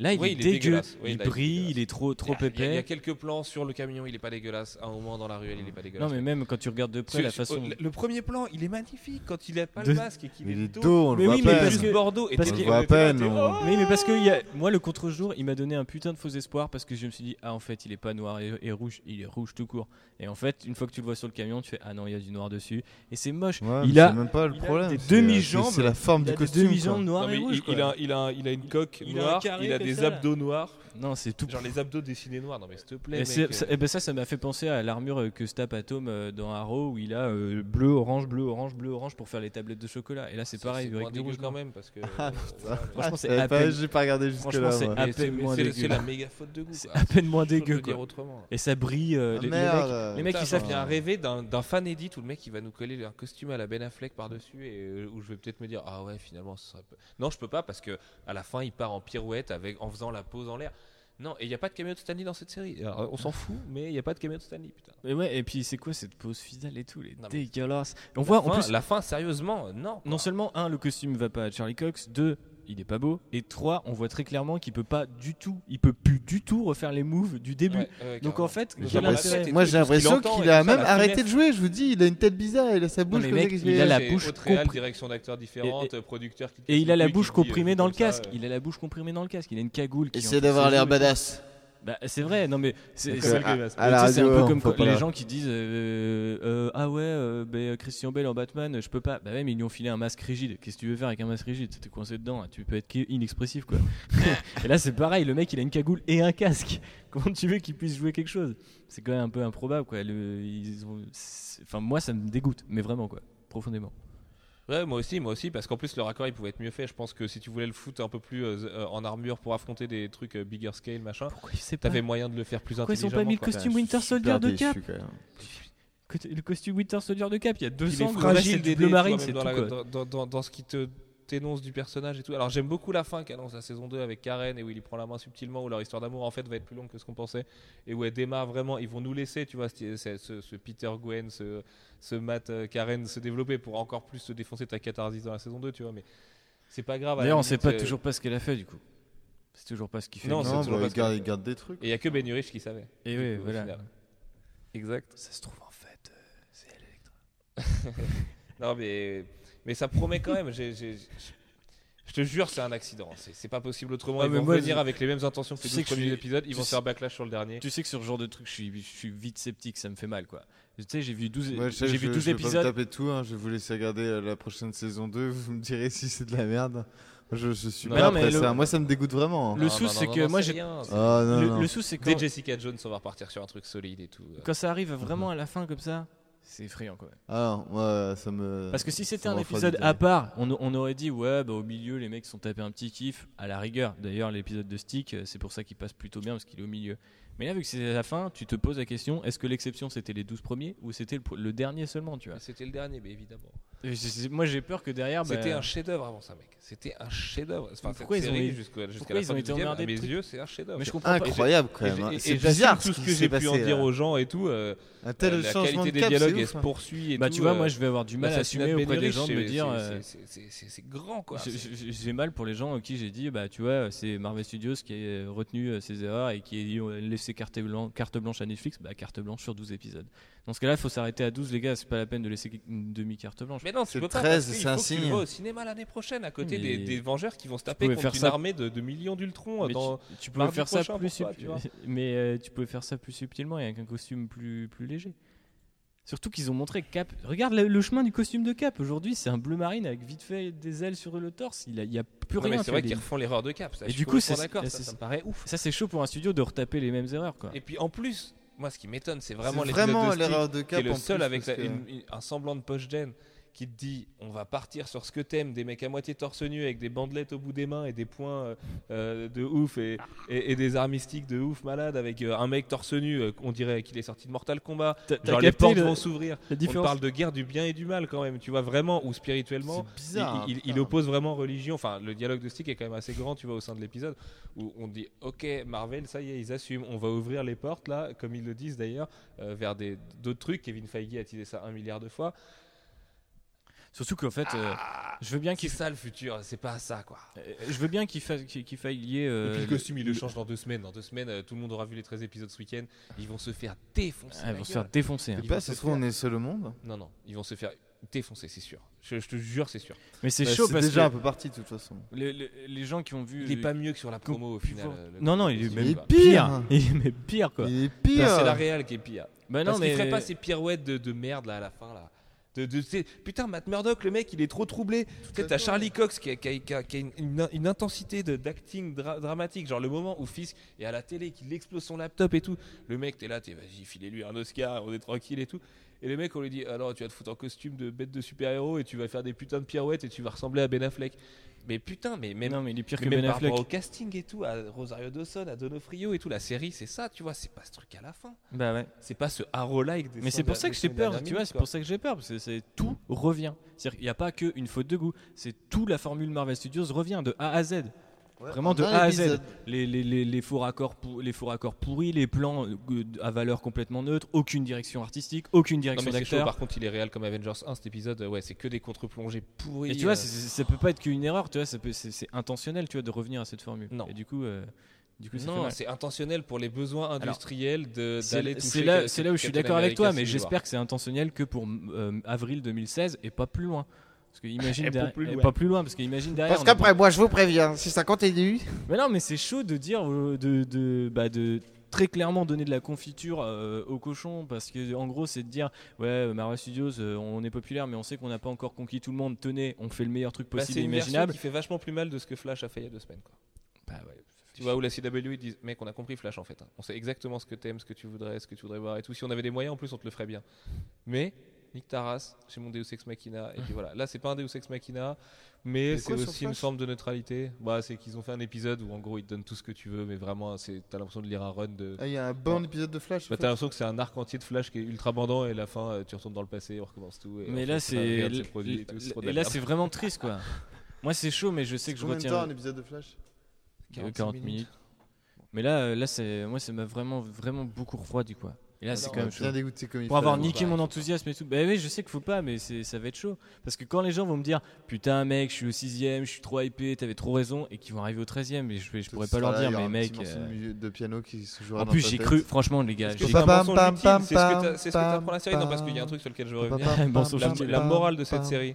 Là, il Oui, est il est dégueu. dégueulasse. Oui, il là, il est brille, il est trop, trop Il y a- il y, a- il y a épais. quelques plans sur le camion, il est pas dégueulasse. À un moment dans la ruelle, il est pas dégueulasse. Non, mais même quand tu regardes de près la façon. le, le premier plan, il est magnifique quand il a pas De- le masque et qu'il Il est dos. on le Mais voit oui, à mais peine. parce que- Bordeaux et parce qu'il- On le voit à t'es là, peine, t'es- on- oh Oui, mais parce que il y a... moi, le contre-jour, il m'a donné un putain de faux espoir parce que je me suis dit, ah, en fait, il est pas noir et, et rouge, il est rouge tout court. Et en fait, une fois que tu le vois sur le camion, tu fais, ah non, il y a du noir dessus. Et c'est moche. Ouais, il mais a, c'est même pas le il a problème. des c'est- demi-jambes, c'est- C'est la forme du costume. quoi. demi-jambes noires Non, mais et rouges. il, a, il, a, il a une coque noire, il a là. abdos noirs. Non, c'est tout. Genre les abdos dessinés noirs. Non, mais s'il te plaît. Et, mec, c'est- euh, ça, et ben ça, ça m'a fait penser à l'armure euh, que se tape Atom euh, dans Arrow où il a euh, bleu, orange, bleu, orange, bleu, orange pour faire les tablettes de chocolat. Et là, c'est pareil, C'est dégueu rouge quand même parce que. *laughs* Ah, euh, Franchement, c'est Eh, à pas- peine- J'ai pas regardé jusque Franchement, là. c'est à c'est- peine mais moins c'est- dégueu. C'est la méga faute de goût. C'est à peine moins dégueu. Et ça brille. Ah, les, mecs, les mecs, Putain, ils savent ça vient rêver d'un d'un fan edit où le mec il va nous coller un costume à la Ben Affleck par dessus et où je vais peut-être me dire ah ouais finalement ça non je peux pas parce que à la fin il part en pirouette avec en faisant la pose en l'air non et il y a pas de caméo de Stanley dans cette série. Alors, on s'en fout mais il y a pas de caméo de Stanley putain. Et ouais, et puis c'est quoi cette pose finale et tout, les Non, mais- dégueulasse. On La voit en plus, la fin sérieusement non. Non seulement un, le costume va pas à Charlie Cox, deux, il est pas beau, et trois, on voit très clairement qu'il peut pas du tout, il peut plus du tout refaire les moves du début. Ouais, ouais, Donc carrément. en fait, quel intérêt et Moi j'ai l'impression qu'il et a même arrêté de jouer. Je vous dis, il a une tête bizarre. Il a sa bouche mec, il a la bouche haute réal, compri- direction d'acteurs différentes, producteurs qui Et il a la bouche comprimée dans le casque. Il a la bouche comprimée dans le casque. Il a une cagoule. qui Essaie d'avoir l'air et badass. Bah, c'est vrai, non mais c'est à- à la un peu on comme les gens qui disent euh, euh, ah ouais euh, ben, Christian Bale en Batman je peux pas. Bah même ils lui ont filé un masque rigide. Qu'est-ce que tu veux faire avec un masque rigide? T'es coincé dedans hein. tu peux être inexpressif quoi. *laughs* Et là c'est pareil le mec il a une cagoule et un casque. *laughs* Comment tu veux qu'il puisse jouer quelque chose? C'est quand même un peu improbable quoi. Le- ils ont- enfin moi ça me dégoûte mais vraiment quoi. Profondément Ouais, moi aussi, moi aussi, parce qu'en plus le raccord il pouvait être mieux fait. Je pense que si tu voulais le foot un peu plus euh, euh, en armure pour affronter des trucs euh, bigger scale, machin, t'avais moyen de le faire plus pourquoi ils ont pas mis le costume Winter Soldier de Cap le costume Winter Soldier de Cap il y a deux Il est angles fragile c'est du Dédé, bleu tu vois, marine même c'est dans, dans- dans- dans ce qui te t'énonce du personnage et tout. Alors j'aime beaucoup la fin qu'annonce la saison 2 avec Karen et où il y prend la main subtilement, où leur histoire d'amour en fait va être plus longue que ce qu'on pensait et où elle démarre vraiment. Ils vont nous laisser, tu vois, ce, ce- ce- ce Peter Gwen, ce, ce Matt euh, Karen se développer pour encore plus se défoncer ta catharsis dans la saison 2, tu vois. Mais c'est pas grave. d'ailleurs on sait pas euh, toujours pas ce qu'elle a fait du coup C'est toujours pas ce qu'il fait. Non, c'est Non, toujours bah, il garde, il garde des trucs. Et il y a que Ben Urich qui savait. Et oui, voilà. Exact. Ça se trouve en fait, euh, c'est Electra. *laughs* Non, mais, mais ça promet quand même. J'ai- j'ai- Je te jure, c'est un accident. C'est c'est pas possible autrement. Ouais, ils mais vont moi, venir je- avec les mêmes intentions que tu les sais 12 que je premiers suis- épisodes. Ils tu vont sais- faire backlash sur le dernier. Tu sais que sur ce genre de truc, je suis, je suis vite sceptique, ça me fait mal quoi. Tu sais, j'ai vu 12, Ouais, je sais, j'ai je- vu 12 je vais pas taper tout, hein, je vais vous laisser regarder euh, la prochaine saison 2, *laughs* vous me direz si c'est de la merde. Je, je suis Non, pas non, mais après le- ça. Moi, ça me dégoûte vraiment. hein. Le Non, sou, c'est que moi, j'ai- rien, c'est- Ah non, Le, non. le sou, c'est Dès quand, Jessica Jones, on va repartir sur un truc solide et tout. quand ça arrive vraiment à la fin comme ça, c'est effrayant quoi. Ah non, moi, ça me. Parce que si c'était ça un épisode à part, on, on aurait dit ouais, bah, au milieu les mecs sont tapés un petit kiff à la rigueur. D'ailleurs, l'épisode de Stick, euh, c'est pour ça qu'il passe plutôt bien parce qu'il est au milieu. Mais là, vu que c'est à la fin, tu te poses la question est-ce que l'exception c'était les 12 premiers ou c'était le, le dernier seulement, tu vois? C'était le dernier, mais évidemment. Et Moi j'ai peur que derrière. bah, C'était un chef-d'œuvre avant ça, mec. C'était un chef-d'œuvre. Enfin, Pourquoi ils ont été- jusqu'à pourquoi la ils fin ont du deuxième, à mes trucs yeux, c'est un chef-d'œuvre. Mais je comprends pas. Incroyable quand même. hein. et- C'est bizarre tout ce que j'ai pu en dire là. aux gens et tout. euh, Un tel la changement qualité de des cap, dialogues, c'est elle se hein. poursuit et Bah tout. tu vois, euh, moi je vais avoir du mal à assumer auprès des gens de me dire. c'est- euh, c'est- grand, quoi. J'ai- mal pour les gens à qui j'ai dit, bah tu vois, c'est Marvel Studios qui a retenu euh, ses erreurs et qui a laissé carte blanche, carte blanche à Netflix, bah carte blanche sur 12 épisodes. Dans ce cas-là, il faut s'arrêter à 12, les gars, c'est pas la peine de laisser une demi-carte blanche. Mais non, tu C'est peux pas. 13, parce qu'il c'est un tu signe. vois au cinéma l'année prochaine, à côté des, des Vengeurs qui vont se taper contre faire une ça- armée de, de millions d'Ultron. Mais dans... tu, tu pouvais faire ça plus subti- tu *laughs* mais euh, tu pouvais faire ça plus subtilement et avec un costume plus plus léger. Surtout qu'ils ont montré Cap. Regarde le, le chemin du costume de Cap. Aujourd'hui, c'est un bleu marine avec vite fait des ailes sur le torse. Il y a, plus Non, rien. c'est vrai des- qu'ils refont l'erreur de cap. Ça, Et du coup, c'est- d'accord. Ça, ça c'est- me paraît ouf. Ça, c'est chaud pour un studio de retaper les mêmes erreurs, quoi. Et puis en plus, moi, ce qui m'étonne, c'est vraiment l'épisode vraiment l'erreur de qui cap. est le en seul plus, avec parce la- que- une- une- un semblant de poche-gen qui te dit on va partir sur ce que t'aimes, des mecs à moitié torse nu avec des bandelettes au bout des mains et des points euh, euh, de ouf et, et- et des armes mystiques de ouf malade avec euh, un mec torse nu, euh, on dirait qu'il est sorti de Mortal Kombat. Genre les portes le- vont s'ouvrir. On parle de guerre du bien et du mal quand même, tu vois vraiment ou spirituellement. Bizarre. il, il- il putain. oppose vraiment religion. Enfin, le dialogue de Stick est quand même assez grand, tu vois, au sein de l'épisode, où on dit Ok, Marvel, ça y est, ils assument. On va ouvrir les portes, là, comme ils le disent d'ailleurs, vers des- d'autres trucs. Kevin Feige a teasé ça un milliard de fois. Surtout qu'en fait, euh, je veux bien C'est qu'il ça le futur, c'est pas ça, quoi. euh, je veux bien qu'il fasse qu'il faille lier. Et euh, puis le costume, il le change dans deux semaines. Dans deux semaines, euh, tout le monde aura vu les 13 épisodes ce week-end. Ils vont se faire défoncer. Ah, ils vont se faire défoncer. hein. Ils pas, se trouve, on faire- est seul au monde? Non, non, ils vont se faire défoncer, c'est sûr. Je, je te jure, c'est sûr. Mais c'est Bah, chaud C'est parce déjà que un peu parti de toute façon. les, les- les gens qui ont vu. Il est pas mieux que sur la promo au final. Non, non, il est même pire. Il est pire quoi. Il est pire. C'est la réal qui est pire. Bah non, Parce mais qu'il ferait pas ces pirouettes de, de merde là à la fin là. De, putain, Matt Murdock, le mec, il est trop troublé. Tu t'as. Charlie Cox qui a, qui a- qui a- qui a une, une- une intensité de- d'acting dra- dramatique. Genre le moment où Fisk est à la télé, qu'il explose son laptop et tout. Le mec, t'es là, t'es vas-y, filez-lui un Oscar, on est tranquille et tout. Et le mec, on lui dit, alors tu vas te foutre en costume de bête de super-héros et tu vas faire des putains de pirouettes et tu vas ressembler à Ben Affleck. Mais putain, mais même, non, mais il est pire mais que même Ben par rapport au casting et tout, à Rosario Dawson, à Donofrio et tout, la série, c'est ça, tu vois, c'est pas ce truc à la fin. Bah ouais. C'est pas ce Arrow-like. des Mais c'est pour ça que j'ai peur, tu vois, c'est pour ça que j'ai peur, parce que c'est tout revient. C'est-à-dire qu'il n'y a pas qu'une faute de goût, c'est tout la formule Marvel Studios revient de A à Z. Vraiment de A à Z. Les, les, les, les faux raccords pour- les faux raccords pourris, les plans euh, à valeur complètement neutre, aucune direction artistique, aucune direction d'acteur. par contre, il est réel comme Avengers 1 cet épisode. Ouais, c'est que des contre-plongées pourries. Et tu vois, euh, ça peut pas être qu'une erreur, tu vois, c'est intentionnel, tu vois, de revenir à cette formule. Non. Et du coup, euh, du coup, non, c'est intentionnel pour les besoins industriels de C'est d'aller c'est toucher là, Cap- c'est là où je suis d'accord avec toi, mais j'espère que c'est intentionnel que pour euh, avril 2016 et pas plus loin. Parce que imagine Et pas derrière- plus et loin. pas plus loin, parce qu'imagine derrière. Parce qu'après, moi, je vous préviens, si ça continue. Mais non, mais c'est chaud de dire, euh, de, de, bah, de très clairement donner de la confiture euh, au cochon, parce que en gros, c'est de dire, ouais, Marvel Studios, euh, on est populaire, mais on sait qu'on n'a pas encore conquis tout le monde. Tenez, on fait le meilleur truc Bah, possible c'est et une version imaginable. qui fait vachement plus mal de ce que Flash a fait il y a deux semaines. Quoi. Bah ouais. Tu vois, où la CW ils disent, mec, on a compris Flash en fait. hein. On sait exactement ce que t'aimes, ce que tu voudrais, ce que tu voudrais voir et tout. Si on avait des moyens, en plus, on te le ferait bien. Mais, nique ta race, j'ai mon Deus Ex Machina. Et puis *laughs* voilà, là, c'est pas un Deus Ex Machina, mais Mais c'est aussi une forme de neutralité. Bah, c'est qu'ils ont fait un épisode où en gros ils te donnent tout ce que tu veux, mais vraiment, c'est- t'as l'impression de lire un run de. Ah, Il y a un bon épisode de Flash. Bah, t'as l'impression que c'est un arc entier de Flash qui est ultra bandant et à la fin euh, tu retournes dans le passé, on recommence tout. Et Mais là, c'est. et Et là, c'est vraiment triste, quoi. *laughs* Moi, c'est chaud, mais je sais que je Combien de temps retiens un épisode de Flash? 40, minutes. Mais là, euh, là c'est moi, ça m'a vraiment, vraiment beaucoup refroidi, quoi. Et là, c'est On quand même chaud. bien dégoûté comme il Pour avoir fallait. niqué mon enthousiasme et tout. Bah oui, je sais qu'il faut pas, mais c'est- ça va être chaud. Parce que quand les gens vont me dire Putain, mec, je suis au 6ème, je suis trop hypé, t'avais trop raison, et qu'ils vont arriver au 13ème, et je, vais- je pourrais pas leur dire, il y aura mais un mec. euh, de piano qui se jouera En dans plus, ta j'ai tête. cru, franchement, les gars, Est-ce que j'ai c'est un Pam, mensonge pam, liquide pam, C'est ce que t'as- c'est ce que pam, t'apprends la série Non, parce qu'il y a un truc sur lequel je veux revenir. pam, La, morale de cette série,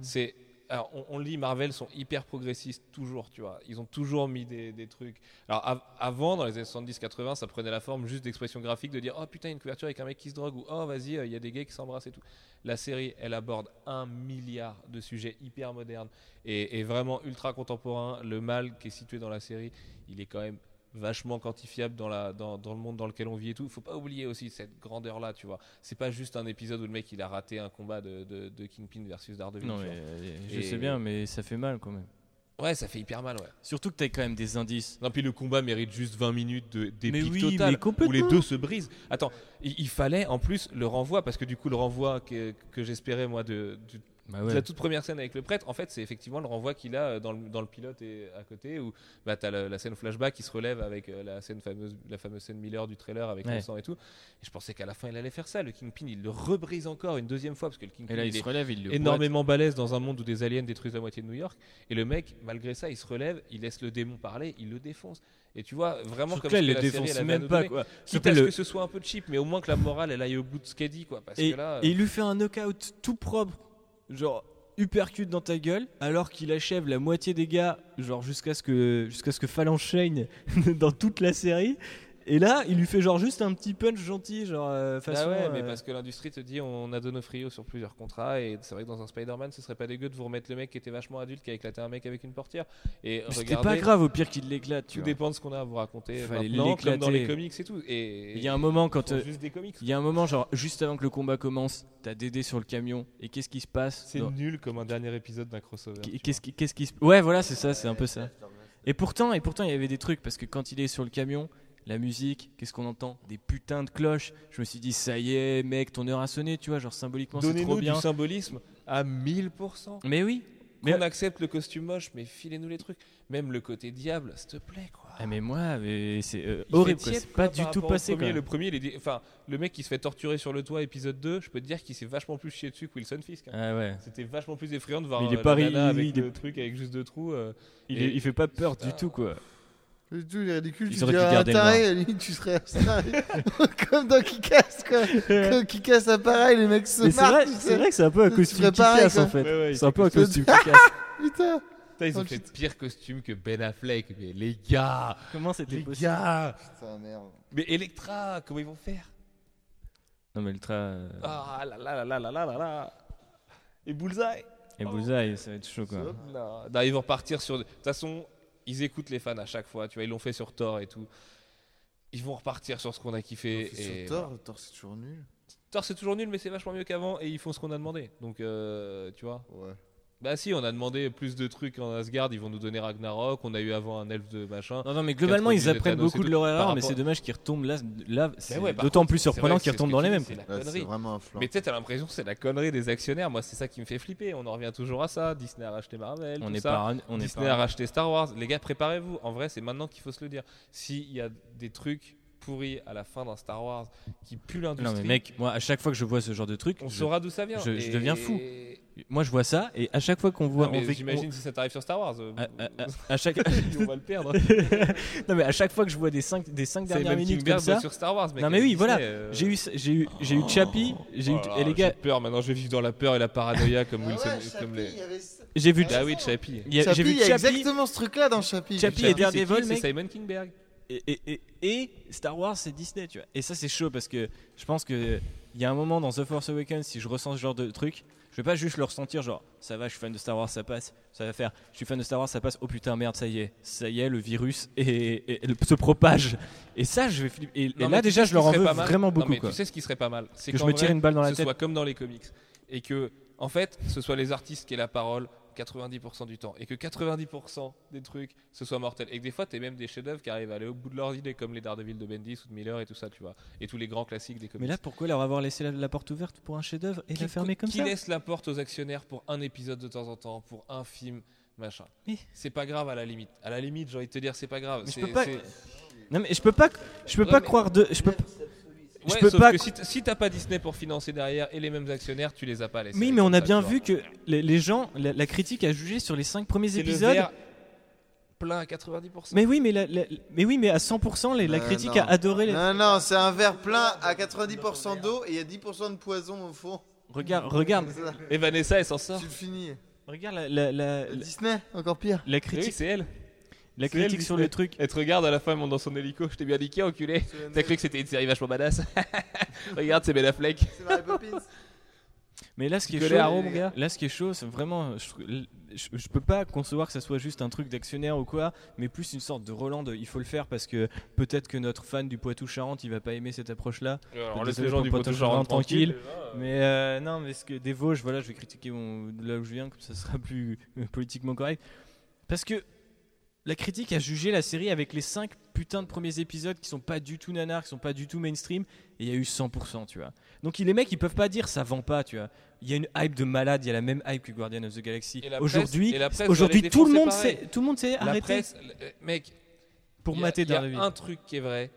c'est. Alors, on, lit, Marvel sont hyper progressistes, toujours, tu vois. Ils ont toujours mis des, trucs. Alors, av- avant, dans les années 70-80, ça prenait la forme juste d'expression graphique, de dire Oh putain, une couverture avec un mec qui se drogue, ou Oh vas-y, euh, il y a des gays qui s'embrassent et tout. La série, elle aborde un milliard de sujets hyper modernes et, et vraiment ultra contemporains. Le mal qui est situé dans la série, il est quand même vachement quantifiable dans, la, dans, dans le monde dans lequel on vit et tout. Faut pas oublier aussi cette grandeur-là, tu vois. C'est pas juste un épisode où le mec il a raté un combat de, de, de Kingpin versus Daredevil. Non, mais euh, je Et- sais bien, mais ça fait mal quand même. Ouais, ça fait hyper mal, ouais. Surtout que t'as quand même des indices. Non, puis le combat mérite juste 20 minutes d'épique oui, totale où les deux se brisent. Attends, il, il fallait en plus le renvoi parce que du coup le renvoi que, que j'espérais moi de, Bah la toute première scène avec le prêtre, en fait c'est effectivement le renvoi qu'il a euh, dans le, dans le pilote et à côté où bah, t'as la, la scène flashback qui se relève avec euh, la scène fameuse, la fameuse scène Miller du trailer avec Ouais. le sang et tout. Et je pensais qu'à la fin il allait faire ça. Le Kingpin il le rebrise encore une deuxième fois parce que le Kingpin Et là, il il est se relève, il boite. énormément balèze dans un monde où des aliens détruisent la moitié de New York. Et le mec, malgré ça, il se relève, il laisse le démon parler, il le défonce. Et tu vois, vraiment Surtout comme défonce elle avait à même pas, quoi. Quitte à le- que ce soit un peu cheap, mais au moins que la morale, elle aille au bout de ce qu'elle dit, quoi. Parce Et, que là, et il lui fait un knockout tout propre, genre uppercut dans ta gueule, alors qu'il achève la moitié des gars, genre jusqu'à ce que jusqu'à ce que Phalanx Shane *laughs* dans toute la série. Et là, il lui fait genre juste un petit punch gentil, genre euh, Bah façon. ouais, mais euh, parce que l'industrie te dit on a Donofrio sur plusieurs contrats et c'est vrai que dans un Spider-Man ce serait pas dégueu de vous remettre le mec qui était vachement adulte qui a éclaté un mec avec une portière et mais regardez pas grave au pire qu'il l'éclate. tout vois. dépend de ce qu'on a à vous raconter Fallait comme dans les l'éclater. comics et tout et Il y a un moment quand euh, juste des comics il y a un moment genre juste avant que le combat commence, t'as Dédé sur le camion et qu'est-ce qui se passe c'est dans- nul comme un dernier épisode d'un crossover Qu'est-ce qui, qu'est-ce qui se... Ouais, voilà, c'est ça, c'est un peu ça. Et pourtant, et pourtant, il y avait des trucs parce que quand il est sur le camion, la musique, qu'est-ce qu'on entend Des putains de cloches. Je me suis dit, ça y est, mec, ton heure a sonné, tu vois, genre symboliquement, c'est trop bien. du symbolisme à 1000%. Mais oui. Mais, Qu'on accepte le costume moche, mais filez-nous les trucs. Même le côté diable, s'il te plaît, quoi. ah, mais moi, mais c'est euh, Il horrible, c'est pas du tout passé. Premier, le premier, enfin, le mec qui se fait torturer sur le toit, épisode 2, je peux te dire qu'il s'est vachement plus chié dessus que Wilson Fisk. hein. Ah ouais. C'était vachement plus effrayant de voir Mais il est euh, la nana avec il est- le truc avec juste deux trous. euh, Il, est- il fait pas peur du tout, quoi. Le tout, il est ridicule. Ils tu auraient dirais pu un garder le taré, à la limite, tu serais *laughs* comme dans Kick-Ass, quoi. Comme Kick-Ass, ça pareil, les mecs se Mais c'est marrent. vrai, tu c'est sais. vrai que c'est un peu un Tu costume ferais quoi. en fait. Ouais, ouais, c'est un peu un costume- casse. *laughs* Putain. Putain, ils ont fait pire costume que Ben Affleck. Mais les gars, Comment c'était les possible gars. Putain, merde. Mais Electra, comment ils vont faire? Non, mais Ultra euh, Ah là là là là là là là là. Et Bullseye et Bullseye, ça va être chaud, quoi. Non, non, ils vont repartir sur. De toute façon, ils écoutent les fans à chaque fois. Tu vois, ils l'ont fait sur Thor et tout. Ils vont repartir sur ce qu'on a kiffé. Et Sur Thor, Thor c'est toujours nul. Thor, c'est toujours nul, mais c'est vachement mieux qu'avant. Et ils font ce qu'on a demandé. Donc, euh, tu vois. Ouais. Bah si, on a demandé plus de trucs en Asgard. Ils vont nous donner Ragnarok. On a eu avant un elfe de machin. Non, non, mais globalement, ils 98 apprennent beaucoup de leur erreur, mais c'est dommage qu'ils retombent là. là c'est ouais, d'autant contre, plus surprenant qu'ils retombent dans les mêmes. C'est vraiment un flanc. Mais peut-être t'as l'impression que c'est la connerie des actionnaires. Moi, c'est ça qui me fait flipper. On en revient toujours à ça. Disney a racheté Marvel. On tout est ça. On est Disney a racheté Star Wars. Les gars, préparez-vous. En vrai, c'est maintenant qu'il faut se le dire. S'il y a des trucs pourris à la fin d'un Star Wars qui Non, l'industrie, mais mec, moi, à chaque fois que je vois ce genre de truc, on je- saura d'où ça vient. je- deviens fou. moi, je vois ça, et à chaque fois qu'on voit. mais on fait- J'imagine si ça t'arrive sur Star Wars. euh, on- à, à- à chaque. *laughs* on va le perdre. *laughs* non, mais à chaque fois que je vois des 5 des cinq dernières minutes comme ça. sur Star Wars. mec, Non, mais oui, voilà. euh, J'ai eu, j'ai eu, j'ai eu Chappie, j'ai eu, oh et les gars, peur maintenant. Je vais vivre dans la peur et la paranoïa comme Ah Wilson. ouais, comme les... avait j'ai vu, Ah oui, Chappie. il y a- j'ai Chappie, vu il y a Chappie, exactement ce truc-là dans Chappie. Chappie et c'est qui? Mec. C'est Simon Kingberg. Et, et, et, et Star Wars, c'est Disney, tu vois. Et ça, c'est chaud parce que je pense que il y a un moment dans The Force Awakens, si je ressens ce genre de truc, je vais pas juste le ressentir, genre, ça va, je suis fan de Star Wars, ça passe, ça va faire, je suis fan de Star Wars, ça passe, oh putain, merde, ça y est, ça y est, le virus et, se propage. Et ça, je vais flipper. Et, Non, là, déjà, je leur en veux vraiment Non, beaucoup, mais quoi. Tu sais ce qui serait pas mal C'est Que je me tire une balle dans la ce tête. soit comme dans les comics et que en fait ce soit les artistes qui aient la parole 90% du temps et que 90% des trucs ce soit mortel et que des fois t'es même des chefs-d'œuvre qui arrivent à aller au bout de leurs idées comme les Daredevil de Bendis ou de Miller et tout ça tu vois. Et tous les grands classiques des comics. Mais là, pourquoi leur avoir laissé la, la porte ouverte pour un chef-d'œuvre et qui, la fermer comme qui ça laisse la porte aux actionnaires pour un épisode de temps en temps pour un film machin. C'est pas grave à la limite. À la limite j'ai envie de te dire c'est pas grave. Mais je peux pas- c'est- Non, mais je peux pas, je peux Ouais, pas mais- croire de, je peux. Je Ouais, peux sauf pas. que si t'as pas Disney pour financer derrière et les mêmes actionnaires, tu les as pas. Les Oui, mais on a bien vu que les, les gens, la, la critique a jugé sur les 5 premiers C'est le épisodes. verre plein à 90%. Mais oui, mais, la- la- mais oui, mais à 100%, les- la critique non. a adoré les. Non, non, c'est un verre plein à 90% d'eau et il y a 10% de poison au fond. Regarde, regarde. Et Vanessa, elle s'en sort. Tu le finis. regarde la, la, la, la- Disney, encore pire. la Oui, critique, c'est elle. La critique sur le truc. Elle te regarde à la fin, monte dans son hélico. Je t'ai bien niqué, enculé. T'as cru que c'était une série vachement badass *laughs* Regarde, c'est Ben Affleck. C'est Mary Poppins. Mais là, ce qui est chaud, Arrow, mon gars? là, ce qui est chaud, c'est vraiment, je, je, je peux pas concevoir que ça soit juste un truc d'actionnaire ou quoi, mais plus une sorte de Roland. de, il faut le faire parce que peut-être que notre fan du Poitou-Charentes, il va pas aimer cette approche-là. Alors, Désolé laisse les gens du rendre tranquille. tranquille. Mais euh, non, mais ce que des Vosges, voilà, je vais critiquer mon, de là où je viens, comme ça sera plus euh, politiquement correct. Parce que la critique a jugé la série avec les 5 putains de premiers épisodes qui sont pas du tout nanars, qui sont pas du tout mainstream, et il y a eu 100%, tu vois. Donc les mecs, ils peuvent pas dire ça vend pas, tu vois. Il y a une hype de malade, il y a la même hype que Guardian of the Galaxy. Aujourd'hui, aujourd'hui tout le monde sait, tout le monde sait arrêter presse, mec, pour y a- mater il y a un truc qui est vrai.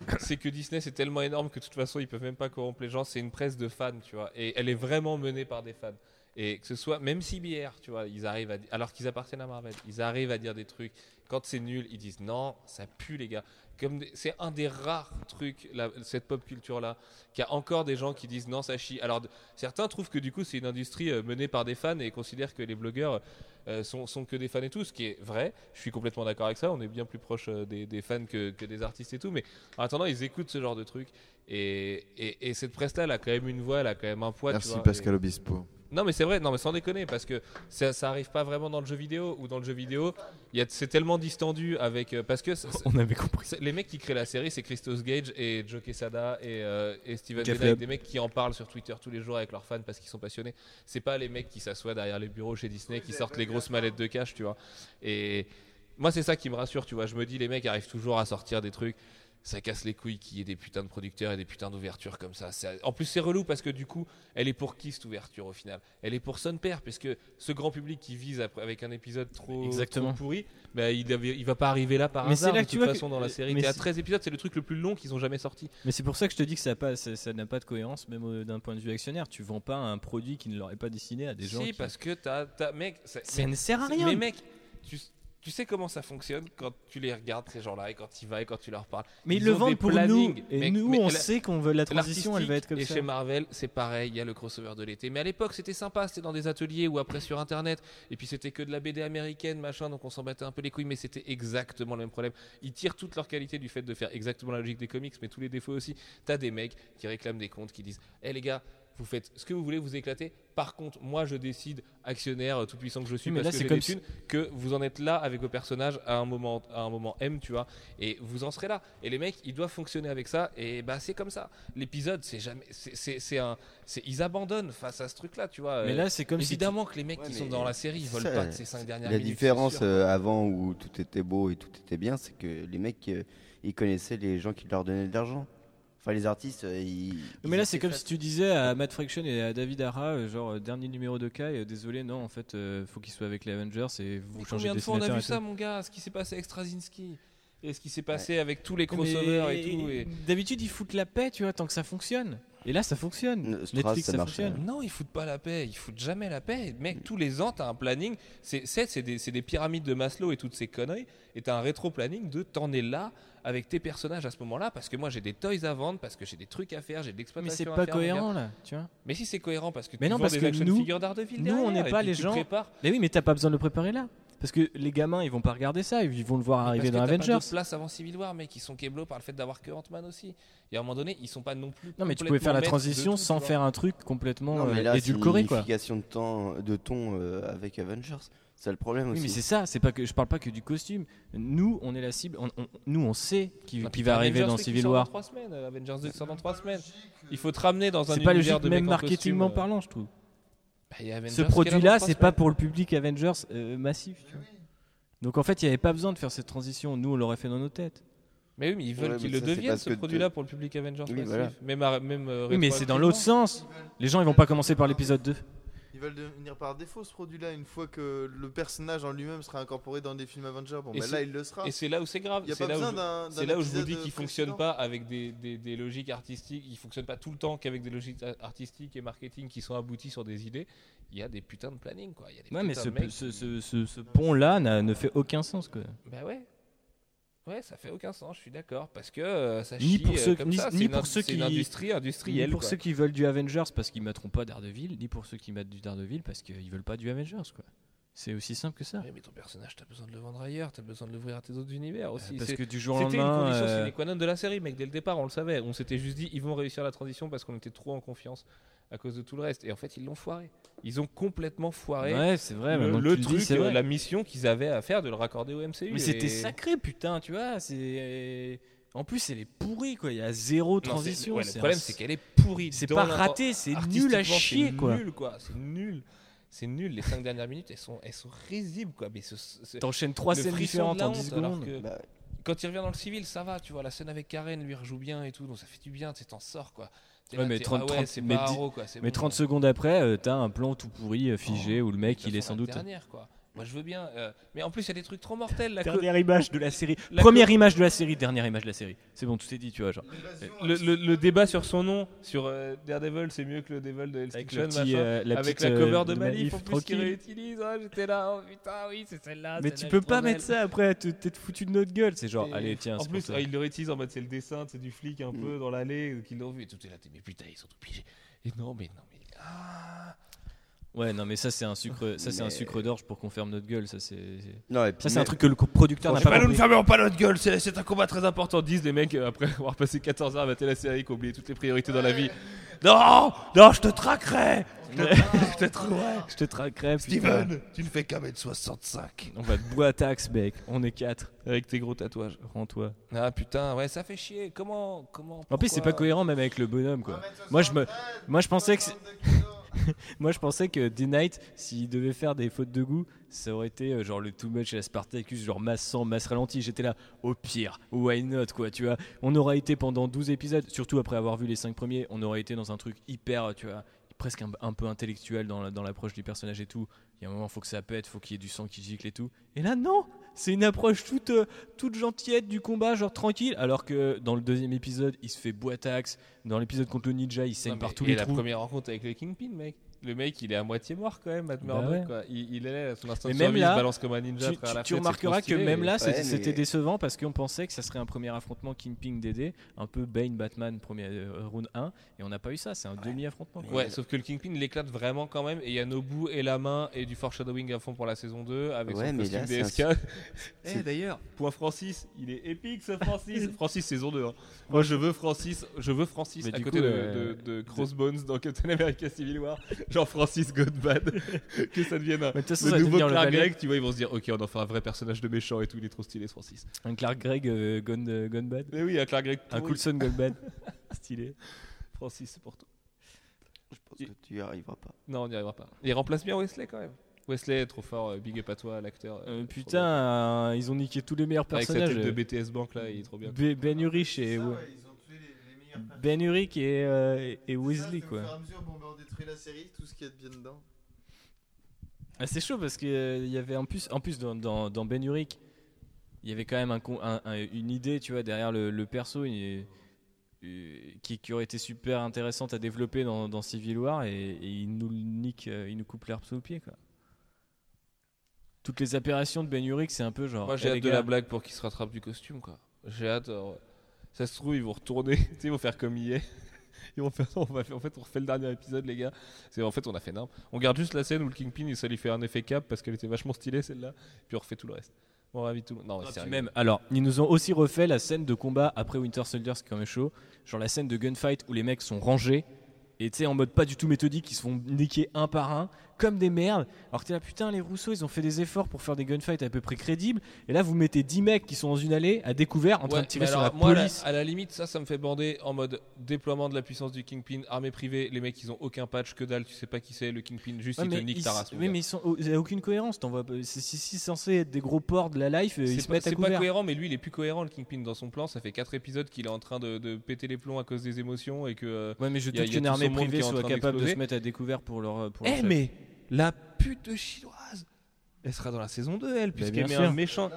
*coughs* C'est que Disney c'est tellement énorme que de toute façon ils peuvent même pas corrompre les gens. C'est une presse de fans, tu vois. Et elle est vraiment menée par des fans. Et que ce soit, même CBR, tu vois, ils arrivent à alors qu'ils appartiennent à Marvel, ils arrivent à dire des trucs. Quand c'est nul, ils disent non, ça pue les gars. Comme c'est un des rares trucs, cette pop culture là, qu'il y a encore des gens qui disent non, ça chie. Alors certains trouvent que du coup c'est une industrie euh, menée par des fans et considèrent que les blogueurs euh, sont, sont que des fans et tout, ce qui est vrai. Je suis complètement d'accord avec ça. On est bien plus proche euh, des, des fans que, que des artistes et tout. Mais en attendant, ils écoutent ce genre de trucs. Et, et, et cette presse-là, elle a quand même une voix, elle a quand même un poids. tu Merci vois, Pascal Obispo. Non, mais c'est vrai, non, mais sans déconner, parce que ça, ça arrive pas vraiment dans le jeu vidéo. Ou dans le jeu vidéo, c'est tellement distendu avec. euh, parce que *laughs* On avait compris. c'est- les mecs qui créent la série, c'est Christos Gage et Joe Quesada et, euh, et Steven Jeff des mecs qui en parlent sur Twitter tous les jours avec leurs fans parce qu'ils sont passionnés. C'est pas les mecs qui s'assoient derrière les bureaux chez Disney, qui sortent les grosses mallettes de cash, tu vois. Et moi, c'est ça qui me rassure, tu vois. Je me dis, les mecs arrivent toujours à sortir des trucs. Ça casse les couilles qu'il y ait des putains de producteurs et des putains d'ouvertures comme ça. En plus, c'est relou parce que du coup, elle est pour qui cette ouverture au final? Elle est pour son père, parce que ce grand public qui vise après- avec un épisode trop, Exactement. trop pourri, bah, il, avait- il va pas arriver là par Mais hasard. là de toute façon, que- dans la série, mais t'es à c'est- 13 épisodes, c'est le truc le plus long qu'ils ont jamais sorti. Mais c'est pour ça que je te dis que ça a pas- ça ça n'a pas de cohérence, même euh, d'un point de vue actionnaire. Tu vends pas un produit qui ne l'aurait pas dessiné à des gens. si, qui- parce que t'as, t'as- mec, Ça ne sert à rien. Mais mec, tu, tu sais comment ça fonctionne quand tu les regardes ces gens-là et quand tu y vas et quand tu leur parles? Mais ils Ils le vendent pour nous. Et nous, mais on la- sait qu'on veut la transition, elle va être comme et ça. chez Marvel, c'est pareil, il y a le crossover de l'été. Mais à l'époque, c'était sympa, c'était dans des ateliers ou après sur internet. Et puis c'était que de la BD américaine, machin, donc on s'en battait un peu les couilles, mais c'était exactement le même problème. Ils tirent toute leur qualité du fait de faire exactement la logique des comics, mais tous les défauts aussi. T'as des mecs qui réclament des comptes, qui disent Hé les gars, vous faites ce que vous voulez, vous éclatez. Par contre, moi je décide, actionnaire euh, tout puissant que je suis, Oui, mais parce là, que c'est j'ai si- que vous en êtes là avec vos personnages à un moment, à un moment M, tu vois, et vous en serez là. Et les mecs, ils doivent fonctionner avec ça, et bah c'est comme ça. L'épisode, c'est jamais, c'est- c'est c'est un, c'est ils abandonnent face à ce truc-là, tu vois. Mais là, c'est comme si. évidemment que les mecs Ouais, qui sont dans la série, ils volent ça, pas de ces cinq dernières La minutes. différence c'est sûr. euh, avant où tout était beau et tout était bien, c'est que les mecs, euh, ils connaissaient les gens qui leur donnaient de l'argent. Enfin, les artistes, euh, ils. Mais ils là, c'est comme si tu disais à Matt Fraction et à David Ara, euh, genre, euh, dernier numéro de Kai, euh, désolé, non, en fait, euh, faut qu'il soit avec les Avengers et vous Mais changez combien de de fois on a vu ça, mon gars Ce qui s'est passé avec Straczynski et ce qui s'est passé avec tous les Mais- crossovers et tout. Et... D'habitude, ils foutent la paix, tu vois, tant que ça fonctionne. Et là, ça fonctionne. Strass, Netflix, ça ça, marche, fonctionne. Non, ils foutent pas la paix, ils foutent jamais la paix. Mec, tous les ans, t'as un planning. C'est des, des pyramides de Maslow et toutes ces conneries. Et t'as un rétro-planning de t'en es là avec tes personnages à ce moment-là. Parce que moi, j'ai des toys à vendre, parce que j'ai des trucs à faire, j'ai de Mais l'exploitation c'est à pas faire, cohérent, là, tu vois. Mais si c'est cohérent, parce que Mais tu non, vends parce des que action nous- figures d'Ardeville nous, derrière, on n'est pas les gens- prépares. Mais oui, mais t'as pas besoin de le préparer là. Parce que les gamins, ils vont pas regarder ça, ils vont le voir Parce arriver que dans t'as pas Avengers. de place avant Civil War, mec. Ils sont keblo par le fait d'avoir que Ant-Man aussi. Et à un moment donné, ils sont pas non plus. Non, mais tu pouvais faire la transition tout, sans faire un truc complètement Non, mais euh, là, c'est une édulcoré, quoi. de, temps, de ton euh, avec Avengers. C'est le problème Oui, aussi. mais c'est ça, c'est pas que je parle pas que du costume. Nous, on est la cible, on- on- nous, on sait qui, Ah, qui puis va arriver Avengers dans 2 qui Civil War. Dans 3 semaines. euh, Avengers 2 qui sort dans 3 semaines. Il faut te ramener dans un C'est pas univers logique, de même costume, marketingement euh, parlant, je trouve. bah, Ce produit-là, c'est pas pour le public Avengers euh, massif. tu vois. Donc en fait, il n'y avait pas besoin de faire cette transition. Nous, on l'aurait fait dans nos têtes. Mais oui, mais ils veulent Ouais, qu'il le devienne ce produit-là pour le public Avengers Oui, massif. voilà. Même, à- même euh, Oui, mais c'est dans l'autre sens. Les gens, ils vont pas commencer par l'épisode 2. Ils Il va le devenir par défaut ce produit-là une fois que le personnage en lui-même sera incorporé dans des films Avengers. Bon, Et bah c'est- là il le sera. Et c'est là où c'est grave. Il n'y a C'est pas là où besoin je- d'un. d'un C'est là où je vous dis qu'il fonctionne pas avec des, des, des logiques artistiques, il fonctionne pas tout le temps qu'avec des logiques artistiques et marketing qui sont aboutis sur des idées. Il y a des putains de planning quoi. Il y a des Ouais, mais ce, ce, ce, ce- ce pont-là n'a- ne fait aucun sens, quoi. Bah ouais. Ouais, ça fait aucun sens, je suis d'accord. Parce que euh, ça Ni chie pour euh, ceux- comme ni- ça. pour ceux qui- industrie Ni industrielle. pour quoi. ceux qui veulent du Avengers parce qu'ils mettront pas Daredevil, ni pour ceux qui mettent du Daredevil parce qu'ils veulent pas du Avengers, quoi. C'est aussi simple que ça. Ouais, mais ton personnage, t'as besoin de le vendre ailleurs, t'as besoin de l'ouvrir à tes autres univers aussi. Parce que du jour au C'était une lendemain, condition euh, sine qua non de la série, mec. Dès le départ, on le savait. On s'était juste dit, ils vont réussir la transition parce qu'on était trop en confiance à cause de tout le reste. Et en fait, ils l'ont foiré. Ils ont complètement foiré ouais, c'est vrai. le, le dis, truc, c'est vrai. la mission qu'ils avaient à faire de le raccorder au MCU. Mais c'était sacré, putain, tu vois. C'est en plus, elle est pourrie, quoi. Il y a zéro Non, c'est- transition. ouais, le c'est problème, un- c'est qu'elle est pourrie. c'est pas raté, c'est nul à chier, c'est quoi. Nul, quoi. C'est nul. C'est nul. Les 5 dernières minutes, elles sont, elles sont risibles, quoi. Mais ce- ce- T'enchaînes trois le scènes frisson différentes en 10 honte, alors secondes. que- Bah, quand il revient dans le civil, ça va, tu vois. La scène avec Karen lui rejoue bien et tout, donc ça fait du bien, tu sais, t'en sors, quoi. Ouais, mais t'es, 30, ah ouais, 30, c'est mais pas dix- haro, quoi. c'est Mais bon, 30 ouais. secondes après, euh, t'as un plan tout pourri, euh, figé, Oh, où le mec, il est sans doute. Dernière, quoi. Moi, je veux bien. euh, Mais en plus, il y a des trucs trop mortels. La co- Dernière image de la série. la Première image de la série, dernière image de la série. C'est bon, tout est dit, tu vois. Genre. le, le- le débat sur son nom, sur euh, Daredevil, c'est mieux que le Devil de Hell's Avec, Kitchen, le petit, machin. euh, la avec petite, la cover euh, de Malif, en plus qu'il tranquille. réutilise. Ah, J'étais là, oh putain, oui, c'est celle-là. Mais tu peux pas mettre ça après, te- t'es foutu de notre gueule. C'est genre, Et allez, tiens, En c'est pour plus, ça. ah, ils le réutilisent en mode c'est le dessin, c'est du flic un Mm. peu dans l'allée, euh, qu'ils l'ont vu et tout est là. t'es, Mais putain, ils sont tout piégés. Et non, mais non, mais. Ah. Ouais, non, mais ça, c'est un sucre, ça, c'est un Mais- sucre d'orge pour qu'on ferme notre gueule. Ça, c'est. c'est- non, et puis Ça, c'est un truc que le co- producteur n'a pas nous ne compris. fermerons pas notre gueule, c'est, c'est un combat très important, disent les mecs euh, après *laughs* avoir passé 14 heures à mater la série, qui ont oublié toutes les priorités dans la vie. Non, non, je te traquerai Je te *laughs* trouverai Je te traquerai, putain. Steven, tu ne fais qu'un mètre 65 On va te boire taxe, mec. On est quatre. avec tes gros tatouages. Rends-toi. Ah putain, ouais, ça fait chier. Comment, comment En plus, c'est pas cohérent même avec le bonhomme, quoi. Moi, je me- moi, je pensais que c'est- *laughs* Moi, je pensais que D-Night, s'il devait faire des fautes de goût, ça aurait été euh, genre le too much à la Spartacus, genre masse 100, masse ralenti. J'étais là, au pire, why not, quoi, tu vois. On aurait été pendant 12 épisodes, surtout après avoir vu les 5 premiers, on aurait été dans un truc hyper, tu vois, presque un, peu intellectuel dans dans l'approche du personnage et tout. Il y a un moment, faut que ça pète, faut qu'il y ait du sang qui gicle et tout. Et là, non c'est une approche toute, euh, toute gentillette du combat, genre tranquille. Alors que dans le deuxième épisode, il se fait boitax. Dans l'épisode contre le ninja, il saigne Non, mais- par tous et les la trous. première rencontre avec le Kingpin, mec. Le mec, il est à moitié mort quand même, Matt Bah Murdock, ouais. quoi. Il, il est là, son instinct Mais de même survie là, se balance comme un ninja Tu, à la fête, remarqueras que même là, Ouais, c'est- mais- c'était décevant parce qu'on pensait que ça serait un premier affrontement Kingpin DD, un peu Bane Batman premier euh, round 1, et on n'a pas eu ça. C'est un demi-affrontement. quoi. Ouais, sauf que le Kingpin il éclate vraiment quand même. Et il y a Nobu et la main et du foreshadowing à fond pour la saison 2 avec Ouais, son mais costume DSK. un- *laughs* Eh c'est- d'ailleurs, point Francis, il est épique ce Francis. *laughs* Francis saison 2. hein. Moi je veux Francis, je veux Francis Mais à du côté coup, de, euh, de- de Crossbones dans Captain America Civil War. Genre Francis Godbad. *laughs* que ça devienne un. Mais de toute façon, Le ça nouveau le Clark. Gregg, tu vois, ils vont se dire, ok, on en fait un vrai personnage de méchant et tout, il est trop stylé ce Francis. Un Clark Gregg euh, gone, euh, gone bad. Mais oui, un Clark Gregg. Un. Coulson gone bad. *laughs* Stylé. Francis, c'est pour tout. Je pense que tu y arriveras pas. Non, on n'y arrivera pas. Il remplace bien Wesley quand même. Wesley est trop fort, euh, big up à toi, l'acteur. euh, putain, euh, ils ont niqué tous les meilleurs bien. Avec sa personnages. tête de BTS Bank là, il est trop bien. Be- Ben Urich et, ouais. Ben Urich et, euh, et Weasley, quoi. Au fur et à mesure, bon, ben, on détruit la série, tout ce qu'il y a de bien dedans. Ah, c'est chaud parce qu'il y avait en plus, en plus dans, dans, dans Ben Urich, il y avait quand même un, con- un- un- une idée, tu vois, derrière le, le perso il- euh, qui, qui aurait été super intéressante à développer dans, dans Civil War et, et il nous nique, euh, il nous coupe l'herbe sous le pied, quoi. Toutes les apparitions de Ben Urich, c'est un peu genre. Moi j'ai eh, hâte de la blague pour qu'il se rattrape du costume quoi. J'ai hâte. euh, Ça se trouve, ils vont retourner. *laughs* ils vont faire comme hier. *laughs* Ils vont faire, on va faire- en fait, on refait le dernier épisode, les gars. C'est en fait, on a fait n'importe. On garde juste la scène où le Kingpin, il- ça lui fait un effet cap parce qu'elle était vachement stylée celle-là. Puis on refait tout le reste. Bon, ravi tout le monde. Non, Ah, même, alors, ils nous ont aussi refait la scène de combat après Winter Soldier, c'est quand même chaud. Genre la scène de gunfight où les mecs sont rangés et tu sais, en mode pas du tout méthodique, ils se font niquer un par un, comme des merdes. Alors que t'es là, putain, les Rousseau, ils ont fait des efforts pour faire des gunfights à peu près crédibles. Et là, vous mettez 10 mecs qui sont dans une allée à découvert en train Ouais, de tirer sur la moi, à la- police. À la, limite, ça, ça me fait bander en mode déploiement de la puissance du Kingpin, armée privée. Les mecs, ils ont aucun patch, que dalle, tu sais pas qui c'est, le Kingpin, juste Ouais, il te nique ta race. oui, mais ils sont, il y a aucune cohérence. pas. C'est si, censé être des gros ports de la life, euh, ils C'est se pas, mettent à c'est pas couvert. cohérent, mais lui il est plus cohérent le Kingpin dans son plan. Ça fait 4 épisodes qu'il est en train de, de péter les plombs à cause des émotions et que. euh, Ouais, mais je doute qu'une armée privée soit capable de se mettre à découvert pour leur. Pour leur Eh chef. mais la pute de chinoise, elle sera dans la saison 2, elle, puisqu'elle met un sûr. méchant.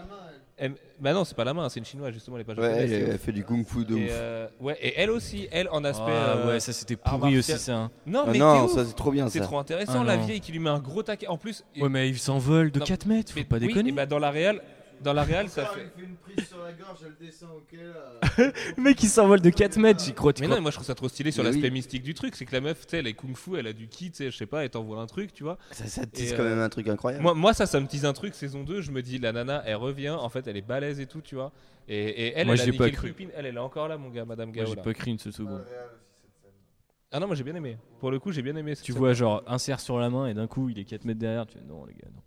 Elle- Bah non, c'est pas la main, c'est une chinoise, justement, elle est pas Ouais, japonaise. elle, elle fait du kung fu de et, ouf. euh, ouais, et elle aussi, elle en aspect. Ah, euh, ouais, ça c'était art pourri martial. aussi ça. hein. Non, Ah mais non, t'es ça ouf. c'est trop bien c'est ça. trop intéressant, Ah, la non. vieille qui lui met un gros taquet. En plus, Ouais, mais il s'envole de Non, 4 mètres, faut mais- pas oui, déconner. et bah dans la réal, dans la réal, ça fait. fait une prise sur la gorge, elle descend, ok là. *laughs* Le mec il s'envole de 4 mètres, j'y crois. Mais non, moi je trouve ça trop stylé sur l'aspect mystique du truc. C'est que la meuf, tu sais, elle est kung fu, elle a du ki, tu sais, je sais pas, elle t'envoie un truc, tu vois. Ça, tisse euh, quand même un truc incroyable. Moi, moi, ça, ça me tease un truc. Saison 2, je me dis, la nana, elle revient, en fait, elle est balèze et tout, tu vois. Et, et elle, Moi, elle a niqué le. Elle, elle est encore là, mon gars, Madame Moi Gao. j'ai pas cru une seule seconde. Ah non, moi j'ai bien aimé. Pour le coup, j'ai bien aimé. cette Tu vois genre insert sur la main et d'un coup il est 4 mètres derrière. Tu non les gars non.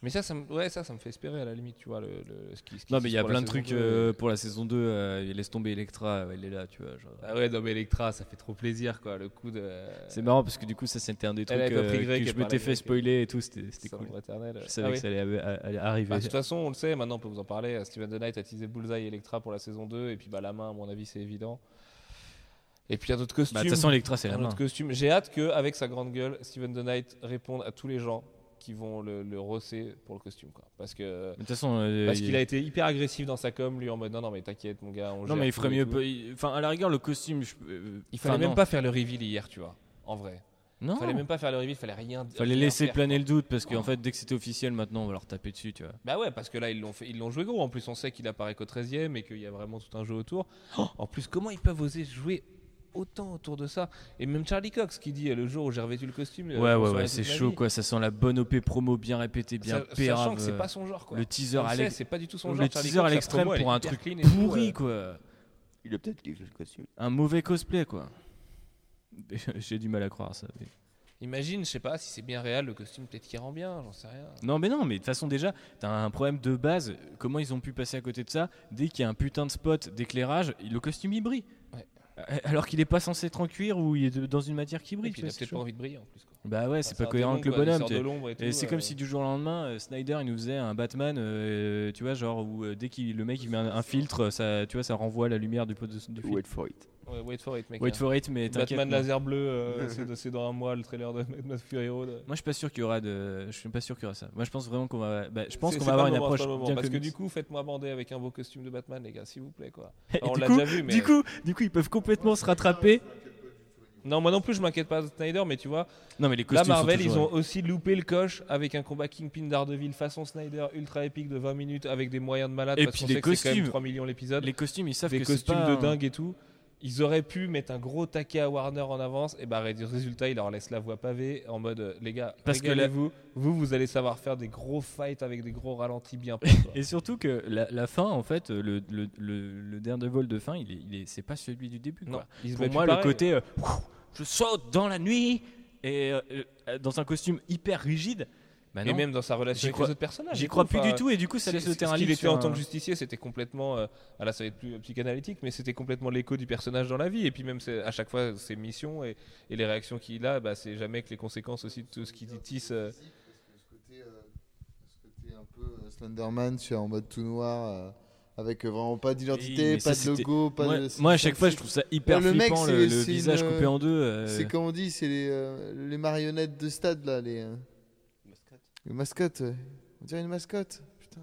Mais ça, ça me, ouais, ça, ça me fait espérer à la limite, tu vois. Le, le- ce qui, ce qui Non mais il y a plein de trucs 2. euh, pour la saison 2. euh, laisse tomber Electra, ouais, elle est là tu vois. genre. Ah ouais, non, mais Electra, ça fait trop plaisir, quoi. Le coup de. C'est marrant parce que du coup ça c'était un des trucs Elle euh, grec, que je m'étais fait spoiler et tout. C'était cool. maternel. Je savais Ah que oui. ça allait, arriver. Bah, de toute façon, on le sait, maintenant on peut vous en parler. euh, Steven the Knight a teasé Bullseye et Electra pour la saison 2. Et puis bah, la main, à mon avis, c'est évident. Et puis il y a d'autres costumes. Bah, de toute façon Electra c'est la main. J'ai hâte qu'avec sa grande gueule, Steven the Knight réponde à tous les gens qui vont le, le rosser pour le costume. Quoi. Parce que. De toute façon. euh, Parce il- qu'il a été hyper agressif dans sa com, lui en mode non, non, mais t'inquiète, mon gars, on Non mais il ferait mieux. pas- il- Enfin à la rigueur le costume. je- euh, Il fallait enfin, même non. pas faire le reveal hier, tu vois, en vrai. Non. Il fallait même pas faire le reveal, fallait rien Fallait rien laisser faire, planer quoi. le doute parce qu'en fait dès que c'était officiel maintenant on va leur taper dessus tu vois. Bah ouais, parce que là ils l'ont fait, ils l'ont joué gros. En plus, on sait qu'il apparaît qu'au 13 e et qu'il y a vraiment tout un jeu autour. en plus, comment ils peuvent oser jouer autant autour de ça Et même Charlie Cox qui dit euh, le jour où j'ai revêtu le costume. euh, Ouais m'en ouais ouais c'est chaud quoi. Ça sent la bonne OP promo bien répétée bien pérave. Sachant que c'est pas son genre quoi. le teaser à sait, l'ex- c'est pas du tout son le genre. Teaser à l'extrême pour un truc pourri euh. quoi. Il a peut-être kiffé le costume. Un mauvais cosplay quoi. *laughs* J'ai du mal à croire ça. mais- Imagine, je sais pas si c'est bien réel le costume, peut-être qu'il rend bien, j'en sais rien. Non mais non mais de toute façon déjà t'as un problème de base. Comment ils ont pu passer à côté de ça? Dès qu'il y a un putain de spot d'éclairage, le costume il brille. Euh, Alors qu'il est pas censé être en cuir ou il est de- dans une matière qui Et brille. il a peut-être pas envie de briller en plus. Quoi. Bah ouais, Enfin, c'est pas cohérent avec le bonhomme. et c'est euh. comme si du jour au lendemain, euh, Snyder il nous faisait un Batman, euh, tu vois, genre où euh, dès qu'il le mec il met un, un filtre, ça, tu vois, ça renvoie la lumière du pot de, du film. Wait for it. Ouais, wait for it, mec. Wait hein. for it, mais t'inquiète. Batman laser bleu, euh, *laughs* c'est c'est dans un mois le trailer de Mad Fury Road. Moi je suis pas sûr qu'il y aura de, je suis pas sûr qu'il y aura ça. Moi je pense vraiment qu'on va, bah, je pense C'est- qu'on c'est va avoir une moment, c'est approche moment, bien Parce que du coup, faites-moi bander avec un beau costume de Batman, les gars, s'il vous plaît, quoi. Et on du l'a coup- déjà vu, mais. Du coup, du coup ils peuvent complètement se rattraper. Non, moi non plus, je m'inquiète pas de Snyder, mais tu vois, Non mais les là, costumes Marvel, sont ils ont aussi loupé le coche avec un combat Kingpin Daredevil façon Snyder ultra épique de 20 minutes avec des moyens de malade. Et parce puis qu'on les sait que c'est quand même costumes. 3 millions l'épisode. les costumes ils savent des que c'est costumes pas de dingue et tout. Ils auraient pu mettre un gros taquet à Warner en avance, et bah ré- résultat, il leur laisse la voie pavée en mode euh, les gars, Parce que la- vous vous, vous allez savoir faire des gros fights avec des gros ralentis bien pris, quoi. *laughs* Et surtout que la, la fin, en fait, le, le, le, le Daredevil de fin, il est, il est, c'est pas celui du début. Non, Quoi. il se Pour moi, plus le pareil. côté euh, je saute dans la nuit et euh, euh, dans un costume hyper rigide, bah et même dans sa relation J'y avec crois- les autres personnages. j'y crois plus enfin, du tout et du coup, ça laisse le terrain Ce qu'il libre. était en tant que justicier, c'était complètement. euh, ah là, ça va être plus psychanalytique, mais c'était complètement l'écho du personnage dans la vie. Et puis, même à chaque fois, ses missions et, et les réactions qu'il a, bah, c'est jamais que les conséquences aussi de tout ce qu'il tisse. euh, Ce côté, euh, ce côté un peu euh, Slenderman, tu vois, en mode tout noir, euh, avec euh, vraiment pas Oui, d'identité, ça, pas de logo, pas moi, de. moi, à chaque fois, je trouve ça hyper le mec, flippant, le, le c'est visage une- coupé en deux. euh, C'est comme on dit, c'est les, euh, les marionnettes de stade là, les, euh, les mascottes. ouais. On dirait une mascotte. Putain.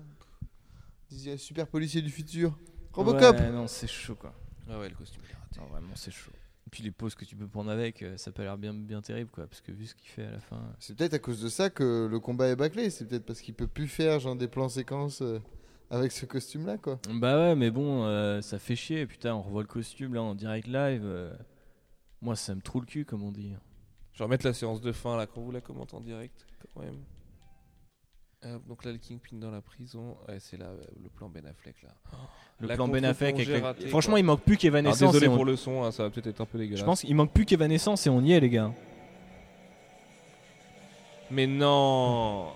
Disaient, super policier du futur. Robocop. Ouais, non, c'est chaud quoi. Ah ouais, le costume il est raté. Non, vraiment, c'est chaud. Et puis les poses que tu peux prendre avec, euh, ça peut l'air bien, bien terrible quoi, parce que vu ce qu'il fait à la fin. C'est peut-être à cause de ça que le combat est bâclé. C'est peut-être parce qu'il peut plus faire genre des plans séquences euh, avec ce costume là quoi. Bah ouais, mais bon, euh, ça fait chier. Putain, on revoit le costume là en direct live. euh, Moi, ça me trouve le cul, comme on dit. Je vais remettre la séance de fin là, quand vous la commentez en direct, quand même. Euh, donc là, le Kingpin dans la prison, ouais, c'est là euh, le plan Ben Affleck là. Le La plan Ben Affleck. avec Franchement, quoi. il manque plus qu'Evanescence. désolé on- pour le son, hein, ça va peut-être être un peu dégueulasse. Je pense qu'il manque plus qu'Evanescence et on y est, les gars. Mais non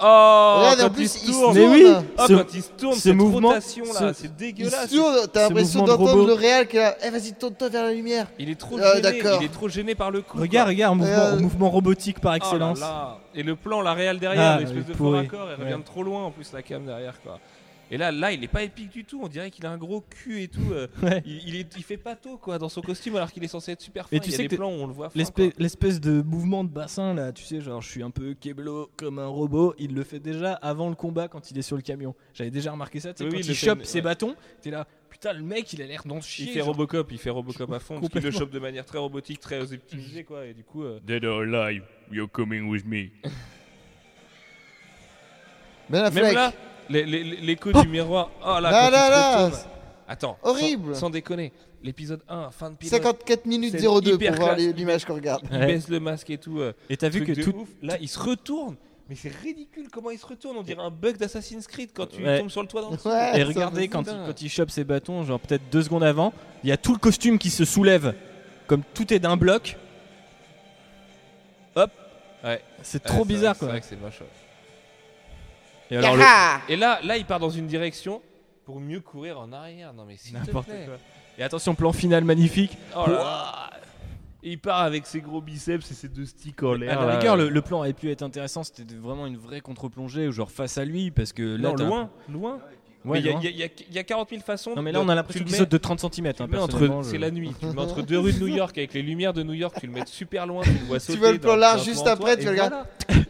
Oh Regarde, en quand plus, il se tourne Mais oui, Oh, ce- quand il se tourne, ce cette mouvement- rotation là, ce- c'est Il dégueulasse. se tourne, t'as l'impression mouvement de d'entendre robot. le réel qui est là. Eh vas-y, tourne-toi vers la lumière. Il est trop Ah, gêné, d'accord. il est trop gêné par le coup. Regarde, quoi. regarde, mouvement, Euh, mouvement robotique par Oh là excellence. là. Et le plan, la réelle derrière, Ah, l'espèce de faux pourri. raccord, elle revient Ouais. de trop loin en plus la cam derrière quoi. Et là, là, il est pas épique du tout. On dirait qu'il a un gros cul et tout. euh, *laughs* Ouais. il, il est, il fait pato quoi dans son costume alors qu'il est censé être super fin. Et tu il y a sais des que plans où on le voit. L'espèce de mouvement de bassin là, tu sais, genre je suis un peu keblo comme un robot, il le fait déjà avant le combat quand il est sur le camion. J'avais déjà remarqué ça, tu sais, Oui, quand oui, il il fait, chope ouais. ses bâtons, t'es là, putain, le mec il a l'air d'en Il chier. fait genre. Robocop, il fait Robocop à fond, parce qu'il le chope de manière très robotique, très optimisée, quoi. Et du coup, euh, Dead or alive, you're coming with me. Ben même Affleck. là, les- les- l'écho du miroir. Oh là, Là, là, là. Attends, Horrible. Sans, sans déconner, l'épisode 1, fin de pilote. 54 minutes C'est 02 pour voir l'image qu'on regarde. Il baisse le masque et tout. euh, Et t'as vu que tout. ouf. Là, il se retourne. Mais c'est ridicule comment il se retourne. On dirait un bug d'Assassin's Creed quand tu Ouais. tombes sur le toit dans le Ouais, Et regardez quand il, quand il chope ses bâtons, genre peut-être deux secondes avant, il y a tout le costume qui se soulève, comme tout est d'un bloc. Hop. Ouais. C'est Ouais, trop bizarre vrai- quoi. C'est vrai que c'est moche. Et alors le- Yaha Et là, là, il part dans une direction pour mieux courir en arrière. Non mais s'il te N'importe plaît. quoi. Et attention, plan final magnifique. Oh là là. Et il part avec ses gros biceps et ses deux sticks en l'air. À la là. rigueur, le, le plan aurait pu être intéressant, c'était vraiment une vraie contre-plongée, genre face à lui, parce que là. Non, t'as- loin, loin. Ouais, il y y, a- il y a- il y a 40 000 façons. Non, mais de- là, on a tu l'impression le qu'il mets- saute de 30 cm. tu mets entre- C'est la nuit. Tu le mets entre *laughs* deux rues de New York avec les lumières de New York. Tu le mets super loin. Tu le vois sauter. vois le plan large juste après, tu le regardes.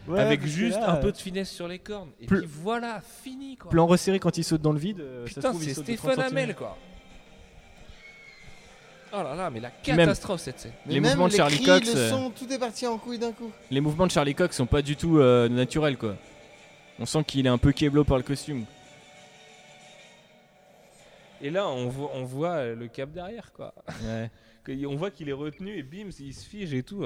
voilà. *laughs* avec juste là, un peu de finesse sur les cornes. Et puis voilà, fini quoi. Plan resserré quand il saute dans le vide. euh, ça se Putain, c'est de Stéphane 30 Hamel quoi. Oh là là, mais la même- catastrophe cette scène. Les même mouvements de les Charlie cris, Cox, le euh, son, tout est parti en couille d'un coup. Les mouvements de Charlie Cox sont pas du tout euh, naturels, quoi. On sent qu'il est un peu keblo par le costume. Et là, on voit, on voit euh, le cap derrière quoi. Ouais. *laughs* On voit qu'il est retenu et bim, il se fige et tout.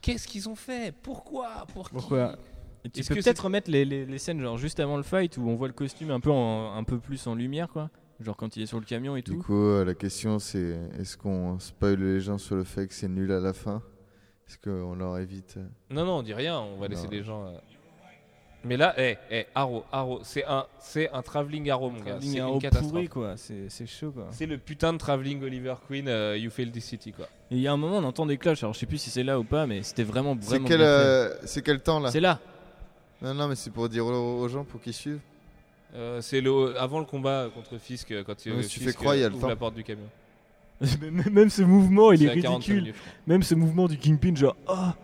Qu'est-ce qu'ils ont fait? Pourquoi? Pour qui? Pourquoi? Et tu Est-ce peux que peut-être remettre les, les- les scènes genre juste avant le fight où on voit le costume un peu en- un peu plus en lumière quoi. Genre quand il est sur le camion et Du tout. coup, euh, la question c'est est-ce qu'on spoil les gens sur le fait que c'est nul à la fin? Est-ce qu'on leur évite? Euh, Non, non, on dit rien, on va laisser Non. des gens. Mais là, eh, eh, Arrow, Arrow, c'est un, c'est un travelling Arrow, mon gars. C'est une catastrophe. pourri quoi, c'est c'est chaud quoi. C'est le putain de travelling Oliver Queen, euh, You Failed This City, quoi. Et il y a un moment on entend des cloches, alors je sais plus si c'est là ou pas, mais c'était vraiment C'est vraiment. quel, bien fait. euh, c'est quel temps là C'est là. Non, non, mais c'est pour dire aux, aux gens pour qu'ils suivent. Euh, c'est le, avant le combat contre Fisk, quand il tu fais croire, il y a le ouvre temps. la porte du camion. *laughs* même ce mouvement il est, C'est 45 ridicule. minutes. Même ce mouvement du Kingpin genre ah.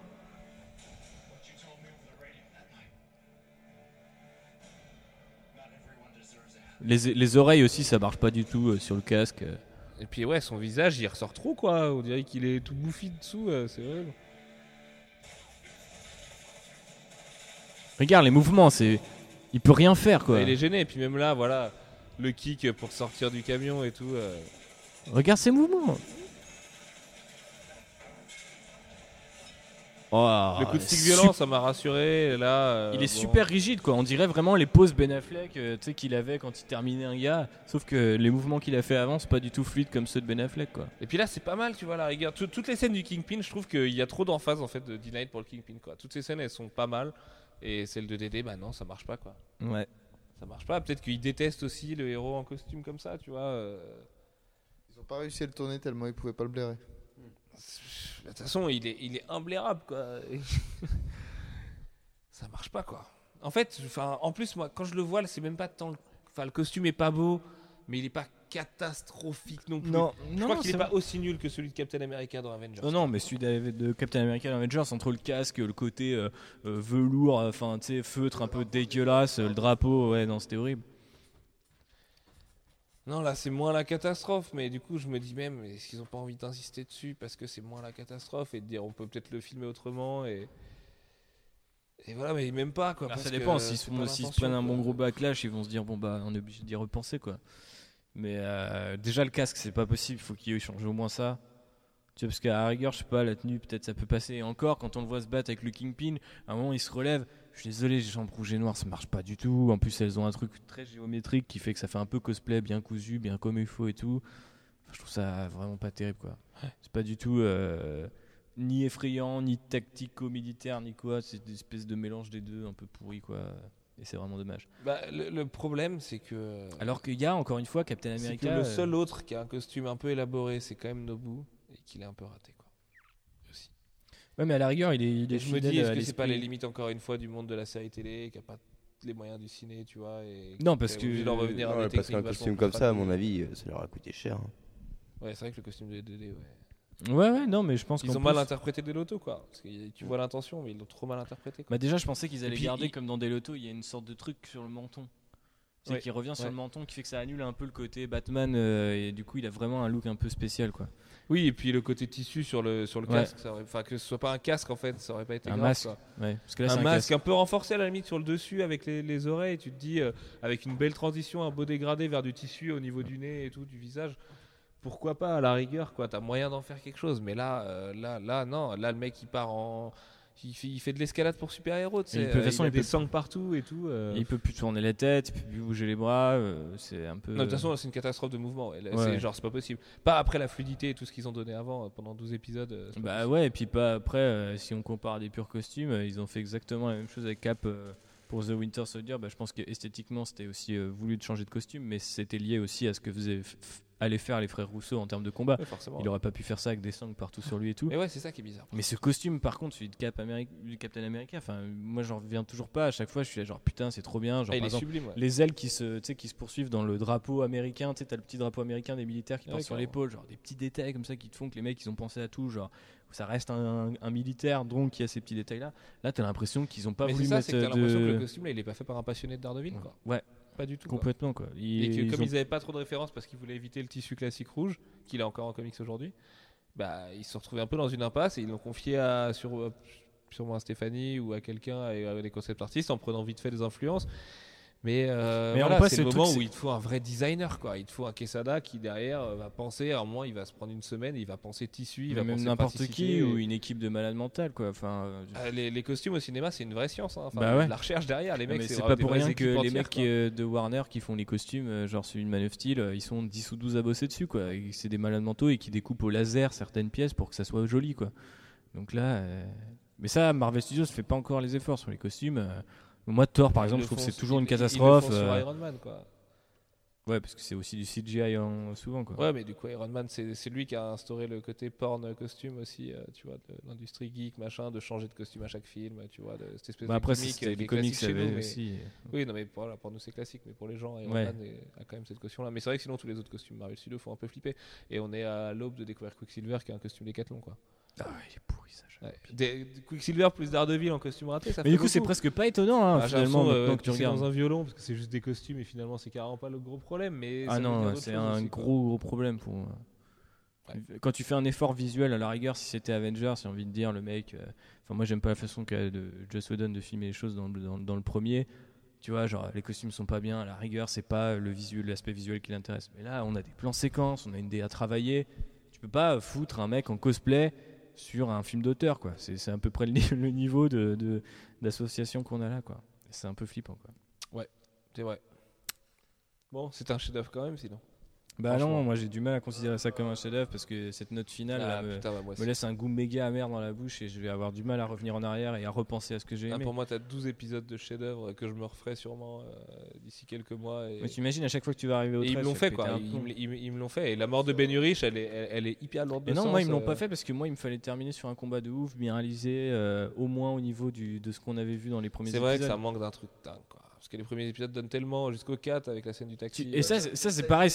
Les, les oreilles aussi ça marche pas du tout euh, sur le casque. euh. Et puis ouais, son visage, il ressort trop, quoi. On dirait qu'il est tout bouffi dessous, euh, c'est horrible. Regarde les mouvements, c'est il peut rien faire quoi. Ouais, il est gêné, et puis même là, voilà, le kick pour sortir du camion et tout. euh. Regarde ces mouvements. Oh, le coup de stick violent, ça m'a rassuré. Là, euh, Il est bon. super rigide quoi. On dirait vraiment les poses Ben Affleck euh, tu sais, qu'il avait quand il terminait un gars. Sauf que les mouvements qu'il a fait avant, c'est pas du tout fluide comme ceux de Ben Affleck quoi. Et puis là, c'est pas mal, tu vois, la rigueur. Tout- toutes les scènes du Kingpin, je trouve qu'il y a trop d'emphase en fait de D-Night pour le Kingpin, quoi. Toutes ces scènes, elles sont pas mal. Et celle de Dédé, bah non, ça marche pas, quoi. Ouais. Ça marche pas. Peut-être qu'il déteste aussi le héros en costume comme ça, tu vois. euh. Ils ont pas réussi à le tourner tellement ils pouvaient pas le blairer. De toute façon, il est, il est imblairable, quoi. *laughs* ça marche pas, quoi. En fait, enfin, en plus, moi, quand je le vois, c'est même pas tant. Enfin, le costume est pas beau, mais il est pas catastrophique non plus. Non, je crois qu'il est pas aussi nul que celui de Captain America dans Avengers. Non, non, mais celui de, Captain America dans Avengers, entre le casque, le côté euh, euh, velours, enfin, tu sais, feutre un peu dégueulasse, le drapeau, ouais, non, c'était horrible. Non, là, c'est moins la catastrophe, mais du coup, je me dis même, est-ce qu'ils ont pas envie d'insister dessus parce que c'est moins la catastrophe et de dire on peut peut-être le filmer autrement et. Et voilà, mais même pas quoi. Parce ça dépend, s'ils se, prennent un bon gros backlash, ils vont se dire, bon, bah, on est obligé d'y repenser, quoi. Mais euh, déjà, le casque, c'est pas possible, il faut qu'il change au moins ça. Tu vois, parce qu'à la rigueur, je sais pas, la tenue, peut-être ça peut passer. Et encore, quand on le voit se battre avec le Kingpin, à un moment, il se relève. Je suis désolé, les jambes rouges et noires, ça marche pas du tout. En plus, elles ont un truc très géométrique qui fait que ça fait un peu cosplay, bien cousu, bien comme il faut et tout. Enfin, je trouve ça vraiment pas terrible, quoi. C'est pas du tout euh, ni effrayant, ni tactico-militaire, ni quoi. C'est une espèce de mélange des deux, un peu pourri, quoi. Et c'est vraiment dommage. Bah, le, le problème, c'est que. Alors qu'il y a, encore une fois, Captain que America. le euh, seul autre qui a un costume un peu élaboré, c'est quand même Nobu et qu'il est un peu raté. Ouais, mais à la rigueur, il est. Il est je me dis, est-ce à que c'est pas les limites encore une fois du monde de la série télé qui a pas les moyens du ciné, tu vois. Et Non, parce que- d'en revenir à Ouais, des parce qu'un costume comme ça, à mon avis, euh, ça leur a coûté cher. hein. Ouais, c'est vrai que le costume de 2D, ouais. Ouais, ouais, non, mais je pense Ils qu'en ont mal interprété des lotos, quoi. Parce que tu vois l'intention, mais ils l'ont trop mal interprété. quoi. Bah déjà, je pensais qu'ils allaient puis, garder il- comme dans des lotos, il y a une sorte de truc sur le menton. C'est Ouais, qui revient sur ouais. le menton qui fait que ça annule un peu le côté Batman euh, et du coup il a vraiment un look un peu spécial quoi. Oui, et puis le côté tissu sur le, sur le Ouais. casque, enfin que ce soit pas un casque en fait, ça aurait pas été Un grave, masque. quoi. Ouais, parce que là un masque un peu renforcé à la limite sur le dessus avec les, les oreilles. Tu te dis, euh, avec une belle transition, un beau dégradé vers du tissu au niveau du nez et tout, du visage. Pourquoi pas à la rigueur, quoi. T'as moyen d'en faire quelque chose. Mais là, euh, là, là, non. Là, le mec il part en. Il fait, il fait de l'escalade pour super-héros, de toute euh, façon, a il des peut- sangs partout et tout. euh. Il peut plus tourner la tête, il peut plus bouger les bras, euh, c'est un peu. Non, de toute façon, c'est une catastrophe de mouvement. ouais. Là, Ouais, c'est genre, c'est pas possible. Pas après la fluidité et tout ce qu'ils ont donné avant euh, pendant 12 épisodes. euh, Bah possible. ouais, et puis pas après, euh, si on compare des purs costumes, euh, ils ont fait exactement la même chose avec Cap euh, pour The Winter Soldier. Bah, je pense que esthétiquement c'était aussi euh, voulu de changer de costume, mais c'était lié aussi à ce que faisaient, allaient faire les frères Rousseau en termes de combat. Il aurait pas pu faire ça avec des sangs partout sur lui et tout. Mais ouais, c'est ça qui est bizarre. Mais ce costume, par contre, celui de Cap Amérique- du Captain America, enfin, moi j'en reviens toujours pas. À chaque fois, je suis là, genre putain, c'est trop bien. Genre, Ah, il par est exemple, sublime. ouais. les ailes qui se, qui poursuivent dans le drapeau américain. Tu sais, t'as le petit drapeau américain des militaires qui Ouais, portent sur l'épaule, genre des petits détails comme ça qui te font que les mecs ils ont pensé à tout. Genre, ça reste un, un militaire, donc il y a ces petits détails là. Là, t'as l'impression qu'ils ont pas Mais voulu ça, mettre c'est que t'as l'impression que le de. costume là, il est pas fait par un passionné de Daredevil, quoi. Ouais, Pas du tout. quoi. complètement quoi. Ils- Et que ils comme ont- ils avaient pas trop de références parce qu'ils voulaient éviter le tissu classique rouge, qu'il a encore en comics aujourd'hui, bah ils se sont retrouvés un peu dans une impasse et ils l'ont confié à sur euh, sûrement à Stéphanie ou à quelqu'un à des concept artistes en prenant vite fait des influences. Mais, euh, Mais en voilà, plus, c'est le le moment où il te faut un vrai designer quoi. Il te faut un Quesada qui derrière euh, va penser, à un moment il va se prendre une semaine, il va penser tissu, il va même penser n'importe qui et- ou une équipe de malades mentales quoi. Enfin, euh, Ah, les, les costumes au cinéma c'est une vraie science. hein. Enfin, Bah ouais. La recherche derrière, les Non, mecs mais c'est vraiment pas pour rien que les mecs quoi. euh, de Warner qui font les costumes, genre sur une Man of Steel, ils sont 10 ou 12 à bosser dessus, quoi. C'est des malades mentaux et qui découpent au laser certaines pièces pour que ça soit joli, quoi. Donc là. euh, Mais ça, Marvel Studios ne fait pas encore les efforts sur les costumes. Euh. Moi, Thor, par exemple, le je trouve que c'est toujours une catastrophe. sur euh. Iron Man quoi. Ouais, parce que c'est aussi du CGI en- souvent, quoi. Ouais, mais du coup, Iron Man, c'est lui qui a instauré le côté porn costume aussi, euh, tu vois, de l'industrie geek, machin, de changer de costume à chaque film, tu vois, de cette espèce Bah, de après, gimmick, c'était euh, les comics classique chez nous, avaient mais- aussi. Oui, non, mais voilà, pour nous c'est classique, mais pour les gens, Iron Ouais. Man est- a quand même cette caution-là. Mais c'est vrai que sinon, tous les autres costumes Marvel Studios font un peu flipper. Et on est à l'aube de découvrir Quicksilver qui a un costume Décathlon, quoi. Ah, il est pourri, ça. Ouais. Des- Quicksilver plus Daredevil en costume raté, ça Mais fait du coup, c'est presque pas étonnant, hein, Ah, j'ai finalement, l'impression, euh, maintenant que tu regardes. dans un violon parce que c'est juste des costumes et finalement c'est carrément pas le gros problème. Mais Ah ça veut dire non, d'autres c'est choses un aussi, quoi. gros gros problème pour moi. Quand tu fais un effort visuel, à la rigueur, si c'était Avengers, j'ai envie de dire, le mec. euh, Enfin, moi, j'aime pas la façon qu'a de Joss Whedon de filmer les choses dans, le- dans, dans le premier. Tu vois, genre, les costumes sont pas bien, à la rigueur, c'est pas le visuel, l'aspect visuel qui l'intéresse. Mais là, on a des plans séquences, on a une idée à travailler. Tu peux pas foutre un mec en cosplay sur un film d'auteur, quoi. C'est à peu près le, ni- *laughs* le niveau de- de- d'association qu'on a là, quoi. C'est un peu flippant, quoi. C'est vrai. Bon, c'est un chef-d'œuvre quand même, sinon. Bah non, moi j'ai du mal à considérer ça comme un chef-d'œuvre parce que cette note finale Ah, là, me, putain, bah, laisse un goût méga amer dans la bouche et je vais avoir du mal à revenir en arrière et à repenser à ce que j'ai Ah, aimé. pour moi, t'as 12 épisodes de chef-d'œuvre que je me referai sûrement euh, d'ici quelques mois. Et, Mais t'imagines à chaque fois que tu vas arriver au et ils me 13, l'ont fait, quoi. Ils, me- l'ont fait. Et la mort de Ben Urich, elle est, elle, elle est hyper lourde de Et non, sens, moi ils me l'ont euh, pas fait parce que moi il me fallait terminer sur un combat de ouf, bien réalisé, euh, au moins au niveau du, de ce qu'on avait vu dans les premiers C'est vrai que épisodes. ça manque d'un truc dingue, quoi. Parce que les premiers épisodes donnent tellement jusqu'au 4 avec la scène du taxi. Et ça, ça c'est pareil.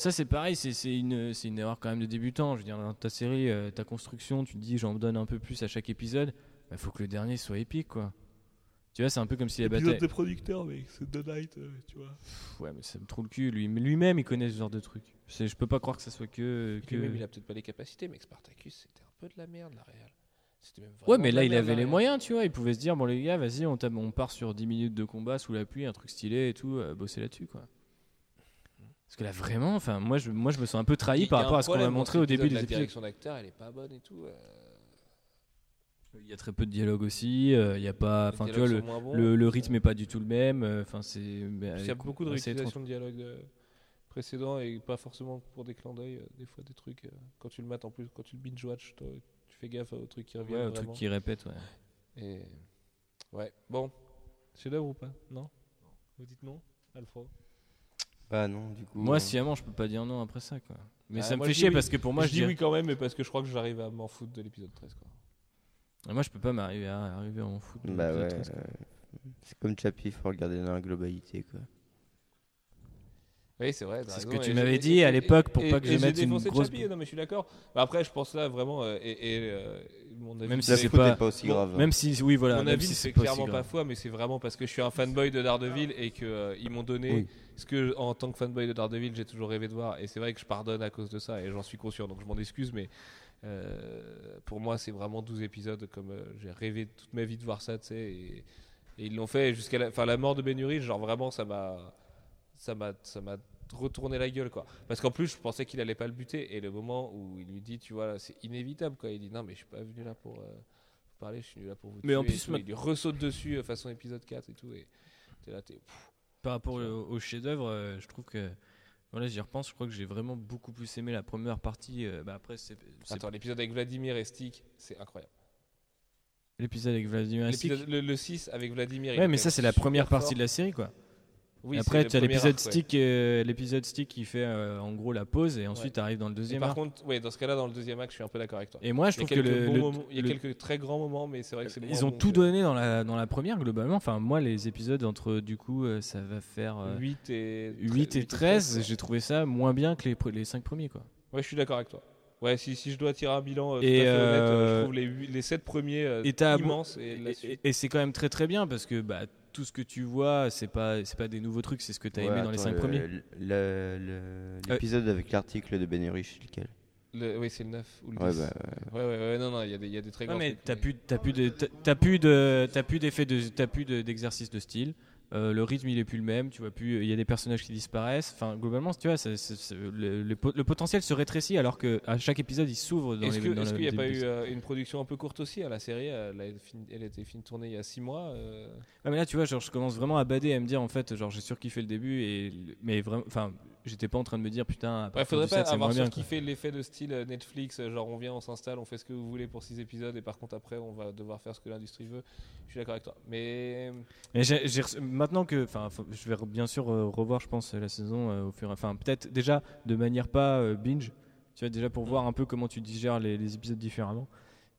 Ça c'est pareil, c'est une, erreur quand même de débutant. Je veux dire, dans ta série, euh, ta construction, tu te dis j'en donne un peu plus à chaque épisode. Il faut que le dernier soit épique quoi. Tu vois, c'est un peu comme si la bataille. des producteurs, mais c'est The Night, euh, tu vois. Pff, Ouais, mais ça me trouve le cul. Lui- Lui-même, il connaît ce genre de truc. Je peux pas croire que ça soit que. Que... puis même, il a peut-être pas les capacités, mais que Spartacus, c'était un peu de la merde, la même Ouais, mais là, il avait les moyens, tu vois. Il pouvait se dire, bon, les gars, vas-y, on part sur 10 minutes de combat sous la pluie, un truc stylé et tout, euh, bosser là-dessus, quoi. Parce que là, vraiment, enfin, moi je, moi, je me sens un peu trahi par rapport à ce qu'on m'a montré au début des La épisodes. direction d'acteur, elle est pas bonne et tout. euh, Il y a très peu de dialogue aussi. euh, Il y a pas, enfin, tu vois, le, bons. le, le rythme est pas du tout le même. euh, Enfin, c'est. Puis Il y a beaucoup de réutilisation de dialogues de- précédents et pas forcément pour des clins d'œil. euh, Des fois, des trucs. euh, Quand tu le mates en plus, quand tu le binge-watch, toi, tu fais gaffe aux trucs qui reviennent. Ouais, un vraiment. truc qui répète, ouais. Et... Ouais, bon. Chef-d'œuvre ou pas? Non? Vous dites non? Alfred Bah non, du coup. Moi, euh, sciemment, je peux pas dire non après ça, quoi. Mais Ah, ça me moi, fait je dis chier oui. parce que pour moi, je, je dis dirais- oui quand même, mais parce que je crois que j'arrive à m'en foutre de l'épisode 13. Quoi. Moi, je peux pas m'arriver à arriver à en foutre. de Bah l'épisode ouais. 13, quoi. euh, C'est comme Chappie, il faut regarder dans la globalité. Quoi. Oui, c'est vrai. C'est ce que tu m'avais dit et- à l'époque pour et- pas que et je mette une grosse. Non, mais je suis d'accord. Mais après, je pense là vraiment. euh, et, et, euh, mon avis, Même si c'est pas- pas aussi Bon, grave. Même si, oui, voilà. mon même avis si c'est pas clairement pas grave. foi, mais c'est vraiment parce que je suis un fanboy de Daredevil et qu'ils m'ont donné Oui. ce que, en tant que fanboy de Daredevil, j'ai toujours rêvé de voir. Et c'est vrai que je pardonne à cause de ça et j'en suis conscient, donc je m'en excuse, mais euh, pour moi, c'est vraiment 12 épisodes comme euh, j'ai rêvé toute ma vie de voir ça, tu sais. Et, et ils l'ont fait jusqu'à la, la mort de Ben Urich, genre vraiment, ça m'a, ça m'a, ça m'a retourné la gueule, quoi. Parce qu'en plus, je pensais qu'il allait pas le buter. Et le moment où il lui dit, tu vois, c'est inévitable, quoi. Il dit, non, mais je suis pas venu là pour. euh, parler, je suis venu là pour vous Mais en et plus, tout. ma- il lui ressaute dessus euh, façon épisode 4 et tout et t'es là t'es pff, Par rapport au, au chef-d'œuvre, euh, je trouve que. Voilà, j'y repense, je crois que j'ai vraiment beaucoup plus aimé la première partie. euh, bah après, c'est c'est attends l'épisode avec Vladimir et Stick c'est incroyable l'épisode avec Vladimir. L'épisode- le, le 6 avec Vladimir il Ouais, est mais quand ça, même c'est la super première partie fort. de la série, quoi. Oui, Après, tu as l'épisode ouais. Stick, euh, l'épisode Stick qui fait euh, en gros la pause et ensuite arrive dans le Et deuxième par arc. contre ouais dans ce cas là dans le deuxième acte je suis un peu d'accord avec toi Et moi, je il y a trouve que le, le- il y a quelques très grands moments mais c'est vrai que c'est ils ont bon tout donné dans la, dans la première, globalement. Enfin, moi, les épisodes entre, du coup, euh, ça va faire euh, 8 et 8 et 13, j'ai trouvé ça moins bien que les, les 5 premiers, quoi. ouais je suis d'accord avec toi ouais si, si je dois tirer un bilan euh, tout Et, à fait honnête euh, euh, je trouve les, huit- les 7 premiers euh, immenses et, et- et c'est quand même très très bien parce que bah, tout ce que tu vois, c'est pas, c'est pas des nouveaux trucs, c'est ce que tu as Ouais, aimé dans les attends, 5 le- premiers. L'épisode avec l'article de Ben Urich, c'est lequel? Le- oui c'est le 9 ou le 10 Ouais, bah, ouais ouais ouais non non il y a des il y a des très Ouais, grands mais trucs, t'as plus, t'as plus de, t'as- plus de, t'as plus d'effet de, t'as plus de- d'exercice de style. Euh, le rythme il est plus le même, tu vois plus, il y a des personnages qui disparaissent. Enfin, globalement, tu vois, le, le po- le potentiel se rétrécit alors que à chaque épisode il s'ouvre dans Est-ce qu'il n'y a pas eu euh, une production un peu courte aussi à la série Elle a été finie- elle a été finie de tourner il y a 6 mois. euh, mais là, tu vois, genre, je commence vraiment à bader, à me dire, en fait, genre, j'ai surkiffé le début, et mais vraiment, enfin, j'étais pas en train de me dire, putain, Ouais, faudrait pas 7, c'est avoir bien. qui fait l'effet de style euh, Netflix, euh, genre on vient, on s'installe, on fait ce que vous voulez pour 6 épisodes et par contre après on va devoir faire ce que l'industrie veut. Je suis d'accord avec toi. Mais maintenant que, enfin, je vais bien sûr euh, revoir, je pense, la saison au fur et enfin, peut-être déjà de manière pas binge, tu vois, déjà pour voir un peu comment tu digères les, les épisodes différemment.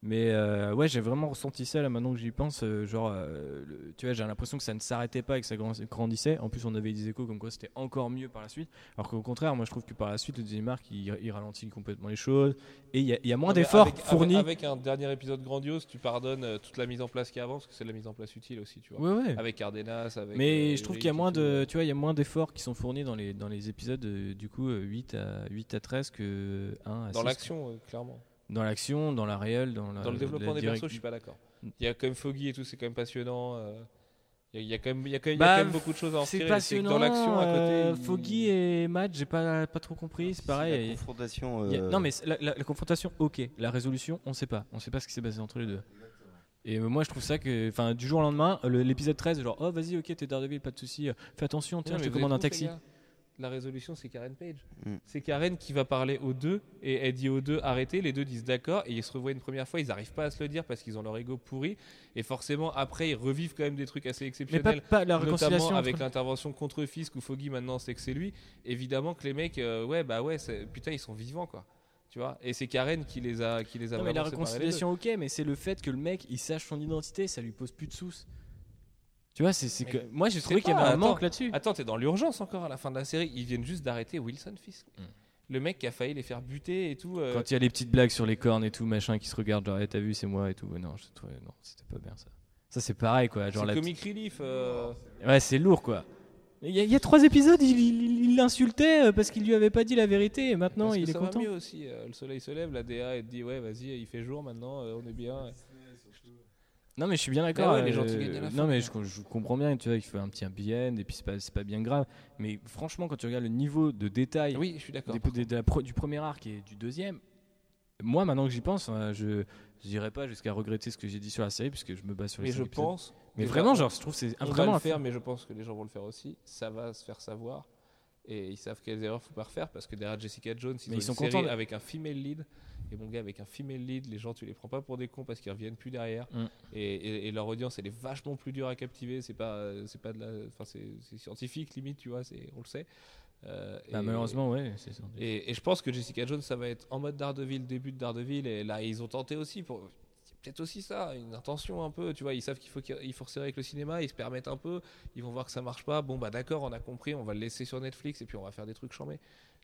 Mais euh, ouais, j'ai vraiment ressenti ça là maintenant que j'y pense. euh, genre, euh, le- tu vois, j'ai l'impression que ça ne s'arrêtait pas et que ça grand- grandissait. En plus, on avait des échos comme quoi c'était encore mieux par la suite. Alors qu'au contraire, moi je trouve que par la suite, le deuxième arc il, il ralentit complètement les choses et il y, a- il y a moins d'efforts fournis. Avec, avec un dernier épisode grandiose, tu pardonnes toute la mise en place qui avance, parce que c'est de la mise en place utile aussi, tu vois. Ouais, ouais. Avec Cardenas, avec. Mais je trouve qu'il y a moins de, tu vois, il y a moins d'efforts qui sont fournis dans les dans les épisodes du coup euh, 8 à 8 à 13 que 1 à Dans 6, l'action, clairement. Dans l'action, dans la réelle, dans la Dans le développement la des persos, je suis pas d'accord. Il y a quand même Foggy et tout, c'est quand même passionnant. euh, Il y, a- il y a quand même, il y a quand même, il y a Bah, quand même beaucoup de choses à en C'est tirer. C'est passionnant. dans l'action à côté. euh, il- Foggy et Matt, j'ai pas pas trop compris, c'est La pareil. confrontation. Il y a- euh, Non mais c'est- la, la- la confrontation, ok. La résolution, on sait pas. On sait pas ce qui s'est passé entre les deux. Et moi je trouve ça que, enfin, du jour au lendemain, le- l'épisode 13, genre, oh vas-y, ok, t'es Daredevil, pas de souci. Fais attention, tiens, Non, je te commande un taxi. La résolution, c'est Karen Page. Mm. C'est Karen qui va parler aux deux et elle dit aux deux arrêtez. Les deux disent d'accord et ils se revoient une première fois. Ils n'arrivent pas à se le dire parce qu'ils ont leur ego pourri. Et forcément, après, ils revivent quand même des trucs assez Mais exceptionnels. pas, pas la Notamment avec l'intervention contre Fisk où Foggy maintenant sait que c'est lui. Évidemment que les mecs, euh, ouais, bah ouais, c'est- putain, ils sont vivants quoi. Tu vois? Et c'est Karen qui les a, qui les a Non mais la réconciliation ok mais c'est le fait que le mec il sache son identité ça lui pose plus de sous tu vois c'est que moi j'ai trouvé qu'il y avait un manque là-dessus Attends, t'es dans l'urgence encore à la fin de la série. Ils viennent juste d'arrêter Wilson Fisk. Mm. Le mec qui a failli les faire buter et tout. euh, quand il y a les petites blagues sur les cornes et tout machin qui se regardent genre Eh, t'as vu c'est moi et tout non je trouvais non c'était pas bien ça ça c'est pareil quoi genre c'est la comic relief. euh, ouais c'est lourd quoi il y, a, il y a trois épisodes il l'insultait euh, parce qu'il lui avait pas dit la vérité et maintenant parce il que est ça content va mieux aussi. euh, le soleil se lève, la DA elle te dit ouais vas-y il fait jour maintenant, euh, on est bien. Non mais je suis bien d'accord. Ah ouais, les euh, gentils gagnent à la fin, non mais je, je comprends bien, tu vois, il fait un petit happy end et puis c'est pas, c'est pas bien grave. Mais franchement, quand tu regardes le niveau de détail Oui, je suis d'accord. des- des- de la pro- du premier arc et du deuxième, moi maintenant que j'y pense, hein, je dirais pas jusqu'à regretter ce que j'ai dit sur la série puisque je me base sur les Mais je épisodes. pense. Mais vraiment, genre, je trouve que c'est on vraiment va le faire, mais je pense que les gens vont le faire aussi. Ça va se faire savoir. Et ils savent quelles erreurs faut pas refaire parce que derrière Jessica Jones, ils Mais ont ils sont contents avec un female lead. Et mon gars, avec un female lead, les gens, tu les prends pas pour des cons parce qu'ils reviennent plus derrière. Mm. Et, et- et leur audience, elle est vachement plus dure à captiver. C'est pas, euh, c'est pas de la, enfin, c'est scientifique limite, tu vois. C'est, on le sait. Euh, Bah, et- malheureusement, ouais, c'est ça. Et, je pense que Jessica Jones, ça va être en mode Daredevil, début de Daredevil. Et là, ils ont tenté aussi pour. peut-être aussi ça, une intention un peu. Tu vois, ils savent qu'il faut qu'il faut resserrer avec le cinéma, ils se permettent un peu. Ils vont voir que ça marche pas. Bon, bah d'accord, on a compris, on va le laisser sur Netflix et puis on va faire des trucs chambés.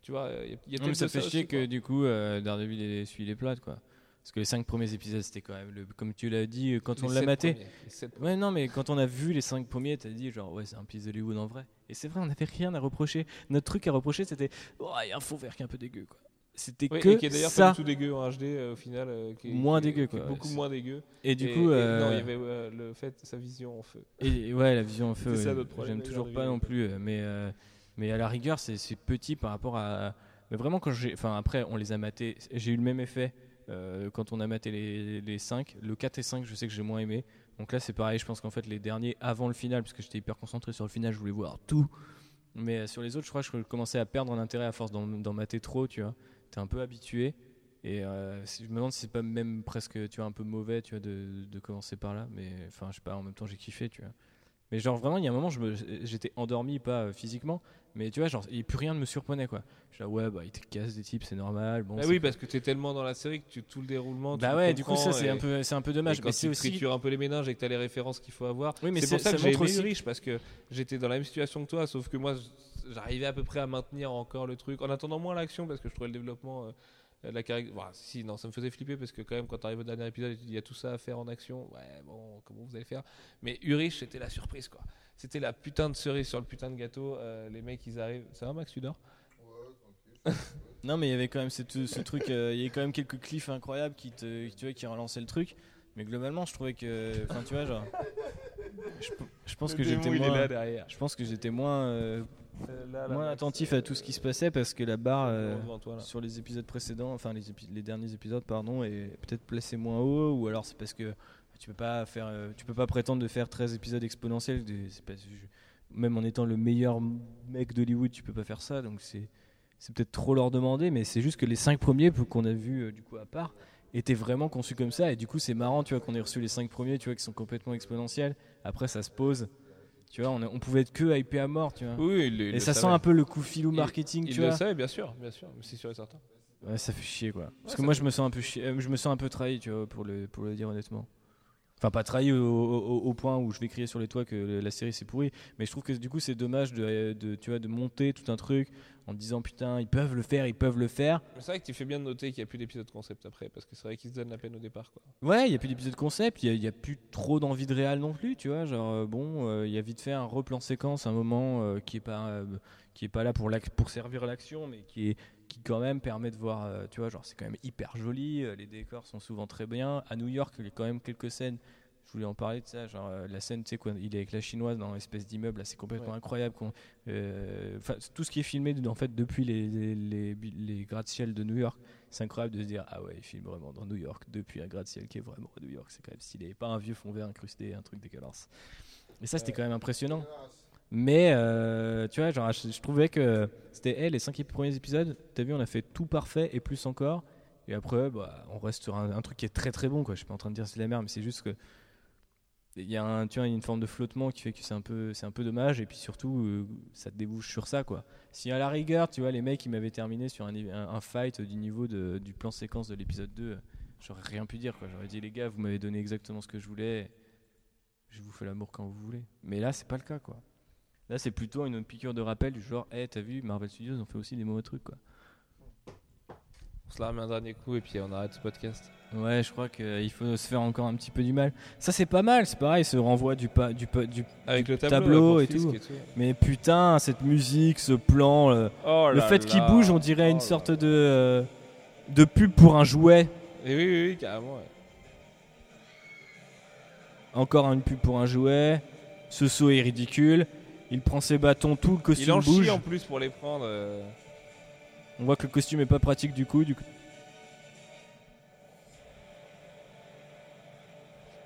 Tu vois, il y a, a Non, ça fait chier que quoi. du coup euh, Daredevil suivi les plates quoi. Parce que les 5 premiers épisodes c'était quand même le, comme tu l'as dit euh, quand Les on l'a maté. premiers, Ouais non mais quand on a vu les 5 premiers t'as dit genre ouais c'est un piece d'Hollywood en vrai. Et c'est vrai on n'avait rien à reprocher. Notre truc à reprocher c'était oh il y a un fond vert qui est un peu dégueu quoi. C'était Oui, que et qui est d'ailleurs pas du tout dégueu en HD euh, au final. euh, qui est- Moins qui est- dégueu, qui est quoi. Beaucoup moins dégueu. Et du Et- coup et euh, non, il y avait euh, le fait, sa vision en feu. Et ouais, la vision en feu, *laughs* ouais. j'aime toujours pas non plus. euh, Mais, euh, mais à la rigueur, c'est petit par rapport à. Mais vraiment, quand j'ai. Enfin, après, on les a matés. J'ai eu le même effet euh, quand on a maté les, les 5. Le 4 et 5, je sais que j'ai moins aimé. Donc là, c'est pareil. Je pense qu'en fait, les derniers avant le final, parce que j'étais hyper concentré sur le final, je voulais voir tout. Mais euh, sur les autres, je crois que je commençais à perdre en intérêt à force d'en mater trop, tu vois. T'es un peu habitué. Et euh, je me demande si c'est pas même presque tu vois, un peu mauvais tu vois, de, de commencer par là. Mais enfin, je sais pas, en même temps, j'ai kiffé, tu vois. Mais genre, vraiment, il y a un moment, j'étais endormi, pas euh, physiquement, mais tu vois, genre, il plus rien ne me surprenait, quoi. Je suis là, ouais, bah, il te casse des types, c'est normal. Bon, Bah oui, parce que tu es tellement dans la série que tu, tout le déroulement. bah ouais, du coup, ça, c'est un peu, c'est un peu dommage. quand Mais c'est tu aussi. un peu les méninges et que tu as les références qu'il faut avoir. Oui, mais c'est pour ça que j'ai aimé aussi- Ulrich parce que j'étais dans la même situation que toi, sauf que moi j'arrivais à peu près à maintenir encore le truc en attendant moins l'action parce que je trouvais le développement euh, la caractéristique. si, non, ça me faisait flipper parce que quand même quand tu arrives au dernier épisode, il y a tout ça à faire en action. Ouais, bon, comment vous allez faire? Mais Ulrich, c'était la surprise quoi. C'était la putain de cerise sur le putain de gâteau. euh, les mecs, ils arrivent. Ça va, Max, tu dors? Non, mais il y avait quand même ce truc, euh, il y avait quand même quelques cliffs incroyables qui, te, tu vois, qui relançaient le truc. Mais globalement, je trouvais que. Enfin, tu vois, genre. Je, je pense que j'étais moins. Je pense que j'étais moins, euh, Là, Max, attentif à tout ce qui se passait parce que la barre. euh, toi, sur les épisodes précédents, enfin les, épi- les derniers épisodes, pardon, et peut-être placé moins haut, ou alors c'est parce que tu peux pas faire, euh, tu peux pas prétendre de faire 13 épisodes exponentiels. pas- même en étant le meilleur mec d'Hollywood, tu peux pas faire ça, donc c'est c'est peut-être trop leur demander, mais c'est juste que les 5 premiers qu'on a vus euh, du coup à part étaient vraiment conçus comme ça, et du coup c'est marrant, tu vois, qu'on ait reçu les 5 premiers, tu vois, qui sont complètement exponentiels. Après ça se pose, tu vois, on, pouvait être que hypé à mort, tu vois. Oui, il le- il et le ça sent savait. un peu le coup filou Il- marketing, Il tu le vois. savait, bien sûr, bien sûr, c'est sûr et certain. Ouais, ça fait chier quoi. Parce que moi fait- je me sens un peu chi- euh, je me sens un peu trahi, tu vois, pour le pour le dire honnêtement. Enfin pas trahi au, au- au point où je vais crier sur les toits que la série c'est pourri, mais je trouve que du coup c'est dommage de, de tu vois de monter tout un truc en disant putain ils peuvent le faire, ils peuvent le faire. C'est vrai que tu fais bien de noter qu'il n'y a plus d'épisode concept après, parce que c'est vrai qu'ils se donnent la peine au départ. Quoi. Ouais, il y a plus d'épisodes concept, il y, a- plus trop d'envie de réel non plus, tu vois, genre euh, bon, euh, il y a vite fait un replan séquence un moment euh, qui est pas euh, qui est pas là pour servir l'action mais qui est qui quand même permet de voir euh, tu vois, genre c'est quand même hyper joli, euh, les décors sont souvent très bien. À New York, il y a quand même quelques scènes je voulais en parler de ça, genre euh, la scène, tu sais, quoi, il est avec la chinoise dans l'espèce d'immeuble, là, c'est complètement Ouais. incroyable. euh, tout ce qui est filmé en fait depuis les, les, les, bi- les gratte-ciel de New York, c'est incroyable de se dire ah ouais, il filme vraiment dans New York depuis un gratte-ciel qui est vraiment à New York, c'est quand même stylé, pas un vieux fond vert incrusté, un truc dégueulasse. Et ça, c'était quand même impressionnant. Mais euh, tu vois, genre, je, trouvais que c'était les cinq premiers épisodes. T'as vu, on a fait tout parfait et plus encore. Et après, bah, on reste sur un, truc qui est très très bon. Quoi. Je suis pas en train de dire c'est la merde, mais c'est juste que il y a tu vois, une forme de flottement qui fait que c'est un peu, c'est un peu dommage. Et puis surtout, euh, ça débouche sur ça, quoi. Si à la rigueur, tu vois, les mecs, ils m'avaient terminé sur un, fight du niveau du plan séquence de l'épisode 2, j'aurais rien pu dire. J'aurais dit les gars, vous m'avez donné exactement ce que je voulais. Je vous fais l'amour quand vous voulez. Mais là, c'est pas le cas, quoi. Là, c'est plutôt une piqûre de rappel du genre, hey, t'as vu, Marvel Studios ont fait aussi des mauvais trucs, quoi. On se la remet un dernier coup et puis on arrête ce podcast. Ouais, je crois qu'il faut se faire encore un petit peu du mal. Ça, c'est pas mal, c'est pareil, ce renvoi du, pa- du, pa- du. Avec le tableau et tout. Mais putain, cette musique, ce plan, le, Oh le fait qu'il bouge, on dirait Oh une là sorte de. euh, de pub pour un jouet. Et oui, oui, oui, carrément. ouais. Encore une pub pour un jouet. Ce saut est ridicule. Il prend ses bâtons, tout le Il costume en bouge. chie en plus pour les prendre. euh. On voit que le costume est pas pratique du coup. Du coup.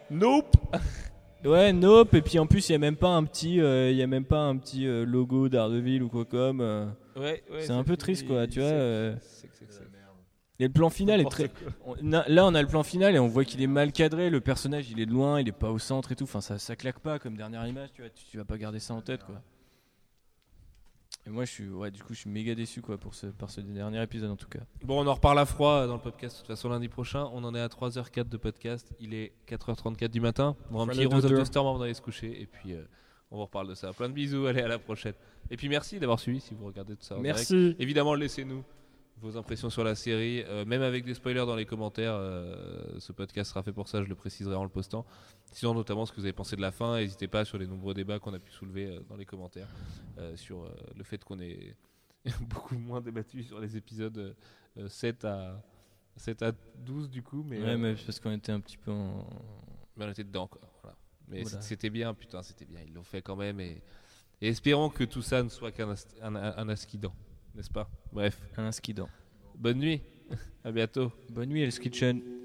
Nope *laughs* Ouais, nope. Et puis en plus, il y a même pas un petit, euh, il y a même pas un petit euh, logo d'Ardeville ou quoi comme. euh. Ouais, ouais, C'est un peu triste, quoi, tu vois, c'est- c'est- c'est- c'est- Et le plan final est très. on- là, on a le plan final et on voit qu'il est mal cadré. Le personnage, il est de loin, il est pas au centre et tout. Enfin, ça, ça claque pas comme dernière image. Tu vois, tu, tu vas pas garder ça en tête, quoi. Et moi, je suis, ouais, du coup, je suis méga déçu quoi pour ce, par ce dernier épisode en tout cas. Bon, on en reparle à froid dans le podcast de toute façon lundi prochain. On en est à 3h04 de podcast. Il est 4h34 du matin. On va un petit Heroes of the. Storm avant d'aller se coucher. Et puis, euh, on vous reparle de ça. Plein de bisous. Allez, à la prochaine. Et puis, merci d'avoir suivi si vous regardez tout ça. en direct. Merci. Évidemment, laissez-nous vos impressions sur la série, euh, même avec des spoilers dans les commentaires. euh, ce podcast sera fait pour ça, je le préciserai en le postant. Sinon, notamment ce que vous avez pensé de la fin, n'hésitez pas sur les nombreux débats qu'on a pu soulever euh, dans les commentaires sur le fait qu'on ait *laughs* beaucoup moins débattu sur les épisodes euh, 7 à 7 à 12 du coup, mais, ouais, mais parce qu'on était un petit peu en. mais on était dedans quoi. Voilà. Mais Voilà. c'était bien, putain, c'était bien. Ils l'ont fait quand même et, et espérons que tout ça ne soit qu'un ast- un, un, un asquidant, n'est-ce pas? Bref. Un skidant. Bonne nuit. à bientôt. Bonne nuit, Hell's Kitchen.